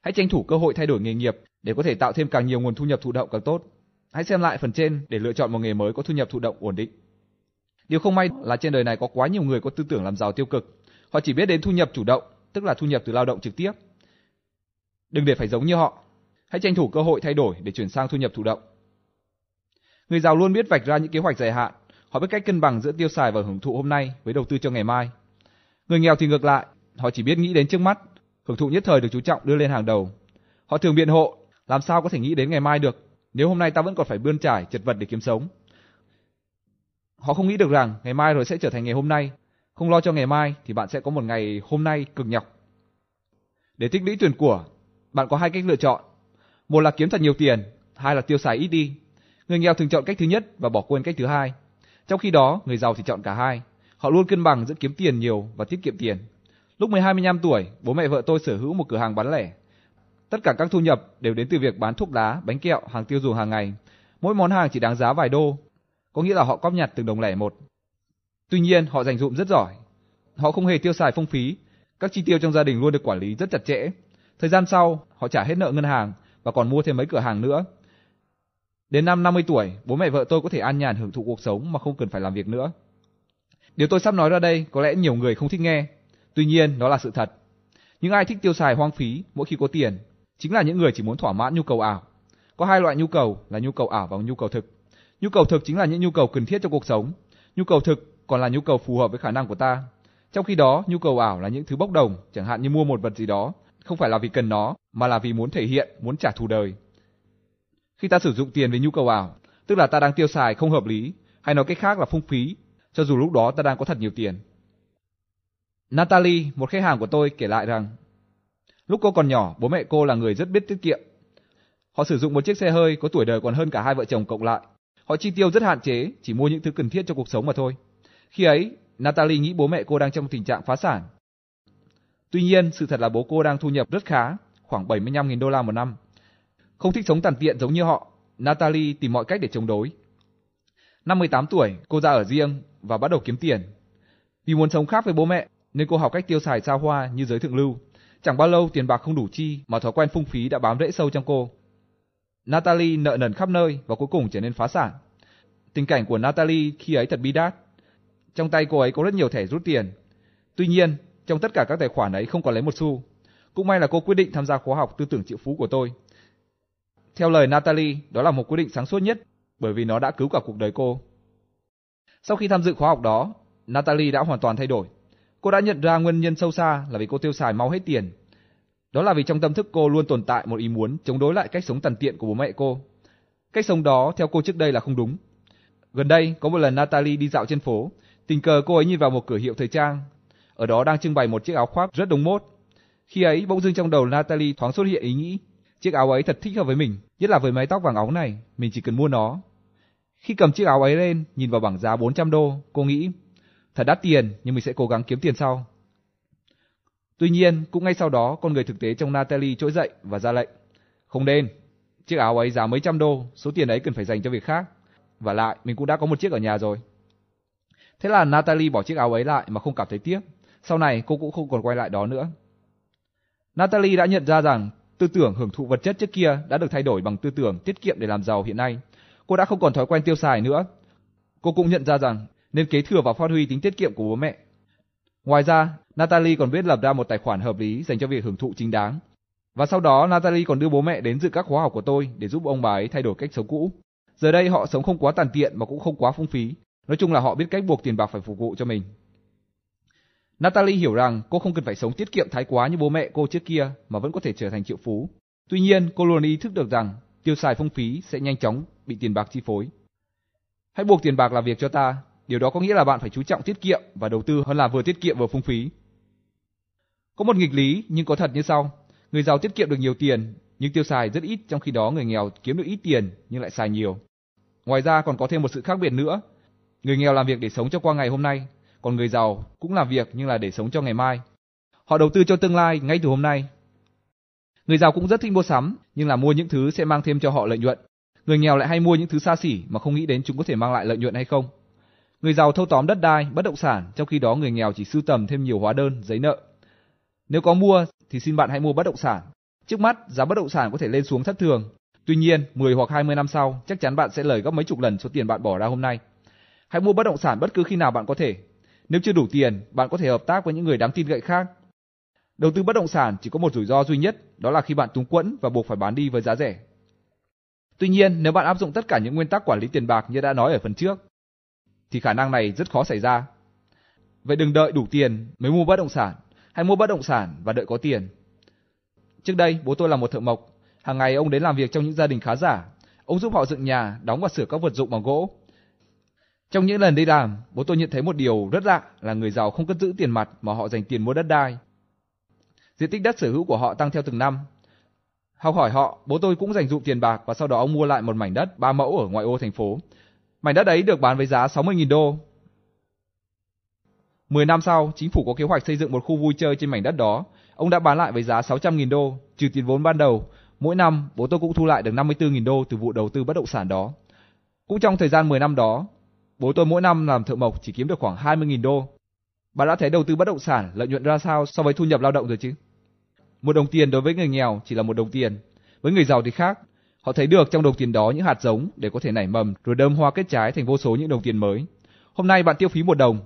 Hãy tranh thủ cơ hội thay đổi nghề nghiệp để có thể tạo thêm càng nhiều nguồn thu nhập thụ động càng tốt. Hãy xem lại phần trên để lựa chọn một nghề mới có thu nhập thụ động ổn định. Điều không may là trên đời này có quá nhiều người có tư tưởng làm giàu tiêu cực. Họ chỉ biết đến thu nhập chủ động, tức là thu nhập từ lao động trực tiếp. Đừng để phải giống như họ. Hãy tranh thủ cơ hội thay đổi để chuyển sang thu nhập thụ động. Người giàu luôn biết vạch ra những kế hoạch dài hạn, họ biết cách cân bằng giữa tiêu xài và hưởng thụ hôm nay với đầu tư cho ngày mai. Người nghèo thì ngược lại, họ chỉ biết nghĩ đến trước mắt, hưởng thụ nhất thời được chú trọng đưa lên hàng đầu. Họ thường biện hộ, làm sao có thể nghĩ đến ngày mai được, nếu hôm nay ta vẫn còn phải bươn trải chật vật để kiếm sống. Họ không nghĩ được rằng ngày mai rồi sẽ trở thành ngày hôm nay, không lo cho ngày mai thì bạn sẽ có một ngày hôm nay cực nhọc. Để tích lũy tiền của, bạn có hai cách lựa chọn. Một là kiếm thật nhiều tiền, hai là tiêu xài ít đi. Người nghèo thường chọn cách thứ nhất và bỏ quên cách thứ hai. Trong khi đó, người giàu thì chọn cả hai. Họ luôn cân bằng giữa kiếm tiền nhiều và tiết kiệm tiền. Lúc 12-15 tuổi, bố mẹ vợ tôi sở hữu một cửa hàng bán lẻ. Tất cả các thu nhập đều đến từ việc bán thuốc lá, bánh kẹo, hàng tiêu dùng hàng ngày. Mỗi món hàng chỉ đáng giá vài đô, có nghĩa là họ cóp nhặt từng đồng lẻ một. Tuy nhiên, họ dành dụm rất giỏi. Họ không hề tiêu xài phung phí, các chi tiêu trong gia đình luôn được quản lý rất chặt chẽ. Thời gian sau, họ trả hết nợ ngân hàng và còn mua thêm mấy cửa hàng nữa. Đến năm 50 tuổi, bố mẹ vợ tôi có thể an nhàn hưởng thụ cuộc sống mà không cần phải làm việc nữa. Điều tôi sắp nói ra đây có lẽ nhiều người không thích nghe, tuy nhiên nó là sự thật. Những ai thích tiêu xài hoang phí mỗi khi có tiền chính là những người chỉ muốn thỏa mãn nhu cầu ảo. Có hai loại nhu cầu là nhu cầu ảo và nhu cầu thực. Nhu cầu thực chính là những nhu cầu cần thiết cho cuộc sống. Nhu cầu thực còn là nhu cầu phù hợp với khả năng của ta. Trong khi đó, nhu cầu ảo là những thứ bốc đồng, chẳng hạn như mua một vật gì đó, không phải là vì cần nó, mà là vì muốn thể hiện, muốn trả thù đời. Khi ta sử dụng tiền vì nhu cầu ảo, tức là ta đang tiêu xài không hợp lý, hay nói cách khác là phung phí, cho dù lúc đó ta đang có thật nhiều tiền. Natalie, một khách hàng của tôi kể lại rằng, lúc cô còn nhỏ, bố mẹ cô là người rất biết tiết kiệm. Họ sử dụng một chiếc xe hơi có tuổi đời còn hơn cả hai vợ chồng cộng lại. Họ chi tiêu rất hạn chế, chỉ mua những thứ cần thiết cho cuộc sống mà thôi. Khi ấy, Natalie nghĩ bố mẹ cô đang trong tình trạng phá sản. Tuy nhiên, sự thật là bố cô đang thu nhập rất khá, khoảng 75.000 đô la một năm. Không thích sống tàn tiện giống như họ, Natalie tìm mọi cách để chống đối. Năm 18 tuổi, cô ra ở riêng và bắt đầu kiếm tiền. Vì muốn sống khác với bố mẹ, nên cô học cách tiêu xài xa hoa như giới thượng lưu. Chẳng bao lâu tiền bạc không đủ chi mà thói quen phung phí đã bám rễ sâu trong cô. Natalie nợ nần khắp nơi và cuối cùng trở nên phá sản. Tình cảnh của Natalie khi ấy thật bi đát. Trong tay cô ấy có rất nhiều thẻ rút tiền. Tuy nhiên, trong tất cả các tài khoản ấy không còn lấy một xu. Cũng may là cô quyết định tham gia khóa học tư tưởng triệu phú của tôi. Theo lời Natalie, đó là một quyết định sáng suốt nhất bởi vì nó đã cứu cả cuộc đời cô. Sau khi tham dự khóa học đó, Natalie đã hoàn toàn thay đổi. Cô đã nhận ra nguyên nhân sâu xa là vì cô tiêu xài mau hết tiền. Đó là vì trong tâm thức cô luôn tồn tại một ý muốn chống đối lại cách sống tàn tiện của bố mẹ cô. Cách sống đó theo cô trước đây là không đúng. Gần đây, có một lần Natalie đi dạo trên phố, tình cờ cô ấy nhìn vào một cửa hiệu thời trang. Ở đó đang trưng bày một chiếc áo khoác rất đúng mốt. Khi ấy, bỗng dưng trong đầu Natalie thoáng xuất hiện ý nghĩ, chiếc áo ấy thật thích hợp với mình, nhất là với mái tóc vàng óng này, mình chỉ cần mua nó. Khi cầm chiếc áo ấy lên, nhìn vào bảng giá 400 đô, cô nghĩ, Thật đắt tiền, nhưng mình sẽ cố gắng kiếm tiền sau. Tuy nhiên, cũng ngay sau đó, con người thực tế trong Natalie trỗi dậy và ra lệnh. Không nên, chiếc áo ấy giá mấy trăm đô, số tiền ấy cần phải dành cho việc khác. Và lại, mình cũng đã có một chiếc ở nhà rồi. Thế là Natalie bỏ chiếc áo ấy lại mà không cảm thấy tiếc. Sau này cô cũng không còn quay lại đó nữa. Natalie đã nhận ra rằng tư tưởng hưởng thụ vật chất trước kia đã được thay đổi bằng tư tưởng tiết kiệm để làm giàu hiện nay. Cô đã không còn thói quen tiêu xài nữa. Cô cũng nhận ra rằng nên kế thừa và phát huy tính tiết kiệm của bố mẹ. Ngoài ra, Natalie còn biết lập ra một tài khoản hợp lý dành cho việc hưởng thụ chính đáng. Và sau đó Natalie còn đưa bố mẹ đến dự các khóa học của tôi để giúp ông bà ấy thay đổi cách sống cũ. Giờ đây họ sống không quá tàn tiện mà cũng không quá phung phí. Nói chung là họ biết cách buộc tiền bạc phải phục vụ cho mình. Natalie hiểu rằng cô không cần phải sống tiết kiệm thái quá như bố mẹ cô trước kia mà vẫn có thể trở thành triệu phú. Tuy nhiên, cô luôn ý thức được rằng tiêu xài phung phí sẽ nhanh chóng bị tiền bạc chi phối. Hãy buộc tiền bạc là việc cho ta, điều đó có nghĩa là bạn phải chú trọng tiết kiệm và đầu tư hơn là vừa tiết kiệm vừa phung phí. Có một nghịch lý nhưng có thật như sau, người giàu tiết kiệm được nhiều tiền nhưng tiêu xài rất ít trong khi đó người nghèo kiếm được ít tiền nhưng lại xài nhiều. Ngoài ra còn có thêm một sự khác biệt nữa, người nghèo làm việc để sống cho qua ngày hôm nay, còn người giàu cũng làm việc nhưng là để sống cho ngày mai. Họ đầu tư cho tương lai ngay từ hôm nay. Người giàu cũng rất thích mua sắm, nhưng là mua những thứ sẽ mang thêm cho họ lợi nhuận. Người nghèo lại hay mua những thứ xa xỉ mà không nghĩ đến chúng có thể mang lại lợi nhuận hay không. Người giàu thâu tóm đất đai, bất động sản, trong khi đó người nghèo chỉ sưu tầm thêm nhiều hóa đơn, giấy nợ. Nếu có mua thì xin bạn hãy mua bất động sản. Trước mắt, giá bất động sản có thể lên xuống thất thường. Tuy nhiên, 10 hoặc 20 năm sau, chắc chắn bạn sẽ lời gấp mấy chục lần số tiền bạn bỏ ra hôm nay. Hãy mua bất động sản bất cứ khi nào bạn có thể. Nếu chưa đủ tiền, bạn có thể hợp tác với những người đáng tin cậy khác. Đầu tư bất động sản chỉ có một rủi ro duy nhất, đó là khi bạn túng quẫn và buộc phải bán đi với giá rẻ. Tuy nhiên, nếu bạn áp dụng tất cả những nguyên tắc quản lý tiền bạc như đã nói ở phần trước, thì khả năng này rất khó xảy ra. Vậy đừng đợi đủ tiền mới mua bất động sản, hãy mua bất động sản và đợi có tiền. Trước đây, bố tôi là một thợ mộc, hàng ngày ông đến làm việc trong những gia đình khá giả. Ông giúp họ dựng nhà, đóng và sửa các vật dụng bằng gỗ. Trong những lần đi làm, bố tôi nhận thấy một điều rất lạ là người giàu không cất giữ tiền mặt mà họ dành tiền mua đất đai. Diện tích đất sở hữu của họ tăng theo từng năm. Học hỏi họ, bố tôi cũng dành dụm tiền bạc và sau đó ông mua lại một mảnh đất ba mẫu ở ngoại ô thành phố. Mảnh đất ấy được bán với giá 60.000 đô. 10 năm sau, chính phủ có kế hoạch xây dựng một khu vui chơi trên mảnh đất đó. Ông đã bán lại với giá 600.000 đô, trừ tiền vốn ban đầu. Mỗi năm, bố tôi cũng thu lại được 54.000 đô từ vụ đầu tư bất động sản đó. Cũng trong thời gian 10 năm đó, bố tôi mỗi năm làm thợ mộc chỉ kiếm được khoảng 20.000 đô. Bạn đã thấy đầu tư bất động sản lợi nhuận ra sao so với thu nhập lao động rồi chứ? Một đồng tiền đối với người nghèo chỉ là một đồng tiền, với người giàu thì khác. Họ thấy được trong đồng tiền đó những hạt giống để có thể nảy mầm rồi đơm hoa kết trái thành vô số những đồng tiền mới. Hôm nay bạn tiêu phí một đồng,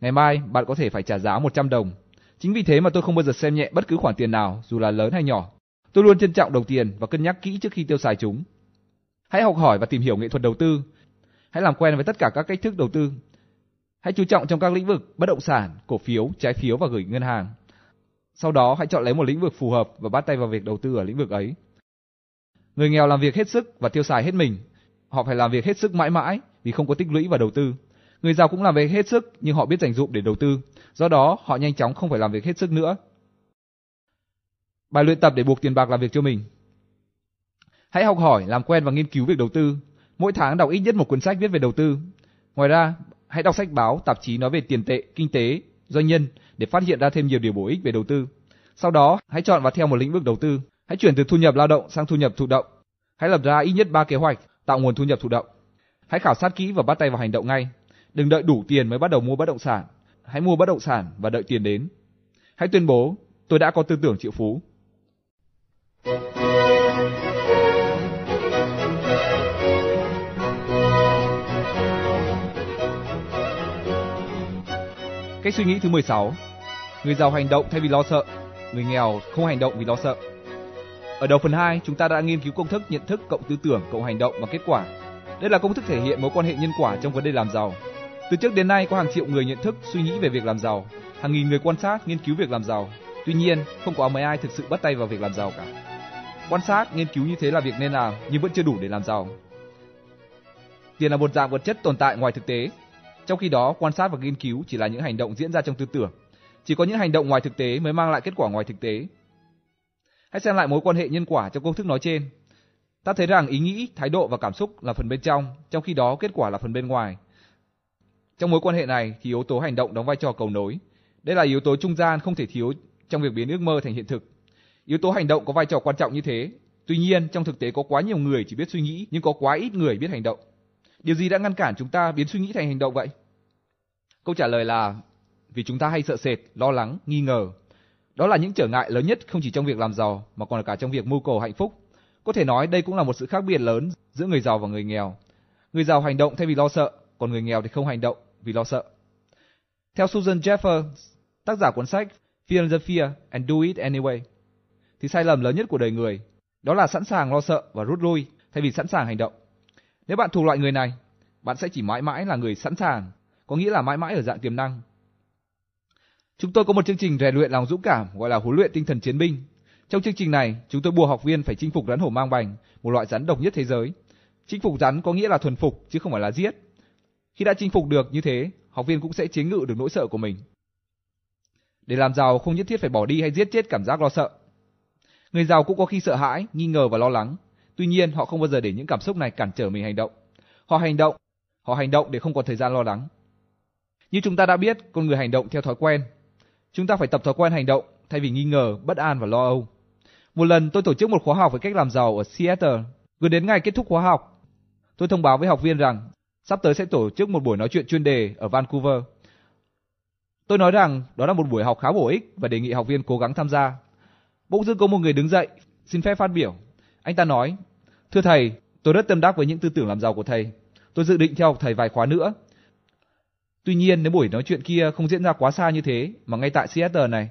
ngày mai bạn có thể phải trả giá 100 đồng. Chính vì thế mà tôi không bao giờ xem nhẹ bất cứ khoản tiền nào dù là lớn hay nhỏ. Tôi luôn trân trọng đồng tiền và cân nhắc kỹ trước khi tiêu xài chúng. Hãy học hỏi và tìm hiểu nghệ thuật đầu tư. Hãy làm quen với tất cả các cách thức đầu tư. Hãy chú trọng trong các lĩnh vực bất động sản, cổ phiếu, trái phiếu và gửi ngân hàng. Sau đó hãy chọn lấy một lĩnh vực phù hợp và bắt tay vào việc đầu tư ở lĩnh vực ấy. Người nghèo làm việc hết sức và tiêu xài hết mình. Họ phải làm việc hết sức mãi mãi vì không có tích lũy và đầu tư. Người giàu cũng làm việc hết sức nhưng họ biết dành dụm để đầu tư. Do đó, họ nhanh chóng không phải làm việc hết sức nữa. Bài luyện tập để buộc tiền bạc làm việc cho mình. Hãy học hỏi, làm quen và nghiên cứu việc đầu tư. Mỗi tháng đọc ít nhất một cuốn sách viết về đầu tư. Ngoài ra, hãy đọc sách báo, tạp chí nói về tiền tệ, kinh tế, doanh nhân để phát hiện ra thêm nhiều điều bổ ích về đầu tư. Sau đó, hãy chọn và theo một lĩnh vực đầu tư. Hãy chuyển từ thu nhập lao động sang thu nhập thụ động. Hãy lập ra ít nhất 3 kế hoạch tạo nguồn thu nhập thụ động. Hãy khảo sát kỹ và bắt tay vào hành động ngay. Đừng đợi đủ tiền mới bắt đầu mua bất động sản. Hãy mua bất động sản và đợi tiền đến. Hãy tuyên bố, tôi đã có tư tưởng triệu phú. Cách suy nghĩ thứ 16. Người giàu hành động thay vì lo sợ, người nghèo không hành động vì lo sợ. Ở đầu phần 2, chúng ta đã nghiên cứu công thức nhận thức cộng tư tưởng cộng hành động và kết quả. Đây là công thức thể hiện mối quan hệ nhân quả trong vấn đề làm giàu. Từ trước đến nay có hàng triệu người nhận thức, suy nghĩ về việc làm giàu, hàng nghìn người quan sát, nghiên cứu việc làm giàu. Tuy nhiên, không có mấy ai thực sự bắt tay vào việc làm giàu cả. Quan sát, nghiên cứu như thế là việc nên làm, nhưng vẫn chưa đủ để làm giàu. Tiền là một dạng vật chất tồn tại ngoài thực tế, trong khi đó, quan sát và nghiên cứu chỉ là những hành động diễn ra trong tư tưởng. Chỉ có những hành động ngoài thực tế mới mang lại kết quả ngoài thực tế. Hãy xem lại mối quan hệ nhân quả trong công thức nói trên. Ta thấy rằng ý nghĩ, thái độ và cảm xúc là phần bên trong, trong khi đó kết quả là phần bên ngoài. Trong mối quan hệ này thì yếu tố hành động đóng vai trò cầu nối. Đây là yếu tố trung gian không thể thiếu trong việc biến ước mơ thành hiện thực. Yếu tố hành động có vai trò quan trọng như thế. Tuy nhiên, trong thực tế có quá nhiều người chỉ biết suy nghĩ nhưng có quá ít người biết hành động. Điều gì đã ngăn cản chúng ta biến suy nghĩ thành hành động vậy? Câu trả lời là vì chúng ta hay sợ sệt, lo lắng, nghi ngờ. Đó là những trở ngại lớn nhất không chỉ trong việc làm giàu mà còn cả trong việc mưu cầu hạnh phúc. Có thể nói đây cũng là một sự khác biệt lớn giữa người giàu và người nghèo. Người giàu hành động thay vì lo sợ, còn người nghèo thì không hành động vì lo sợ. Theo Susan Jeffers, tác giả cuốn sách Fear the Fear and Do It Anyway, thì sai lầm lớn nhất của đời người đó là sẵn sàng lo sợ và rút lui thay vì sẵn sàng hành động. Nếu bạn thuộc loại người này, bạn sẽ chỉ mãi mãi là người sẵn sàng, có nghĩa là mãi mãi ở dạng tiềm năng. Chúng tôi có một chương trình rèn luyện lòng dũng cảm gọi là huấn luyện tinh thần chiến binh. Trong chương trình này, chúng tôi buộc học viên phải chinh phục rắn hổ mang bành, một loại rắn độc nhất thế giới. Chinh phục rắn có nghĩa là thuần phục chứ không phải là giết. Khi đã chinh phục được như thế, học viên cũng sẽ chế ngự được nỗi sợ của mình. Để làm giàu không nhất thiết phải bỏ đi hay giết chết cảm giác lo sợ. Người giàu cũng có khi sợ hãi, nghi ngờ và lo lắng. Tuy nhiên, họ không bao giờ để những cảm xúc này cản trở mình hành động. Họ hành động, họ hành động để không còn thời gian lo lắng. Như chúng ta đã biết, con người hành động theo thói quen. Chúng ta phải tập thói quen hành động thay vì nghi ngờ, bất an và lo âu. Một lần tôi tổ chức một khóa học về cách làm giàu ở Seattle. Gần đến ngày kết thúc khóa học, tôi thông báo với học viên rằng sắp tới sẽ tổ chức một buổi nói chuyện chuyên đề ở Vancouver. Tôi nói rằng đó là một buổi học khá bổ ích và đề nghị học viên cố gắng tham gia. Bỗng dưng có một người đứng dậy, xin phép phát biểu. Anh ta nói, thưa thầy, tôi rất tâm đắc với những tư tưởng làm giàu của thầy. Tôi dự định theo học thầy vài khóa nữa. Tuy nhiên nếu buổi nói chuyện kia không diễn ra quá xa như thế, mà ngay tại Seattle này,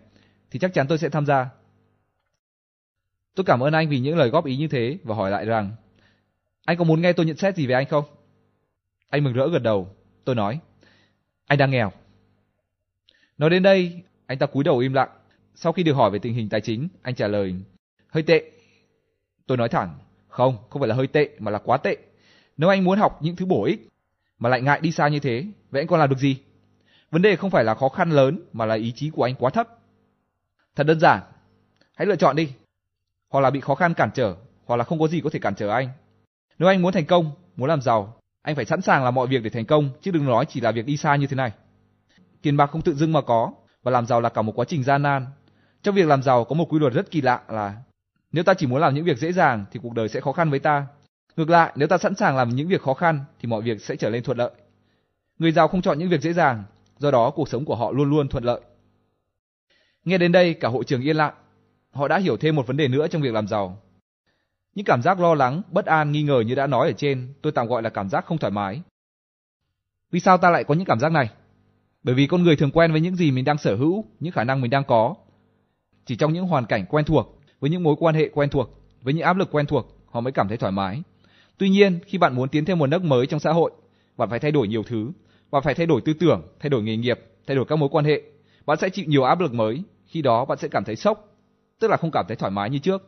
thì chắc chắn tôi sẽ tham gia. Tôi cảm ơn anh vì những lời góp ý như thế và hỏi lại rằng, anh có muốn nghe tôi nhận xét gì về anh không? Anh mừng rỡ gật đầu. Tôi nói, anh đang nghèo. Nói đến đây, anh ta cúi đầu im lặng. Sau khi được hỏi về tình hình tài chính, anh trả lời, hơi tệ. Tôi nói thẳng, không, không phải là hơi tệ mà là quá tệ. Nếu anh muốn học những thứ bổ ích mà lại ngại đi xa như thế, vậy anh còn làm được gì? Vấn đề không phải là khó khăn lớn mà là ý chí của anh quá thấp. Thật đơn giản, hãy lựa chọn đi. Hoặc là bị khó khăn cản trở, hoặc là không có gì có thể cản trở anh. Nếu anh muốn thành công, muốn làm giàu, anh phải sẵn sàng làm mọi việc để thành công, chứ đừng nói chỉ là việc đi xa như thế này. Tiền bạc không tự dưng mà có, và làm giàu là cả một quá trình gian nan. Trong việc làm giàu có một quy luật rất kỳ lạ là nếu ta chỉ muốn làm những việc dễ dàng thì cuộc đời sẽ khó khăn với ta. Ngược lại, nếu ta sẵn sàng làm những việc khó khăn thì mọi việc sẽ trở nên thuận lợi. Người giàu không chọn những việc dễ dàng, do đó cuộc sống của họ luôn luôn thuận lợi. Nghe đến đây cả hội trường yên lặng. Họ đã hiểu thêm một vấn đề nữa trong việc làm giàu. Những cảm giác lo lắng, bất an, nghi ngờ như đã nói ở trên, tôi tạm gọi là cảm giác không thoải mái. Vì sao ta lại có những cảm giác này? Bởi vì con người thường quen với những gì mình đang sở hữu, những khả năng mình đang có. Chỉ trong những hoàn cảnh quen thuộc, với những mối quan hệ quen thuộc, với những áp lực quen thuộc, họ mới cảm thấy thoải mái. Tuy nhiên, khi bạn muốn tiến thêm một nấc mới trong xã hội, bạn phải thay đổi nhiều thứ, bạn phải thay đổi tư tưởng, thay đổi nghề nghiệp, thay đổi các mối quan hệ. Bạn sẽ chịu nhiều áp lực mới, khi đó bạn sẽ cảm thấy sốc, tức là không cảm thấy thoải mái như trước.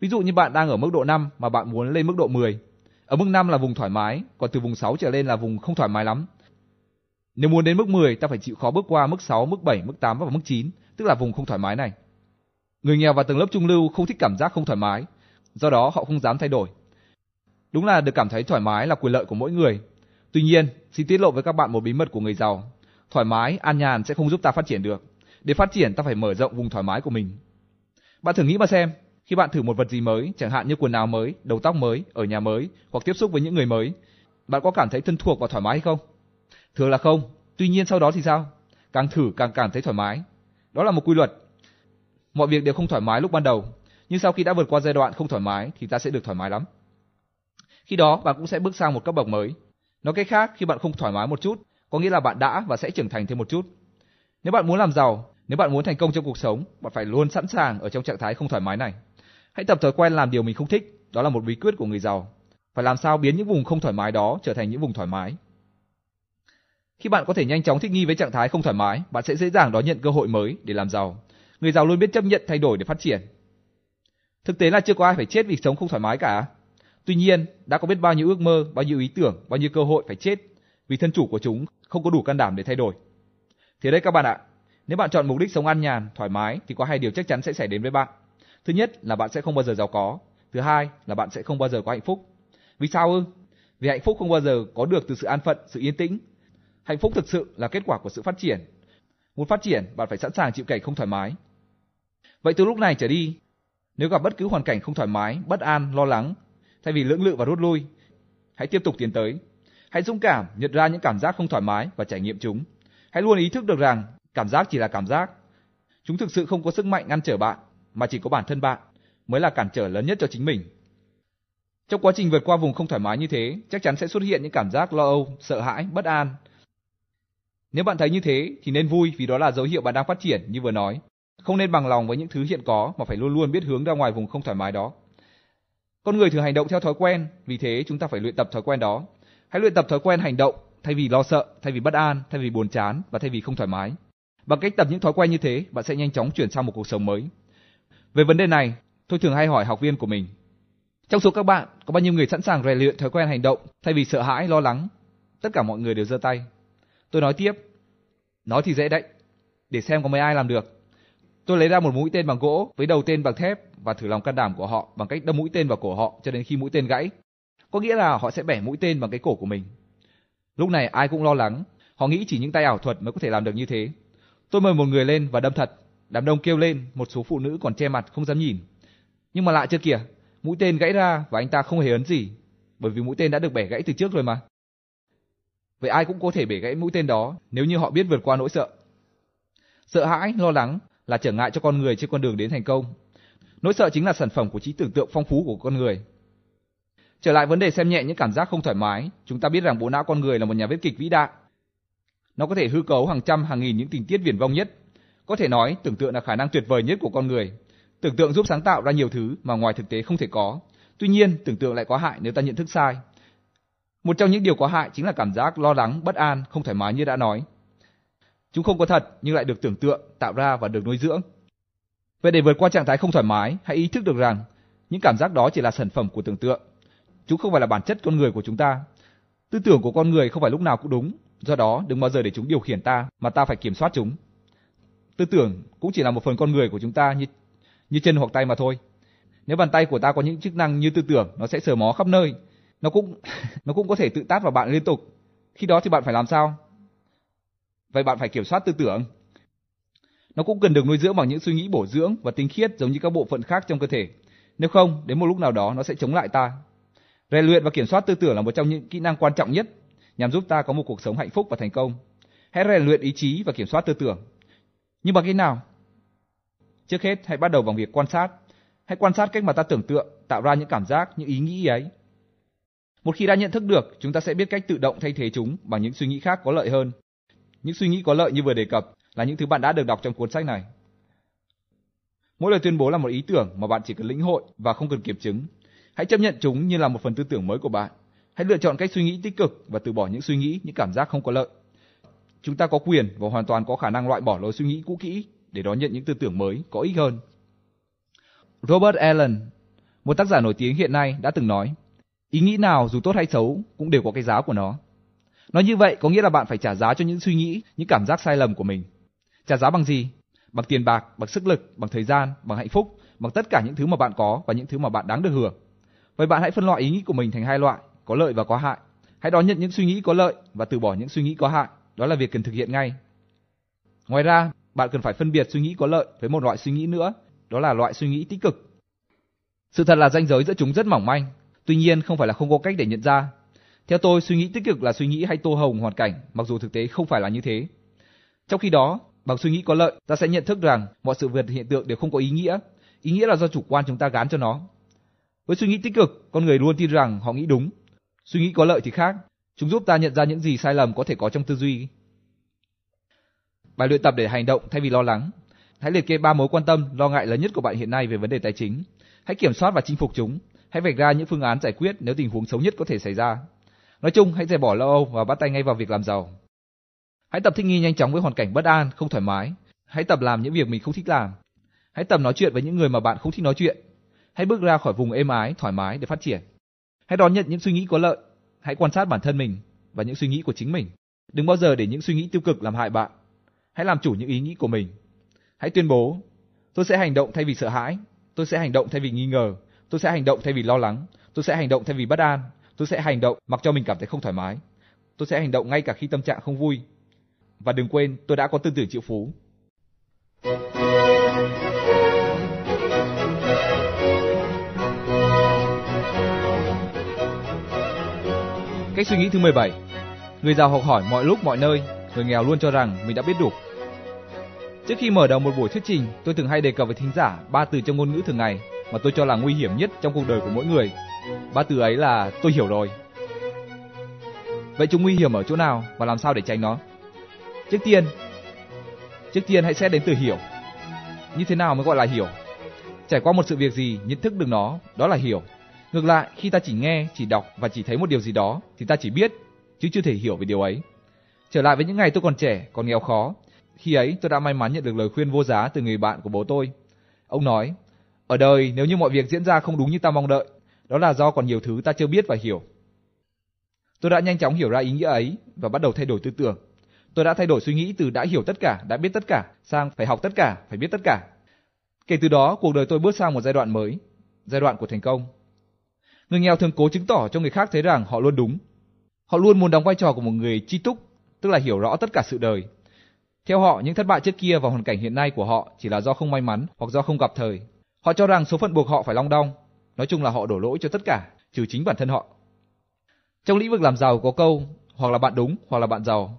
Ví dụ như bạn đang ở mức độ 5 mà bạn muốn lên mức độ 10. Ở mức 5 là vùng thoải mái, còn từ vùng 6 trở lên là vùng không thoải mái lắm. Nếu muốn đến mức 10, ta phải chịu khó bước qua mức 6, mức 7, mức 8 và mức 9, tức là vùng không thoải mái này. Người nghèo và tầng lớp trung lưu không thích cảm giác không thoải mái, do đó họ không dám thay đổi. Đúng là được cảm thấy thoải mái là quyền lợi của mỗi người. Tuy nhiên, xin tiết lộ với các bạn một bí mật của người giàu. Thoải mái, an nhàn sẽ không giúp ta phát triển được. Để phát triển ta phải mở rộng vùng thoải mái của mình. Bạn thử nghĩ mà xem, khi bạn thử một vật gì mới, chẳng hạn như quần áo mới, đầu tóc mới, ở nhà mới hoặc tiếp xúc với những người mới, bạn có cảm thấy thân thuộc và thoải mái hay không? Thường là không. Tuy nhiên sau đó thì sao? Càng thử càng cảm thấy thoải mái. Đó là một quy luật. Mọi việc đều không thoải mái lúc ban đầu, nhưng sau khi đã vượt qua giai đoạn không thoải mái thì ta sẽ được thoải mái lắm. Khi đó bạn cũng sẽ bước sang một cấp bậc mới. Nói cách khác, khi bạn không thoải mái một chút, có nghĩa là bạn đã và sẽ trưởng thành thêm một chút. Nếu bạn muốn làm giàu, nếu bạn muốn thành công trong cuộc sống, bạn phải luôn sẵn sàng ở trong trạng thái không thoải mái này. Hãy tập thói quen làm điều mình không thích, đó là một bí quyết của người giàu. Phải làm sao biến những vùng không thoải mái đó trở thành những vùng thoải mái. Khi bạn có thể nhanh chóng thích nghi với trạng thái không thoải mái, bạn sẽ dễ dàng đón nhận cơ hội mới để làm giàu. Người giàu luôn biết chấp nhận thay đổi để phát triển. Thực tế là chưa có ai phải chết vì sống không thoải mái cả. Tuy nhiên, đã có biết bao nhiêu ước mơ, bao nhiêu ý tưởng, bao nhiêu cơ hội phải chết vì thân chủ của chúng không có đủ can đảm để thay đổi. Thế đấy các bạn ạ, nếu bạn chọn mục đích sống an nhàn, thoải mái thì có hai điều chắc chắn sẽ xảy đến với bạn. Thứ nhất là bạn sẽ không bao giờ giàu có, thứ hai là bạn sẽ không bao giờ có hạnh phúc. Vì sao ư? Vì hạnh phúc không bao giờ có được từ sự an phận, sự yên tĩnh. Hạnh phúc thực sự là kết quả của sự phát triển. Muốn phát triển, bạn phải sẵn sàng chịu cảnh không thoải mái. Vậy từ lúc này trở đi, nếu gặp bất cứ hoàn cảnh không thoải mái, bất an, lo lắng, thay vì lưỡng lự và rút lui, hãy tiếp tục tiến tới. Hãy dũng cảm nhận ra những cảm giác không thoải mái và trải nghiệm chúng. Hãy luôn ý thức được rằng cảm giác chỉ là cảm giác. Chúng thực sự không có sức mạnh ngăn trở bạn, mà chỉ có bản thân bạn mới là cản trở lớn nhất cho chính mình. Trong quá trình vượt qua vùng không thoải mái như thế, chắc chắn sẽ xuất hiện những cảm giác lo âu, sợ hãi, bất an. Nếu bạn thấy như thế thì nên vui vì đó là dấu hiệu bạn đang phát triển như vừa nói. Không nên bằng lòng với những thứ hiện có mà phải luôn luôn biết hướng ra ngoài vùng không thoải mái đó. Con người thường hành động theo thói quen, vì thế chúng ta phải luyện tập thói quen đó. Hãy luyện tập thói quen hành động thay vì lo sợ, thay vì bất an, thay vì buồn chán và thay vì không thoải mái. Bằng cách tập những thói quen như thế, bạn sẽ nhanh chóng chuyển sang một cuộc sống mới. Về vấn đề này, tôi thường hay hỏi học viên của mình. Trong số các bạn, có bao nhiêu người sẵn sàng rèn luyện thói quen hành động thay vì sợ hãi, lo lắng? Tất cả mọi người đều giơ tay. Tôi nói tiếp. Nói thì dễ đấy, để xem có mấy ai làm được. Tôi lấy ra một mũi tên bằng gỗ với đầu tên bằng thép và thử lòng can đảm của họ bằng cách đâm mũi tên vào cổ họ cho đến khi mũi tên gãy. Có nghĩa là họ sẽ bẻ mũi tên bằng cái cổ của mình. Lúc này ai cũng lo lắng, họ nghĩ chỉ những tay ảo thuật mới có thể làm được như thế. Tôi mời một người lên và đâm thật. Đám đông kêu lên, một số phụ nữ còn che mặt không dám nhìn. Nhưng mà lạ chưa kìa, mũi tên gãy ra và anh ta không hề ấn gì, bởi vì mũi tên đã được bẻ gãy từ trước rồi mà. Vậy ai cũng có thể bẻ gãy mũi tên đó nếu như họ biết vượt qua nỗi sợ. Sợ hãi, lo lắng là trở ngại cho con người trên con đường đến thành công. Nỗi sợ chính là sản phẩm của trí tưởng tượng phong phú của con người. Trở lại vấn đề xem nhẹ những cảm giác không thoải mái, chúng ta biết rằng bộ não con người là một nhà viết kịch vĩ đại. Nó có thể hư cấu hàng trăm hàng nghìn những tình tiết viển vông nhất. Có thể nói, tưởng tượng là khả năng tuyệt vời nhất của con người. Tưởng tượng giúp sáng tạo ra nhiều thứ mà ngoài thực tế không thể có. Tuy nhiên, tưởng tượng lại có hại nếu ta nhận thức sai. Một trong những điều có hại chính là cảm giác lo lắng, bất an, không thoải mái như đã nói. Chúng không có thật nhưng lại được tưởng tượng, tạo ra và được nuôi dưỡng. Vậy để vượt qua trạng thái không thoải mái, hãy ý thức được rằng những cảm giác đó chỉ là sản phẩm của tưởng tượng. Chúng không phải là bản chất con người của chúng ta. Tư tưởng của con người không phải lúc nào cũng đúng, do đó đừng bao giờ để chúng điều khiển ta mà ta phải kiểm soát chúng. Tư tưởng cũng chỉ là một phần con người của chúng ta như như chân hoặc tay mà thôi. Nếu bàn tay của ta có những chức năng như tư tưởng, nó sẽ sờ mó khắp nơi. Nó cũng nó cũng có thể tự tát vào bạn liên tục. Khi đó thì bạn phải làm sao? Vậy bạn phải kiểm soát tư tưởng. Nó cũng cần được nuôi dưỡng bằng những suy nghĩ bổ dưỡng và tinh khiết giống như các bộ phận khác trong cơ thể. Nếu không, đến một lúc nào đó nó sẽ chống lại ta. Rèn luyện và kiểm soát tư tưởng là một trong những kỹ năng quan trọng nhất nhằm giúp ta có một cuộc sống hạnh phúc và thành công. Hãy rèn luyện ý chí và kiểm soát tư tưởng. Nhưng bằng cách nào? Trước hết, hãy bắt đầu bằng việc quan sát. Hãy quan sát cách mà ta tưởng tượng, tạo ra những cảm giác, những ý nghĩ ấy. Một khi đã nhận thức được, chúng ta sẽ biết cách tự động thay thế chúng bằng những suy nghĩ khác có lợi hơn. Những suy nghĩ có lợi như vừa đề cập là những thứ bạn đã được đọc trong cuốn sách này. Mỗi lời tuyên bố là một ý tưởng mà bạn chỉ cần lĩnh hội và không cần kiểm chứng. Hãy chấp nhận chúng như là một phần tư tưởng mới của bạn. Hãy lựa chọn cách suy nghĩ tích cực và từ bỏ những suy nghĩ, những cảm giác không có lợi. Chúng ta có quyền và hoàn toàn có khả năng loại bỏ lối suy nghĩ cũ kỹ để đón nhận những tư tưởng mới có ích hơn. Robert Allen, một tác giả nổi tiếng hiện nay đã từng nói, ý nghĩ nào dù tốt hay xấu cũng đều có cái giá của nó. Nói như vậy có nghĩa là bạn phải trả giá cho những suy nghĩ, những cảm giác sai lầm của mình. Trả giá bằng gì? Bằng tiền bạc, bằng sức lực, bằng thời gian, bằng hạnh phúc, bằng tất cả những thứ mà bạn có và những thứ mà bạn đáng được hưởng. Vậy bạn hãy phân loại ý nghĩ của mình thành hai loại, có lợi và có hại. Hãy đón nhận những suy nghĩ có lợi và từ bỏ những suy nghĩ có hại. Đó là việc cần thực hiện ngay. Ngoài ra, bạn cần phải phân biệt suy nghĩ có lợi với một loại suy nghĩ nữa, đó là loại suy nghĩ tích cực. Sự thật là ranh giới giữa chúng rất mỏng manh, tuy nhiên không phải là không có cách để nhận ra. Theo tôi, suy nghĩ tích cực là suy nghĩ hay tô hồng hoàn cảnh, mặc dù thực tế không phải là như thế. Trong khi đó, bằng suy nghĩ có lợi, ta sẽ nhận thức rằng mọi sự việc hiện tượng đều không có ý nghĩa. Ý nghĩa là do chủ quan chúng ta gán cho nó. Với suy nghĩ tích cực, con người luôn tin rằng họ nghĩ đúng. Suy nghĩ có lợi thì khác, chúng giúp ta nhận ra những gì sai lầm có thể có trong tư duy. Bài luyện tập để hành động thay vì lo lắng. Hãy liệt kê ba mối quan tâm, lo ngại lớn nhất của bạn hiện nay về vấn đề tài chính. Hãy kiểm soát và chinh phục chúng. Hãy vạch ra những phương án giải quyết nếu tình huống xấu nhất có thể xảy ra. Nói chung, hãy dẹp bỏ lo âu và bắt tay ngay vào việc làm giàu. Hãy tập thích nghi nhanh chóng với hoàn cảnh bất an, không thoải mái. Hãy tập làm những việc mình không thích làm. Hãy tập nói chuyện với những người mà bạn không thích nói chuyện. Hãy bước ra khỏi vùng êm ái, thoải mái để phát triển. Hãy đón nhận những suy nghĩ có lợi. Hãy quan sát bản thân mình và những suy nghĩ của chính mình. Đừng bao giờ để những suy nghĩ tiêu cực làm hại bạn. Hãy làm chủ những ý nghĩ của mình. Hãy tuyên bố, tôi sẽ hành động thay vì sợ hãi, tôi sẽ hành động thay vì nghi ngờ, tôi sẽ hành động thay vì lo lắng, tôi sẽ hành động thay vì bất an, tôi sẽ hành động mặc cho mình cảm thấy không thoải mái. Tôi sẽ hành động ngay cả khi tâm trạng không vui. Và đừng quên, tôi đã có tư tưởng triệu phú. Cách suy nghĩ thứ 17 Người giàu học hỏi mọi lúc mọi nơi, người nghèo luôn cho rằng mình đã biết đủ. Trước khi mở đầu một buổi thuyết trình, tôi thường hay đề cập với thính giả ba từ trong ngôn ngữ thường ngày mà tôi cho là nguy hiểm nhất trong cuộc đời của mỗi người. Ba từ ấy là tôi hiểu rồi. Vậy chúng nguy hiểm ở chỗ nào và làm sao để tránh nó? Trước tiên, trước tiên hãy xét đến từ hiểu. Như thế nào mới gọi là hiểu? Trải qua một sự việc gì, nhận thức được nó, đó là hiểu. Ngược lại, khi ta chỉ nghe, chỉ đọc và chỉ thấy một điều gì đó, thì ta chỉ biết, chứ chưa thể hiểu về điều ấy. Trở lại với những ngày tôi còn trẻ, còn nghèo khó, khi ấy tôi đã may mắn nhận được lời khuyên vô giá từ người bạn của bố tôi. Ông nói, ở đời nếu như mọi việc diễn ra không đúng như ta mong đợi, đó là do còn nhiều thứ ta chưa biết và hiểu. Tôi đã nhanh chóng hiểu ra ý nghĩa ấy và bắt đầu thay đổi tư tưởng. Tôi đã thay đổi suy nghĩ từ đã hiểu tất cả, đã biết tất cả sang phải học tất cả, phải biết tất cả. Kể từ đó, cuộc đời tôi bước sang một giai đoạn mới, giai đoạn của thành công. Người nghèo thường cố chứng tỏ cho người khác thấy rằng họ luôn đúng. Họ luôn muốn đóng vai trò của một người chi túc, tức là hiểu rõ tất cả sự đời. Theo họ, những thất bại trước kia và hoàn cảnh hiện nay của họ chỉ là do không may mắn hoặc do không gặp thời. Họ cho rằng số phận buộc họ phải long đong. Nói chung là họ đổ lỗi cho tất cả, trừ chính bản thân họ. Trong lĩnh vực làm giàu có câu, hoặc là bạn đúng, hoặc là bạn giàu.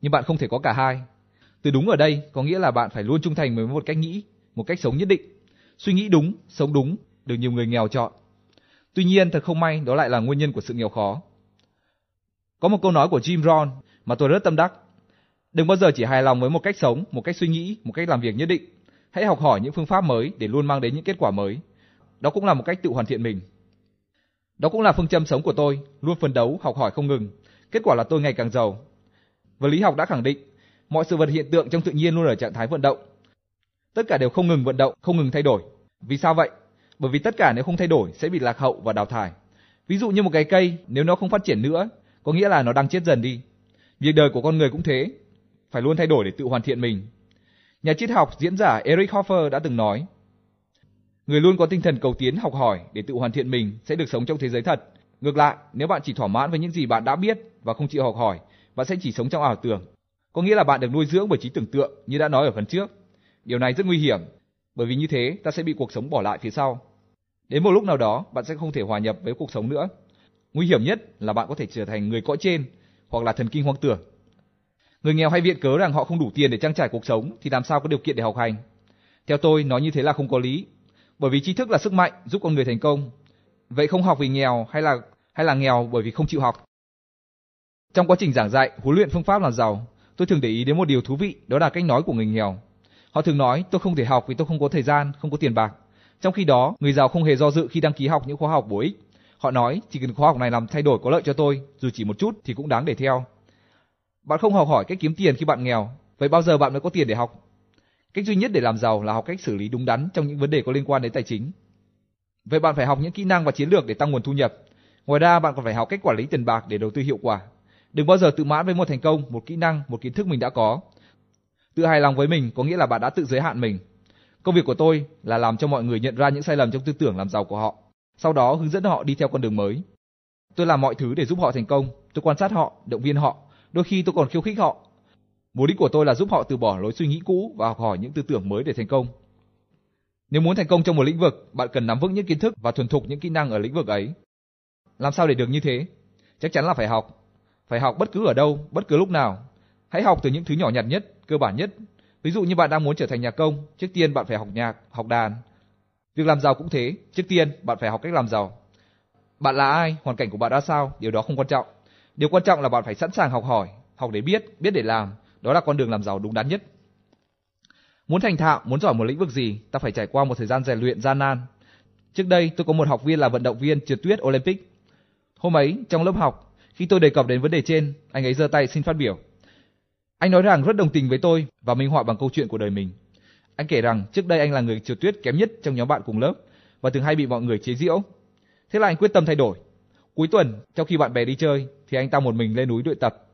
Nhưng bạn không thể có cả hai. Từ đúng ở đây có nghĩa là bạn phải luôn trung thành với một cách nghĩ, một cách sống nhất định. Suy nghĩ đúng, sống đúng, được nhiều người nghèo chọn. Tuy nhiên thật không may đó lại là nguyên nhân của sự nghèo khó. Có một câu nói của Jim Rohn mà tôi rất tâm đắc. Đừng bao giờ chỉ hài lòng với một cách sống, một cách suy nghĩ, một cách làm việc nhất định. Hãy học hỏi những phương pháp mới để luôn mang đến những kết quả mới. Đó cũng là một cách tự hoàn thiện mình. Đó cũng là phương châm sống của tôi, luôn phấn đấu, học hỏi không ngừng. Kết quả là tôi ngày càng giàu. Vật lý học đã khẳng định, mọi sự vật hiện tượng trong tự nhiên luôn ở trạng thái vận động. Tất cả đều không ngừng vận động, không ngừng thay đổi. Vì sao vậy? Bởi vì tất cả nếu không thay đổi sẽ bị lạc hậu và đào thải. Ví dụ như một cái cây, nếu nó không phát triển nữa, có nghĩa là nó đang chết dần đi. Việc đời của con người cũng thế, phải luôn thay đổi để tự hoàn thiện mình. Nhà triết học diễn giả Eric Hoffer đã từng nói, người luôn có tinh thần cầu tiến học hỏi để tự hoàn thiện mình sẽ được sống trong thế giới thật. Ngược lại, nếu bạn chỉ thỏa mãn với những gì bạn đã biết và không chịu học hỏi, bạn sẽ chỉ sống trong ảo tưởng. Có nghĩa là bạn được nuôi dưỡng bởi trí tưởng tượng như đã nói ở phần trước. Điều này rất nguy hiểm, bởi vì như thế ta sẽ bị cuộc sống bỏ lại phía sau. Đến một lúc nào đó, bạn sẽ không thể hòa nhập với cuộc sống nữa. Nguy hiểm nhất là bạn có thể trở thành người cõi trên hoặc là thần kinh hoang tưởng. Người nghèo hay viện cớ rằng họ không đủ tiền để trang trải cuộc sống thì làm sao có điều kiện để học hành. Theo tôi, nói như thế là không có lý. Bởi vì tri thức là sức mạnh giúp con người thành công. Vậy không học vì nghèo hay là hay là nghèo bởi vì không chịu học? Trong quá trình giảng dạy, huấn luyện phương pháp làm giàu, tôi thường để ý đến một điều thú vị, đó là cách nói của người nghèo. Họ thường nói, tôi không thể học vì tôi không có thời gian, không có tiền bạc. Trong khi đó, người giàu không hề do dự khi đăng ký học những khóa học bổ ích. Họ nói, chỉ cần khóa học này làm thay đổi có lợi cho tôi, dù chỉ một chút thì cũng đáng để theo. Bạn không học hỏi cách kiếm tiền khi bạn nghèo, vậy bao giờ bạn mới có tiền để học? Cách duy nhất để làm giàu là học cách xử lý đúng đắn trong những vấn đề có liên quan đến tài chính. Vậy bạn phải học những kỹ năng và chiến lược để tăng nguồn thu nhập. Ngoài ra bạn còn phải học cách quản lý tiền bạc để đầu tư hiệu quả. Đừng bao giờ tự mãn với một thành công, một kỹ năng, một kiến thức mình đã có. Tự hài lòng với mình có nghĩa là bạn đã tự giới hạn mình. Công việc của tôi là làm cho mọi người nhận ra những sai lầm trong tư tưởng làm giàu của họ, sau đó hướng dẫn họ đi theo con đường mới. Tôi làm mọi thứ để giúp họ thành công, tôi quan sát họ, động viên họ, đôi khi tôi còn khiêu khích họ. Mục đích của tôi là giúp họ từ bỏ lối suy nghĩ cũ và học hỏi những tư tưởng mới để thành công. Nếu muốn thành công trong một lĩnh vực, bạn cần nắm vững những kiến thức và thuần thục những kỹ năng ở lĩnh vực ấy. Làm sao để được như thế? Chắc chắn là phải học. Phải học bất cứ ở đâu, bất cứ lúc nào. Hãy học từ những thứ nhỏ nhặt nhất, cơ bản nhất. Ví dụ như bạn đang muốn trở thành nhà công, trước tiên bạn phải học nhạc, học đàn. Việc làm giàu cũng thế, trước tiên bạn phải học cách làm giàu. Bạn là ai, hoàn cảnh của bạn ra sao, điều đó không quan trọng. Điều quan trọng là bạn phải sẵn sàng học hỏi, học để biết, biết để làm. Đó là con đường làm giàu đúng đắn nhất. Muốn thành thạo, muốn giỏi một lĩnh vực gì, ta phải trải qua một thời gian rèn luyện gian nan. Trước đây, tôi có một học viên là vận động viên trượt tuyết Olympic. Hôm ấy, trong lớp học, khi tôi đề cập đến vấn đề trên, anh ấy giơ tay xin phát biểu. Anh nói rằng rất đồng tình với tôi và minh họa bằng câu chuyện của đời mình. Anh kể rằng trước đây anh là người trượt tuyết kém nhất trong nhóm bạn cùng lớp và thường hay bị mọi người chế giễu. Thế là anh quyết tâm thay đổi. Cuối tuần, trong khi bạn bè đi chơi, thì anh ta một mình lên núi luyện tập.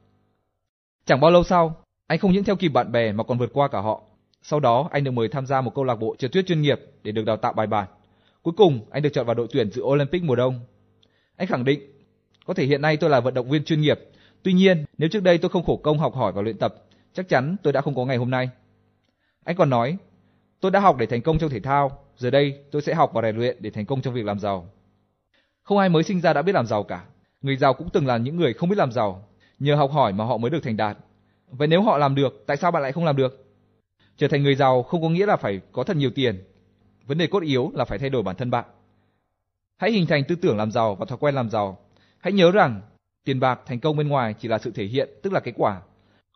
Chẳng bao lâu sau, anh không những theo kịp bạn bè mà còn vượt qua cả họ. Sau đó, anh được mời tham gia một câu lạc bộ trượt tuyết chuyên nghiệp để được đào tạo bài bản. Cuối cùng, anh được chọn vào đội tuyển dự Olympic mùa đông. Anh khẳng định, có thể hiện nay tôi là vận động viên chuyên nghiệp, tuy nhiên, nếu trước đây tôi không khổ công học hỏi và luyện tập, chắc chắn tôi đã không có ngày hôm nay. Anh còn nói, tôi đã học để thành công trong thể thao, giờ đây tôi sẽ học và rèn luyện để thành công trong việc làm giàu. Không ai mới sinh ra đã biết làm giàu cả. Người giàu cũng từng là những người không biết làm giàu, nhờ học hỏi mà họ mới được thành đạt. Vậy nếu họ làm được, tại sao bạn lại không làm được? Trở thành người giàu không có nghĩa là phải có thật nhiều tiền. Vấn đề cốt yếu là phải thay đổi bản thân bạn. Hãy hình thành tư tưởng làm giàu và thói quen làm giàu. Hãy nhớ rằng tiền bạc, thành công bên ngoài chỉ là sự thể hiện, tức là kết quả.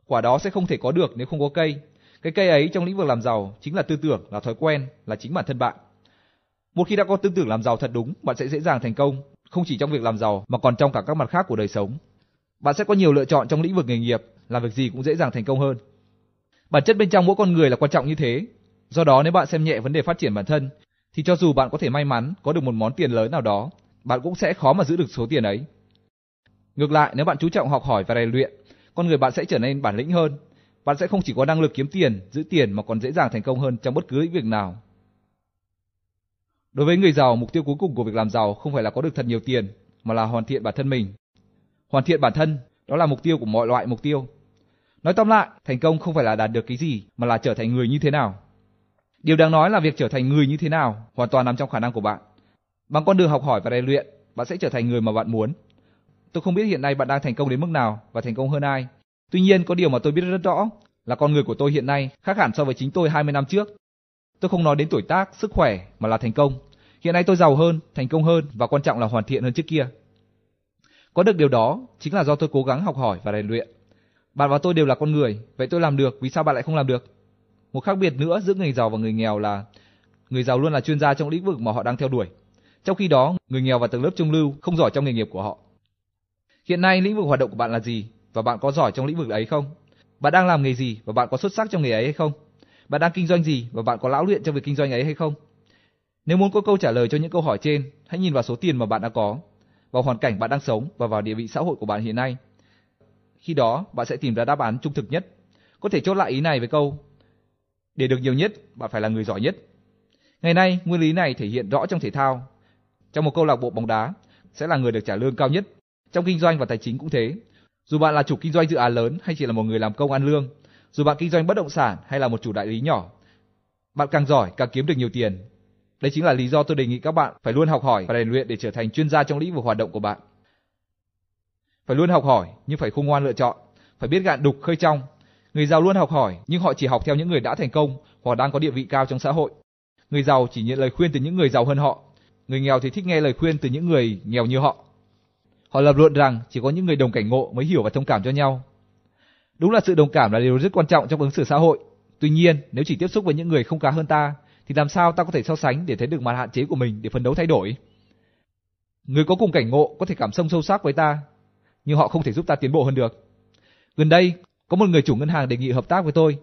Quả đó sẽ không thể có được nếu không có cây. Cái cây ấy trong lĩnh vực làm giàu chính là tư tưởng, là thói quen, là chính bản thân bạn. Một khi đã có tư tưởng làm giàu thật đúng, bạn sẽ dễ dàng thành công, không chỉ trong việc làm giàu mà còn trong cả các mặt khác của đời sống. Bạn sẽ có nhiều lựa chọn trong lĩnh vực nghề nghiệp, làm việc gì cũng dễ dàng thành công hơn. Bản chất bên trong mỗi con người là quan trọng như thế. Do đó nếu bạn xem nhẹ vấn đề phát triển bản thân, thì cho dù bạn có thể may mắn có được một món tiền lớn nào đó, bạn cũng sẽ khó mà giữ được số tiền ấy. Ngược lại, nếu bạn chú trọng học hỏi và rèn luyện, con người bạn sẽ trở nên bản lĩnh hơn. Bạn sẽ không chỉ có năng lực kiếm tiền, giữ tiền mà còn dễ dàng thành công hơn trong bất cứ lĩnh vực nào. Đối với người giàu, mục tiêu cuối cùng của việc làm giàu không phải là có được thật nhiều tiền, mà là hoàn thiện bản thân mình. Hoàn thiện bản thân, đó là mục tiêu của mọi loại mục tiêu. Nói tóm lại, thành công không phải là đạt được cái gì, mà là trở thành người như thế nào. Điều đáng nói là việc trở thành người như thế nào hoàn toàn nằm trong khả năng của bạn. Bằng con đường học hỏi và rèn luyện, bạn sẽ trở thành người mà bạn muốn. Tôi không biết hiện nay bạn đang thành công đến mức nào và thành công hơn ai. Tuy nhiên có điều mà tôi biết rất rõ là con người của tôi hiện nay khác hẳn so với chính tôi 20 năm trước. Tôi không nói đến tuổi tác, sức khỏe mà là thành công. Hiện nay tôi giàu hơn, thành công hơn và quan trọng là hoàn thiện hơn trước kia. Có được điều đó chính là do tôi cố gắng học hỏi và rèn luyện. Bạn và tôi đều là con người, vậy tôi làm được, vì sao bạn lại không làm được? Một khác biệt nữa giữa người giàu và người nghèo là người giàu luôn là chuyên gia trong lĩnh vực mà họ đang theo đuổi. Trong khi đó, người nghèo và tầng lớp trung lưu không giỏi trong nghề nghiệp của họ. Hiện nay lĩnh vực hoạt động của bạn là gì và bạn có giỏi trong lĩnh vực ấy không? Bạn đang làm nghề gì và bạn có xuất sắc trong nghề ấy hay không? Bạn đang kinh doanh gì và bạn có lão luyện trong việc kinh doanh ấy hay không? Nếu muốn có câu trả lời cho những câu hỏi trên, hãy nhìn vào số tiền mà bạn đã có, vào hoàn cảnh bạn đang sống và vào địa vị xã hội của bạn hiện nay. Khi đó, bạn sẽ tìm ra đáp án trung thực nhất. Có thể chốt lại ý này với câu để được nhiều nhất, bạn phải là người giỏi nhất. Ngày nay, nguyên lý này thể hiện rõ trong thể thao. Trong một câu lạc bộ bóng đá, sẽ là người được trả lương cao nhất. Trong kinh doanh và tài chính cũng thế. Dù bạn là chủ kinh doanh dự án lớn hay chỉ là một người làm công ăn lương, dù bạn kinh doanh bất động sản hay là một chủ đại lý nhỏ, bạn càng giỏi càng kiếm được nhiều tiền. Đây chính là lý do tôi đề nghị các bạn phải luôn học hỏi và rèn luyện để trở thành chuyên gia trong lĩnh vực hoạt động của bạn. Phải luôn học hỏi nhưng phải khôn ngoan lựa chọn, phải biết gạn đục khơi trong, Người giàu luôn học hỏi, nhưng họ chỉ học theo những người đã thành công hoặc đang có địa vị cao trong xã hội. Người giàu chỉ nhận lời khuyên từ những người giàu hơn họ. Người nghèo thì thích nghe lời khuyên từ những người nghèo như họ. Họ lập luận rằng chỉ có những người đồng cảnh ngộ mới hiểu và thông cảm cho nhau. Đúng là sự đồng cảm là điều rất quan trọng trong ứng xử xã hội. Tuy nhiên, nếu chỉ tiếp xúc với những người không cá hơn ta, thì làm sao ta có thể so sánh để thấy được mặt hạn chế của mình để phấn đấu thay đổi? Người có cùng cảnh ngộ có thể cảm thông sâu sắc với ta, nhưng họ không thể giúp ta tiến bộ hơn được. Gần đây, có một người chủ ngân hàng đề nghị hợp tác với tôi.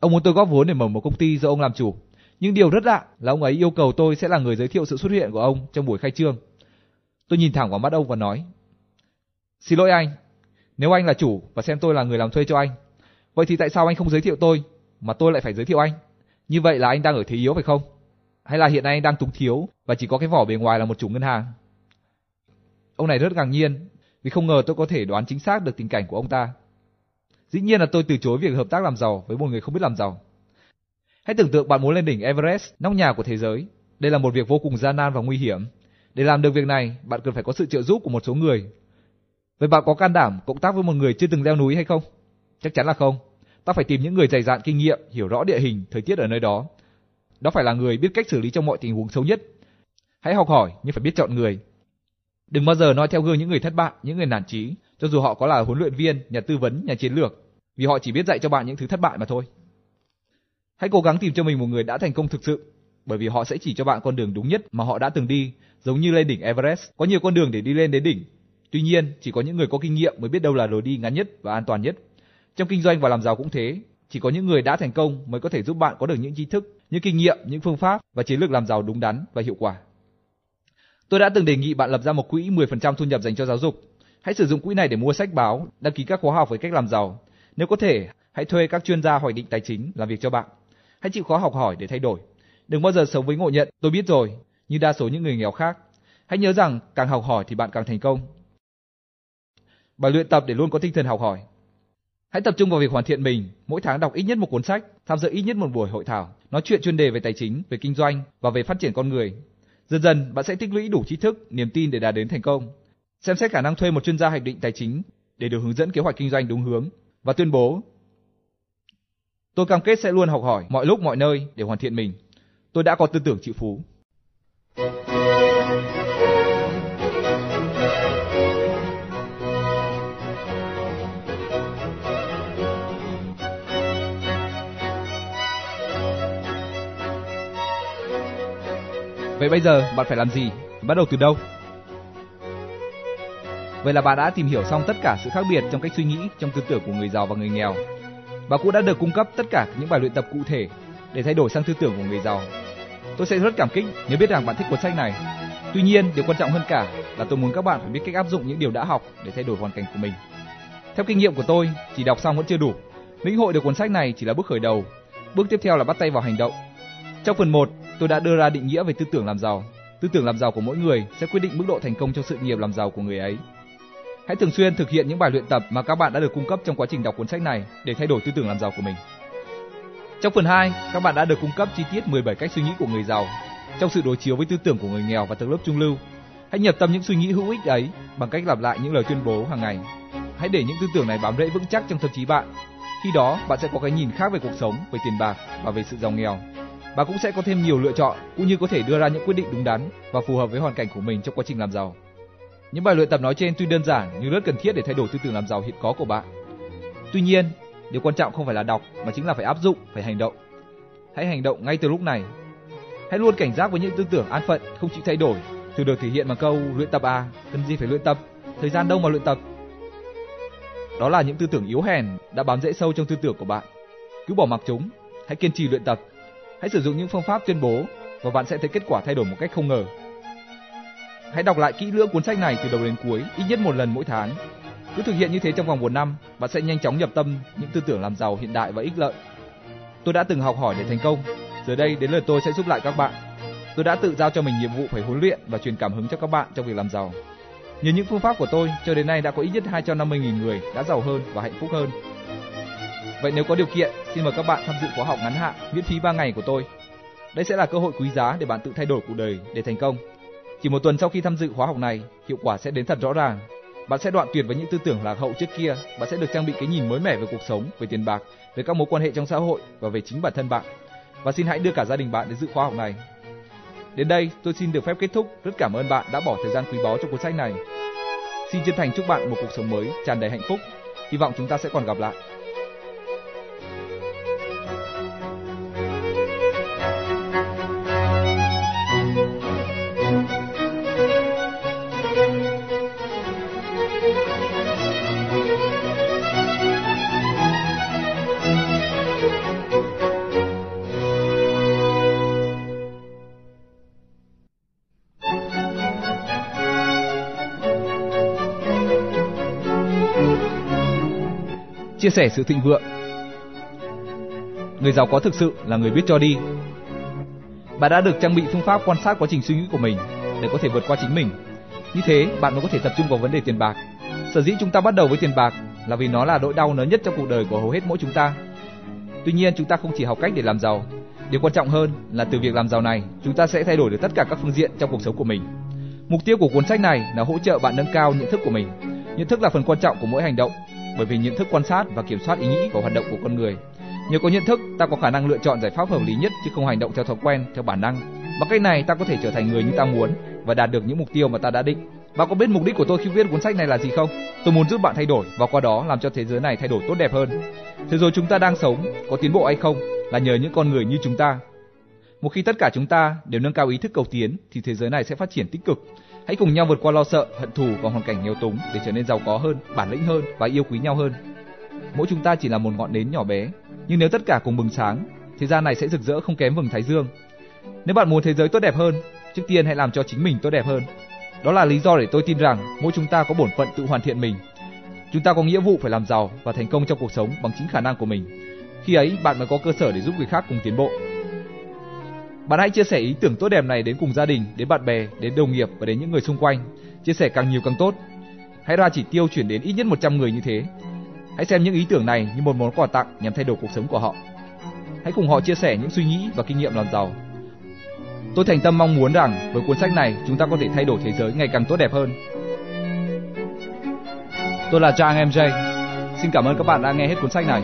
Ông muốn tôi góp vốn để mở một công ty do ông làm chủ. Nhưng điều rất lạ là ông ấy yêu cầu tôi sẽ là người giới thiệu sự xuất hiện của ông trong buổi khai trương. Tôi nhìn thẳng vào mắt ông và nói: "Xin lỗi anh, nếu anh là chủ và xem tôi là người làm thuê cho anh, vậy thì tại sao anh không giới thiệu tôi mà tôi lại phải giới thiệu anh? Như vậy là anh đang ở thế yếu phải không? Hay là hiện nay anh đang túng thiếu và chỉ có cái vỏ bề ngoài là một chủ ngân hàng?" Ông này rất ngạc nhiên vì không ngờ tôi có thể đoán chính xác được tình cảnh của ông ta. Dĩ nhiên là tôi từ chối việc hợp tác làm giàu với một người không biết làm giàu. Hãy tưởng tượng bạn muốn lên đỉnh Everest, nóc nhà của thế giới. Đây là một việc vô cùng gian nan và nguy hiểm. Để làm được việc này, bạn cần phải có sự trợ giúp của một số người. Vậy bạn có can đảm cộng tác với một người chưa từng leo núi hay không? Chắc chắn là không. Ta phải tìm những người dày dạn kinh nghiệm, hiểu rõ địa hình, thời tiết ở nơi đó. Đó phải là người biết cách xử lý trong mọi tình huống xấu nhất. Hãy học hỏi nhưng phải biết chọn người. Đừng bao giờ nói theo gương những người thất bại, những người nản chí, cho dù họ có là huấn luyện viên, nhà tư vấn, nhà chiến lược, vì họ chỉ biết dạy cho bạn những thứ thất bại mà thôi. Hãy cố gắng tìm cho mình một người đã thành công thực sự, bởi vì họ sẽ chỉ cho bạn con đường đúng nhất mà họ đã từng đi, giống như lên đỉnh Everest, có nhiều con đường để đi lên đến đỉnh. Tuy nhiên, chỉ có những người có kinh nghiệm mới biết đâu là lối đi ngắn nhất và an toàn nhất. Trong kinh doanh và làm giàu cũng thế, chỉ có những người đã thành công mới có thể giúp bạn có được những tri thức, những kinh nghiệm, những phương pháp và chiến lược làm giàu đúng đắn và hiệu quả. Tôi đã từng đề nghị bạn lập ra một quỹ 10% thu nhập dành cho giáo dục, Hãy sử dụng quỹ này để mua sách báo, đăng ký các khóa học về cách làm giàu. Nếu có thể, hãy thuê các chuyên gia hoạch định tài chính làm việc cho bạn. Hãy chịu khó học hỏi để thay đổi. Đừng bao giờ sống với ngộ nhận, tôi biết rồi, như đa số những người nghèo khác. Hãy nhớ rằng càng học hỏi thì bạn càng thành công. Bài luyện tập để luôn có tinh thần học hỏi. Hãy tập trung vào việc hoàn thiện mình, mỗi tháng đọc ít nhất một cuốn sách, tham dự ít nhất một buổi hội thảo, nói chuyện chuyên đề về tài chính, về kinh doanh và về phát triển con người. Dần dần bạn sẽ tích lũy đủ tri thức, niềm tin để đạt đến thành công xem xét khả năng thuê một chuyên gia hoạch định tài chính để được hướng dẫn kế hoạch kinh doanh đúng hướng và tuyên bố Tôi cam kết sẽ luôn học hỏi mọi lúc mọi nơi để hoàn thiện mình. Tôi đã có tư tưởng chịu phú. Vậy bây giờ bạn phải làm gì? Bắt đầu từ đâu? Vậy là bạn đã tìm hiểu xong tất cả sự khác biệt trong cách suy nghĩ, trong tư tưởng của người giàu và người nghèo. Và cũng đã được cung cấp tất cả những bài luyện tập cụ thể để thay đổi sang tư tưởng của người giàu. Tôi sẽ rất cảm kích nếu biết rằng bạn thích cuốn sách này. Tuy nhiên, điều quan trọng hơn cả là tôi muốn các bạn phải biết cách áp dụng những điều đã học để thay đổi hoàn cảnh của mình. Theo kinh nghiệm của tôi, chỉ đọc xong vẫn chưa đủ. Lĩnh hội được cuốn sách này chỉ là bước khởi đầu. Bước tiếp theo là bắt tay vào hành động. Trong phần 1, tôi đã đưa ra định nghĩa về tư tưởng làm giàu. Tư tưởng làm giàu của mỗi người sẽ quyết định mức độ thành công trong sự nghiệp làm giàu của người ấy. Hãy thường xuyên thực hiện những bài luyện tập mà các bạn đã được cung cấp trong quá trình đọc cuốn sách này để thay đổi tư tưởng làm giàu của mình. Trong phần 2, các bạn đã được cung cấp chi tiết 17 cách suy nghĩ của người giàu trong sự đối chiếu với tư tưởng của người nghèo và tầng lớp trung lưu. Hãy nhập tâm những suy nghĩ hữu ích ấy bằng cách lặp lại những lời tuyên bố hàng ngày. Hãy để những tư tưởng này bám rễ vững chắc trong tâm trí bạn. Khi đó, bạn sẽ có cái nhìn khác về cuộc sống, về tiền bạc và về sự giàu nghèo. Bạn cũng sẽ có thêm nhiều lựa chọn cũng như có thể đưa ra những quyết định đúng đắn và phù hợp với hoàn cảnh của mình trong quá trình làm giàu. Những bài luyện tập nói trên tuy đơn giản nhưng rất cần thiết để thay đổi tư tưởng làm giàu hiện có của bạn. Tuy nhiên, điều quan trọng không phải là đọc mà chính là phải áp dụng, phải hành động. Hãy hành động ngay từ lúc này. Hãy luôn cảnh giác với những tư tưởng an phận, không chịu thay đổi, thường được thể hiện bằng câu luyện tập à, cần gì phải luyện tập, thời gian đâu mà luyện tập. Đó là những tư tưởng yếu hèn đã bám rễ sâu trong tư tưởng của bạn. Cứ bỏ mặc chúng, hãy kiên trì luyện tập. Hãy sử dụng những phương pháp tuyên bố và bạn sẽ thấy kết quả thay đổi một cách không ngờ. Hãy đọc lại kỹ lưỡng cuốn sách này từ đầu đến cuối, ít nhất một lần mỗi tháng. Cứ thực hiện như thế trong vòng một năm, bạn sẽ nhanh chóng nhập tâm những tư tưởng làm giàu hiện đại và ích lợi. Tôi đã từng học hỏi để thành công, giờ đây đến lượt tôi sẽ giúp lại các bạn. Tôi đã tự giao cho mình nhiệm vụ phải huấn luyện và truyền cảm hứng cho các bạn trong việc làm giàu. Nhờ những phương pháp của tôi, cho đến nay đã có ít nhất 250.000 người đã giàu hơn và hạnh phúc hơn. Vậy nếu có điều kiện, xin mời các bạn tham dự khóa học ngắn hạn miễn phí 3 ngày của tôi. Đây sẽ là cơ hội quý giá để bạn tự thay đổi cuộc đời để thành công. Chỉ một tuần sau khi tham dự khóa học này, hiệu quả sẽ đến thật rõ ràng. Bạn sẽ đoạn tuyệt với những tư tưởng lạc hậu trước kia, bạn sẽ được trang bị cái nhìn mới mẻ về cuộc sống, về tiền bạc, về các mối quan hệ trong xã hội và về chính bản thân bạn. Và xin hãy đưa cả gia đình bạn đến dự khóa học này. Đến đây, tôi xin được phép kết thúc. Rất cảm ơn bạn đã bỏ thời gian quý báu cho cuốn sách này. Xin chân thành chúc bạn một cuộc sống mới tràn đầy hạnh phúc. Hy vọng chúng ta sẽ còn gặp lại. Chia sẻ sự thịnh vượng. Người giàu có thực sự là người biết cho đi. Bạn đã được trang bị phương pháp quan sát quá trình suy nghĩ của mình để có thể vượt qua chính mình. Như thế, bạn mới có thể tập trung vào vấn đề tiền bạc. Sở dĩ chúng ta bắt đầu với tiền bạc là vì nó là nỗi đau lớn nhất trong cuộc đời của hầu hết mỗi chúng ta. Tuy nhiên, chúng ta không chỉ học cách để làm giàu. Điều quan trọng hơn là từ việc làm giàu này, chúng ta sẽ thay đổi được tất cả các phương diện trong cuộc sống của mình. Mục tiêu của cuốn sách này là hỗ trợ bạn nâng cao nhận thức của mình. Nhận thức là phần quan trọng của mỗi hành động bởi vì nhận thức quan sát và kiểm soát ý nghĩ và hoạt động của con người. Nhờ có nhận thức, ta có khả năng lựa chọn giải pháp hợp lý nhất chứ không hành động theo thói quen, theo bản năng. Bằng cách này, ta có thể trở thành người như ta muốn và đạt được những mục tiêu mà ta đã định. Bạn có biết mục đích của tôi khi viết cuốn sách này là gì không? Tôi muốn giúp bạn thay đổi và qua đó làm cho thế giới này thay đổi tốt đẹp hơn. Thế giới chúng ta đang sống có tiến bộ hay không là nhờ những con người như chúng ta. Một khi tất cả chúng ta đều nâng cao ý thức cầu tiến thì thế giới này sẽ phát triển tích cực Hãy cùng nhau vượt qua lo sợ, hận thù và hoàn cảnh nghèo túng để trở nên giàu có hơn, bản lĩnh hơn và yêu quý nhau hơn. Mỗi chúng ta chỉ là một ngọn nến nhỏ bé, nhưng nếu tất cả cùng bừng sáng, thế gian này sẽ rực rỡ không kém vầng thái dương. Nếu bạn muốn thế giới tốt đẹp hơn, trước tiên hãy làm cho chính mình tốt đẹp hơn. Đó là lý do để tôi tin rằng mỗi chúng ta có bổn phận tự hoàn thiện mình. Chúng ta có nghĩa vụ phải làm giàu và thành công trong cuộc sống bằng chính khả năng của mình. Khi ấy, bạn mới có cơ sở để giúp người khác cùng tiến bộ. Bạn hãy chia sẻ ý tưởng tốt đẹp này đến cùng gia đình, đến bạn bè, đến đồng nghiệp và đến những người xung quanh. Chia sẻ càng nhiều càng tốt. Hãy ra chỉ tiêu chuyển đến ít nhất 100 người như thế. Hãy xem những ý tưởng này như một món quà tặng nhằm thay đổi cuộc sống của họ. Hãy cùng họ chia sẻ những suy nghĩ và kinh nghiệm làm giàu. Tôi thành tâm mong muốn rằng với cuốn sách này chúng ta có thể thay đổi thế giới ngày càng tốt đẹp hơn. Tôi là Trang MJ. Xin cảm ơn các bạn đã nghe hết cuốn sách này.